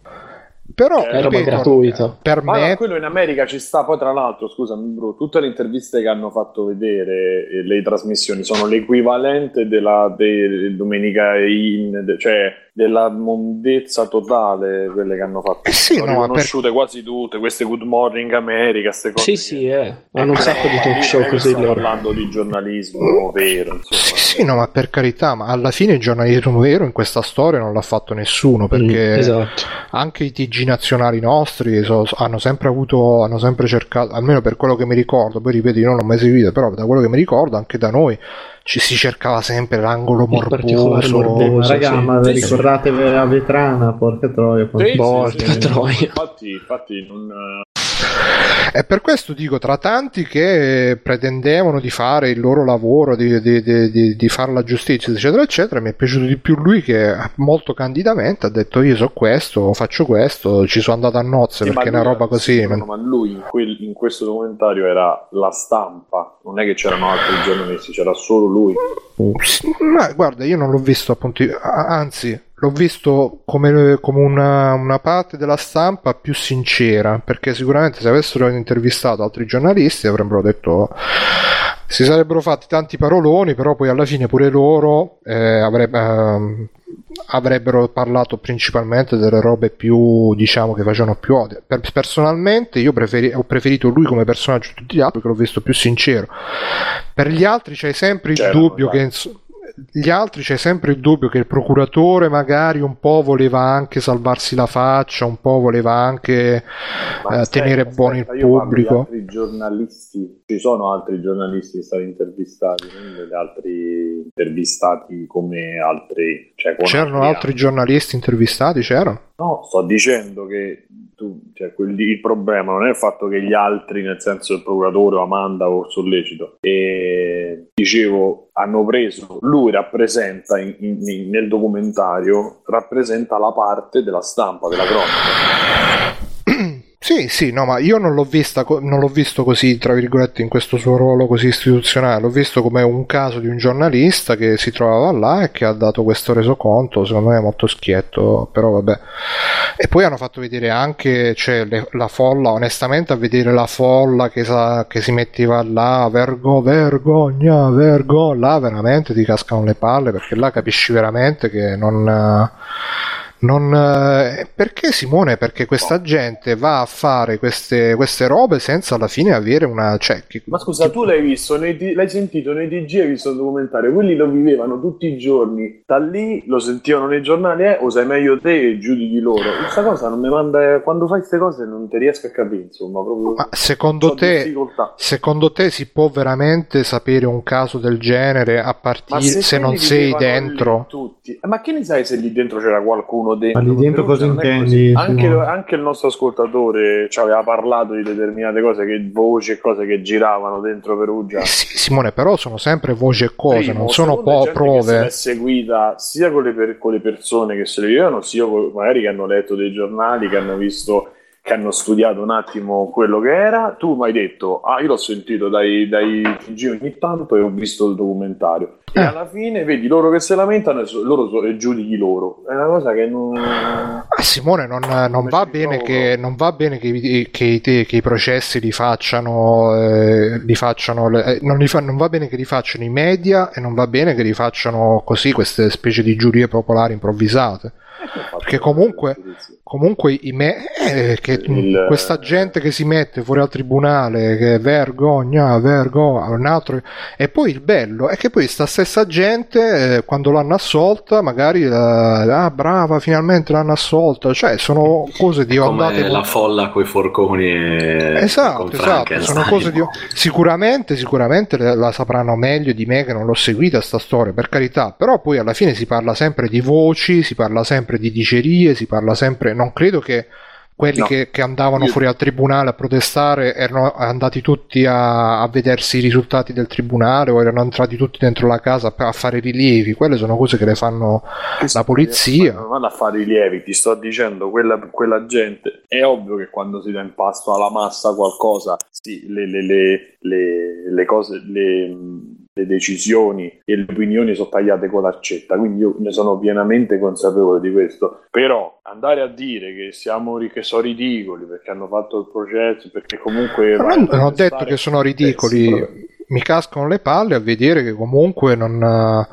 Però è roba gratuita. Per ma me, no, quello in America ci sta. Poi, tra l'altro, scusami, bro, tutte le interviste che hanno fatto vedere e le trasmissioni sono l'equivalente della de, Domenica In, de, cioè della mondezza totale quelle che hanno fatto. Eh sì, sono no, riconosciute per... quasi tutte, queste Good Morning America, queste cose. Sì, sì, eh. hanno un sacco di talk show così. Stiamo parlando di giornalismo vero. Insomma. Sì, sì, no, ma per carità, ma alla fine il giornalismo vero in questa storia non l'ha fatto nessuno perché mm, esatto. anche i TG nazionali nostri so, hanno sempre avuto, hanno sempre cercato, almeno per quello che mi ricordo, poi ripeto, io non l'ho mai seguito, però da quello che mi ricordo anche da noi ci si cercava sempre l'angolo morboso. morboso raga, sì. ma vi ricordate la vetrana? Porca troia, sì, porca sì, troia. Infatti, infatti non, e per questo dico, tra tanti che pretendevano di fare il loro lavoro, di, di, di, di, fare la giustizia, eccetera, eccetera, mi è piaciuto di più lui che molto candidamente ha detto io so questo, faccio questo, ci sono andato a nozze sì, perché è una roba così. Sì, non... Ma lui in, quel, in, questo documentario era la stampa, non è che c'erano altri giornalisti, c'era solo lui. Ma guarda, io non l'ho visto appunto, anzi l'ho visto come, come una, una, parte della stampa più sincera, perché sicuramente se avessero intervistato altri giornalisti avrebbero detto si sarebbero fatti tanti paroloni, però poi alla fine pure loro eh, avrebbe, eh, avrebbero parlato principalmente delle robe più, diciamo, che facevano più odio. Per, personalmente io preferi, ho preferito lui come personaggio di tutti gli altri, perché l'ho visto più sincero. Per gli altri c'è sempre il certo, dubbio che gli altri c'è sempre il dubbio che il procuratore magari un po' voleva anche salvarsi la faccia, un po' voleva anche eh, tenere aspetta, buono il pubblico. Altri giornalisti, ci sono altri giornalisti stati intervistati, altri intervistati come altri. Cioè c'erano altri, altri giornalisti intervistati? C'erano? No, sto dicendo che tu, cioè, quel, il problema non è il fatto che gli altri, nel senso il procuratore o Amanda o sollecito, e dicevo, hanno preso, lui rappresenta in, in, nel documentario, rappresenta la parte della stampa, della cronaca. Sì, sì, no, ma io non l'ho, vista, non l'ho visto così, tra virgolette, in questo suo ruolo così istituzionale, l'ho visto come un caso di un giornalista che si trovava là e che ha dato questo resoconto, secondo me è molto schietto, però vabbè. E poi hanno fatto vedere anche cioè, le, la folla, onestamente a vedere la folla che, sa, che si metteva là, vergo, vergogna, vergogna, là veramente ti cascano le palle perché là capisci veramente che non non, eh, perché Simone? Perché questa gente va a fare queste, queste robe senza alla fine avere una. Cioè, che, Ma scusa, che... tu l'hai visto, nei, l'hai sentito nei DG, hai visto il documentario, quelli lo vivevano tutti i giorni, da lì lo sentivano nei giornali, eh, o sai meglio te e giudichi loro. Questa cosa non mi manda. Quando fai queste cose non ti riesco a capire, insomma. Proprio Ma secondo te, secondo te si può veramente sapere un caso del genere a partire se, se non sei dentro? Tutti. Ma che ne sai se lì dentro c'era qualcuno? Dentro. Ma lì dentro cosa intendi? Anche, anche, il nostro ascoltatore ci aveva parlato di determinate cose, che voci e cose che giravano dentro Perugia. Eh sì, Simone, però sono sempre voci e cose, Primo, non sono po' prove. Che è seguita sia con le, per, con le persone che se le vivevano, sia con, magari che hanno letto dei giornali, che hanno visto che hanno studiato un attimo quello che era, tu mi hai detto, ah io l'ho sentito dai, dai TG ogni tanto e ho visto il documentario. E alla fine vedi loro che si lamentano e loro so- giudichi loro. È una cosa che non. Ah, Simone, non, non va bene che, non va bene che, i- che che i processi li facciano, eh, li facciano eh, non, li fa- non va bene che li facciano i media e non va bene che li facciano così queste specie di giurie popolari improvvisate. Perché comunque, comunque i me- eh, che questa gente che si mette fuori al tribunale, che vergogna, vergogna, un altro. E poi il bello è che poi sta stessa gente, eh, quando l'hanno assolta, magari, eh, ah brava, finalmente l'hanno assolta. Cioè, sono cose di. Come la folla coi forconi e Esatto, con esatto, Frankenstein. sono cose di... Sicuramente, sicuramente la sapranno meglio di me che non l'ho seguita sta storia, per carità, però poi alla fine si parla sempre di voci, si parla sempre di dicerie, si parla sempre... Non credo che quelli No. che, che andavano Io- fuori al tribunale a protestare erano andati tutti a, a vedersi i risultati del tribunale o erano entrati tutti dentro la casa a, fare rilievi, quelle sono cose che le fanno la polizia. Non vanno a fare i lievi, ti sto dicendo, quella, quella gente è ovvio che quando si dà in pasto alla massa qualcosa, sì, le, le- le- le- le cose, le, le decisioni e le opinioni sono tagliate con l'accetta, quindi io ne sono pienamente consapevole di questo. Però andare a dire che siamo che sono ridicoli perché hanno fatto il processo, perché comunque Ma non, non ho detto che sono ridicoli, però- mi cascano le palle a vedere che comunque non, eh,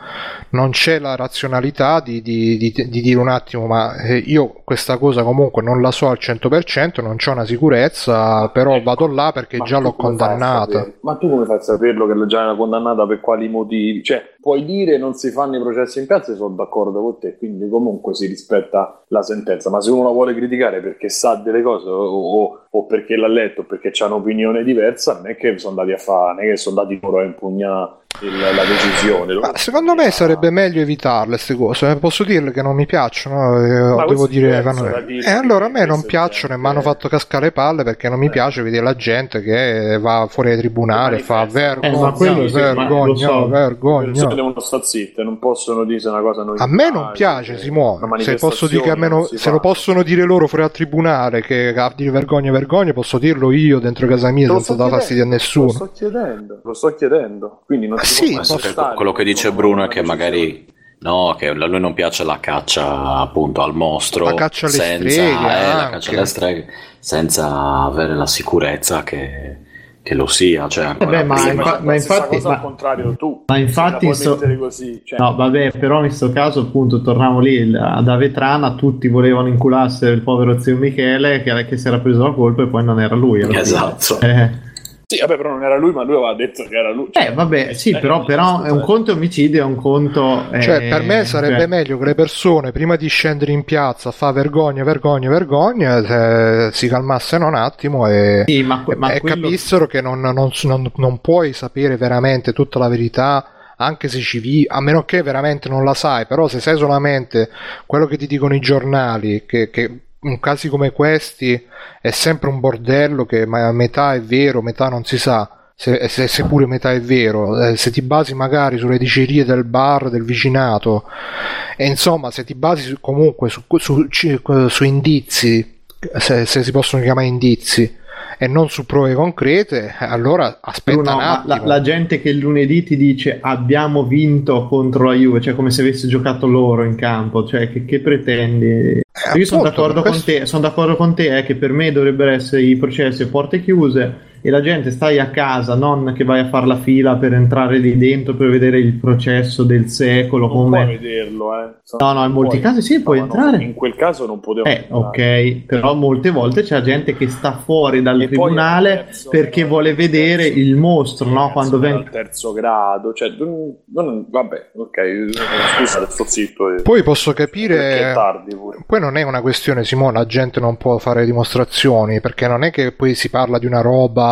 non c'è la razionalità di, di- di- di dire un attimo, ma eh, io questa cosa comunque non la so al 100%, non c'ho una sicurezza, però vado là perché Ma già l'ho condannata. Ma tu come fai a saperlo che già condannata per quali motivi? Cioè, puoi dire non si fanno i processi in piazza sono d'accordo con te, quindi comunque si rispetta la sentenza. Ma se uno la vuole criticare perché sa delle cose o, o- o perché l'ha letto perché c'ha un'opinione diversa, non è che sono andati a fare, non è che sono andati loro a impugnare il- la decisione. Ma secondo me sarebbe meglio evitarle queste cose, eh, posso dirle che non mi piacciono, eh, devo dire vanno- da dire E allora a me non piacciono e mi hanno fatto cascare le palle perché non mi Eh. piace vedere la gente che va fuori ai tribunali e fa vergogna, Eh, ma quello sì, vergogna, so. Le vergogna. persone devono stare zitte, non possono dire una cosa non A me non piace, Simone. una Se posso dire che a me non- si se lo possono dire loro fuori al tribunale che a dire vergogna, vergogna, posso dirlo io dentro casa mia senza sto dar fastidio a nessuno. Lo sto chiedendo, lo sto chiedendo. Quindi non Adesso che quello che dice Bruno è che magari no, che a lui non piace la caccia appunto al mostro, La caccia alle senza, streghe, eh, la caccia alle streghe, senza avere la sicurezza che, che lo sia. Cioè, ancora beh, ma prima. infa- ma infatti- cosa ma- al contrario tu. Ma Se infatti, la puoi so- così, cioè- no, vabbè, però in questo caso, appunto, torniamo lì il- da Vetrana. Tutti volevano incularsi il povero zio Michele che, che si era preso la colpa e poi non era lui. Esatto. Eh, Sì, vabbè, però non era lui, ma lui aveva detto che era lui. eh, vabbè, sì, però, però è un conto omicidio, è un conto. eh, Cioè, per me sarebbe cioè- meglio che le persone, prima di scendere in piazza a fare vergogna, vergogna, vergogna, eh, si calmassero un attimo e, Sì, ma e- ma e quello- capissero che non, non- non- non puoi sapere veramente tutta la verità, anche se ci vivi, a meno che veramente non la sai, però se sai solamente quello che ti dicono i giornali, che, che in casi come questi è sempre un bordello che metà è vero, metà non si sa. Se, se, se pure metà è vero, eh, se ti basi magari sulle dicerie del bar del vicinato, e insomma, se ti basi comunque su, su- su indizi, se, se si possono chiamare indizi, e non su prove concrete, allora aspetta attimo. la, la gente che il lunedì ti dice abbiamo vinto contro la Juve, cioè come se avesse giocato loro in campo, cioè che, che pretendi? Io sono d'accordo, con questo- te, sono d'accordo con te eh, che per me dovrebbero essere i processi a porte chiuse e la gente stai a casa, non che vai a fare la fila per entrare lì dentro per vedere il processo del secolo. Non come... puoi vederlo, eh. No, no, in molti Puoi. casi sì, puoi No, no, entrare. in quel caso non potevo Eh, ok, però molte volte c'è gente che sta fuori dal E tribunale al terzo- perché vuole vedere il mostro, no? Quando al vengono terzo grado, cioè, non- non- vabbè, ok, scusa, sto zitto. eh. Poi posso capire. è tardi pure. Poi non è una questione, Simone, la gente non può fare dimostrazioni, perché non è che poi si parla di una roba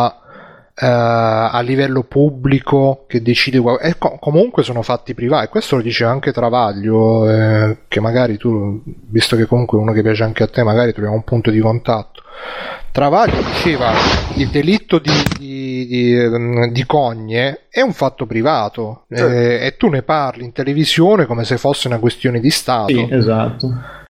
a livello pubblico che decide qual- e co- comunque sono fatti privati questo lo dice anche Travaglio eh, che magari tu visto che comunque è uno che piace anche a te magari troviamo un punto di contatto. Travaglio diceva il delitto di, di, di, ehm, di cogne è un fatto privato eh, e tu ne parli in televisione come se fosse una questione di Stato. Sì, esatto.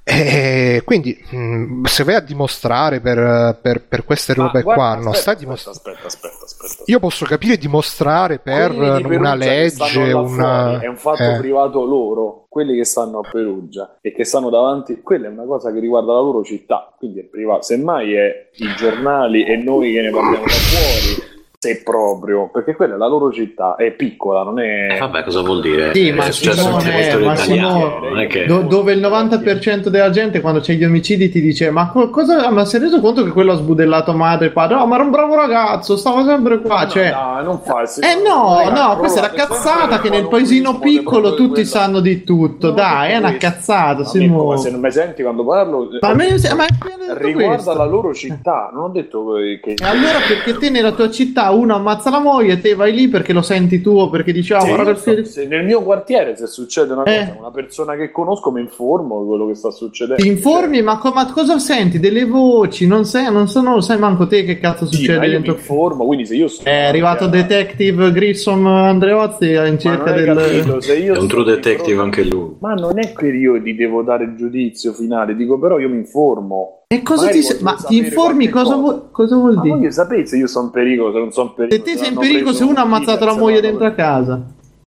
E E quindi mh, se vai a dimostrare per, per, per queste robe Ah, guarda, qua, non aspetta, stai aspetta, dimostrando. aspetta, aspetta, aspetta. Io posso capire dimostrare per di una legge, una... fuori, è un fatto eh. privato loro, quelli che stanno a Perugia e che stanno davanti, quella è una cosa che riguarda la loro città, quindi è privato. Semmai è i giornali e noi che ne parliamo da fuori, se proprio, perché quella è la loro città, è piccola, non è... Eh, vabbè, cosa vuol dire? Sì, È ma successo Simone, ma italiani, Simone, non è che... Do- dove il 90% della gente quando c'è gli omicidi ti dice ma co- cosa ma si è reso conto che quello ha sbudellato madre e padre? No ma era un bravo ragazzo stava sempre qua cioè Dai, non fa il eh no Raga, no questa è la cazzata che nel paesino piccolo tutti quella- sanno di tutto. Dai è una cazzata Ma Simone. ma se non mi senti quando parlo, Ma eh, me- ma appena detto riguarda questo. la loro città, non ho detto che... che- allora perché te nella tua città uno ammazza la moglie e te vai lì perché lo senti tu o perché dici ah Se guarda io il figlio so- se nel mio quartiere se succede una Eh. cosa, una persona che conosco mi informo di quello che sta succedendo. Ti informi, ma, co- ma cosa senti? Delle voci? Non sai, non so, non lo sai manco te che cazzo Sì, succede ma io mi dentro. informo, quindi se io sono È arrivato Detective Grissom Andreozzi in cerca del. capito, se io È un true detective anche lui. Ma non è che io ti devo dare il giudizio finale, dico però io mi informo. E cosa Magari ti. Ma ti informi cosa, cosa. vuol- cosa vuol Ma dire? voglio sapere se io sono in pericolo, se non sono in pericolo. Se te sei in pericolo, se uno ha ammazzato la moglie dentro a casa.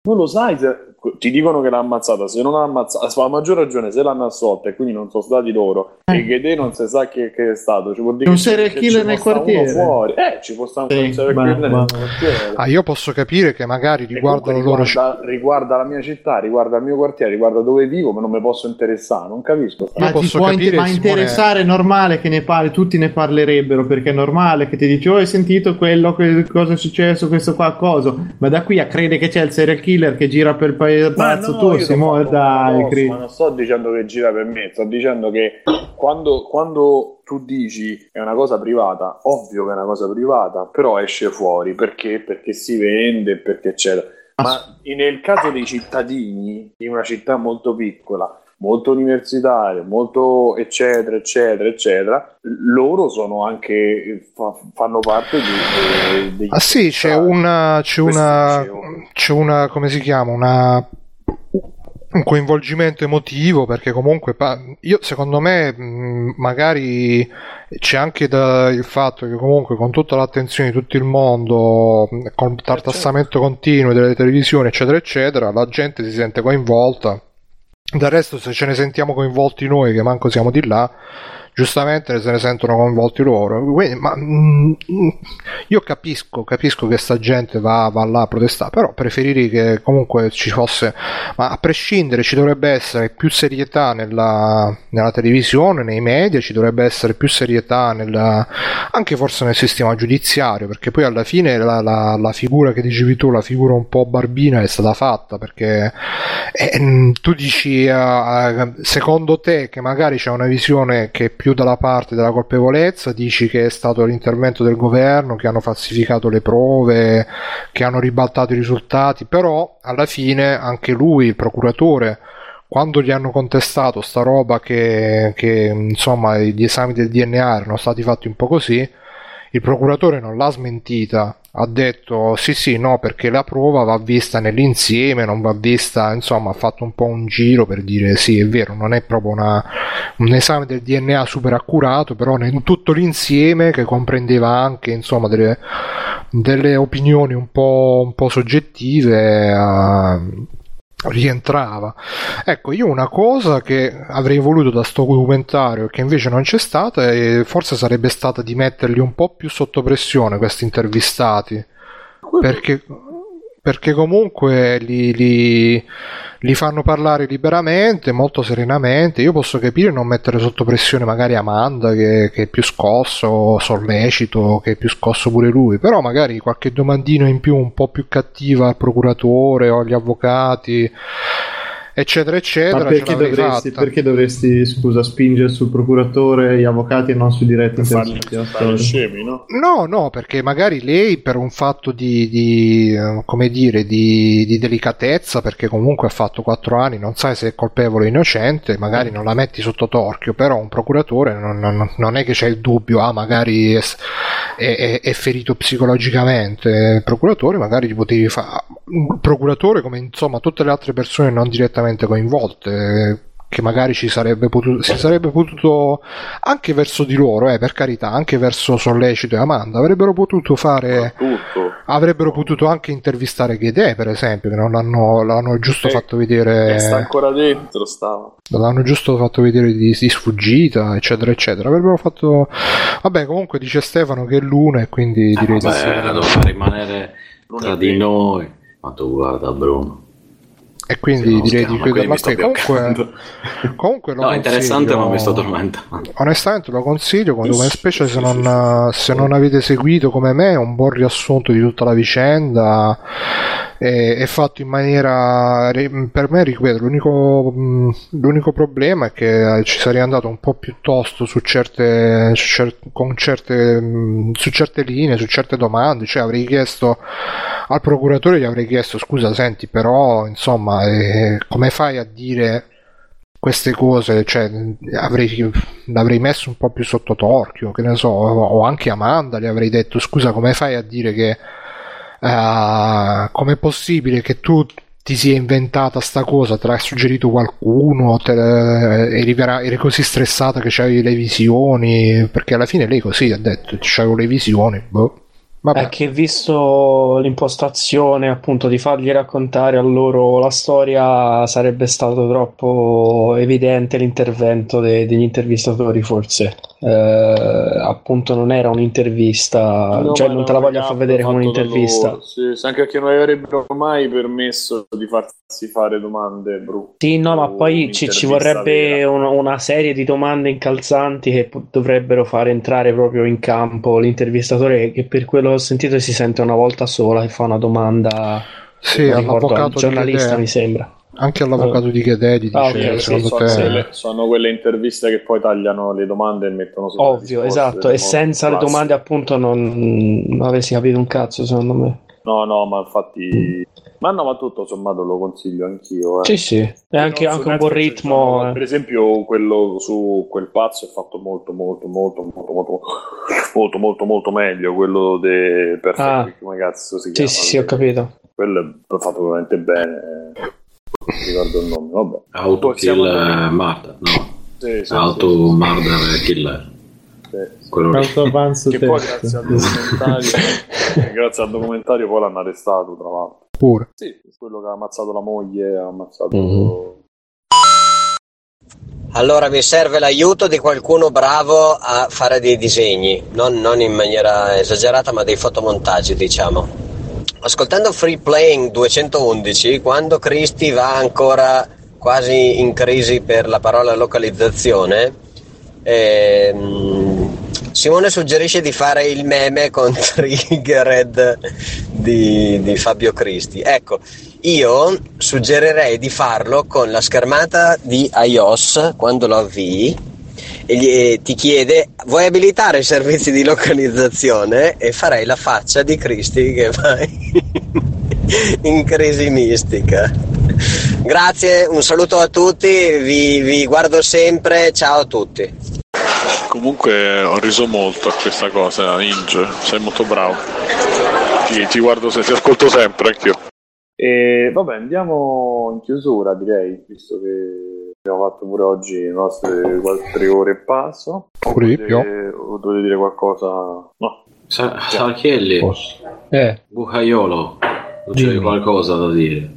Non lo sai se ti dicono che l'ha ammazzata, se non l'ha ammazzata, a maggior ragione se l'hanno assolta e quindi non sono stati loro e che te non si sa che, che è stato, ci vuol dire Un che- serial che killer ci nel quartiere. fuori. Eh, ci può stare Sì, un serial killer nel quartiere. Ah, io posso capire che magari E riguarda la loro riguarda, riguarda la mia città, riguarda il mio quartiere, riguarda dove vivo, ma non mi posso interessare, non capisco. Ma ti posso può capire, inter- ma Simone- interessare è normale che ne parli, tutti ne parlerebbero perché è normale che ti dici oh hai sentito quello, que- cosa è successo, questo qua, cosa. Ma da qui a credere che c'è il serial killer che gira per il paese Ma pazzo no, tu, Simone, dai, cri- ma non sto dicendo che gira per me, sto dicendo che quando, quando tu dici è una cosa privata, ovvio che è una cosa privata, però esce fuori perché? Perché si vende, perché eccetera. Ma nel caso dei cittadini in una città molto piccola, molto universitaria, molto eccetera, eccetera, eccetera, loro sono anche fa- fanno parte di, de- degli Ah sì, c'è una, c'è una, c'è una, come si chiama, una, un coinvolgimento emotivo perché comunque io secondo me mh, magari c'è anche da- il fatto che comunque con tutta l'attenzione di tutto il mondo mh, con il tartassamento continuo delle televisioni eccetera eccetera la gente si sente coinvolta del resto se ce ne sentiamo coinvolti noi che manco siamo di là giustamente se ne sentono coinvolti loro. Quindi, ma, mm, mm, io capisco capisco che sta gente va, va là a protestare però preferirei che comunque ci fosse ma a prescindere ci dovrebbe essere più serietà nella, nella televisione nei media ci dovrebbe essere più serietà nella, anche forse nel sistema giudiziario perché poi alla fine la, la- la figura che dicevi tu la figura un po' barbina è stata fatta perché eh, mm, tu dici eh, secondo te che magari c'è una visione che è più dalla parte della colpevolezza dici che è stato l'intervento del governo che hanno falsificato le prove che hanno ribaltato i risultati però alla fine anche lui il procuratore quando gli hanno contestato sta roba che, che insomma gli esami del DNA erano stati fatti un po' così il procuratore non l'ha smentita, ha detto sì sì no perché la prova va vista nell'insieme, non va vista, insomma ha fatto un po' un giro per dire sì è vero, non è proprio una- un esame del DNA super accurato, però in tutto l'insieme che comprendeva anche insomma delle, delle opinioni un po', un po' soggettive. eh, rientrava. Ecco, io una cosa che avrei voluto da sto documentario che invece non c'è stata e forse sarebbe stata di metterli un po' più sotto pressione questi intervistati. Perché, perché comunque li, li- li fanno parlare liberamente, molto serenamente. Io posso capire non mettere sotto pressione magari Amanda che, che è più scosso, sollecito, che è più scosso pure lui, però magari qualche domandino in più un po' più cattiva al procuratore o agli avvocati, eccetera, eccetera. Ma perché dovresti, perché dovresti, scusa, spingere sul procuratore gli avvocati e non sui diretti fare scemi, no? No, no, perché magari lei per un fatto di, di, eh, come dire, di, di delicatezza, perché comunque ha fatto 4 anni, non sai se è colpevole o innocente, magari non la metti sotto torchio, però un procuratore non, non- non è che c'è il dubbio, ah, magari è, è- è- è ferito psicologicamente, il procuratore magari gli potevi fare, un procuratore come insomma tutte le altre persone non direttamente coinvolte, che magari ci sarebbe potuto, si sarebbe potuto anche verso di loro, eh, per carità, anche verso Sollecito e Amanda, avrebbero potuto fare, avrebbero potuto anche intervistare Gede, per esempio, che non l'hanno, l'hanno giusto Eh, fatto vedere, E sta ancora dentro, stava. l'hanno giusto fatto vedere di, di sfuggita, eccetera, eccetera. Avrebbero fatto, vabbè, comunque dice Stefano che è l'una e quindi direi di sì. Beh, doveva rimanere tra di noi. Ma tu guarda Bruno. E quindi Sì, no, direi di chiuderla qui. Comunque, [LAUGHS] comunque lo No, interessante, ma mi sto tormentando. Onestamente lo consiglio, come, come specie se, non, se non avete seguito come me un buon riassunto di tutta la vicenda è, è fatto in maniera per me ripeto l'unico, l'unico problema è che ci sarei andato un po' più tosto su certe, su cer- con certe, su certe linee, su certe domande, cioè avrei chiesto al procuratore gli avrei chiesto scusa senti però insomma eh, come fai a dire queste cose, cioè, avrei, l'avrei messo un po' più sotto torchio, che ne so, o anche Amanda gli avrei detto scusa come fai a dire che eh, com'è possibile che tu ti sia inventata sta cosa, te l'ha suggerito qualcuno, te eri, eri così stressata che c'avevi le visioni, perché alla fine lei così ha detto, c'avevo le visioni, boh. Vabbè. È che visto l'impostazione appunto di fargli raccontare a loro la storia, sarebbe stato troppo evidente l'intervento de- degli intervistatori, forse. Eh, appunto, non era un'intervista, No, cioè non te la voglio far vedere come un'intervista. sì, sì, anche perché non avrebbero mai permesso di farsi fare domande brutte. Sì, no, ma poi ci, ci vorrebbe vera. un- una serie di domande incalzanti che po- dovrebbero fare entrare proprio in campo l'intervistatore che per quello che ho sentito si sente una volta sola che fa una domanda Sì, ricordo, di giornalista mi sembra. Anche all'avvocato di Chedè gli Ah, dice, ok, sì, secondo sono, te... quelle, sono quelle interviste che poi tagliano le domande e mettono sopra le Ovvio, esatto, e senza le classico. domande appunto non, non avessi capito un cazzo secondo me. No, no, ma infatti... Ma no, ma tutto sommato lo consiglio anch'io. Eh. Sì, sì, e anche, su anche un buon Netflix, ritmo. diciamo, eh. Per esempio, quello su quel pazzo è fatto molto, molto, molto, molto, molto, molto, molto, molto meglio. Quello de Perfect Ah. Come cazzo si Sì, chiama? sì, sì, ho capito. Quello è fatto veramente bene. Non ricordo il nome, vabbè. Auto kill murder, no. Sì, sì, Auto sì, sì. murder killer. Sì. Quello. Auto avanzo Che poi grazie al documentario, [LAUGHS] grazie al documentario poi l'hanno arrestato, tra l'altro. Pure. Sì, quello che ha ammazzato la moglie, ha ammazzato... Mhm. Allora mi serve l'aiuto di qualcuno bravo a fare dei disegni, non, non in maniera esagerata, ma dei fotomontaggi, diciamo. Ascoltando Free Playing 211, quando Cristi va ancora quasi in crisi per la parola localizzazione, ehm, Simone suggerisce di fare il meme con [LAUGHS] Triggered di, di Fabio Cristi. Ecco, io suggerirei di farlo con la schermata di iOS quando lo avvii e ti chiede vuoi abilitare i servizi di localizzazione e farei la faccia di Cristi che va [LAUGHS] in crisi mistica. Grazie, un saluto a tutti, vi, vi guardo sempre, ciao a tutti. Comunque ho riso molto a questa cosa, Inge, sei molto bravo. Ti, ti guardo, ti ascolto sempre anch'io. E vabbè, andiamo in chiusura direi, visto che abbiamo fatto pure oggi le nostre tre ore e passo. Pure di più. O dovete dire qualcosa? No. Sa- Sarchielli, Eh, Bucaiolo, non c'è Dimmi. qualcosa da dire?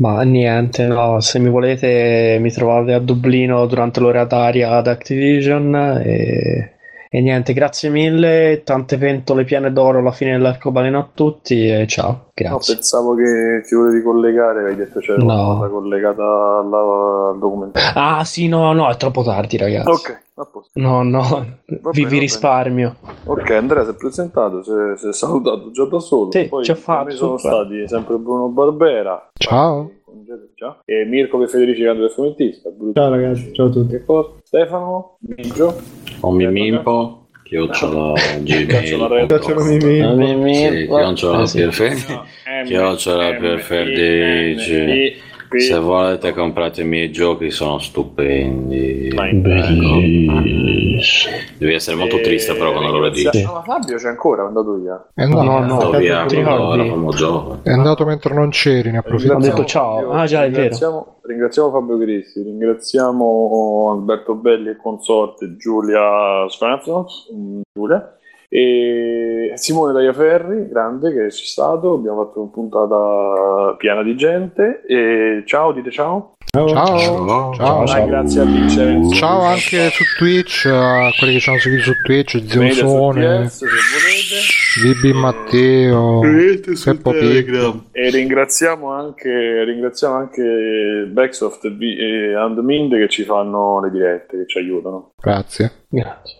ma niente, no, se mi volete mi trovate a Dublino durante l'orataria ad Activision e, e niente, grazie mille, tante pentole piene d'oro alla fine dell'arcobaleno a tutti e ciao, No, grazie. pensavo che ti volevi collegare, hai detto c'era No. una cosa collegata alla- al documentario. Ah sì, no, no, è troppo tardi ragazzi. Ok, a posto. No, no, vi, vi risparmio. Ok, Andrea si è presentato, si è, si è salutato già da solo. Sì, Poi ci ho fatto, sono stati sempre Bruno Barbera. Ciao. Ciao. E Mirko che Federici Cando del fumettista. Ciao ragazzi, ciao a tutti. Stefano, Biggio. O Mimimpo, chiocciola [LAUGHS] gmail. Chiocciola Mimimpo. Chiocciola sì. per Fe- chiocciola per Ferdinci. Se volete comprate i miei giochi, sono stupendi. Bellissimo. Devi essere molto E- triste però quando lo vedi. ringrazia- Ma Fabio c'è ancora, è andato via. È andato, No, no, Andato via giovani. è andato mentre non c'eri, ne approfitto. Ho detto ciao. Ah, già, è vero. Ringraziamo, Fabio Cristi, ringraziamo Alberto Belli e consorte Giulia Svensson, mm, Giulia, e Simone Tagliaferri, grande che c'è stato, abbiamo fatto una puntata piena di gente e ciao, dite ciao. Ciao, Ciao. ciao. Dai, grazie a Vincenzo. Ciao anche su Twitch, a quelli che ci hanno seguito su Twitch, Zeusone, TS se volete. Bibi Matteo, Peppo Pig. E ringraziamo anche, ringraziamo anche Backsoft e e Andmind che ci fanno le dirette, che ci aiutano. Grazie. Grazie.